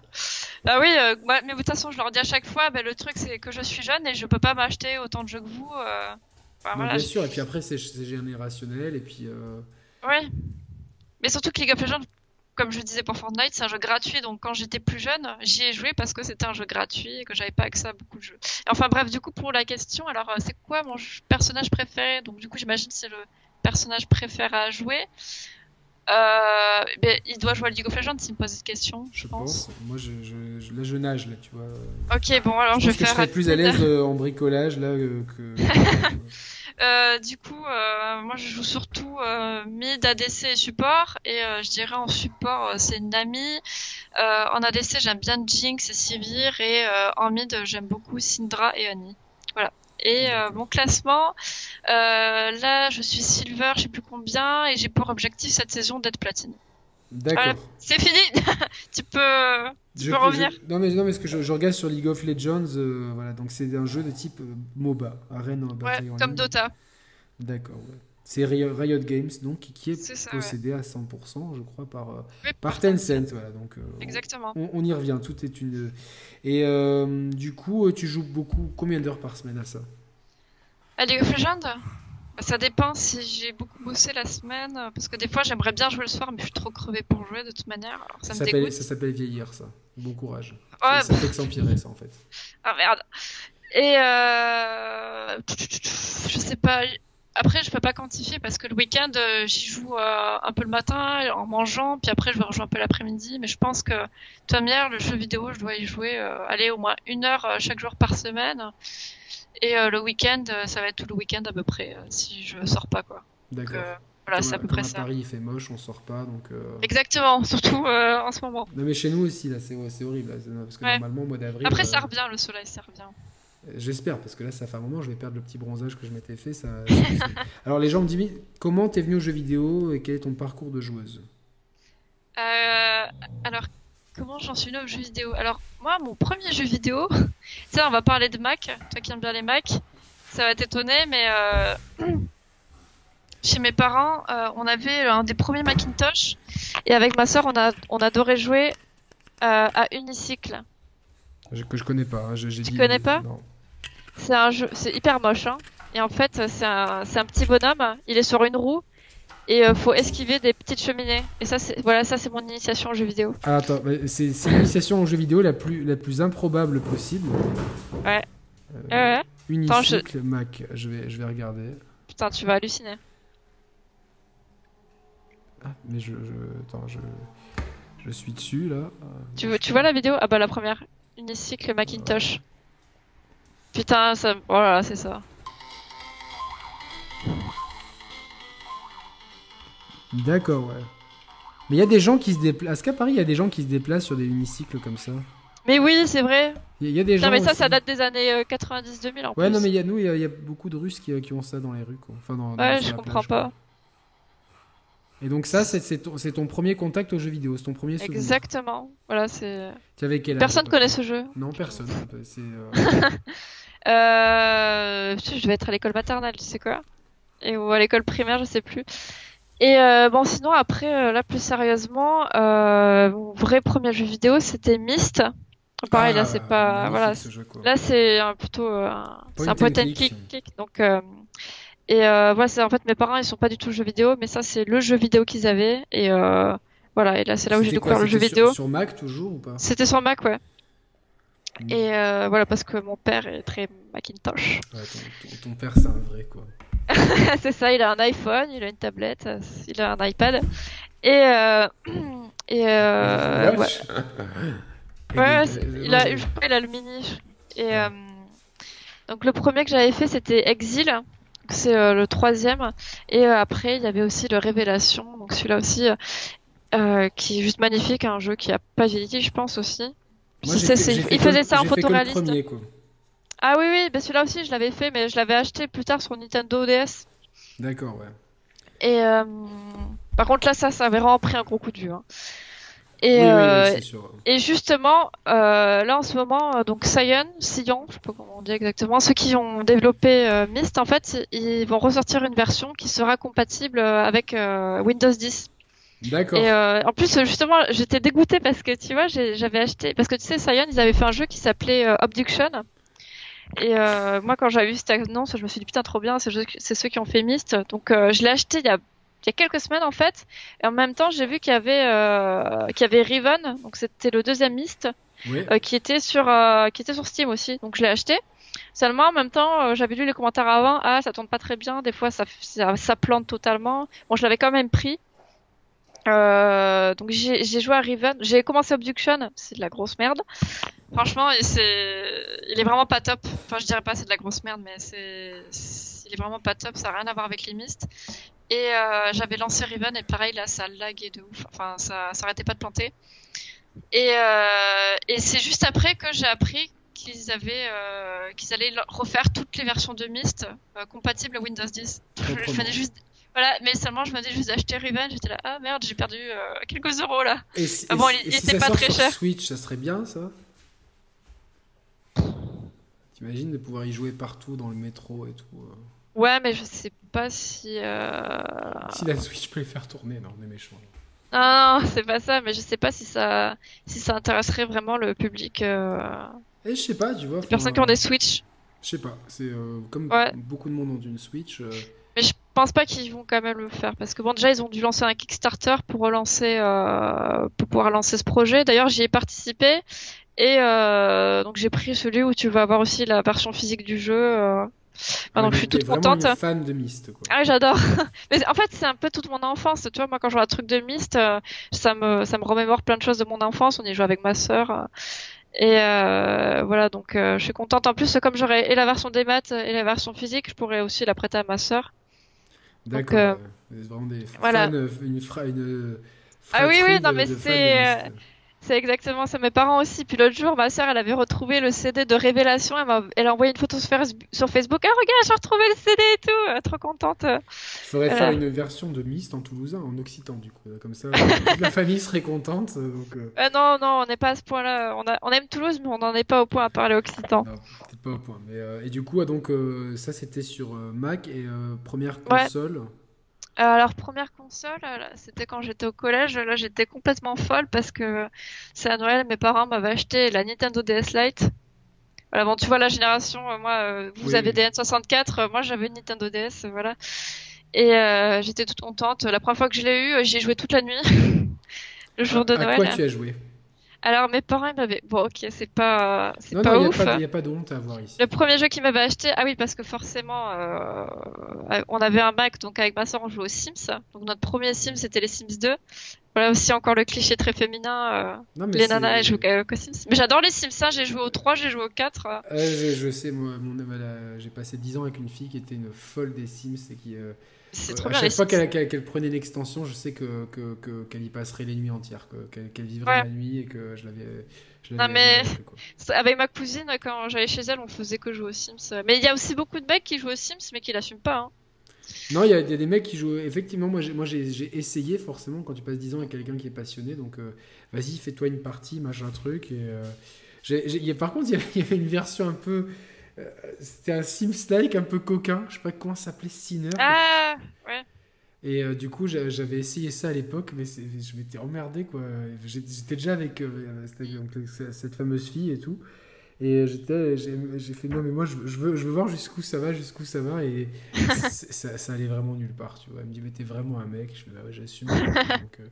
Bah oui, euh, bah, mais de toute façon, je leur dis à chaque fois bah, le truc, c'est que je suis jeune et je peux pas m'acheter autant de jeux que vous. euh. Enfin, Non, voilà, bien je- sûr, et puis après, c'est c'est générationnel, et puis. Ouais. Mais surtout que League of Legends, comme je disais pour Fortnite, c'est un jeu gratuit. Donc quand j'étais plus jeune, j'y ai joué parce que c'était un jeu gratuit et que j'avais pas accès à beaucoup de jeux. Enfin bref, du coup, pour la question, alors euh, c'est quoi mon personnage préféré? Donc du coup, j'imagine c'est le personnage préféré à jouer. Euh, ben, il doit jouer à League of Legends s'il me pose cette question, je, je pense. pense. Moi, je, je- je- là, je nage, là, tu vois. Ok, bon, alors je vais que je faire serais plus à l'aise euh, en bricolage, là, euh, que. (laughs) Euh, du coup, euh, moi je joue surtout euh, mid, ADC et support. Et euh, je dirais en support, c'est Nami. Euh, en ADC, j'aime bien Jinx et Sivir. Et euh, en mid, j'aime beaucoup Syndra et Annie. Et euh, mon classement, euh, là je suis Silver, je sais plus combien. Et j'ai pour objectif cette saison d'être platine. D'accord. C'est fini (laughs) Tu peux, tu Je- peux revenir je- non mais non mais ce que je, je regarde sur League of Legends, euh, voilà donc c'est un jeu de type euh, MOBA, arène en Ouais, en comme ligne. Dota. D'accord. ouais. C'est Riot, Games donc qui, est, ouais. possédé à 100%, je crois par euh, Oui, par Tencent. Voilà donc. euh, Exactement. On, on y revient. Tout est une. Et euh, du coup, tu joues beaucoup. Combien d'heures par semaine à ça? À League of Legends Bah, Ça dépend si j'ai beaucoup bossé la semaine, parce que des fois j'aimerais bien jouer le soir, mais je suis trop crevée pour jouer de toute manière, alors ça, me s'appelle- dégoûte. ça s'appelle vieillir, ça. Bon courage. Ouais, ça, ça fait que s'empirer, ça en fait. ah merde. Et euh... je sais pas. Après, je peux pas quantifier parce que le week-end, euh, j'y joue euh, un peu le matin en mangeant, puis après je vais rejouer un peu l'après-midi. Mais je pense que de toute manière, le jeu vidéo, je dois y jouer, euh, aller au moins une heure chaque jour par semaine. Et le week-end, ça va être tout le week-end à peu près, si je sors pas quoi. D'accord. voilà, c'est à peu près à ça. Paris, il fait moche, on sort pas, donc. euh, Exactement, (laughs) surtout euh, en ce moment. Non mais chez nous aussi, là, c'est c'est horrible. là, Parce que Ouais. normalement, au mois d'avril. Après, ça revient, le soleil, ça revient. J'espère, parce que là, ça fait un moment, je vais perdre le petit bronzage que je m'étais fait. Ça, (laughs) Alors, les gens me disent, comment t'es venu aux jeux vidéo et quel est ton parcours de joueuse? Euh, alors, comment j'en suis venue aux jeux vidéo? Alors, moi, mon premier jeu vidéo, (laughs) tiens, on va parler de Mac. Toi qui aimes bien les Mac, ça va t'étonner, mais euh, (clears throat) chez mes parents, euh, on avait un des premiers Macintosh, et avec ma soeur, on a, on adorait jouer à Unicycle. Je- Que je connais pas. hein, j'ai- j'ai Tu dit- connais pas? Non. C'est un jeu, c'est hyper moche, hein. Et en fait, c'est un, c'est un petit bonhomme. Il est sur une roue. Et euh, faut esquiver des petites cheminées. Et ça, c'est voilà, ça c'est mon initiation aux jeux vidéo. Ah, attends, c'est l'initiation aux jeux vidéo la plus, la plus improbable possible. Ouais. Euh, Ouais. Unicycle Mac, je vais, je vais regarder. Putain, tu vas halluciner. Ah, mais je, je, attends, je, je suis dessus là. Tu, veux- tu vois la vidéo? Ah bah la première. Unicycle Macintosh. Putain, ça... Voilà, c'est ça. D'accord, ouais. Mais il y a des gens qui se déplacent. Est-ce qu'à Paris, il y a des gens qui se déplacent sur des unicycles comme ça? Mais oui, c'est vrai. Il y, a- des gens. Non mais ça, aussi- ça date des années euh, 90-2000 en Ouais, plus. non, mais il y a nous, il y, a- il y a beaucoup de Russes qui, qui ont ça dans les rues, quoi. Enfin, dans, Ouais, je comprends plage, quoi. pas. Et donc ça, c'est ton, premier contact aux jeux vidéo, c'est ton premier souvenir. Exactement. Voilà, c'est... Tu avais quel âge Personne connaît ce jeu. Non, personne. C'est euh, (laughs) Euh... Je devais être à l'école maternelle, tu sais quoi? Et ou à l'école primaire, je sais plus. Et euh, bon, sinon après, euh, là plus sérieusement, euh, mon vrai premier jeu vidéo, c'était Myst. Pareil, là, Ah, c'est pas. Voilà. ce jeu. Là, c'est un- plutôt. c'est un point and click. click. Donc, euh, et euh, voilà, c'est en fait mes parents, ils sont pas du tout jeux vidéo, mais ça, c'est le jeu vidéo qu'ils avaient. Et euh, voilà, et là, c'est là où j'ai découvert le jeu c'était vidéo. Sur, sur Mac toujours ou pas? C'était sur Mac, ouais. Mm. Et euh, voilà, parce que mon père est très Macintosh. Ouais, ton, ton- ton père, c'est un vrai, quoi. (laughs) c'est ça, il a un iPhone, il a une tablette, euh, il a un iPad. Et, euh, (clears throat) et euh, ouais. Et- il a, je crois qu'il a le mini. Et euh, donc le premier que j'avais fait c'était Exil, c'est euh, le troisième. Et euh, après il y avait aussi le Révélation, donc celui-là aussi euh, euh, qui est juste magnifique, un jeu qui a pas vieilli, je pense aussi. Moi, il que- faisait ça en photoréaliste. premier, quoi. Ah oui oui, celui-là aussi je l'avais fait, mais je l'avais acheté plus tard sur Nintendo DS. D'accord, ouais. Et euh, par contre là ça, ça avait vraiment pris un gros coup de vieux. hein. Et, oui, oui, euh, oui, c'est sûr. Et justement, euh, là en ce moment, euh, donc Cyan, Cyan, je sais pas comment on dit exactement, ceux qui ont développé Myst, en fait, ils vont ressortir une version qui sera compatible avec Windows 10. D'accord. Et euh, en plus, justement, j'étais dégoûtée parce que tu vois, j'avais acheté, parce que tu sais, Cyan, ils avaient fait un jeu qui s'appelait euh, Obduction. Et euh, moi, quand j'avais vu cette annonce, je me suis dit putain, trop bien, c'est ceux- qui ont fait Myst. Donc, euh, je l'ai acheté il y a il y a quelques semaines en fait, et en même temps j'ai vu qu'il y avait euh, qu'il y avait Riven, donc c'était le deuxième Myst, Ouais. euh, qui était sur euh, qui était sur Steam aussi. Donc je l'ai acheté. Seulement en même temps, euh, j'avais lu les commentaires avant, ah ça tourne pas très bien, des fois ça ça, ça plante totalement. Bon, je l'avais quand même pris. Euh, donc j'ai joué à Riven, j'ai commencé Obduction, c'est de la grosse merde. Franchement, c'est il est vraiment pas top. Enfin, je dirais pas c'est de la grosse merde, mais c'est il est vraiment pas top, ça a rien à voir avec les Myst. Et euh, j'avais lancé Riven et pareil là ça laguait de ouf. Enfin, ça ça arrêtait pas de planter. Et, euh, et c'est juste après que j'ai appris qu'ils avaient euh, qu'ils allaient refaire toutes les versions de Myst euh, compatibles à Windows 10. Je, je venais juste voilà, mais seulement je venais juste d'acheter Riven, j'étais là ah merde, j'ai perdu euh, quelques euros là. Et si, Ah bon, et il- si- pas sort très sur cher. Switch, ça serait bien, ça T'imagines de pouvoir y jouer partout dans le métro et tout. euh. Ouais, mais je sais pas si euh... Si la Switch peut les faire tourner, non, on est méchant. non, non, c'est pas ça, mais je sais pas si ça si ça intéresserait vraiment le public. Et je sais pas, tu vois. les personnes qui ont des Switch. Je sais pas, c'est comme Ouais. beaucoup de monde ont une Switch. Mais je pense pas qu'ils vont quand même le faire parce que bon déjà ils ont dû lancer un Kickstarter pour relancer euh, pour pouvoir lancer ce projet. D'ailleurs j'y ai participé et euh, donc j'ai pris celui où tu vas avoir aussi la version physique du jeu. euh. Ah, donc je suis toute contente. une fan de Myst, quoi. Ah j'adore. (laughs) Mais en fait, c'est un peu toute mon enfance. Tu vois, moi, quand je vois un truc de Myst, euh, ça me, ça me remémore plein de choses de mon enfance. On y joue avec ma sœur. euh, Et euh, voilà, donc euh, je suis contente. En plus, comme j'aurai et la version des maths et la version physique, je pourrais aussi la prêter à ma sœur. D'accord. euh, vraiment des voilà. fans, euh, une, fra une Ah oui, oui, non, mais de c'est. C'est exactement ça. Mes parents aussi. Puis l'autre jour, ma sœur, elle avait retrouvé le CD de Révélation. Elle a envoyé une photo sur Face- sur Facebook. Ah, regarde, j'ai retrouvé le CD et tout. Euh, trop contente. Il faudrait Voilà. faire une version de Myst en toulousain, en occitan, du coup. Comme ça, toute la famille serait contente. euh, Donc, euh, Euh, non, non, on n'est pas à ce point-là. On, a, on aime Toulouse, mais on n'en est pas au point à parler occitan. Pas au point. Mais, euh, et du coup, ah, donc, euh, ça, c'était sur euh, Mac et première console. Alors première console, c'était quand j'étais au collège. Là, j'étais complètement folle parce que c'est à Noël, mes parents m'avaient acheté la Nintendo DS Lite. Voilà, bon, tu vois la génération. moi, vous Oui, avez des N64, euh, moi j'avais une Nintendo DS, voilà. Et euh, j'étais toute contente. La première fois que je l'ai eu, j'y ai joué toute la nuit, (laughs) le jour de à, à Noël. quoi tu as joué? Alors mes parents ils m'avaient. Bon, ok, c'est pas, c'est Non, pas non, il ouf. n'y a, pas de honte à avoir ici. Le premier jeu qu'il m'avait acheté, ah oui, parce que forcément, euh, on avait un Mac, donc avec ma soeur, on jouait aux Sims. Donc notre premier Sims, c'était les Sims 2. Voilà aussi encore le cliché très féminin. euh, Non, les nanas, elles jouent qu'aux Sims. Mais j'adore les Sims, ça, j'ai joué au 3, j'ai joué au 4. euh. Euh, je, je sais, moi, mon, voilà, j'ai passé 10 ans avec une fille qui était une folle des Sims et qui, euh, C'est trop à bien chaque fois qu'elle qu'elle- qu'elle prenait l'extension, je sais que que- que- qu'elle y passerait les nuits entières, que- qu'elle qu'elle vivrait Ouais. la nuit et que je l'avais. je Non, mais- quoi. Avec ma cousine, quand j'allais chez elle, on faisait que jouer aux Sims. Mais il y a aussi beaucoup de mecs qui jouent aux Sims, mais qui l'assument pas. Hein. Non, il y, a il y a des mecs qui jouent. Effectivement, moi, j'ai, moi, j'ai, j'ai essayé forcément quand tu passes 10 ans avec quelqu'un qui est passionné. Donc, euh, vas-y, fais-toi une partie, machin truc. Et euh, j'ai, j'ai- par contre, il y avait une version un peu. Euh, c'était un Sims-like un peu coquin. Je sais pas comment ça s'appelait, Sinner. Ah, ouais. Et euh, du coup, j'a- j'avais essayé ça à l'époque, mais je m'étais emmerdé, quoi. J'étais déjà avec, euh, cette fameuse fille et tout. Et j'étais, j'ai fait, non, mais moi, je veux, je veux, je veux voir jusqu'où ça va, jusqu'où ça va. Et (laughs) ça, ça allait vraiment nulle part, tu vois. Elle me dit, mais t'es vraiment un mec. Je fais, bah ouais, j'assume. (laughs) Donc, euh,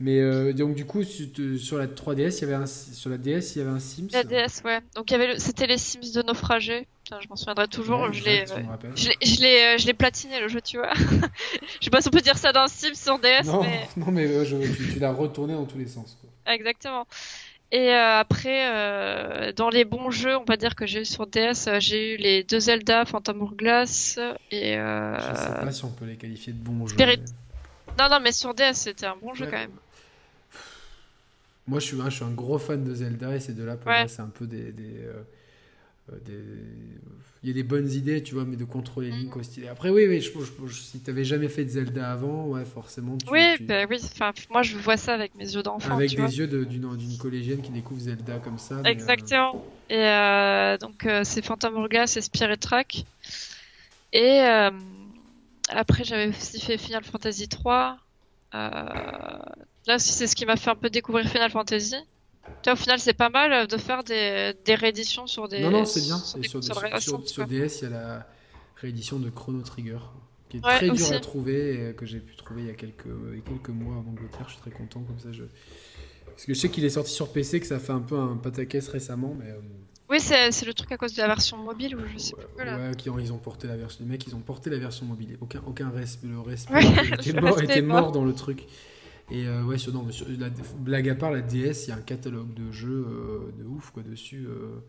mais euh, donc, du coup, sur, sur la 3DS, il y avait un, sur la DS, il y avait un Sims. La DS, ouais. Donc il y avait le- c'était les Sims de naufragés. Putain, je m'en souviendrai toujours. Ouais, je l'ai, je euh, je l'ai platiné le jeu, tu vois. (laughs) je sais pas si on peut dire ça d'un Sims sur DS, Non, mais (laughs) non, mais euh, je- tu, tu l'as retourné dans tous les sens, quoi. exactement. Et euh, après, euh, dans les bons jeux, on va dire que j'ai eu sur DS, euh, j'ai eu les deux Zelda, Phantom Hourglass et euh... Je sais pas si on peut les qualifier de bons jeux. Mais- non non, mais sur DS c'était un bon jeu quand même. Moi, je suis, un- je suis un gros fan de Zelda et ces deux-là, pour Ouais. moi, c'est un peu des. des, euh, euh, des- Il y a des bonnes idées, tu vois, mais de contrôler Link Mhm. au stylet. Après, oui, oui, je, je- je- si t'avais jamais fait de Zelda avant, ouais, forcément. Tu, Oui, tu- bah oui. Enfin, moi je vois ça avec mes yeux d'enfant, Avec tu des vois. yeux de- d'une collégienne qui découvre Zelda comme ça. mais, euh, Exactement. Et euh, donc euh, c'est Phantom Hourglass et Spirit Track. Et après j'avais aussi fait Final Fantasy 3. Euh, là aussi c'est ce qui m'a fait un peu découvrir Final Fantasy. Tu vois, au final c'est pas mal de faire des, des rééditions sur des Non, non, c'est bien. sur Et des sur, consoles sur- récentes, sur- quoi. sur DS, il y a la réédition de Chrono Trigger, qui est Ouais, très dure à trouver et que j'ai pu trouver il y a quelques, y a quelques mois en Angleterre. Je suis très content comme ça. Je... Parce que je sais qu'il est sorti sur PC, que ça fait un peu un pataquès récemment, mais. euh, Oui, c'est le truc à cause de la version mobile ou je sais Ouais, plus là. ouais, qui ont- ils ont porté la version. Les mecs, ils ont porté la version mobile. Aucun, aucun respect. Le respect Ouais, était, (laughs) mort, était mort dans le truc. Et euh, ouais, sur, non, mais sur- la, blague à part, la DS, il y a un catalogue de jeux euh, de ouf quoi dessus. euh,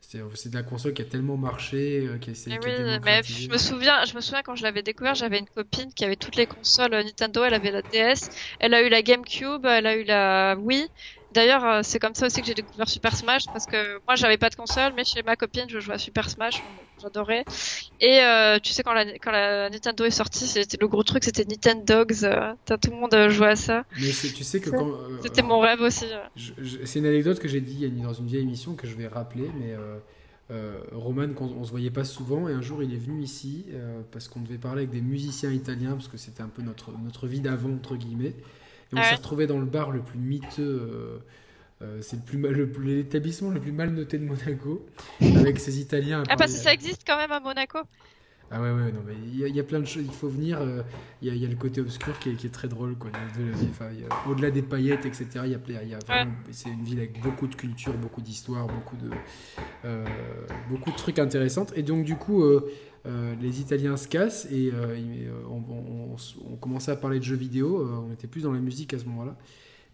c'est de la console qui a tellement marché, qui a essayé a oui, mais je me souviens, je me souviens quand je l'avais découvert, j'avais une copine qui avait toutes les consoles Nintendo, elle avait la DS, elle a eu la GameCube, elle a eu la Wii. D'ailleurs, c'est comme ça aussi que j'ai découvert Super Smash parce que moi j'avais pas de console, mais chez ma copine je jouais à Super Smash, j'adorais. Et euh, tu sais quand la, quand la Nintendo est sortie, c'était le gros truc, c'était Nintendogs, euh, t'as tout le monde euh, jouait à ça. Mais c'est- tu sais que quand. euh, C'était mon rêve aussi. euh. C'est une anecdote que j'ai dit dans une vieille émission que je vais rappeler, mais euh, euh, Roman, quand on se voyait pas souvent, et un jour il est venu ici euh, parce qu'on devait parler avec des musiciens italiens, parce que c'était un peu notre, notre vie d'avant, entre guillemets. Et on s'est ouais. retrouvé dans le bar le plus miteux, euh, euh, c'est le plus- l'établissement le plus mal noté de Monaco, avec ces Italiens. Ah parce que ça existe quand même à Monaco. ah ouais, ouais, non, mais il y, a- il y a plein de choses, il faut venir, euh, il y, a, il y a le côté obscur qui est, qui est très drôle, quoi, au-delà des paillettes, etc., il y a, y a vraiment, c'est une ville avec beaucoup de culture, beaucoup d'histoire, beaucoup de, euh, beaucoup de trucs intéressants. Et donc, du coup, euh, euh, les Italiens se cassent et euh, euh, on, on, on- on commençait à parler de jeux vidéo, euh, on était plus dans la musique à ce moment-là.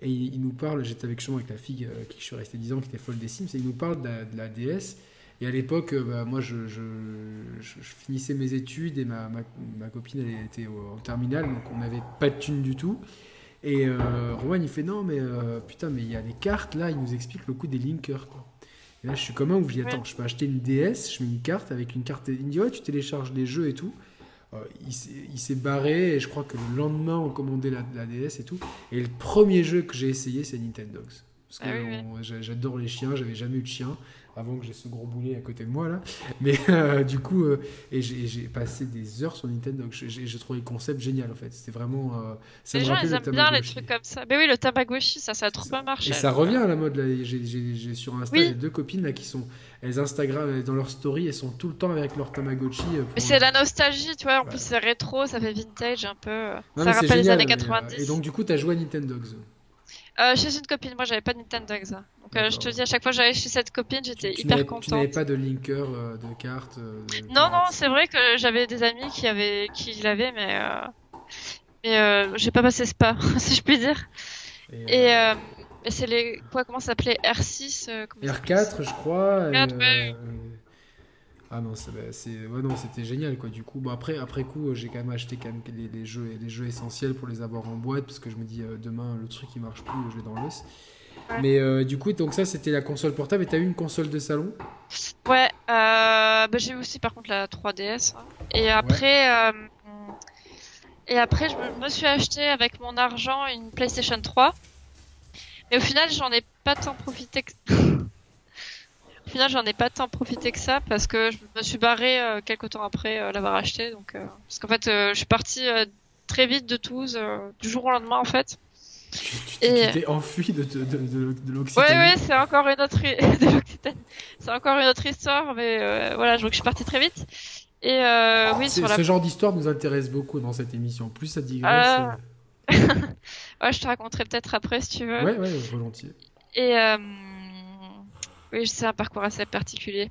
Et ils nous parlent, j'étais avec justement avec la fille euh, qui je suis resté 10 ans, qui était folle des Sims, et ils nous parlent de la, de la DS. Et à l'époque, euh, bah, moi, je, je, je- je finissais mes études et ma, ma, ma copine, elle était en terminale, donc on n'avait pas de thunes du tout. Et euh, il fait non, mais euh, putain, mais il y a les cartes, là, il nous explique le coup des linkers, quoi. Et là, je suis comme un dis, Ouais. attends, je peux acheter une DS, je mets une carte avec une carte. Il me dit, ouais, tu télécharges les jeux et tout. Euh, il s'est- barré et je crois que le lendemain, on commandait la, la DS et tout. Et le premier jeu que j'ai essayé, c'est Nintendogs. Parce que Ah oui, oui. j'adore les chiens, j'avais jamais eu de chien avant que j'ai ce gros boulet à côté de moi là. Mais (laughs) euh, du coup, euh, et j'ai passé des heures sur Nintendo. J'ai trouvé le concept génial en fait. C'était vraiment. euh, ça les me gens ils le aiment bien les trucs comme ça. Mais oui, le Tamagotchi, ça, ça a trop bien marché. Et ça revient à la mode. là. J'ai sur Insta Oui. deux copines là qui sont. Elles Instagram dans leur story, elles sont tout le temps avec leur Tamagotchi. pour- Mais c'est la nostalgie, tu vois. En Ouais. plus, c'est rétro, ça fait vintage un peu. Non, ça rappelle les années mais, euh, 90. Et donc du coup, t'as joué à Nintendogs. Euh, chez une copine, moi j'avais pas de Nintendo. Donc euh, je te dis, à chaque fois que j'allais chez cette copine, j'étais hyper n'avais- Tu n'avais contente. pas de linker euh, de cartes. euh, de Non, non, c'est vrai que j'avais des amis qui avaient, qui l'avaient, mais mais j'ai pas passé ce pas, (laughs) si je puis dire. Et, et c'est les quoi, comment ça s'appelait? R6 euh, comment ça R4, je crois. et, R4, ouais. Ah non, c'est, bah, c'est- ouais, non, c'était génial quoi. Du coup, bon, après, après coup, euh, j'ai quand même acheté quand même les, les jeux, les jeux essentiels pour les avoir en boîte parce que je me dis euh, demain le truc il marche plus, je l'ai dans l'os. Ouais. Mais euh, du coup, donc ça c'était la console portable. Et t'as eu une console de salon? Ouais, euh, bah, j'ai eu aussi par contre la 3DS. hein. Et après, et après, je me, me suis acheté avec mon argent une PlayStation 3. Mais au final, j'en ai pas tant profité que... Au final, j'en ai pas tant profité que ça parce que je me suis barré euh, quelques temps après euh, l'avoir acheté. Donc, euh, parce qu'en fait, euh, je suis partie euh, très vite de Toulouse, du jour au lendemain en fait. Tu t'es enfui de, de, de, de l'Occitanie. Ouais, ouais, c'est encore une autre (laughs) c'est encore une autre histoire, mais voilà, donc je suis partie très vite. Et euh, oui, sur la... ce genre d'histoire nous intéresse beaucoup dans cette émission. Plus ça digresse. (laughs) Ouais, je te raconterai peut-être après si tu veux. Ouais, ouais, volontiers. Et euh... oui, c'est un parcours assez particulier.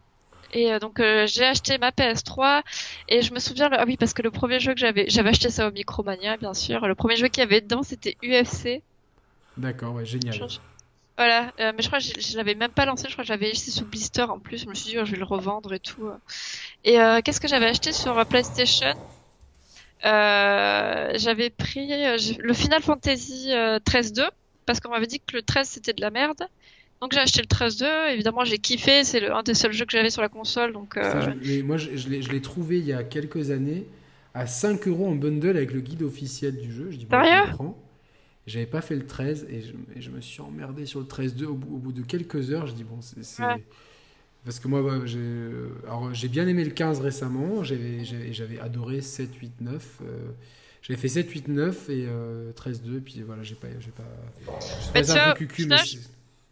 Et euh, donc euh, j'ai acheté ma PS3 et je me souviens ah oui parce que le premier jeu que j'avais j'avais acheté ça au Micromania bien sûr. Le premier jeu qu'il y avait dedans c'était UFC. D'accord, ouais, génial. Voilà, euh, mais je crois que je, l'avais même pas lancé, je crois que j'avais acheté sous blister en plus, je me suis dit oh, je vais le revendre et tout. Et qu'est-ce que j'avais acheté sur PlayStation? J'avais pris le Final Fantasy 13-2 parce qu'on m'avait dit que le 13 c'était de la merde. Donc j'ai acheté le 13-2, évidemment j'ai kiffé, c'est un des seuls jeux que j'avais sur la console. Donc, moi je, je l'ai trouvé il y a quelques années à 5 euros en bundle avec le guide officiel du jeu. Je dis, bon, je j'avais pas fait le 13 et je, me suis emmerdé sur le 13-2 au, bout de quelques heures. Je dis bon, c'est. Parce que moi, j'ai bien aimé le 15 récemment. J'avais adoré 7, 8, 9. j'avais fait 7, 8, 9 et 13, 2. Puis voilà, j'ai pas. Pas. Je, un peu cucu, mais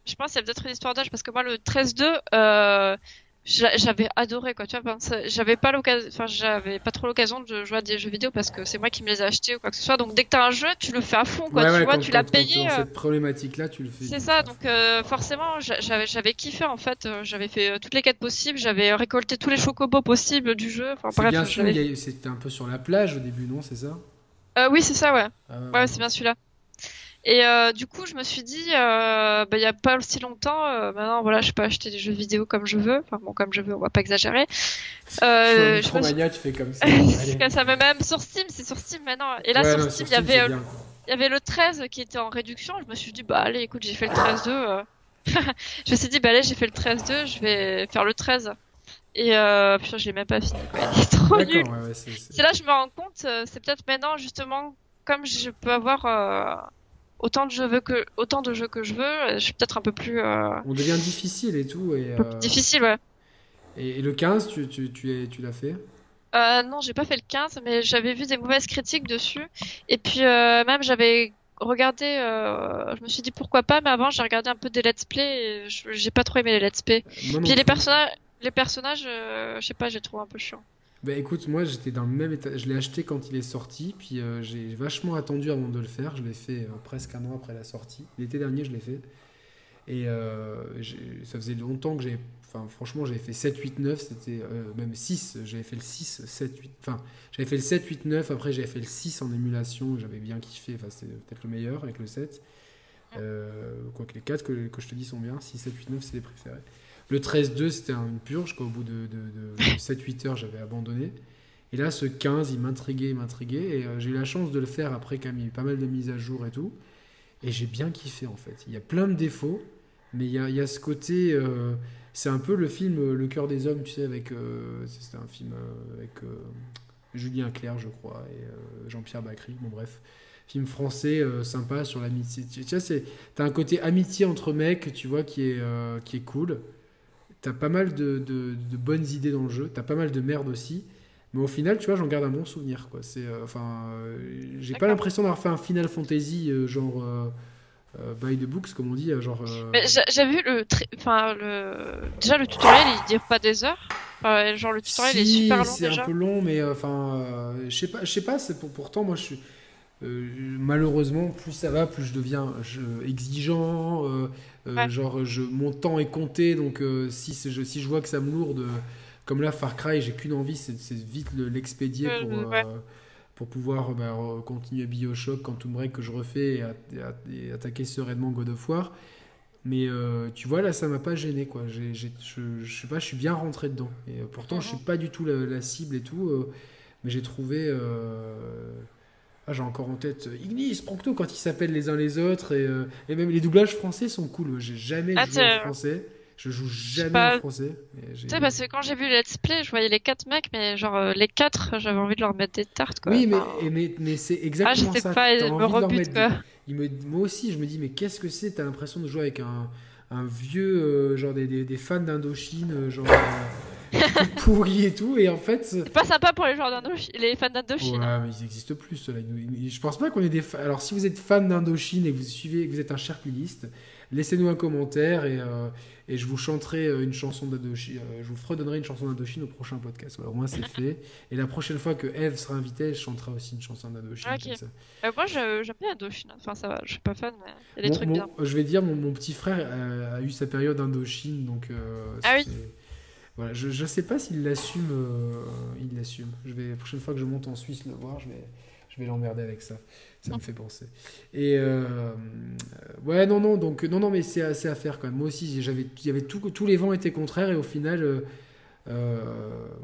je pense qu'il y a peut-être une histoire d'âge parce que moi, le 13-2, euh, j'avais adoré quoi tu vois j'avais pas l'occasion enfin j'avais pas trop l'occasion de jouer à des jeux vidéo parce que c'est moi qui me les ai achetés ou quoi que ce soit donc dès que t'as un jeu tu le fais à fond quoi tu vois tu l'as payé euh. cette problématique là tu le fais c'est ça donc euh, forcément j'avais j'avais kiffé en fait euh, j'avais fait toutes les quêtes possibles j'avais récolté tous les chocobos possibles du jeu enfin bref c'était un peu sur la plage au début non c'est ça? Oui c'est ça ouais. Ah ouais. c'est bien celui-là et euh, du coup, je me suis dit, euh, bah, il y a pas aussi longtemps, euh, maintenant, voilà, je peux acheter des jeux vidéo comme je veux. Enfin, bon, comme je veux, on va pas exagérer. Euh, je me suis... tu fais comme ça. (laughs) c'est comme ça, mais même sur Steam, c'est sur Steam maintenant. Et là, sur Steam, il y avait, euh, il y avait le 13 qui était en réduction. Je me suis dit, bah allez, écoute, j'ai fait le 13-2. Euh. (laughs) je me suis dit, bah allez, j'ai fait le 13-2, je vais faire le 13. Et euh, putain, je l'ai même pas fini. Quoi. Il est trop nul. Ouais, c'est là, je me rends compte, c'est peut-être maintenant justement comme je peux avoir autant de jeux que autant de jeux que je veux, je suis peut-être un peu plus. Euh, On devient difficile et tout. Et, euh, Difficile, ouais. Et, le 15, tu, tu, tu, tu l'as fait? Euh, Non, j'ai pas fait le 15, mais j'avais vu des mauvaises critiques dessus. Et puis euh, même j'avais regardé, je me suis dit pourquoi pas, mais avant j'ai regardé un peu des let's play j'ai pas trop aimé les let's play. Puis les personnages, les personnages, je sais pas, j'ai trouvé un peu chiant. Bah écoute, moi j'étais dans le même état. Je l'ai acheté quand il est sorti, puis euh, j'ai vachement attendu avant de le faire. Je l'ai fait euh, presque un an après la sortie. L'été dernier, je l'ai fait. Et euh, ça faisait longtemps que j'ai. Enfin, franchement, j'avais fait 7, 8, 9, c'était même 6. J'avais fait le 6, 7, 8. Enfin, j'avais fait le 7, 8, 9. Après, j'avais fait le 6 en émulation. J'avais bien kiffé. Enfin, c'était peut-être le meilleur avec le 7. Quoique les 4 que, que, je te dis sont bien. 6, 7, 8, 9, c'est les préférés. Le 13-2, c'était une purge. Qu'au bout de, 7-8 (coughs) heures, j'avais abandonné. Et là, ce 15, il m'intriguait, il m'intriguait. Et euh, j'ai eu la chance de le faire après, quand il y a eu pas mal de mises à jour et tout. Et j'ai bien kiffé, en fait. Il y a plein de défauts, mais il y a, ce côté. Euh, c'est un peu le film euh, Le cœur des hommes, tu sais, avec. c'était un film avec Julien Clerc, je crois, et Jean-Pierre Bacry. Bon, bref film français sympa sur l'amitié. Tu c'est, t'as un côté amitié entre mecs, tu vois, qui est, qui est cool. T'as pas mal de, de, bonnes idées dans le jeu, t'as pas mal de merde aussi. Mais au final, tu vois, j'en garde un bon souvenir. Quoi. C'est, euh, enfin, euh, j'ai pas l'impression d'avoir fait un Final Fantasy euh, genre by the books, comme on dit, genre. J'ai vu le, enfin le, déjà le tutoriel, il dure pas des heures. genre le tutoriel est super long C'est un peu long, mais enfin, je sais pas, je sais pas. C'est pour, pourtant, moi, je suis. Malheureusement, plus ça va, plus je deviens exigeant. Euh, genre, je, mon temps est compté, donc euh, si, je, si je vois que ça me lourde, comme là, Far Cry, j'ai qu'une envie, c'est vite l'expédier pour, euh, pour pouvoir bah, continuer Bioshock, Quantum Break que je refais et, attaquer sereinement God of War. Mais tu vois, là, ça m'a pas gêné, quoi. je, je sais pas, je suis bien rentré dedans. Et pourtant, je suis mhm. pas du tout la, cible et tout. mais j'ai trouvé. Ah, j'ai encore en tête euh, Ignis, Proncto quand ils s'appellent les uns les autres et, euh, et, même les doublages français sont cool. J'ai jamais ah, joué en français. Je joue jamais en français. Tu sais, parce que quand j'ai vu Let's Play, je voyais les quatre mecs, mais genre euh, les quatre, j'avais envie de leur mettre des tartes. Quoi. Oui, mais, mais, mais c'est ah, exactement ah, ça. Pas, me rebute, quoi. Il me... Moi aussi, je me dis, mais qu'est-ce que c'est T'as l'impression de jouer avec un, un vieux, genre des, des, des fans d'Indochine, genre (laughs) pourri et tout. Et en fait. C'est pas sympa pour les joueurs d'Indochine, les fans d'Indochine. Ouais, mais ils n'existent plus, ceux-là. Je pense pas qu'on ait des. Alors, si vous êtes fan d'Indochine et que vous suivez, que vous êtes un sherpiliste, laissez-nous un commentaire et, euh, et, je vous chanterai euh, une chanson d'Indochine. Euh, je vous fredonnerai une chanson d'Indochine au prochain podcast. au moins, c'est fait. Et la prochaine fois que Eve sera invitée, elle chantera aussi une chanson d'Indochine. moi, j'aime bien Indochine. Enfin, ça va, je suis pas fan, mais il y a des trucs bien. Je vais dire, mon, mon petit frère a, eu sa période Indochine, donc. ah oui voilà, je ne sais pas s'il l'assume. il l'assume. Je vais la prochaine fois que je monte en Suisse le voir, je vais je vais l'emmerder avec ça. Ça me fait penser. Et euh, ouais, non, non, donc non, non, mais c'est assez à faire quand même. Moi aussi, j'avais, tout, tous les vents étaient contraires et au final, euh, euh,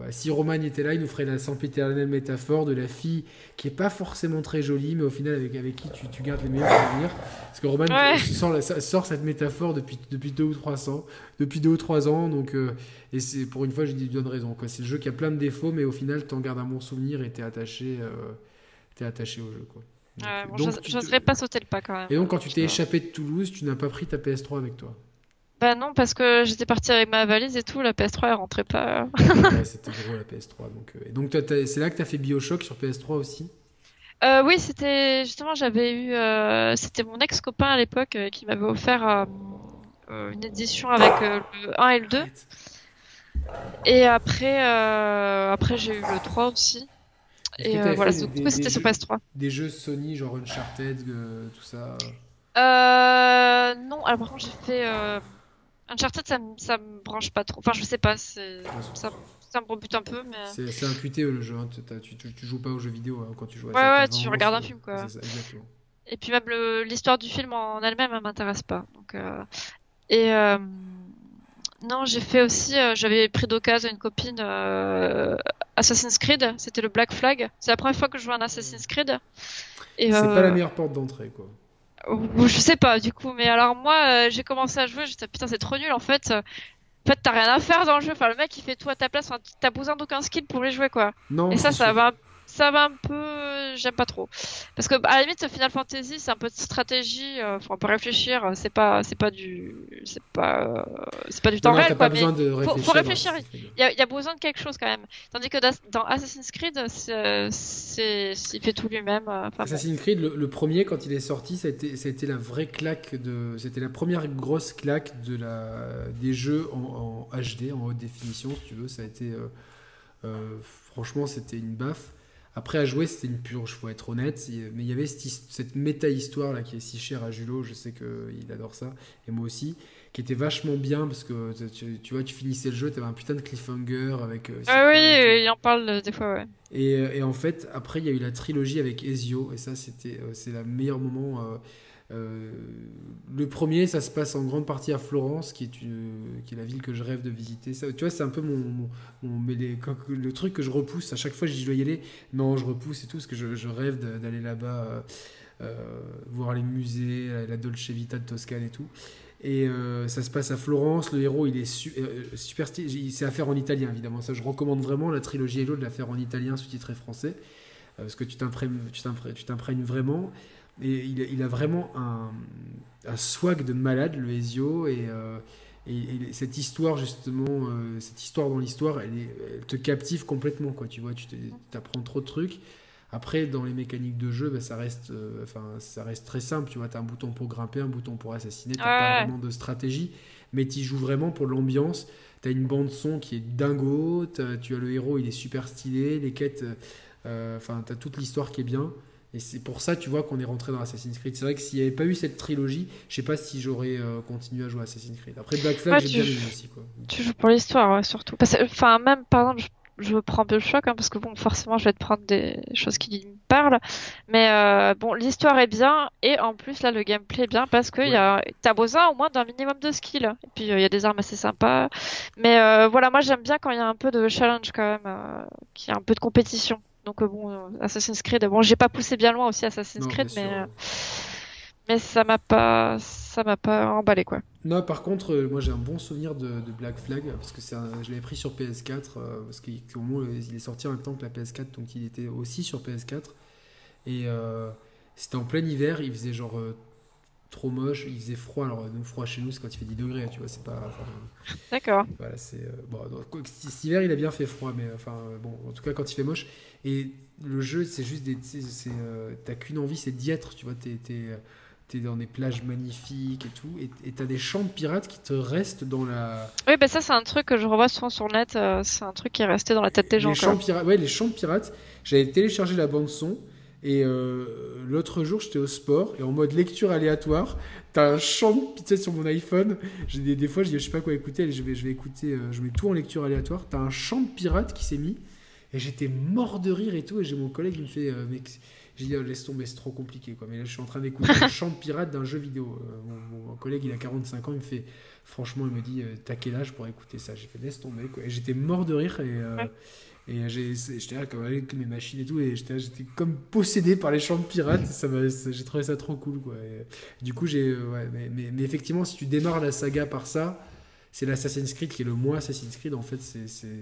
si Roman était là, il nous ferait la sempiternelle métaphore de la fille qui est pas forcément très jolie, mais au final avec, avec qui tu, tu gardes les meilleurs souvenirs. Parce que Roman sort, sort, cette métaphore depuis, depuis deux ou trois ans, depuis deux ou trois ans, donc et c'est pour une fois, je dis donne raison. Quoi. C'est le jeu qui a plein de défauts, mais au final, tu en gardes un bon souvenir et t'es attaché attaché au jeu. Quoi. j'oserais pas sauter le pas quand même. Et donc, quand tu t'es échappé de Toulouse, tu n'as pas pris ta PS3 avec toi Bah non, parce que j'étais parti avec ma valise et tout, la PS3 elle rentrait pas. ouais, c'était gros la PS3. Donc, euh, Et donc, c'est là que tu as fait Bioshock sur PS3 aussi? Euh, Oui, c'était justement, j'avais eu. Euh, c'était mon ex-copain à l'époque qui m'avait offert une édition avec le 1 et le 2. Et après, après j'ai eu le 3 aussi. Et euh, voilà, c'était sur PS3. Des jeux Sony, genre Uncharted, euh, tout ça? Euh, Non, alors par contre, j'ai fait. Euh... Uncharted, ça, ça me branche pas trop. Enfin, je sais pas, ça, ça me rebute un peu. mais... C'est un QTE le jeu, hein. tu, tu, joues pas aux jeux vidéo hein, quand tu joues à Ouais, ouais, tu regardes un film quoi. Ça, et puis même l'histoire du film en elle-même, elle m'intéresse pas. Donc, euh... Et. Euh... Non, j'ai fait aussi, euh, j'avais pris d'occasion une copine euh, Assassin's Creed, c'était le Black Flag. C'est la première fois que je joue un Assassin's Creed. C'est pas la euh, meilleure porte d'entrée, quoi. Je sais pas, du coup, mais alors moi, j'ai commencé à jouer, j'étais putain, c'est trop nul en fait. En fait, t'as rien à faire dans le jeu. Enfin, le mec, il fait tout à ta place. Enfin, t'as besoin d'aucun skill pour les jouer, quoi. Non. Et ça, ça va ça va un peu, j'aime pas trop. Parce que à la limite, Final Fantasy, c'est un peu de stratégie. Euh, faut un peu réfléchir. C'est pas, c'est pas du, c'est pas, euh, c'est pas du temps réel. Pas besoin de réfléchir. Faut, réfléchir. Il y, a, y, a, besoin de quelque chose quand même. Tandis que dans Assassin's Creed, c'est, il fait tout lui-même. Euh, Assassin's Creed, le, premier quand il est sorti, ça a été, ça a été la vraie claque de, c'était la première grosse claque de la, des jeux en, en HD, en haute définition, si tu veux. Ça a été, franchement, c'était une baffe. Après, à jouer, c'était une purge, faut être honnête. Mais il y avait cette, méta-histoire là qui est si chère à Julot, je sais qu'il adore ça, et moi aussi, qui était vachement bien parce que tu, vois, tu finissais le jeu, tu avais un putain de cliffhanger avec. Euh, ah oui, il en parle des fois, ouais. Et, euh, et, en fait, après, il y a eu la trilogie avec Ezio, et ça, c'était euh, c'est le meilleur moment. Euh, le premier, ça se passe en grande partie à Florence, qui est, qui est la ville que je rêve de visiter. Ça, tu vois, c'est un peu mon, mon, le truc que je repousse. À chaque fois, je dois y aller. Non, je repousse et tout, parce que je, rêve d'aller là-bas, euh, euh, voir les musées, la Dolce Vita de Toscane et tout. Et ça se passe à Florence. Le héros, il est super stylé. C'est à faire en italien, évidemment. Ça, je recommande vraiment la trilogie Hello de la faire en italien, sous-titré français. parce que tu t'imprègnes vraiment. Et il, a vraiment un, un, swag de malade, le Ezio, et, euh, et, cette histoire, justement, euh, cette histoire dans l'histoire, elle, elle, te captive complètement, quoi, tu vois, tu apprends trop de trucs. Après, dans les mécaniques de jeu, bah, ça, reste, euh, enfin, ça reste très simple, tu vois, tu as un bouton pour grimper, un bouton pour assassiner, tu pas vraiment de stratégie, mais tu joues vraiment pour l'ambiance. Tu as une bande son qui est dingo, tu as le héros, il est super stylé, les quêtes, enfin, tu as toute l'histoire qui est bien. Et c'est pour ça, tu vois, qu'on est rentré dans Assassin's Creed. C'est vrai que s'il n'y avait pas eu cette trilogie, je sais pas si j'aurais euh, continué à jouer à Assassin's Creed. Après Black Flag, j'ai bien aimé aussi. Quoi. Tu joues pour l'histoire, surtout. enfin, même, par exemple, je, prends peu le choc, hein, parce que bon, forcément, je vais te prendre des choses qui me parlent. Mais euh, bon, l'histoire est bien, et en plus, là, le gameplay est bien, parce que ouais. t'as besoin au moins d'un minimum de skill. Et puis, il y a des armes assez sympas. Mais euh, voilà, moi, j'aime bien quand il y a un peu de challenge, quand même, qu'il y a un peu de compétition. Donc euh, bon, euh, Assassin's Creed, bon, j'ai pas poussé bien loin aussi Assassin's Creed, mais euh, mais ça m'a pas ça m'a pas emballé quoi. Non, par contre, moi j'ai un bon souvenir de, Black Flag parce que je l'avais pris sur PS4 parce qu'au moins il est sorti en même temps que la PS4, donc il était aussi sur PS4 et c'était en plein hiver, il faisait genre trop moche. Il faisait froid, alors nous, froid chez nous, c'est quand il fait 10 degrés, tu vois, c'est pas. D'accord. Voilà, c'est. bon, cet hiver, il a bien fait froid, mais enfin, bon, en tout cas, quand il fait moche. Et le jeu, c'est juste des. T'as qu'une envie, c'est d'y être, tu vois, t'es t'es dans des plages magnifiques et tout, et t'as des champs de pirates qui te restent dans la. Oui, bah ça c'est un truc que je revois souvent sur le net, euh, c'est un truc qui est resté dans la tête des gens. Les champs, pirates, ouais, les champs pirates, j'avais téléchargé la bande son, et euh, l'autre jour j'étais au sport, et en mode lecture aléatoire, t'as un champ de pirates sur mon iPhone, des, des fois je dis je sais pas quoi écouter, je vais, écouter, euh, je mets tout en lecture aléatoire, t'as un champ de pirates qui s'est mis, et j'étais mort de rire et tout, et j'ai mon collègue qui me fait. J'ai dit, oh, laisse tomber, c'est trop compliqué. Quoi. Mais là, je suis en train d'écouter le chant pirate d'un jeu vidéo. Euh, mon, collègue, il a 45 ans, il me fait, franchement, il me dit, euh, t'as quel âge pour écouter ça? J'ai fait, laisse tomber. Quoi. Et j'étais mort de rire. Et, euh, et j'étais là, comme avec mes machines et tout. Et j'étais, comme possédé par les de pirates. ça j'ai trouvé ça trop cool. Quoi. du coup, j'ai. Ouais, mais, mais, mais, effectivement, si tu démarres la saga par ça c'est l'Assassin's Creed qui est le moins Assassin's Creed en fait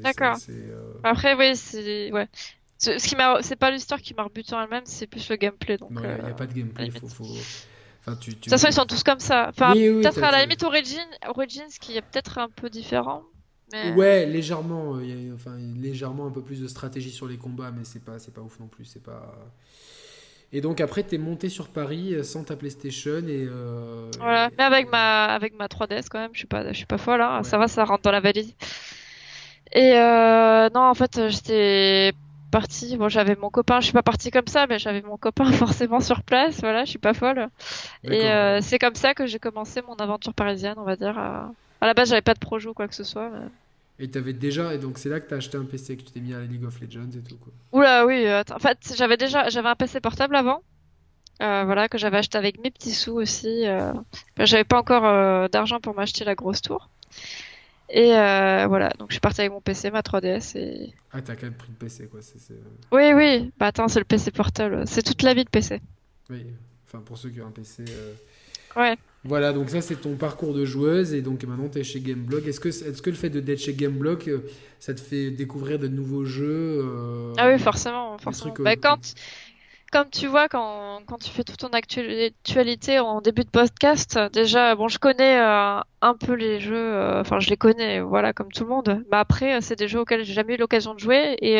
d'accord après oui c'est ouais ce, qui m'a, c'est pas l'histoire qui m'a rebuté en elle-même, c'est plus le gameplay. Donc, non, il n'y a, euh, pas de gameplay. Faut, faut... Enfin, tu, tu... De toute façon, ils sont tous comme ça. Enfin, peut-être à la limite Origin, Origins qui est peut-être un peu différent. Mais... Ouais, légèrement. Il y a, enfin, légèrement un peu plus de stratégie sur les combats, mais c'est pas, c'est pas ouf non plus. C'est pas. Et donc après, t'es monté sur Paris euh, sans ta PlayStation et. Euh... Voilà, mais avec ma, avec ma 3DS quand même, je suis pas, je suis pas folle. Hein. Ça va, ça rentre dans la valise. Et euh, non, en fait, j'étais partie. Bon, j'avais mon copain, je suis pas partie comme ça, mais j'avais mon copain (laughs) forcément sur place. Voilà, je suis pas folle. Et euh, c'est comme ça que j'ai commencé mon aventure parisienne, on va dire. À, la base, j'avais pas de projet ou quoi que ce soit. Mais... Et t'avais déjà, et donc c'est là que t'as acheté un PC, que tu t'es mis à la League of Legends et tout quoi. Oula, oui. en fait, j'avais déjà, j'avais un PC portable avant. Euh, voilà, que j'avais acheté avec mes petits sous aussi. Euh... J'avais pas encore euh, d'argent pour m'acheter la grosse tour. Et voilà, donc je suis partie avec mon PC, ma 3DS et... Ah, t'as quand même pris le PC, quoi. Oui, oui. Bah attends, c'est le PC portable. C'est toute la vie de PC. Oui, enfin pour ceux qui ont un PC... Ouais. Voilà, donc ça c'est ton parcours de joueuse et donc maintenant tu es chez Gameblog. Est-ce que, est que le fait d'être chez Gameblog, euh, ça te fait découvrir de nouveaux jeux Ah oui, forcément. forcément. bah, quand, comme tu vois, quand, quand tu fais toute ton actualité en début de podcast, déjà, bon, je connais euh, un peu les jeux, euh, enfin, je les connais, voilà, comme tout le monde. Mais après, euh, c'est des jeux auxquels j'ai jamais eu l'occasion de jouer et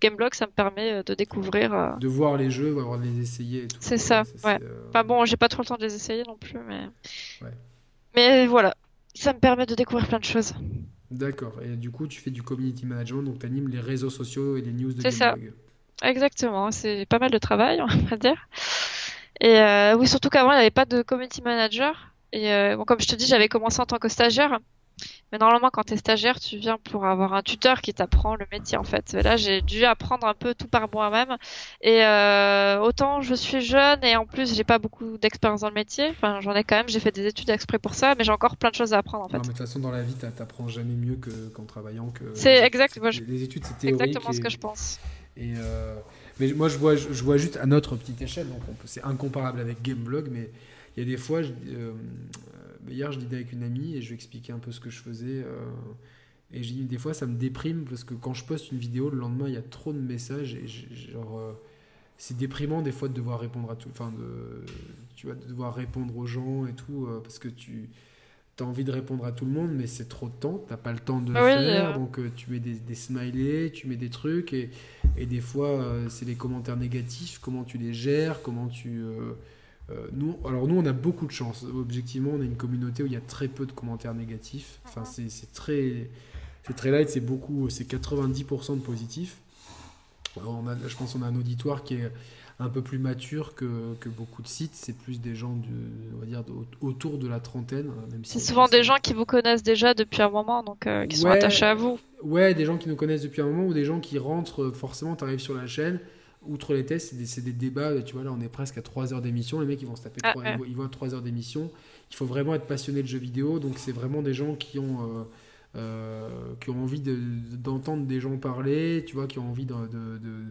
Gameblog, ça me permet de découvrir. De voir les jeux, voir les essayer et tout. C'est ça, ouais. Enfin bon, j'ai pas trop le temps de les essayer non plus, mais. Ouais. Mais voilà, ça me permet de découvrir plein de choses. D'accord. Et du coup, tu fais du community management, donc tu animes les réseaux sociaux et les news de Gameblog. C'est ça. Exactement, c'est pas mal de travail, (laughs) on va dire. Et euh, oui, surtout qu'avant, il n'y avait pas de community manager. Et euh, bon, comme je te dis, j'avais commencé en tant que stagiaire. Mais normalement, quand tu es stagiaire, tu viens pour avoir un tuteur qui t'apprend le métier, en fait. là, j'ai dû apprendre un peu tout par moi-même. Et euh, autant je suis jeune et en plus, j'ai pas beaucoup d'expérience dans le métier. Enfin, j'en ai quand même, j'ai fait des études exprès pour ça, mais j'ai encore plein de choses à apprendre, en fait. Non, mais de toute façon, dans la vie, t'apprends jamais mieux qu'en travaillant. Que... C'est exact. Les études, c'est exactement ce que je pense. Euh, mais moi, je vois, je vois juste à notre petite échelle, donc c'est incomparable avec Gameblog, mais il y a des fois, euh, hier, je dînais avec une amie et je lui expliquais un peu ce que je faisais. Euh, et je dis, des fois, ça me déprime parce que quand je poste une vidéo, le lendemain, il y a trop de messages et genre, c'est déprimant des fois de devoir répondre à tout, enfin, de, tu vois, de devoir répondre aux gens et tout, parce que tu tu as envie de répondre à tout le monde, mais c'est trop de temps, tu pas le temps de le ah faire, euh. donc euh, tu mets des, des, smileys, tu mets des trucs, et, et des fois, euh, c'est les commentaires négatifs, comment tu les gères, comment tu... nous, alors nous, on a beaucoup de chance. Objectivement, on a une communauté où il y a très peu de commentaires négatifs. Enfin, uh-huh. c'est très... C'est très light, c'est beaucoup, c'est 90% de positifs. On a, je pense qu'on a un auditoire qui est un peu plus mature que, que beaucoup de sites. C'est plus des gens, de, on va dire, autour de la trentaine. Même c'est souvent des gens qui vous connaissent déjà depuis un moment, donc euh, qui sont attachés à vous. Ouais, des gens qui nous connaissent depuis un moment ou des gens qui rentrent, euh, forcément, tu arrives sur la chaîne. Outre les tests, c'est des, des, débats. Tu vois, là, on est presque à 3 heures d'émission. Les mecs, ils vont se taper ah, 3, ils, voient 3 heures d'émission. Il faut vraiment être passionné de jeux vidéo. Donc, c'est vraiment des gens qui ont. Euh, qui ont envie d'entendre des gens parler, tu vois, qui ont envie de, de, de,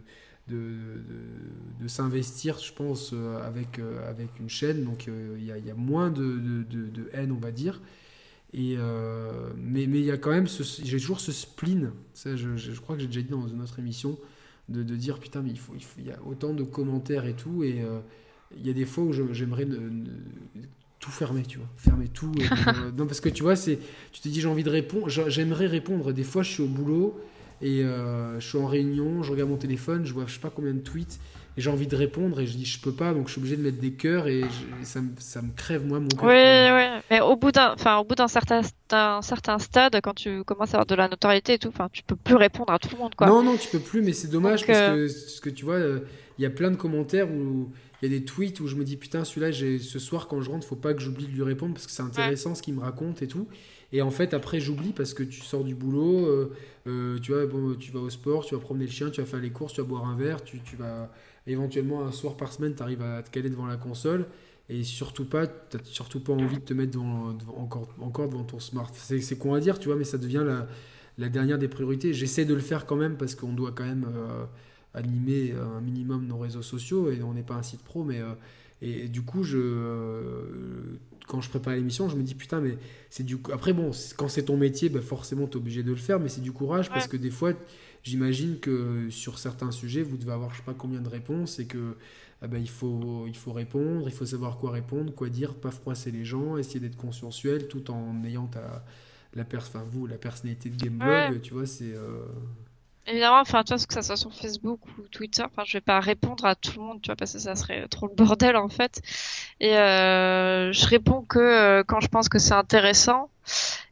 s'investir, je pense, euh, avec, euh, avec une chaîne. Donc euh, il y, y, a moins de, de, haine, on va dire. Et, mais il y a quand même, j'ai toujours ce spleen, ça, je, je, crois que j'ai déjà dit dans une autre émission, de, dire putain, mais il, faut, il, faut, il y a autant de commentaires et tout. Et, il y a des fois où j'aimerais tout fermer, tu vois, fermer tout. (laughs) non, parce que tu vois, tu te dis j'ai envie de répondre, j'aimerais répondre. Des fois, je suis au boulot et je suis en réunion, je regarde mon téléphone, je vois je sais pas combien de tweets et j'ai envie de répondre et je dis je peux pas donc je suis obligé de mettre des cœurs et, ça, me, ça, me crève moi mon cœur. Oui, oui, mais au bout d'un enfin au bout d'un certain d'un certain stade quand tu commences à avoir de la notoriété et tout, enfin tu peux plus répondre à tout le monde quoi. Non non, tu peux plus mais c'est dommage parce euh, que ce que tu vois euh, il y a plein de commentaires où il y a des tweets où je me dis putain celui-là ce soir quand je rentre faut pas que j'oublie de lui répondre parce que c'est intéressant ce qu'il me raconte et tout. Et en fait, après, j'oublie parce que tu sors du boulot, euh, tu, vois, bon, tu vas au sport, tu vas promener le chien, tu vas faire les courses, tu vas boire un verre, tu, tu vas éventuellement un soir par semaine, tu arrives à te caler devant la console et surtout pas, t'as surtout pas envie de te mettre encore, devant ton smart. C'est con à dire, tu vois, mais ça devient la, dernière des priorités. J'essaie de le faire quand même parce qu'on doit quand même euh, animer un minimum nos réseaux sociaux et on n'est pas un site pro, mais euh, et, du coup, je, euh, quand je prépare l'émission, je me dis putain, mais c'est du après bon, quand c'est ton métier, bah forcément es obligé de le faire, mais c'est du courage parce que des fois j'imagine que sur certains sujets, vous devez avoir je sais pas combien de réponses et que ah ben, il, faut, il faut répondre, il faut savoir quoi répondre, quoi dire, pas froisser les gens, essayer d'être consensuel tout en ayant ta, la, enfin, vous, la personnalité de Gameblog, tu vois, c'est... Euh, Évidemment, enfin, tu vois, que ça soit sur Facebook ou Twitter, enfin, je vais pas répondre à tout le monde, tu vois, parce que ça serait trop le bordel, en fait. Et euh, je réponds que euh, quand je pense que c'est intéressant.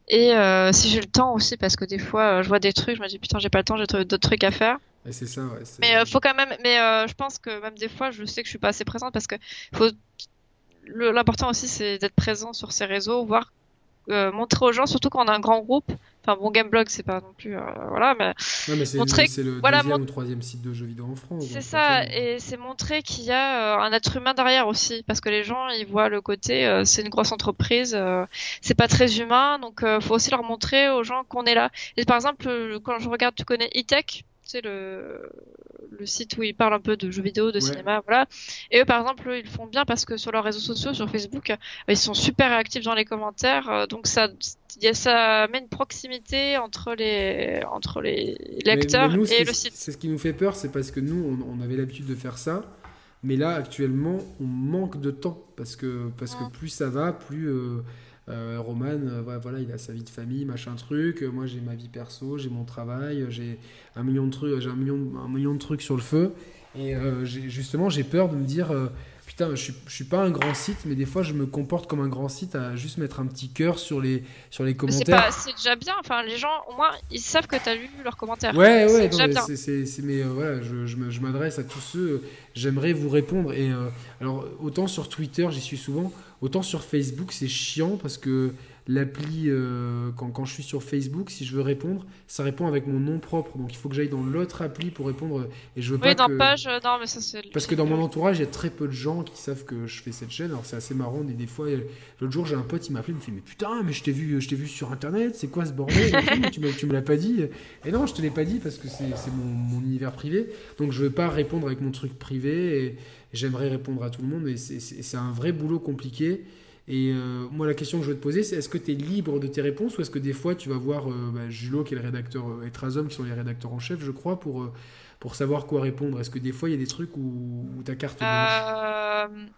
Et euh, si j'ai le temps aussi, parce que des fois, euh, je vois des trucs, je me dis putain, j'ai pas le temps, j'ai d'autres trucs à faire. Et c'est ça, ouais. Mais euh, faut quand même, mais je pense que même des fois, je sais que je suis pas assez présente parce que faut. L'important aussi, c'est d'être présent sur ces réseaux, voir montrer aux gens, surtout quand on a un grand groupe, Enfin, bon, Gameblog, c'est pas non plus. Euh, voilà, mais. Non, mais c'est montrer... le voilà, deuxième ou troisième site de jeux vidéo en France. C'est ça, et c'est montrer qu'il y a euh, un être humain derrière aussi. Parce que les gens, ils voient le côté, euh, c'est une grosse entreprise, c'est pas très humain, donc faut aussi leur montrer aux gens qu'on est là. Et par exemple, quand je regarde, tu connais e-tech? Le, le site où ils parlent un peu de jeux vidéo, de cinéma, voilà. Et eux, par exemple, ils font bien parce que sur leurs réseaux sociaux, sur Facebook, ils sont super actifs dans les commentaires. Euh, donc ça, ça met une proximité entre les, entre les lecteurs et le site. C'est ce qui nous fait peur, c'est parce que nous, on, avait l'habitude de faire ça. Mais là, actuellement, on manque de temps parce que, parce que plus ça va, plus euh, Roman, euh, voilà, il a sa vie de famille, machin truc. Euh, moi, j'ai ma vie perso, j'ai mon travail, j'ai un million de trucs, j'ai un million, un million de trucs sur le feu. Et justement, j'ai peur de me dire, putain, je suis, je suis pas un grand site, mais des fois, je me comporte comme un grand site à juste mettre un petit cœur sur les, sur les commentaires. C'est déjà bien. Enfin, les gens, au moins, ils savent que tu as lu leurs commentaires. Ouais, ouais. C'est mais voilà, je, je m'adresse à tous ceux. J'aimerais vous répondre. Et alors, autant sur Twitter, j'y suis souvent. Autant sur Facebook, c'est chiant parce que l'appli, euh, quand, quand, je suis sur Facebook, si je veux répondre, ça répond avec mon nom propre. Donc il faut que j'aille dans l'autre appli pour répondre. Et je veux oui, dans page, euh, non, mais ça c'est. Parce que dans mon entourage, il y a très peu de gens qui savent que je fais cette chaîne. Alors c'est assez marrant. Et des fois, l'autre jour, j'ai un pote, il m'a appelé, il me fait Mais putain, mais je t'ai vu, je t'ai vu sur internet, c'est quoi ce bordel? Tu me, tu me l'as pas dit. Et non, je te l'ai pas dit parce que c'est mon, mon, univers privé. Donc je veux pas répondre avec mon truc privé. Et, j'aimerais répondre à tout le monde, mais c'est un vrai boulot compliqué. Et euh, moi, la question que je veux te poser, c'est est-ce que tu es libre de tes réponses ou est-ce que des fois tu vas voir euh, bah, Julot, qui est le rédacteur, euh, et Trazom, qui sont les rédacteurs en chef, je crois, pour, pour savoir quoi répondre? Est-ce que des fois il y a des trucs où, ta carte blanche?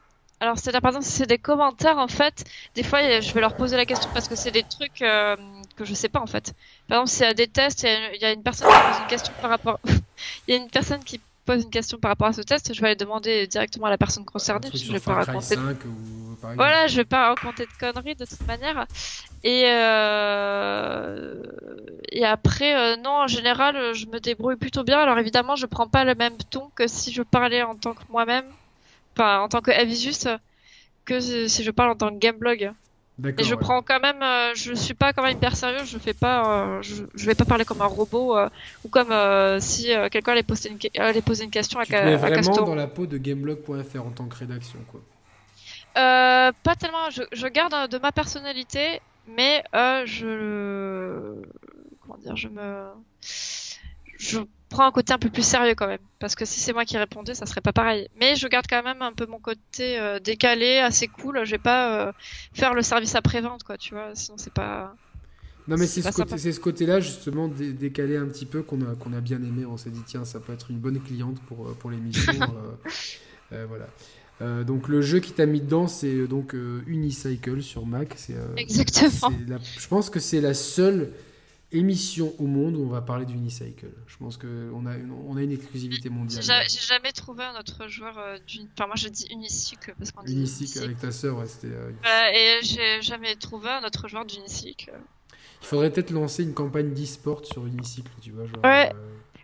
Alors, c'est-à-dire, par exemple, si c'est des commentaires, en fait, des fois, je vais leur poser la question parce que c'est des trucs que je sais pas, en fait. Par exemple, s'il y a des tests, il y, a une personne qui pose une question par rapport. (laughs) il y a une personne qui pose une question par rapport à ce test, je vais aller demander directement à la personne concernée. Je vais pas raconter. voilà, je vais pas raconter de conneries de toute manière. Et euh... et après, euh, non, en général, je me débrouille plutôt bien. Alors évidemment, je prends pas le même ton que si je parlais en tant que moi-même, enfin en tant que juste que si je parle en tant que gameblog. Et je prends quand même, euh, je suis pas quand même hyper sérieux, je fais pas, euh, je, je, vais pas parler comme un robot euh, ou comme si quelqu'un allait poser une, allait poser une question tu à, te vraiment dans la peau de gameblog.fr en tant que rédaction, quoi. pas tellement, je, je, garde de ma personnalité, mais je, comment dire, je me, je prends un côté un peu plus sérieux quand même. Parce que si c'est moi qui répondais, ça serait pas pareil. Mais je garde quand même un peu mon côté euh, décalé, assez cool. Je vais pas euh, faire le service après-vente, quoi, tu vois. Sinon, c'est pas. Non, mais c'est ce, côté, ce côté-là, justement, décalé un petit peu, qu'on a, qu'on a bien aimé. On s'est dit, tiens, ça peut être une bonne cliente pour, euh, pour l'émission. (laughs) voilà. Euh, donc le jeu qui t'a mis dedans, c'est donc Unicycle sur Mac. C'est, Exactement. la- je pense que c'est la seule émission au monde où on va parler d'Unicycle. Je pense qu'on a, une- on a une exclusivité mondiale. ja- j'ai jamais trouvé un autre joueur euh, d'une. Enfin, moi je dis unicycle parce qu'on dit Unicycle unicycle. avec ta sœur, ouais, c'était. euh, Voilà, et j'ai jamais trouvé un autre joueur d'unicycle. Il faudrait peut-être lancer une campagne d'e-sport sur Unicycle, tu vois. Genre, Ouais. euh,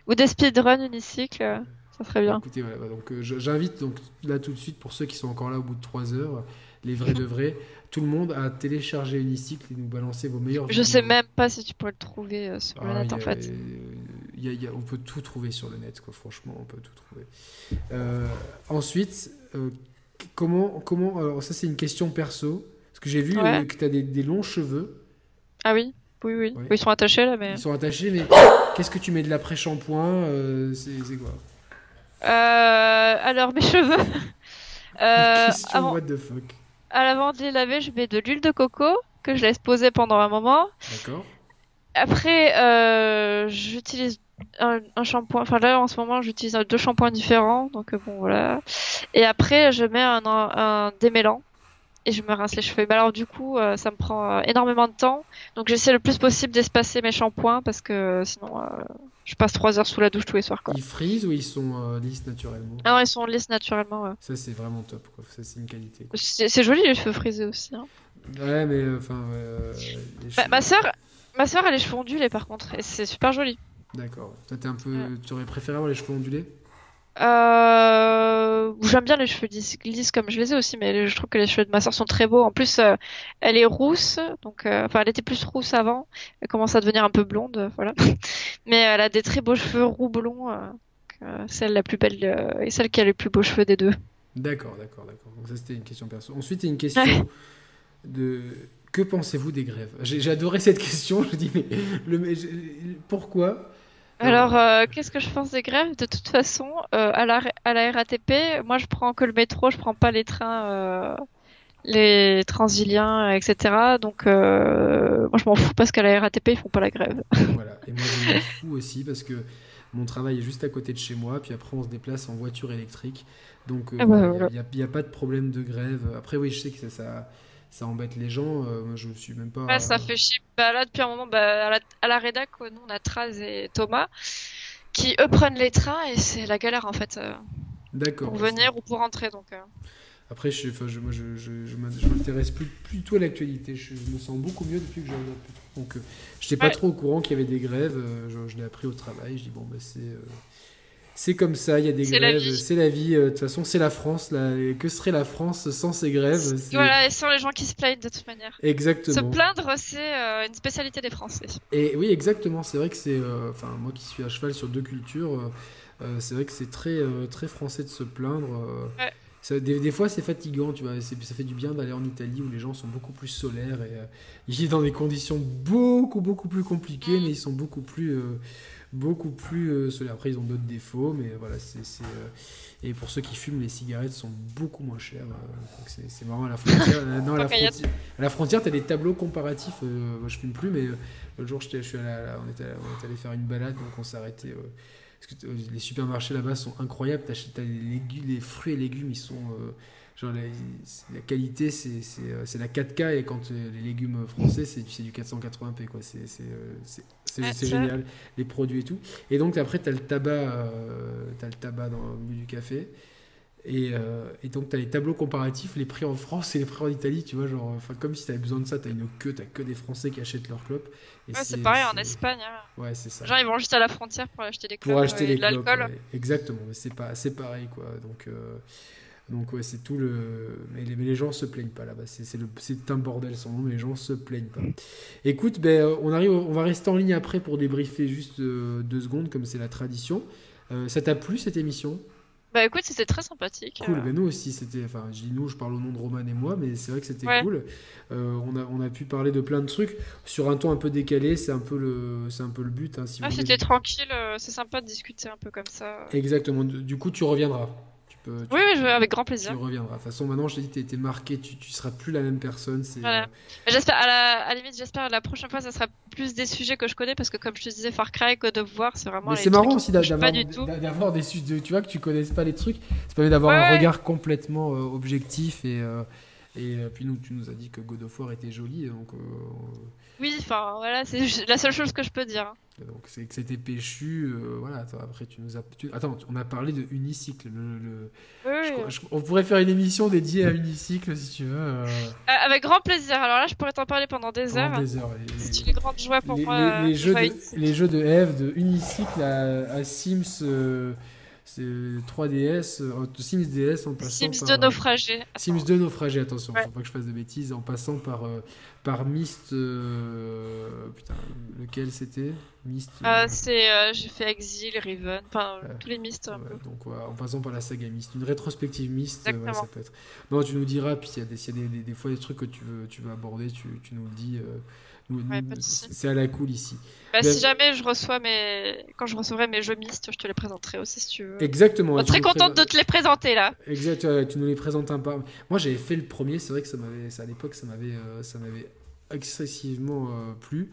Ou des speedruns unicycle, ça serait bien. Écoutez, voilà, donc j'invite donc là tout de suite pour ceux qui sont encore là au bout de 3 heures, les vrais de vrais, tout le monde à télécharger Unicycle et nous balancer vos meilleurs. Je sais même pas si tu pourrais le trouver euh, sur le Ah, net en fait. y a- y a- on peut tout trouver sur le net, quoi. Franchement, on peut tout trouver. Euh, ensuite, euh, comment, comment, alors ça c'est une question perso, parce que j'ai vu Ouais. euh, que tu as des, des longs cheveux, Ah oui, oui, oui. Ouais. Ils sont attachés là, mais. ils sont attachés, mais qu'est-ce que tu mets de l'après-shampoing C'est quoi? Alors mes (laughs) cheveux. Question avant, what the fuck. Avant de les laver, je mets de l'huile de coco que je laisse poser pendant un moment. D'accord. Après, euh, j'utilise un, un shampoing. Enfin là, en ce moment, j'utilise deux shampoings différents. Donc euh, bon, voilà. Et après, je mets un, un démêlant et je me rince les cheveux. Mais alors du coup, euh, ça me prend euh, énormément de temps. Donc j'essaie le plus possible d'espacer mes shampoings parce que euh, sinon, euh, je passe trois heures sous la douche tous les soirs. Quoi. Ils frisent ou ils sont euh, lisses naturellement? Ah non, ils sont lisses naturellement. Ouais. Ça, c'est vraiment top, quoi. Ça, c'est une qualité. C'est joli les cheveux frisés aussi. Hein. Ouais, mais euh, enfin. euh, Bah, cheveux- ma sœur, ma elle a les cheveux ondulés par contre, et c'est super joli. D'accord. Toi, t'es un peu. Ouais. Tu aurais préféré avoir les cheveux ondulés? Euh... J'aime bien les cheveux lisses, comme je les ai aussi, mais je trouve que les cheveux de ma sœur sont très beaux. En plus, euh, elle est rousse, donc euh, enfin, elle était plus rousse avant. Elle commence à devenir un peu blonde, voilà. (laughs) mais elle a des très beaux cheveux roux blonds. celle la plus belle et celle qui a les plus beaux cheveux des deux. D'accord, d'accord, d'accord. Donc, ça, c'était une question perso. Ensuite, il y a une question (laughs) de. Que pensez-vous des grèves? J'ai j'ai adoré cette question. (laughs) Je dis, mais, le, mais je- pourquoi? Alors, euh, qu'est-ce que je pense des grèves? De toute façon, euh, à, la, à la RATP, moi je prends que le métro, je prends pas les trains, euh, les transiliens, etc. Donc, moi je m'en fous parce qu'à la RATP ils font pas la grève. (laughs) Voilà. Et moi, je m'en fous aussi parce que mon travail est juste à côté de chez moi. Puis après, on se déplace en voiture électrique. Donc, Ah bah, il voilà. n'y a pas de problème de grève. Après, oui, je sais que ça, ça, ça embête les gens. Euh, moi, je suis même pas. Ouais, ça fait chier. Bah là, depuis un moment, bah, à, la, à la rédac, nous on a Traz et Thomas qui eux prennent les trains et c'est la galère en fait euh, D'accord. pour venir ou pour rentrer. Donc, euh. Après, je, je, moi, je, je, je m'in- je m'intéresse plus, plus du tout à l'actualité. Je, me sens beaucoup mieux depuis que je regarde plus. Donc, euh, je n'étais pas Ouais. trop au courant qu'il y avait des grèves. euh, je je l'ai appris au travail. Je dis, bon, bah, c'est. euh, c'est comme ça, il y a des grèves, c'est la vie. euh, De toute façon, c'est la France. Là, et que serait la France sans ces grèves? Voilà, et sans les gens qui se plaignent de toute manière. Se Exactement. plaindre, c'est euh, une spécialité des Français. Et oui, exactement. C'est vrai que c'est. euh, Enfin, moi qui suis à cheval sur deux cultures, euh, c'est vrai que c'est très, très français de se plaindre. Ouais. Ça- des, des fois, c'est fatigant, tu vois. Ça fait du bien d'aller en Italie où les gens sont beaucoup plus solaires et ils vivent dans des conditions beaucoup, beaucoup plus compliquées, Mm. mais ils sont beaucoup plus. Euh, beaucoup plus euh, solaires. Après, ils ont d'autres défauts, mais voilà, c'est. euh, Et pour ceux qui fument, les cigarettes sont beaucoup moins chères. euh, c'est marrant à la frontière. (laughs) euh, non, à la frontière, à la frontière, tu as des tableaux comparatifs. euh, moi, je fume plus, mais euh, L'autre jour, je suis allé on, était, allé faire une balade, donc on s'est arrêté. euh, parce que euh, les supermarchés là-bas sont incroyables. T'achètes t'as les, les fruits et légumes, ils sont. Genre, la, la qualité, c'est euh, la 4K, et quand euh, les légumes français, c'est du 480p, quoi. C'est euh, ça. génial, les produits et tout. Et donc, après, t'as le tabac, euh, le tabac dans le milieu du café. Et, euh, et donc, tu as les tableaux comparatifs, les prix en France et les prix en Italie, tu vois, genre, comme si tu avais besoin de ça, tu as une queue, tu que des Français qui achètent leurs clopes. Et Ouais, c'est pareil en Espagne. hein. Ouais, c'est ça. Gens ils vont juste à la frontière pour acheter des clopes Pour acheter et les de clopes. ouais. Exactement, mais c'est pas, pareil, quoi. Donc, euh, donc ouais, c'est tout le. Mais les, mais les gens se plaignent pas là-bas. C'est, le... c'est un bordel sans nom, mais les gens se plaignent pas. Écoute, ben, euh, on, arrive, on va rester en ligne après pour débriefer juste euh, deux secondes, comme c'est la tradition. Euh, ça t'a plu cette émission? Bah écoute, c'était très sympathique. Cool, euh. ben nous aussi, c'était. Enfin, je dis nous, je parle au nom de Roman et moi, mais c'est vrai que c'était Ouais. cool. Euh, on, a, on a pu parler de plein de trucs sur un ton un peu décalé, c'est un peu le, c'est un peu le but. hein, si Ah, c'était voulez. tranquille, c'est sympa de discuter un peu comme ça. Exactement. Du coup, tu reviendras. Tu oui, avec grand plaisir. Tu reviendras. De toute façon, maintenant, je t'ai dit, tu été marqué, tu, tu seras plus la même personne. C'est, voilà. J'espère, à la, à limite, j'espère la prochaine fois, ça sera plus des sujets que je connais parce que, comme je te disais, Far Cry, God of War, c'est vraiment. Mais c'est marrant aussi d'avoir, d'avoir des sujets, tu vois, que tu connaisses pas les trucs. Ça permet d'avoir un regard complètement objectif et. Et puis nous, tu nous as dit que God of War était joli, donc oui, enfin voilà, c'est la seule chose que je peux dire. Donc c'est que c'était péchu, euh, voilà. après tu nous as, attends, on a parlé de Unicycle. Le, oui, on pourrait faire une émission dédiée à Unicycle si tu veux. Euh. Euh, avec grand plaisir. Alors là, je pourrais t'en parler pendant des heures. Des heures. C'est une grande joie pour moi. Les, jeux de, les jeux de Eve, de Unicycle à, à Sims c'est 3DS, euh, Sims DS en passant Sims de naufragé. Sims de naufragé, attention, faut pas que je fasse de bêtises, en passant par, euh, par Myst. Euh, putain, lequel c'était? Myst. c'est, j'ai fait Exile, Riven, enfin tous les Myst. Donc en passant par la saga Myst, une rétrospective Myst, ça peut être. Non, tu nous diras, puis il y a, des, y a des, des, des, fois des trucs que tu veux, tu veux aborder, tu, tu nous le dis c'est à la cool ici. Bah, si jamais je reçois mes. Quand je recevrai mes jeux Myst, je te les présenterai aussi si tu veux. Exactement. Je suis très contente de te les présenter là. Exact, tu nous les présentes un peu. Moi j'avais fait le premier, c'est vrai que ça m'avait, à l'époque ça m'avait, euh, ça m'avait excessivement euh, plu.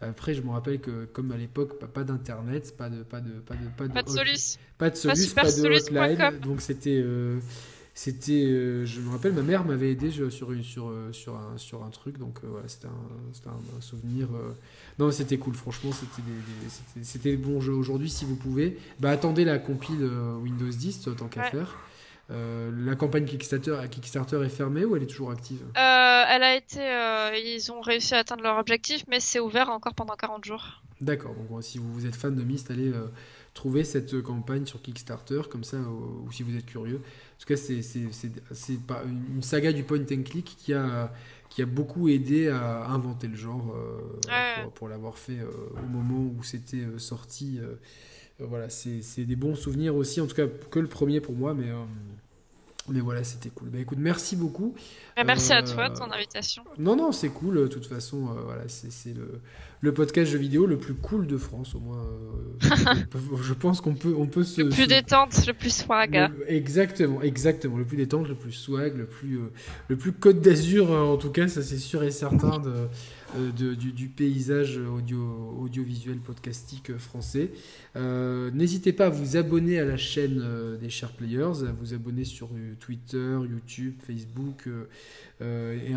Après, je me rappelle que, comme à l'époque, pas, d'internet, pas de, pas de, pas de, pas de, pas de solus, pas de solus, pas, de hotline. Donc c'était, euh, c'était, euh, je me rappelle, ma mère m'avait aidé sur, sur, euh, sur, un, sur un truc, donc euh, voilà, c'était un, un, souvenir. Non, c'était cool, franchement, c'était, bon jeu aujourd'hui. Si vous pouvez, bah, attendez la compile Windows 10 tant qu'à faire. la campagne Kickstarter, Kickstarter est fermée ou elle est toujours active? Elle a été. ils ont réussi à atteindre leur objectif, mais c'est ouvert encore pendant 40 jours. D'accord, donc si vous êtes fan de Myst, allez trouver cette campagne sur Kickstarter, comme ça, ou si vous êtes curieux tout cas, c'est une saga du point and click qui a, qui a beaucoup aidé à inventer le genre euh, pour, l'avoir fait euh, au moment où c'était euh, sorti. voilà, c'est des bons souvenirs aussi, en tout cas que le premier pour moi, mais mais voilà, c'était cool. Bah, écoute, merci beaucoup. Bah, merci à toi de ton invitation. Non, non, c'est cool. De toute façon, voilà, c'est le, le podcast jeux vidéo le plus cool de France, au moins. Euh, je pense qu'on peut, on peut se. Le plus détente, le plus swag. exactement, exactement. Le plus détente, le plus swag, le plus, euh, le plus Côte d'Azur, euh, en tout cas, ça c'est sûr et certain de, du, paysage audio, audiovisuel podcastique français. N'hésitez pas à vous abonner à la chaîne des Share Players, à vous abonner sur Twitter, YouTube, Facebook. Euh, et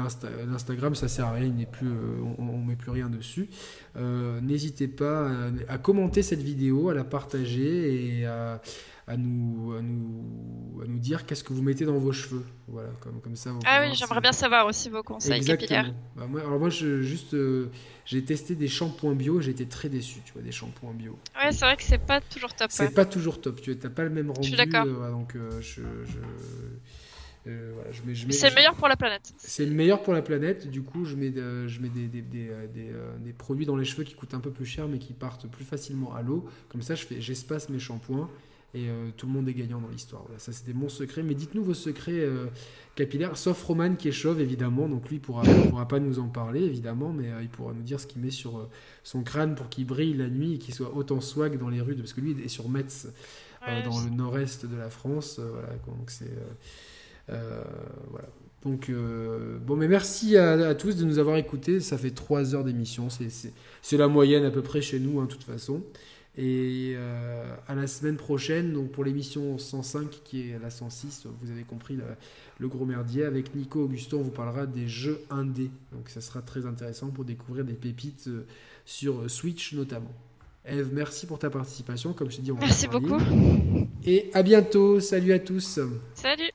l'Instagram, ça sert à rien, euh, on, ne met plus rien dessus. Euh, n'hésitez pas à, commenter cette vidéo, à la partager et à, nous, à, nous, à nous dire qu'est-ce que vous mettez dans vos cheveux. Voilà, comme, comme ça. Ah oui, j'aimerais bien savoir aussi vos conseils capillaires. Bah, moi, alors moi, je, juste, j'ai testé des shampoings bio, j'ai été très déçu, tu vois, des shampoings bio. Ouais, c'est vrai que c'est pas toujours top. C'est pas toujours top, tu n'as pas le même rendu. Je suis d'accord. donc, je euh, c'est le meilleur pour la planète. C'est le meilleur pour la planète. Du coup, je mets, je mets des, des, des, euh, euh, des, produits dans les cheveux qui coûtent un peu plus cher, mais qui partent plus facilement à l'eau. Comme ça, je fais, j'espace mes shampoings et tout le monde est gagnant dans l'histoire. ça, c'était mon secret. Mais dites-nous vos secrets capillaires, sauf Roman qui est chauve, évidemment. Donc lui, il pourra, pourra pas nous en parler, évidemment, mais il pourra nous dire ce qu'il met sur son crâne pour qu'il brille la nuit et qu'il soit autant swag dans les rues. Parce que lui, il est sur Metz, dans le nord-est de la France. voilà, donc c'est euh, voilà. Donc, euh, bon, mais merci à, tous de nous avoir écoutés. Ça fait trois heures d'émission. C'est la moyenne à peu près chez nous, hein, de toute façon. Et euh, à la semaine prochaine, donc pour l'émission 105 qui est la 106, vous avez compris le gros merdier. Avec Nico Augustin, on vous parlera des jeux indés. Donc ça sera très intéressant pour découvrir des pépites sur Switch notamment. Eve, merci pour ta participation. Comme je t'ai dit, on Merci beaucoup. Et à bientôt. Salut à tous. Salut.